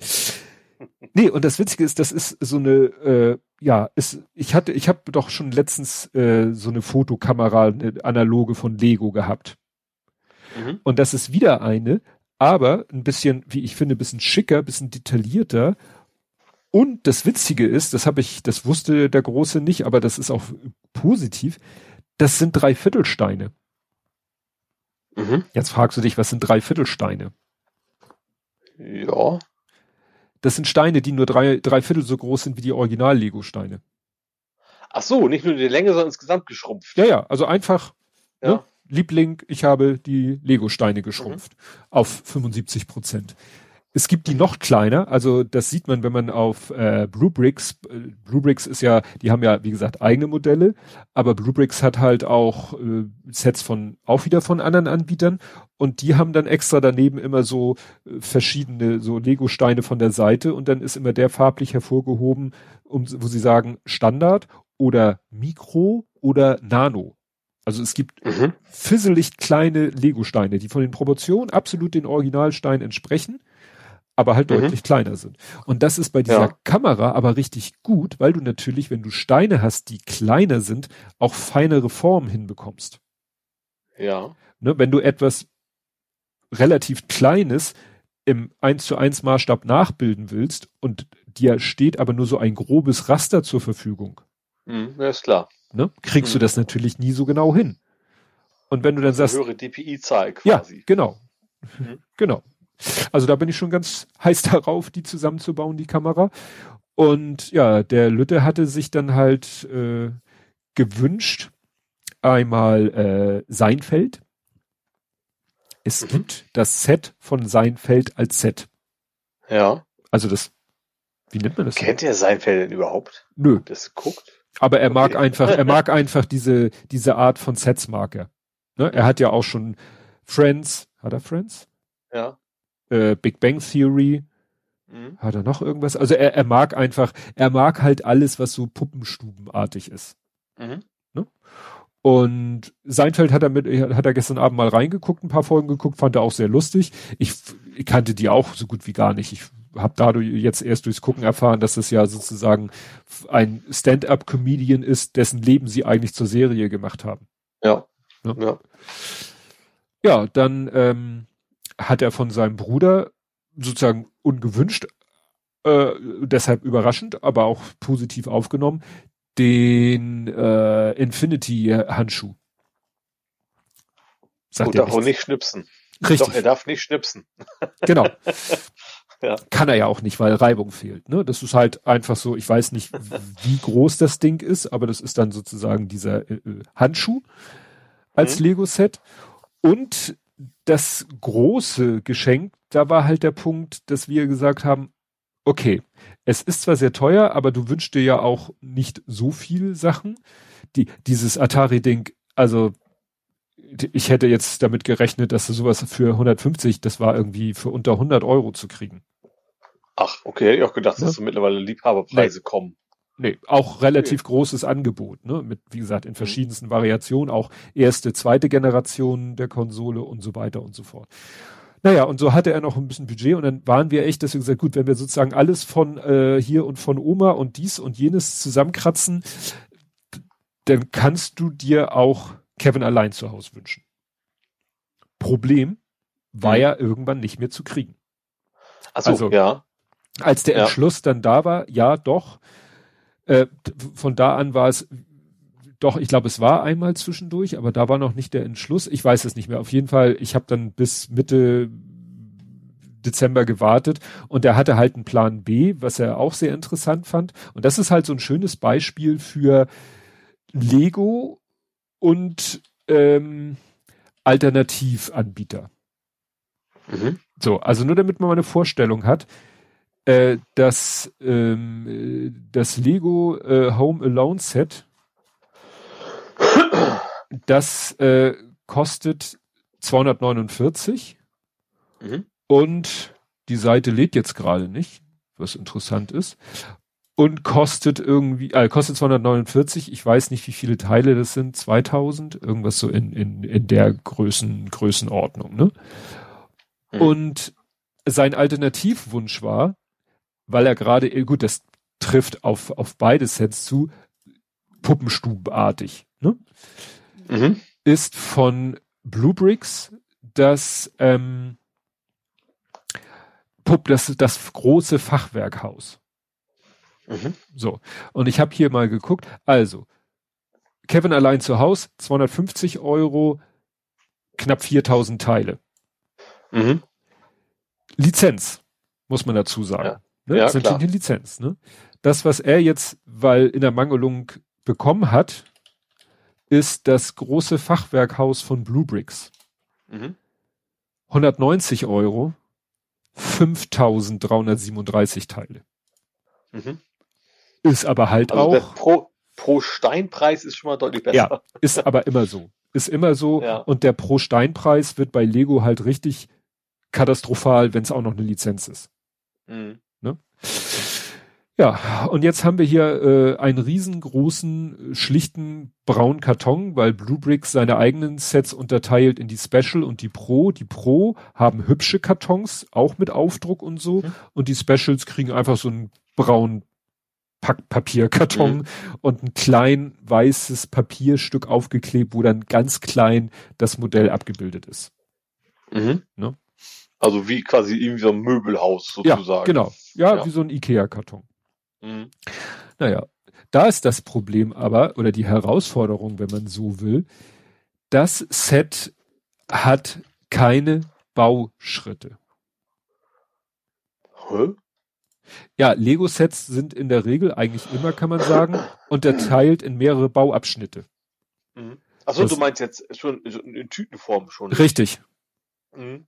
B: Nee, und das Witzige ist, das ist so eine, äh, ja, ist, ich hatte, ich habe doch schon letztens äh, so eine Fotokamera, eine analoge von Lego gehabt. Mhm. Und das ist wieder eine, aber ein bisschen, wie ich finde, ein bisschen schicker, ein bisschen detaillierter. Und das Witzige ist, das habe ich, das wusste der Große nicht, aber das ist auch positiv, das sind Dreiviertelsteine. Mhm. Jetzt fragst du dich, was sind Dreiviertelsteine?
C: Ja.
B: Das sind Steine, die nur drei, drei Viertel so groß sind wie die Original-Lego-Steine.
C: Ach so, nicht nur die Länge, sondern insgesamt geschrumpft.
B: Ja, ja, also einfach,
C: Ja.
B: ne? Liebling, ich habe die Lego-Steine geschrumpft auf 75 Prozent. Es gibt die noch kleiner, also das sieht man, wenn man auf äh, Bluebricks, äh, Bluebricks ist ja, die haben ja, wie gesagt, eigene Modelle, aber Bluebricks hat halt auch äh, Sets von, auch wieder von anderen Anbietern. Und die haben dann extra daneben immer so äh, verschiedene, so Lego-Steine von der Seite. Und dann ist immer der farblich hervorgehoben, um, wo sie sagen Standard oder Mikro oder Nano. Also es gibt
C: Mhm.
B: fisselig kleine Lego-Steine, die von den Proportionen absolut den Originalsteinen entsprechen, aber halt
C: Mhm.
B: deutlich kleiner sind. Und das ist bei dieser
C: Ja.
B: Kamera aber richtig gut, weil du natürlich, wenn du Steine hast, die kleiner sind, auch feinere Formen hinbekommst.
C: Ja.
B: Ne? Wenn du etwas relativ Kleines im 1 zu 1 Maßstab nachbilden willst und dir steht aber nur so ein grobes Raster zur Verfügung,
C: Mhm. Ja, ist klar.
B: ne? kriegst du
C: Mhm.
B: das natürlich nie so genau hin. Und wenn du dann sagst,
C: höhere DPI-Zahl
B: Ja,
C: quasi.
B: genau.
C: Mhm.
B: Genau. Also da bin ich schon ganz heiß darauf, die zusammenzubauen, die Kamera. Und ja, der Lütte hatte sich dann halt äh, gewünscht, einmal äh, Seinfeld. Es
C: Mhm.
B: gibt das Set von Seinfeld als Set.
C: Ja.
B: Also das, wie nennt man das?
C: Kennt ihr Seinfeld denn überhaupt?
B: Nö,
C: Das guckt?
B: aber er mag
C: Okay.
B: einfach, er mag einfach diese, diese Art von Sets mag er. Ne? Er hat ja auch schon Friends, hat er Friends?
C: Ja.
B: Äh, Big Bang Theory,
C: Mhm.
B: Hat er noch irgendwas? Also er, er mag einfach, er mag halt alles, was so Puppenstubenartig ist.
C: Mhm.
B: Und Seinfeld hat er mit, hat er gestern Abend mal reingeguckt, ein paar Folgen geguckt, fand er auch sehr lustig. Ich, ich kannte die auch so gut wie gar nicht. Ich habe dadurch jetzt erst durchs Gucken erfahren, dass es ja sozusagen ein Stand-up-Comedian ist, dessen Leben sie eigentlich zur Serie gemacht haben.
C: Ja.
B: Ja.
C: Ja.
B: Ja, dann ähm, hat er von seinem Bruder sozusagen ungewünscht, äh, deshalb überraschend, aber auch positiv aufgenommen, den äh, Infinity-Handschuh. Sagt
C: Und
B: er
C: darf auch nicht schnipsen.
B: Richtig,
C: Doch, er darf nicht schnipsen.
B: genau.
C: Ja.
B: Kann er ja auch nicht, weil Reibung fehlt. Ne? Das ist halt einfach so, ich weiß nicht, wie groß das Ding ist, aber das ist dann sozusagen dieser äh, äh, Handschuh als
C: Mhm.
B: Lego-Set. Und das große Geschenk, da war halt der Punkt, dass wir gesagt haben, okay, es ist zwar sehr teuer, aber du wünschst dir ja auch nicht so viel Sachen. Die, dieses Atari-Ding, also ich hätte jetzt damit gerechnet, dass du sowas für 150, das war irgendwie für unter 100 Euro zu kriegen.
C: Ach, okay, hätte ich auch gedacht,
B: Ja.
C: dass so mittlerweile Liebhaberpreise kommen.
B: Nee, auch relativ großes Angebot, ne? Mit, wie gesagt, in verschiedensten Variationen, auch erste, zweite Generation der Konsole und so weiter und so fort. Naja, und so hatte er noch ein bisschen Budget und dann waren wir echt, dass wir gesagt, gut, wenn wir sozusagen alles von äh, hier und von Oma und dies und jenes zusammenkratzen, dann kannst du dir auch Kevin allein zu Hause wünschen. Problem war
C: Mhm.
B: ja irgendwann nicht mehr zu kriegen.
C: Achso,
B: Also-
C: ja.
B: Als der
C: Ja.
B: Entschluss dann da war, ja doch, äh, von da an war es, doch, ich glaube, es war einmal zwischendurch, aber da war noch nicht der Entschluss. Ich weiß es nicht mehr. Auf jeden Fall, ich habe dann bis Mitte Dezember gewartet und er hatte halt einen Plan B, was er auch sehr interessant fand. Und das ist halt so ein schönes Beispiel für Lego und ähm, Alternativanbieter.
C: Mhm.
B: So, also nur damit man mal eine Vorstellung hat, äh, das, ähm, äh, das Lego äh, Home Alone Set, das äh, kostet 249
C: Mhm.
B: und die Seite lädt jetzt gerade nicht, was interessant ist. Und kostet irgendwie, äh, kostet 249, ich weiß nicht, wie viele Teile das sind, 2000, irgendwas so in, in, in der Größen, Größenordnung, ne?
C: Mhm.
B: Und sein Alternativwunsch war, weil er gerade, äh, gut, das trifft auf, auf beide Sets zu, puppenstubenartig, ne?
C: Mhm.
B: Ist von Bluebricks das, ähm, Pupp, das, das große Fachwerkhaus.
C: Mhm.
B: So. Und ich habe hier mal geguckt. Also, Kevin allein zu Haus, 250 Euro, knapp 4000 Teile.
C: Mhm.
B: Lizenz, muss man dazu sagen.
C: Ja.
B: Ne?
C: Ja,
B: das ist
C: klar.
B: natürlich eine Lizenz. Ne? Das, was er jetzt, weil in der Mangelung bekommen hat, ist das große Fachwerkhaus von Blue Bricks.
C: Mhm.
B: 190 Euro, 5337 Teile.
C: Mhm.
B: Ist aber halt
C: Also
B: auch,
C: pro, pro Steinpreis ist schon mal deutlich besser.
B: ja, ist aber immer so. Ist immer so.
C: Ja.
B: Und der Pro-Steinpreis wird bei Lego halt richtig katastrophal, wenn es auch noch eine Lizenz ist.
C: Mhm.
B: Ja, und jetzt haben wir hier äh, einen riesengroßen, äh, schlichten braunen Karton, weil Blue Bricks seine eigenen Sets unterteilt in die Special und die Pro. Die Pro haben hübsche Kartons, auch mit Aufdruck und so.
C: Mhm.
B: Und die Specials kriegen einfach so einen braunen Packpapierkarton
C: Mhm.
B: und ein klein weißes Papierstück aufgeklebt, wo dann ganz klein das Modell abgebildet ist.
C: Mhm.
B: Ne?
C: Also wie quasi irgendwie so ein Möbelhaus sozusagen.
B: Ja, genau. Ja,
C: Ja.
B: wie so ein Ikea-Karton.
C: Mhm.
B: Naja, da ist das Problem aber, oder die Herausforderung, wenn man so will, das Set hat keine Bauschritte.
C: Hä?
B: Ja, Lego-Sets sind in der Regel eigentlich immer, kann man sagen, unterteilt in mehrere Bauabschnitte.
C: Mhm. Achso,
B: Das-
C: du meinst jetzt schon in in Tütenform schon.
B: Richtig.
C: Mhm.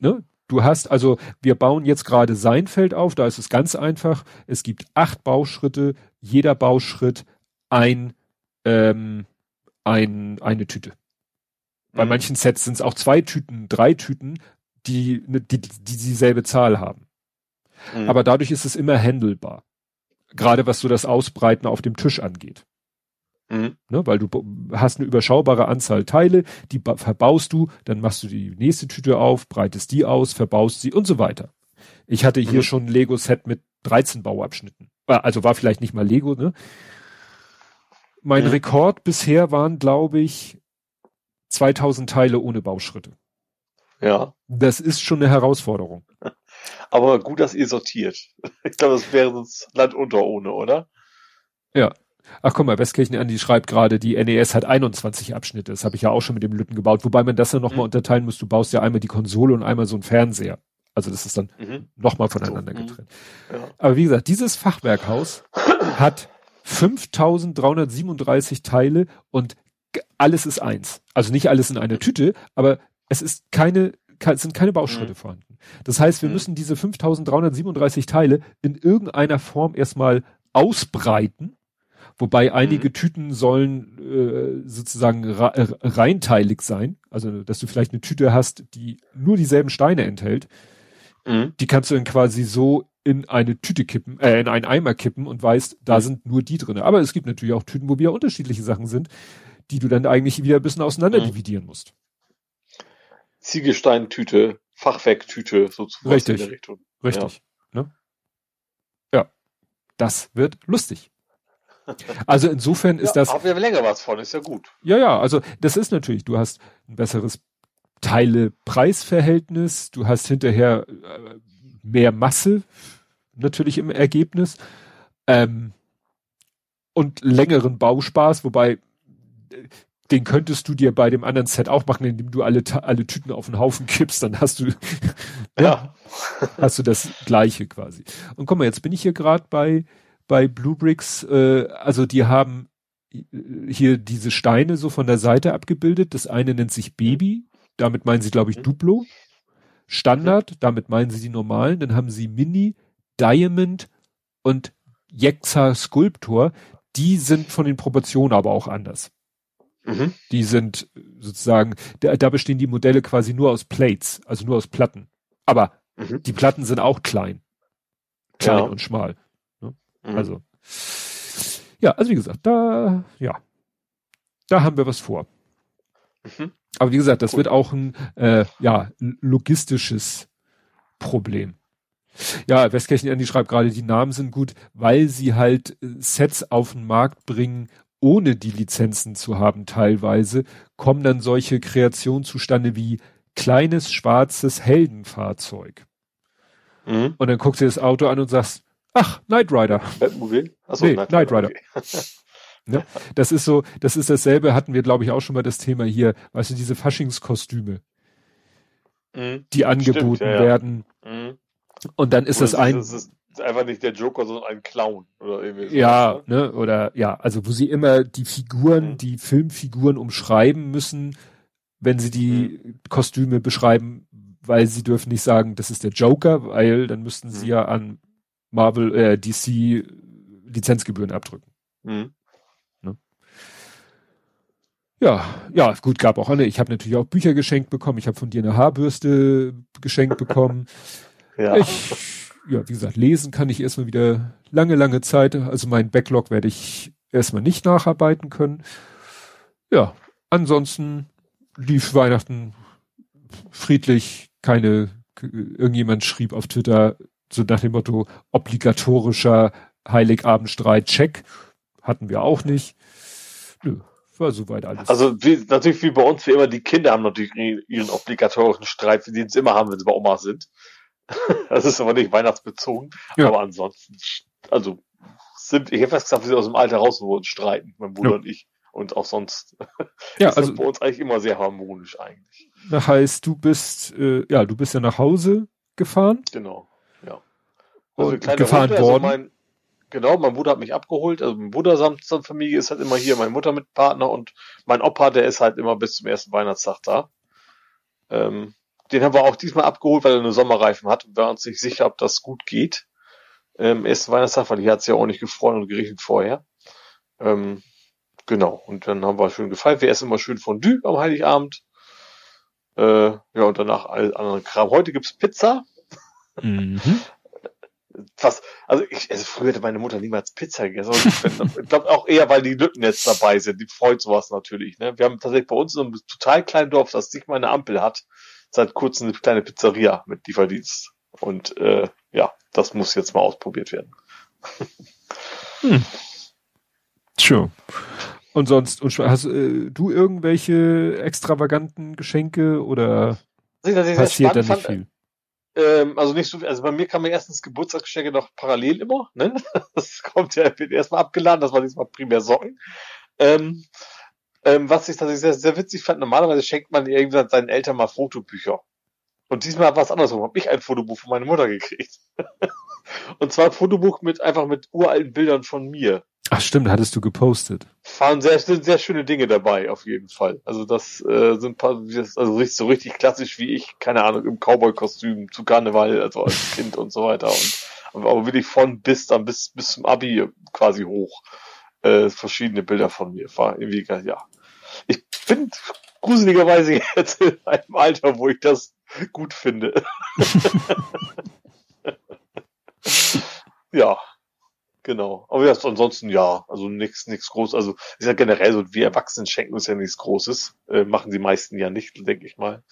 B: Ne? Du hast also, wir bauen jetzt gerade Seinfeld auf, da ist es ganz einfach. Es gibt acht Bauschritte, jeder Bauschritt ein, ähm, ein, eine Tüte. Bei
C: Mhm.
B: manchen Sets sind es auch zwei Tüten, drei Tüten, die, ne, die, die dieselbe Zahl haben.
C: Mhm.
B: Aber dadurch ist es immer handelbar. Gerade was so das Ausbreiten auf dem Tisch angeht.
C: Mhm.
B: Ne, weil du hast eine überschaubare Anzahl Teile, die ba- verbaust du, dann machst du die nächste Tüte auf, breitest die aus, verbaust sie und so weiter. Ich hatte hier
C: Mhm.
B: schon ein Lego-Set mit 13 Bauabschnitten. Äh, Also war vielleicht nicht mal Lego, ne? Mein
C: Mhm.
B: Rekord bisher waren, glaube ich, 2000 Teile ohne Bauschritte.
C: Ja.
B: Das ist schon eine Herausforderung.
C: Aber gut, dass ihr sortiert. Ich glaube, das wäre sonst Land unter ohne, oder?
B: Ach guck mal, Westkirchen Andi schreibt gerade, die NES hat 21 Abschnitte. Das habe ich ja auch schon mit dem Lütten gebaut. Wobei man das ja nochmal
C: Mhm.
B: unterteilen muss. Du baust ja einmal die Konsole und einmal so einen Fernseher. Also das ist dann
C: Mhm.
B: nochmal voneinander
C: So, mhm.
B: getrennt.
C: Ja.
B: Aber wie gesagt, dieses Fachwerkhaus hat 5337 Teile und alles ist eins. Also nicht alles in einer Tüte, aber es ist keine, ke- es sind keine Bauschritte
C: Mhm.
B: vorhanden. Das heißt, wir
C: Mhm.
B: müssen diese 5337 Teile in irgendeiner Form erstmal ausbreiten. Wobei einige Tüten sollen äh, sozusagen äh, reinteilig sein. Also, dass du vielleicht eine Tüte hast, die nur dieselben Steine enthält
C: Mhm.
B: die kannst du dann quasi so in eine Tüte kippen, äh, in einen Eimer kippen und weißt, da
C: Mhm.
B: sind nur die drinne. Aber es gibt natürlich auch Tüten, wo wieder unterschiedliche Sachen sind, die du dann eigentlich wieder ein bisschen auseinander
C: Mhm.
B: dividieren musst.
C: Ziegelsteintüte, Fachwerktüte, sozusagen
B: Richtig. Richtig. Ne? Ja. Das wird lustig. Also insofern ist
C: ja,
B: das,
C: Haben wir länger was von, ist ja gut.
B: ja, ja, also das ist natürlich, du hast ein besseres Teile-Preis-Verhältnis, du hast hinterher äh, mehr Masse natürlich im Ergebnis ähm, und längeren Bauspaß, wobei äh, den könntest du dir bei dem anderen Set auch machen, indem du alle, alle Tüten auf den Haufen kippst, dann hast du
C: Ja.
B: hast du das gleiche quasi. Und guck mal, jetzt bin ich hier gerade bei bei Blue Bricks, äh, also die haben äh, hier diese Steine so von der Seite abgebildet. Das eine nennt sich Baby, damit meinen sie, glaube ich,
C: Mhm.
B: Duplo. Standard, damit meinen sie die normalen. Dann haben sie Mini, Diamond und Jexa Sculptor. Die sind von den Proportionen aber auch anders.
C: Mhm.
B: Die sind äh, sozusagen, da, da bestehen die Modelle quasi nur aus Plates, also nur aus Platten. Aber
C: Mhm.
B: die Platten sind auch klein. Klein
C: Ja.
B: und schmal.
C: Mhm.
B: Also. Ja, also wie gesagt, da, ja. Da haben wir was vor.
C: Mhm.
B: Aber wie gesagt, das
C: Cool.
B: wird auch ein, äh, ja, logistisches Problem. Ja, Westkirchen Andy schreibt gerade, die Namen sind gut, weil sie halt äh, Sets auf den Markt bringen, ohne die Lizenzen zu haben teilweise, kommen dann solche Kreationen zustande wie kleines schwarzes Heldenfahrzeug.
C: Mhm.
B: Und dann guckst du dir das Auto an und sagst, ach, Knight Rider.
C: Batmobil? Achso,
B: Nee, Knight Rider.
C: okay.
B: Das ist so, das ist dasselbe, hatten wir, glaube ich, auch schon mal das Thema hier, weißt du, diese Faschingskostüme,
C: Mhm.
B: die angeboten
C: ja, ja.
B: werden.
C: Mhm.
B: Und dann ist
C: Oder
B: das ein,
C: dieses- Ist einfach nicht der Joker, sondern ein Clown oder irgendwie.
B: Ja, ne? ne? Oder ja, also wo sie immer die Figuren, mhm. die Filmfiguren umschreiben müssen, wenn sie die mhm. Kostüme beschreiben, weil sie dürfen nicht sagen, das ist der Joker, weil dann müssten sie mhm. ja an Marvel, äh, DC Lizenzgebühren abdrücken. Mhm. Ne? Ja, ja, gut, gab auch andere. Ich habe natürlich auch Bücher geschenkt bekommen. Ich habe von dir eine Haarbürste geschenkt bekommen. ja. Ich, ja, wie gesagt, lesen kann ich erstmal wieder lange, lange Zeit. Also mein Backlog werde ich erstmal nicht nacharbeiten können. Ja, ansonsten lief Weihnachten friedlich, keine, irgendjemand schrieb auf Twitter so nach dem Motto obligatorischer Heiligabendstreit, check. Hatten wir auch nicht. Nö, war soweit alles.
C: Also wie, natürlich wie bei uns, wie immer, die Kinder haben natürlich ihren obligatorischen Streit, den sie immer haben, wenn sie bei Oma sind. das ist aber nicht weihnachtsbezogen. Ja. Aber ansonsten, also sind, ich hätte fast gesagt, wir sind aus dem Alter raus und streiten, mein Bruder ja. und ich. Und auch sonst
B: ja, ist also
C: bei uns eigentlich immer sehr harmonisch eigentlich.
B: Das heißt, du bist, äh, ja, du bist ja nach Hause gefahren.
C: Genau.
B: Also gefahren Runde, also worden.
C: Also mein, genau, mein Bruder hat mich abgeholt. Also mein Bruder samt Familie ist halt immer hier, meine Mutter mit Partner und mein Opa, der ist halt immer bis zum ersten Weihnachtstag da. Ähm, den haben wir auch diesmal abgeholt, weil er eine Sommerreifen hat und wir waren uns nicht sicher, ob das gut geht. Ähm, ersten Weihnachtstag, weil hier hat es ja auch nicht gefroren und geregnet vorher. Ähm, genau, und dann haben wir schön gefeiert. Wir essen immer schön Fondue am Heiligabend. Äh, ja, und danach all anderen Kram. Heute gibt's Pizza. Mhm. Was, also ich, also früher hätte meine Mutter niemals Pizza gegessen. ich glaube auch eher, weil die Lücken jetzt dabei sind. Die freut sowas natürlich. Ne? Wir haben tatsächlich bei uns in einem total kleinen Dorf, das nicht mal eine Ampel hat, seit kurzem eine kleine Pizzeria mit Lieferdienst. Und äh, ja, das muss jetzt mal ausprobiert werden.
B: hm. Sure. Und sonst, und hast äh, du irgendwelche extravaganten Geschenke oder passiert da nicht fand, viel?
C: Ähm, also nicht so, also bei mir kam mir erstens Geburtstagsgeschenke noch parallel immer, ne? Das kommt ja, wird erstmal abgeladen, das war diesmal primär Socken. Ähm, ähm, was ich tatsächlich sehr, sehr witzig fand, normalerweise schenkt man irgendwann seinen Eltern mal Fotobücher. Und diesmal war es andersrum, habe ich ein Fotobuch von meiner Mutter gekriegt. und zwar ein Fotobuch mit einfach mit uralten Bildern von mir.
B: Ach stimmt, hattest du gepostet.
C: Waren sehr, sind sehr schöne Dinge dabei, auf jeden Fall. Also das äh, sind paar, also richtig, so richtig klassisch wie ich, keine Ahnung, im Cowboy-Kostüm zu Karneval, also als Kind und so weiter. Und aber wirklich von bis dann bis bis zum Abi quasi hoch. Äh, verschiedene Bilder von mir. War irgendwie, ja. Ich bin gruseligerweise jetzt in einem Alter, wo ich das gut finde. ja, genau. Aber ja, ansonsten ja, also nichts nichts groß. Also ist ja generell so, wir Erwachsenen schenken uns ja nichts Großes. Äh, machen die meisten ja nicht, denke ich mal.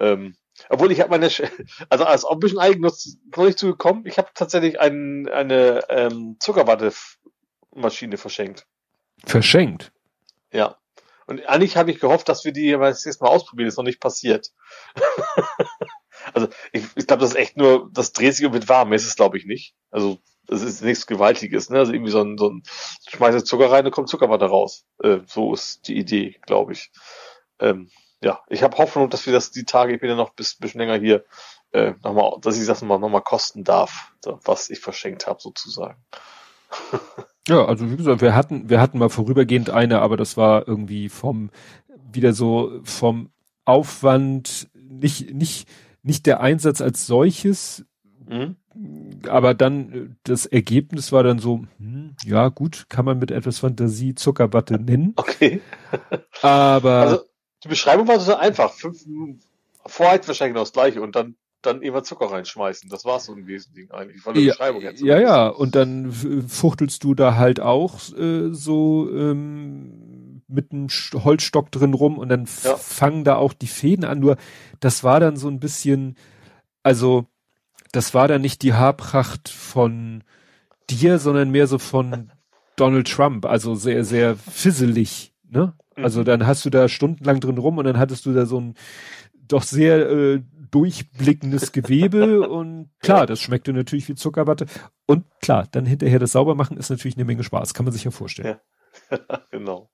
C: Ähm, obwohl ich habe meine, also als auch ein bisschen Eigennutz noch nicht zugekommen. Ich habe tatsächlich ein, eine ähm, Zuckerwatte-Maschine verschenkt.
B: Verschenkt?
C: Ja. Und eigentlich habe ich gehofft, dass wir die jetzt mal ausprobieren. ist noch nicht passiert. also ich, ich glaube, das ist echt nur, das dreht sich und wird warm. Ist es, glaube ich, nicht. Also das ist nichts Gewaltiges. Ne? Also irgendwie so ein, so ein schmeiße Zucker rein, dann kommt Zuckerwatte raus. Äh, so ist die Idee, glaube ich. Ähm, ja, ich habe Hoffnung, dass wir das die Tage, ich bin ja noch bis bisschen länger hier, äh, nochmal, dass ich das nochmal noch mal kosten darf, was ich verschenkt habe, sozusagen.
B: Ja, also wie gesagt, wir hatten, wir hatten mal vorübergehend eine, aber das war irgendwie vom, wieder so vom Aufwand, nicht, nicht, nicht der Einsatz als solches, mhm. Aber dann das Ergebnis war dann so, hm, ja gut, kann man mit etwas Fantasie Zuckerwatte nennen.
C: Okay.
B: aber. Also,
C: die Beschreibung war so einfach. Fünf, vorher wahrscheinlich noch das gleiche und dann dann immer Zucker reinschmeißen. Das war's so im Wesentlichen eigentlich. Von der
B: ja, Beschreibung jetzt. Ja, ja, und dann fuchtelst du da halt auch äh, so ähm, mit einem Holzstock drin rum und dann ja. fangen da auch die Fäden an. Nur das war dann so ein bisschen, also das war dann nicht die Haarpracht von dir, sondern mehr so von Donald Trump. Also sehr, sehr fisselig. Ne? Also mhm. dann hast du da stundenlang drin rum und dann hattest du da so ein doch sehr äh, durchblickendes Gewebe und klar, das schmeckte natürlich wie Zuckerwatte. Und klar, dann hinterher das sauber machen ist natürlich eine Menge Spaß, kann man sich ja vorstellen.
C: Ja. genau.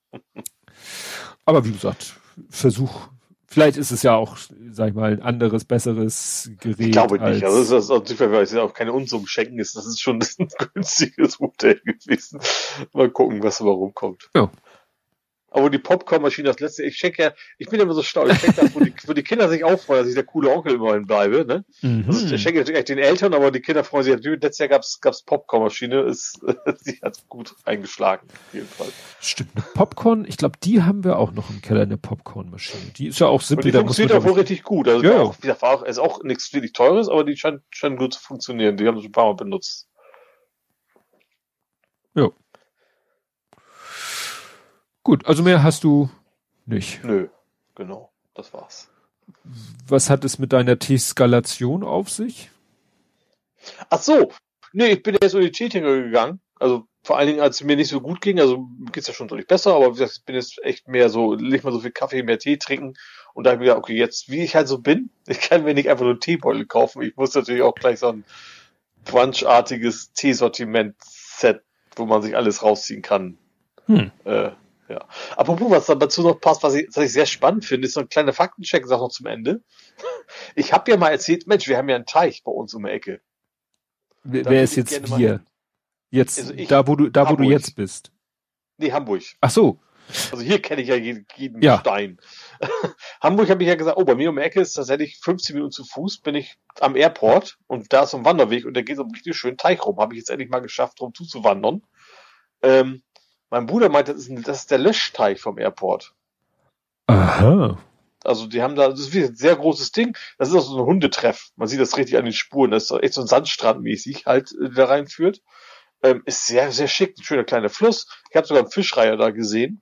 B: Aber wie gesagt, Versuch Vielleicht ist es ja auch, sag ich mal, ein anderes, besseres Gerät. Ich
C: glaube nicht. Also das ist, also, weil es ja auch keine Unsummen schenken ist. Das ist schon ein günstiges Modell gewesen. Mal gucken, was da rumkommt. Ja. Aber die Popcornmaschine, das letzte, ich schenke ja, ich bin immer so stolz, ich schenke das, wo die, wo die Kinder sich auch freuen, dass ich der coole Onkel immerhin bleibe, ne? Mhm. Also ich schenke natürlich den Eltern, aber die Kinder freuen sich natürlich. Letztes Jahr gab's, gab's Popcornmaschine, ist, sie hat gut eingeschlagen, auf jeden Fall.
B: Stimmt, eine Popcorn, ich glaube, die haben wir auch noch im Keller, eine Popcornmaschine. Die ist ja auch simpel.
C: Und die funktioniert auch wohl richtig gut. Also, ja. auch, war auch, ist auch nichts wirklich teures, aber die scheint, scheint gut zu funktionieren. Die haben sie ein paar Mal benutzt.
B: Ja. Gut, also mehr hast du nicht.
C: Nö, genau, das war's.
B: Was hat es mit deiner T-Skalation auf sich?
C: Ach so, nee, ich bin jetzt die Cheatinger gegangen. Also vor allen Dingen, als es mir nicht so gut ging, also geht's ja schon deutlich besser, aber wie gesagt, ich bin jetzt echt mehr so, nicht mal so viel Kaffee, mehr Tee trinken. Und da habe ich gedacht, okay, jetzt, wie ich halt so bin, ich kann mir nicht einfach nur einen Teebeutel kaufen. Ich muss natürlich auch gleich so ein Brunch-artiges Teesortiment-Set, wo man sich alles rausziehen kann, hm. äh, ja. Apropos, was dann dazu noch passt, was ich, was ich sehr spannend finde, ist so ein kleiner Faktencheck, sag noch zum Ende. Ich habe ja mal erzählt, Mensch, wir haben ja einen Teich bei uns um die Ecke.
B: Wer, wer ist jetzt hier? Jetzt, also ich, da wo du, da Hamburg. wo du jetzt bist.
C: Nee, Hamburg.
B: Ach so.
C: Also hier kenne ich ja jeden, jeden ja. Stein. Hamburg habe ich ja gesagt, oh, bei mir um die Ecke ist tatsächlich 15 Minuten zu Fuß, bin ich am Airport und da ist so ein Wanderweg und da geht so ein richtig schönen Teich rum. Habe ich jetzt endlich mal geschafft, drum zuzuwandern. Ähm, mein Bruder meinte, das ist, das ist der Löschteich vom Airport.
B: Aha.
C: Also die haben da, das ist ein sehr großes Ding. Das ist auch so ein Hundetreff. Man sieht das richtig an den Spuren. Das ist echt so ein Sandstrand mäßig halt, äh, der reinführt. Ähm, ist sehr, sehr schick. Ein schöner kleiner Fluss. Ich habe sogar einen Fischreiher da gesehen.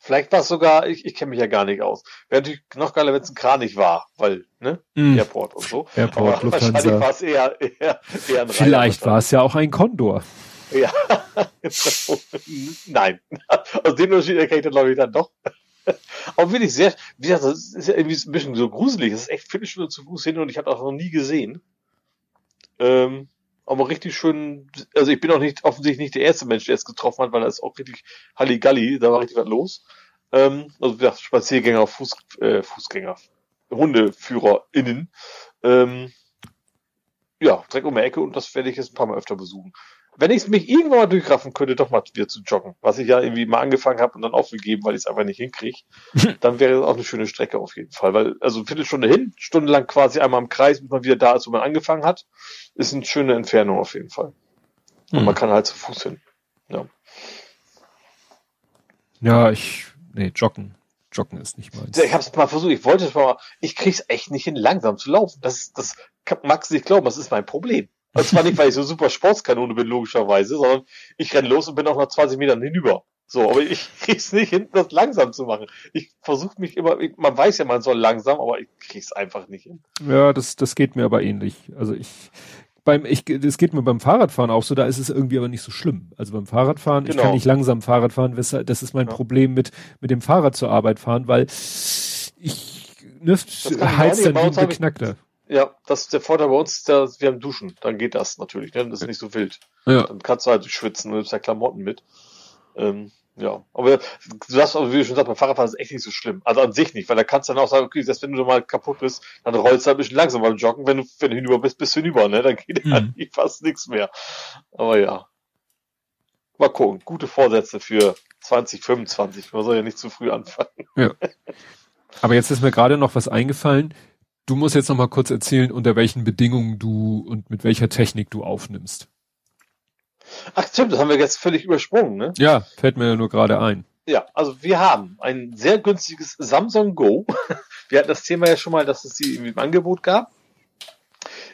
C: Vielleicht war es sogar, ich, ich kenne mich ja gar nicht aus. Wäre natürlich noch geiler, wenn es ein Kranich war, weil, ne? Mm. Airport und so.
B: Airport,
C: Aber wahrscheinlich war es eher, eher, eher
B: ein Vielleicht war es ja auch ein Kondor.
C: Ja, nein. Aus dem Unterschied erkenne ich dann, glaube ich, dann doch. Aber wirklich sehr, wie gesagt, das ist ja irgendwie ein bisschen so gruselig. Das ist echt Viertelstunde zu Fuß hin und ich habe auch noch nie gesehen. Ähm, aber richtig schön, also ich bin auch nicht, offensichtlich nicht der erste Mensch, der es getroffen hat, weil da ist auch richtig Halligalli, da war richtig was los. Ähm, also wie gesagt, Spaziergänger, Fuß, äh, Fußgänger, HundeführerInnen. Ähm, ja, direkt um die Ecke und das werde ich jetzt ein paar Mal öfter besuchen wenn ich es mich irgendwann mal durchraffen könnte, doch mal wieder zu joggen, was ich ja irgendwie mal angefangen habe und dann aufgegeben, weil ich es einfach nicht hinkriege, dann wäre das auch eine schöne Strecke auf jeden Fall. Weil, also eine Viertelstunde hin, stundenlang quasi einmal im Kreis, bis man wieder da ist, wo man angefangen hat, ist eine schöne Entfernung auf jeden Fall. Und mhm. man kann halt zu Fuß hin. Ja.
B: Ja, ich, nee, joggen. Joggen ist nicht meins.
C: Ich hab's mal versucht, ich wollte es mal, ich krieg's echt nicht hin, langsam zu laufen. Das, das magst du nicht glauben, das ist mein Problem. Und zwar nicht, weil ich so super Sportskanone bin, logischerweise, sondern ich renn los und bin auch nach 20 Metern hinüber. So, aber ich krieg's nicht hin, das langsam zu machen. Ich versuche mich immer, ich, man weiß ja, man soll langsam, aber ich krieg's einfach nicht hin.
B: Ja, das, das geht mir aber ähnlich. Also ich, beim, ich, das geht mir beim Fahrradfahren auch so, da ist es irgendwie aber nicht so schlimm. Also beim Fahrradfahren, genau. ich kann genau. nicht langsam Fahrrad fahren, das ist mein ja. Problem mit, mit dem Fahrrad zur Arbeit fahren, weil ich, ne, heizt dann wie ein Beknackter.
C: Ja, das ist der Vorteil bei uns, der, wir haben Duschen. Dann geht das natürlich, ne? Das ist nicht so wild. Ja. Dann kannst du halt schwitzen, du nimmst ja Klamotten mit. Ähm, ja, aber du sagst, aber wie du schon sagst, beim Fahrradfahren ist echt nicht so schlimm. Also an sich nicht, weil da kannst du dann auch sagen, okay, selbst wenn du mal kaputt bist, dann rollst du halt ein bisschen langsam beim Joggen. Wenn du, wenn du hinüber bist, bist du hinüber, ne? Dann geht mhm. halt fast nichts mehr. Aber ja. Mal gucken. Gute Vorsätze für 2025. Man soll ja nicht zu früh anfangen.
B: Ja. Aber jetzt ist mir gerade noch was eingefallen. Du musst jetzt noch mal kurz erzählen, unter welchen Bedingungen du und mit welcher Technik du aufnimmst.
C: Ach stimmt, das haben wir jetzt völlig übersprungen, ne?
B: Ja, fällt mir nur gerade ein.
C: Ja, also wir haben ein sehr günstiges Samsung Go. Wir hatten das Thema ja schon mal, dass es sie irgendwie im Angebot gab.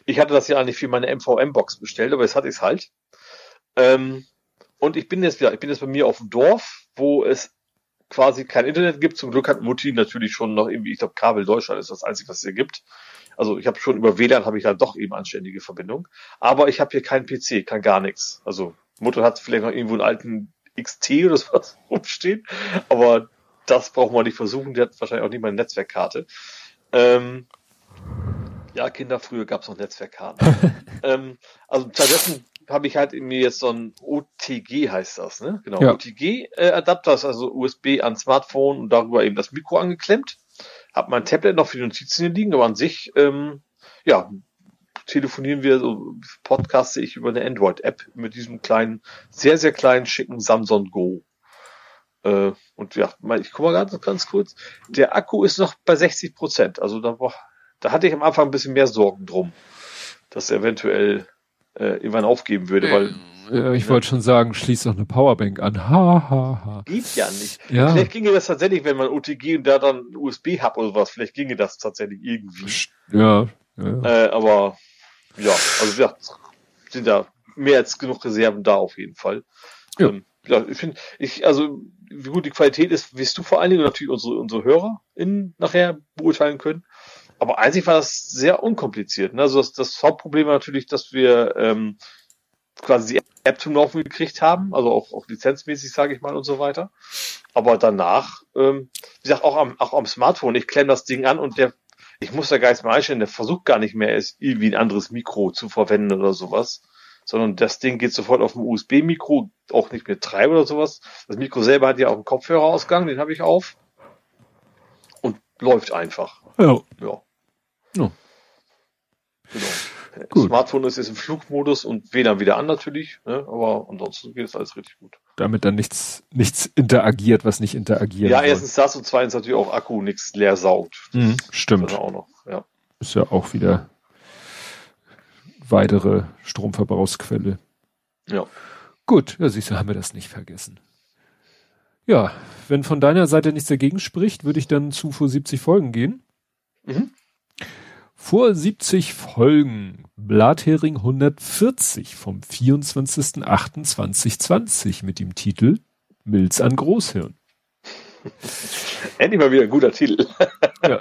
C: Ich hatte das ja eigentlich für meine MVM-Box bestellt, aber jetzt hatte ich es halt. Ähm, und ich bin jetzt wieder, ich bin jetzt bei mir auf dem Dorf, wo es quasi kein Internet gibt. Zum Glück hat Mutti natürlich schon noch irgendwie, ich glaube, Kabel Deutschland ist das Einzige, was es hier gibt. Also ich habe schon über WLAN habe ich halt doch eben anständige Verbindung. Aber ich habe hier keinen PC, kann gar nichts. Also Mutter hat vielleicht noch irgendwo einen alten XT oder sowas rumstehen, aber das brauchen wir nicht versuchen. Der hat wahrscheinlich auch nicht mal eine Netzwerkkarte. Ähm, ja, Kinder, früher gab es noch Netzwerkkarten. ähm, also stattdessen habe ich halt mir jetzt so ein OTG heißt das, ne? Genau, ja. OTG-Adapter, also USB an Smartphone und darüber eben das Mikro angeklemmt. Hab mein Tablet noch für die Notizen hier liegen, aber an sich, ähm, ja, telefonieren wir, so podcaste ich über eine Android-App mit diesem kleinen, sehr, sehr kleinen, schicken Samsung Go. Äh, und ja, ich guck mal ganz, ganz kurz. Der Akku ist noch bei 60 Prozent. Also da, boah, da hatte ich am Anfang ein bisschen mehr Sorgen drum, dass er eventuell äh, irgendwann aufgeben würde, weil
B: ja, ich wollte schon sagen, schließ doch eine Powerbank an. Ha, ha, ha.
C: Geht ja nicht.
B: Ja.
C: Vielleicht ginge das tatsächlich, wenn man OTG und da dann USB-Hub oder sowas, vielleicht ginge das tatsächlich irgendwie.
B: Ja, ja.
C: Äh, aber ja, also ja, sind da mehr als genug Reserven da auf jeden Fall.
B: Ja.
C: Ähm, ja, ich finde, ich, also wie gut die Qualität ist, wirst du vor allen Dingen natürlich unsere, unsere HörerInnen nachher beurteilen können. Aber eigentlich war das sehr unkompliziert. Ne? Also das, das Hauptproblem war natürlich, dass wir ähm, quasi die App zum Laufen gekriegt haben, also auch, auch lizenzmäßig, sage ich mal, und so weiter. Aber danach, ähm, wie gesagt, auch am, auch am Smartphone, ich klemme das Ding an und der, ich muss da gar nichts mehr einstellen, der versucht gar nicht mehr, es irgendwie ein anderes Mikro zu verwenden oder sowas. Sondern das Ding geht sofort auf ein USB-Mikro, auch nicht mit drei oder sowas. Das Mikro selber hat ja auch einen Kopfhörerausgang, den habe ich auf. Und läuft einfach.
B: ja.
C: Ja.
B: Ja.
C: Genau.
B: Gut.
C: Smartphone ist jetzt im Flugmodus und WLAN wieder an natürlich, ne? aber ansonsten geht es alles richtig gut.
B: Damit dann nichts, nichts interagiert, was nicht interagieren
C: Ja,
B: soll.
C: erstens das und zweitens natürlich auch Akku nichts leer saugt.
B: Mhm, stimmt.
C: auch noch. Ja.
B: Ist ja auch wieder weitere Stromverbrauchsquelle.
C: ja.
B: Gut, ja, siehst du, haben wir das nicht vergessen. Ja, wenn von deiner Seite nichts dagegen spricht, würde ich dann zu vor 70 Folgen gehen.
C: Mhm.
B: Vor 70 Folgen Blathering 140 vom 24.08.2020 mit dem Titel Milz an Großhirn.
C: Endlich mal wieder ein guter Titel.
B: Ja.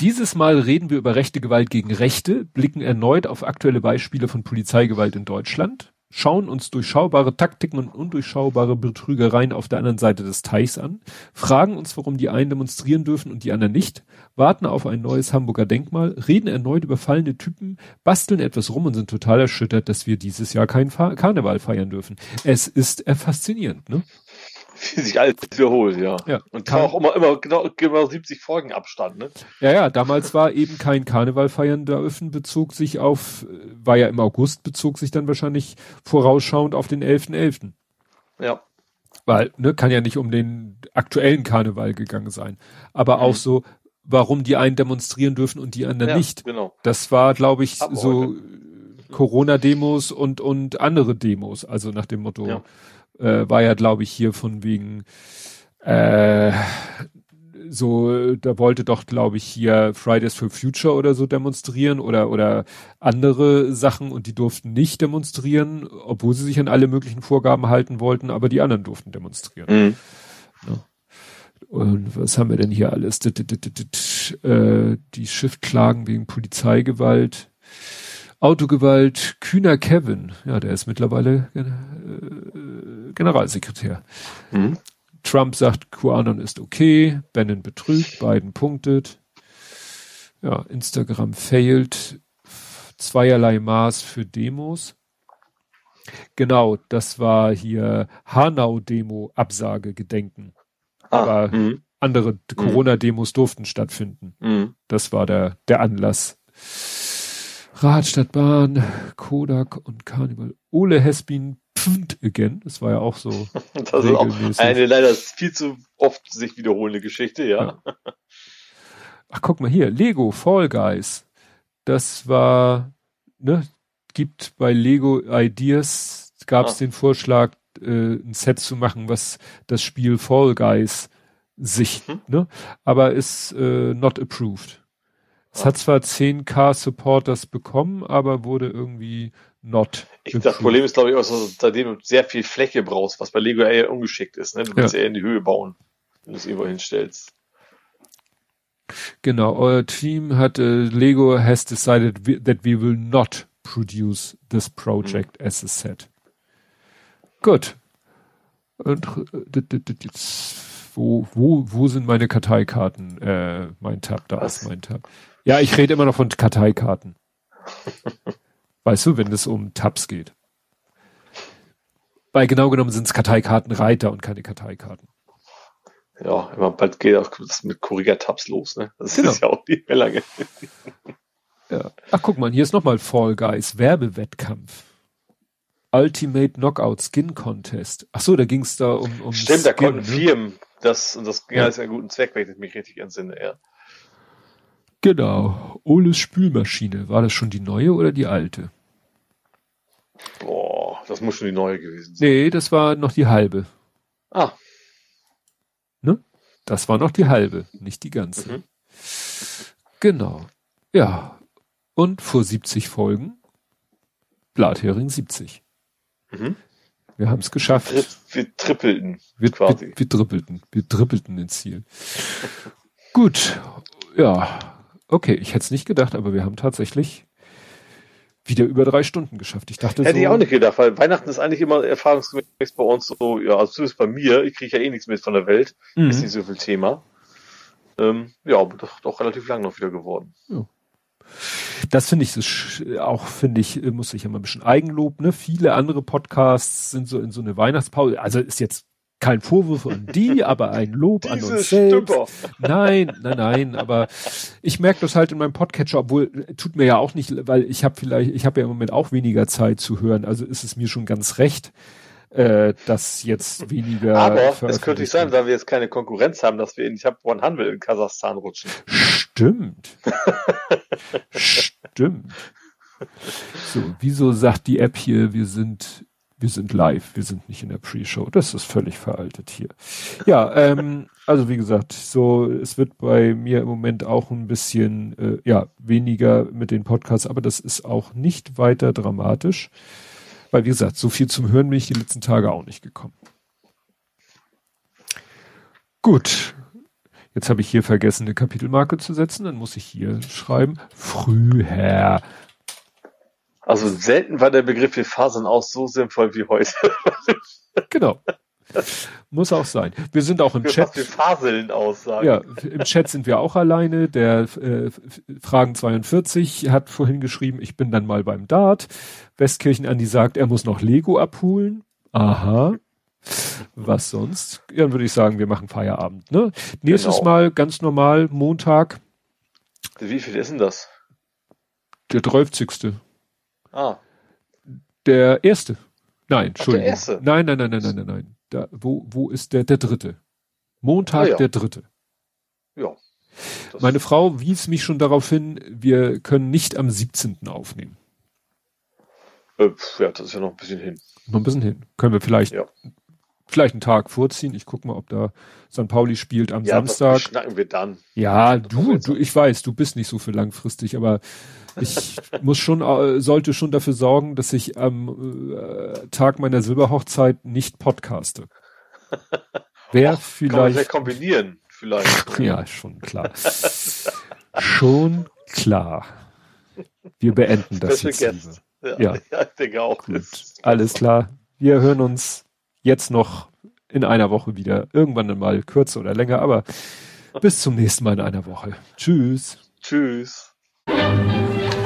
B: Dieses Mal reden wir über rechte Gewalt gegen Rechte, blicken erneut auf aktuelle Beispiele von Polizeigewalt in Deutschland, schauen uns durchschaubare Taktiken und undurchschaubare Betrügereien auf der anderen Seite des Teichs an, fragen uns, warum die einen demonstrieren dürfen und die anderen nicht, warten auf ein neues Hamburger Denkmal, reden erneut über fallende Typen, basteln etwas rum und sind total erschüttert, dass wir dieses Jahr keinen Fa Karneval feiern dürfen. Es ist äh, faszinierend, ne?
C: Wie sich alles wiederholt, ja.
B: Ja.
C: Und kann auch immer, immer genau, genau 70 Folgen Abstand, ne?
B: Ja, ja, damals war eben kein Karneval feiern dürfen, bezog sich auf, äh, war ja im August, bezog sich dann wahrscheinlich vorausschauend auf den 11.11.
C: Ja.
B: Weil, ne, kann ja nicht um den aktuellen Karneval gegangen sein. Aber auch so, warum die einen demonstrieren dürfen und die anderen
C: ja,
B: nicht.
C: Genau.
B: Das war, glaube ich,
C: Aber
B: so Corona-Demos und, und andere Demos. Also nach dem Motto,
C: Ja.
B: äh, war ja, glaube ich, hier von wegen, äh, so, da wollte doch, glaube ich, hier Fridays for Future oder so demonstrieren oder, oder andere Sachen und die durften nicht demonstrieren, obwohl sie sich an alle möglichen Vorgaben halten wollten, aber die anderen durften demonstrieren.
C: Mhm.
B: Und was haben wir denn hier alles? Dit, dit, dit, äh, die Schiffklagen wegen Polizeigewalt, Autogewalt, Kühner Kevin, ja, der ist mittlerweile äh, Generalsekretär.
C: Mhm.
B: Trump sagt, QAnon ist okay, Bannon betrügt, Biden punktet. Ja, Instagram failed, zweierlei Maß für Demos. Genau, das war hier Hanau-Demo, Absage, Gedenken.
C: Ah,
B: Aber-
C: mhm.
B: Andere Corona-Demos durften stattfinden.
C: Mhm.
B: Das war der, der Anlass. Rad, Stadt, Bahn, Kodak und Carnival. Ole Hespin pfft again. Das war ja auch so
C: Das ist auch
B: regelmäßig.
C: eine leider viel zu oft sich wiederholende Geschichte, ja.
B: Ach, guck mal hier, Lego Fall Guys. Das war, ne, gibt bei Lego Ideas, gab es
C: Ah.
B: den Vorschlag, äh, ein Set zu machen, was das Spiel Fall Guys sich,
C: Mhm.
B: ne, aber ist äh, not approved. Es
C: Ah.
B: hat zwar 10k Supporters bekommen, aber wurde irgendwie not
C: Ich, das Problem ist, glaube ich, auch, seitdem du sehr viel Fläche brauchst, was bei Lego eher ungeschickt ist. Ne? Du willst
B: Ja.
C: eher in die Höhe bauen, wenn du es irgendwo hinstellst.
B: Genau, euer Team hat, äh, Lego has decided we, that we will not produce this project as a set. Gut. Und, äh, wo, wo, wo sind meine Karteikarten? Äh, mein Tab, da
C: Was?
B: ist mein Tab. Ja, ich rede immer noch von Karteikarten. weißt du, wenn es um Tabs geht. Weil genau genommen sind es Karteikartenreiter und keine Karteikarten.
C: Ja, immer bald geht auch das mit Korriger-Tabs los, ne? Das
B: Genau.
C: ist ja auch nicht mehr lange.
B: Ja. Ach, guck mal, hier ist nochmal Fall Guys, Werbewettkampf. Ultimate Knockout Skin Contest. Ach so, da ging es da um, um
C: Stimmt, da
B: Skin,
C: konnten
B: ne?
C: Firmen das, und das ging
B: Ja.
C: alles einen guten Zweck, wenn ich mich richtig entsinne, ja.
B: Genau. Oles Spülmaschine. War das schon die neue oder die alte?
C: Boah, das muss schon die neue gewesen sein.
B: Nee, das war noch die halbe.
C: Ah,
B: Das war noch die halbe, nicht die ganze.
C: Mhm.
B: Genau. Ja. Und vor 70 Folgen Blathering 70.
C: mhm.
B: Wir haben es geschafft.
C: Wir trippelten
B: Wir,
C: quasi.
B: wir, wir dribbelten. Wir dribbelten ins Ziel. Gut. Ja. Okay, ich hätte es nicht gedacht, aber wir haben tatsächlich wieder über drei Stunden geschafft. Ich dachte
C: Hätte
B: so,
C: ich auch nicht gedacht, weil Weihnachten ist eigentlich immer erfahrungsgemäß bei uns so, ja, also zumindest bei mir, ich kriege ja eh nichts mit von der Welt,
B: Mhm.
C: ist nicht so viel Thema. Ähm, ja, aber doch, doch relativ lang noch wieder geworden.
B: Das finde ich so auch, finde ich, muss ich immer ein bisschen Eigenlob, ne? Viele andere Podcasts sind so in so eine Weihnachtspause. Also ist jetzt kein Vorwurf an die, aber ein Lob an uns selbst.
C: Stümper.
B: Nein, nein, nein, aber ich merke das halt in meinem Podcatcher, obwohl tut mir ja auch nicht, weil ich habe vielleicht, ich habe ja im Moment auch weniger Zeit zu hören, also ist es mir schon ganz recht, äh, dass jetzt weniger.
C: Aber es könnte nicht sein, da wir jetzt keine Konkurrenz haben, dass wir in Tab 100 in Kasachstan rutschen.
B: Stimmt. Stimmt. So, wieso sagt die App hier, wir sind, wir sind live, wir sind nicht in der Pre-Show? Das ist völlig veraltet hier. Ja, ähm, also wie gesagt, so, es wird bei mir im Moment auch ein bisschen, äh, ja, weniger mit den Podcasts, aber das ist auch nicht weiter dramatisch. Weil, wie gesagt, so viel zum Hören bin ich die letzten Tage auch nicht gekommen. Gut. Jetzt habe ich hier vergessen, eine Kapitelmarke zu setzen. Dann muss ich hier schreiben. Früher.
C: Also selten war der Begriff wir fasern auch so sinnvoll wie heute.
B: Genau. Muss auch sein. Wir sind auch im
C: Wir,
B: Chat.
C: wir faseln aus, sagen.
B: Ja, im Chat sind wir auch alleine. Der äh, Fragen 42 hat vorhin geschrieben, ich bin dann mal beim Dart. Westkirchen Andi sagt, er muss noch Lego abholen. Aha. Was sonst? Dann würde ich sagen, wir machen Feierabend. Ne? Nächstes
C: Genau.
B: Mal ganz normal, Montag,
C: Wie viel ist denn das?
B: der 30.
C: Ah,
B: Der erste. Nein, Entschuldigung.
C: erste?
B: Nein, nein, nein, nein, nein, nein, nein. Da, wo, wo ist der, der dritte? Montag,
C: Ah, ja.
B: der dritte.
C: ja. Das-
B: Meine Frau wies mich schon darauf hin, wir können nicht am 17. aufnehmen.
C: Äh, ja, das ist ja noch ein bisschen hin.
B: Noch ein bisschen hin. Können wir vielleicht,
C: Ja.
B: vielleicht einen Tag vorziehen. Ich guck mal, ob da St. Pauli spielt am
C: Ja, das
B: Samstag.
C: schnacken wir dann.
B: Ja,
C: Das
B: du, du, ich weiß, du bist nicht so für langfristig, aber ich muss schon, äh, sollte schon dafür sorgen, dass ich am äh, Tag meiner Silberhochzeit nicht podcaste. Wer
C: Kann man
B: vielleicht,
C: ja kombinieren, vielleicht.
B: ja, schon klar. schon klar. Wir beenden das
C: Special
B: jetzt.
C: Guest. Ja,
B: Ja.
C: ja. ich denke auch.
B: Gut, alles klar. Wir hören uns jetzt noch in einer Woche wieder. Irgendwann mal kürzer oder länger, aber bis zum nächsten Mal in einer Woche. Tschüss.
C: Tschüss.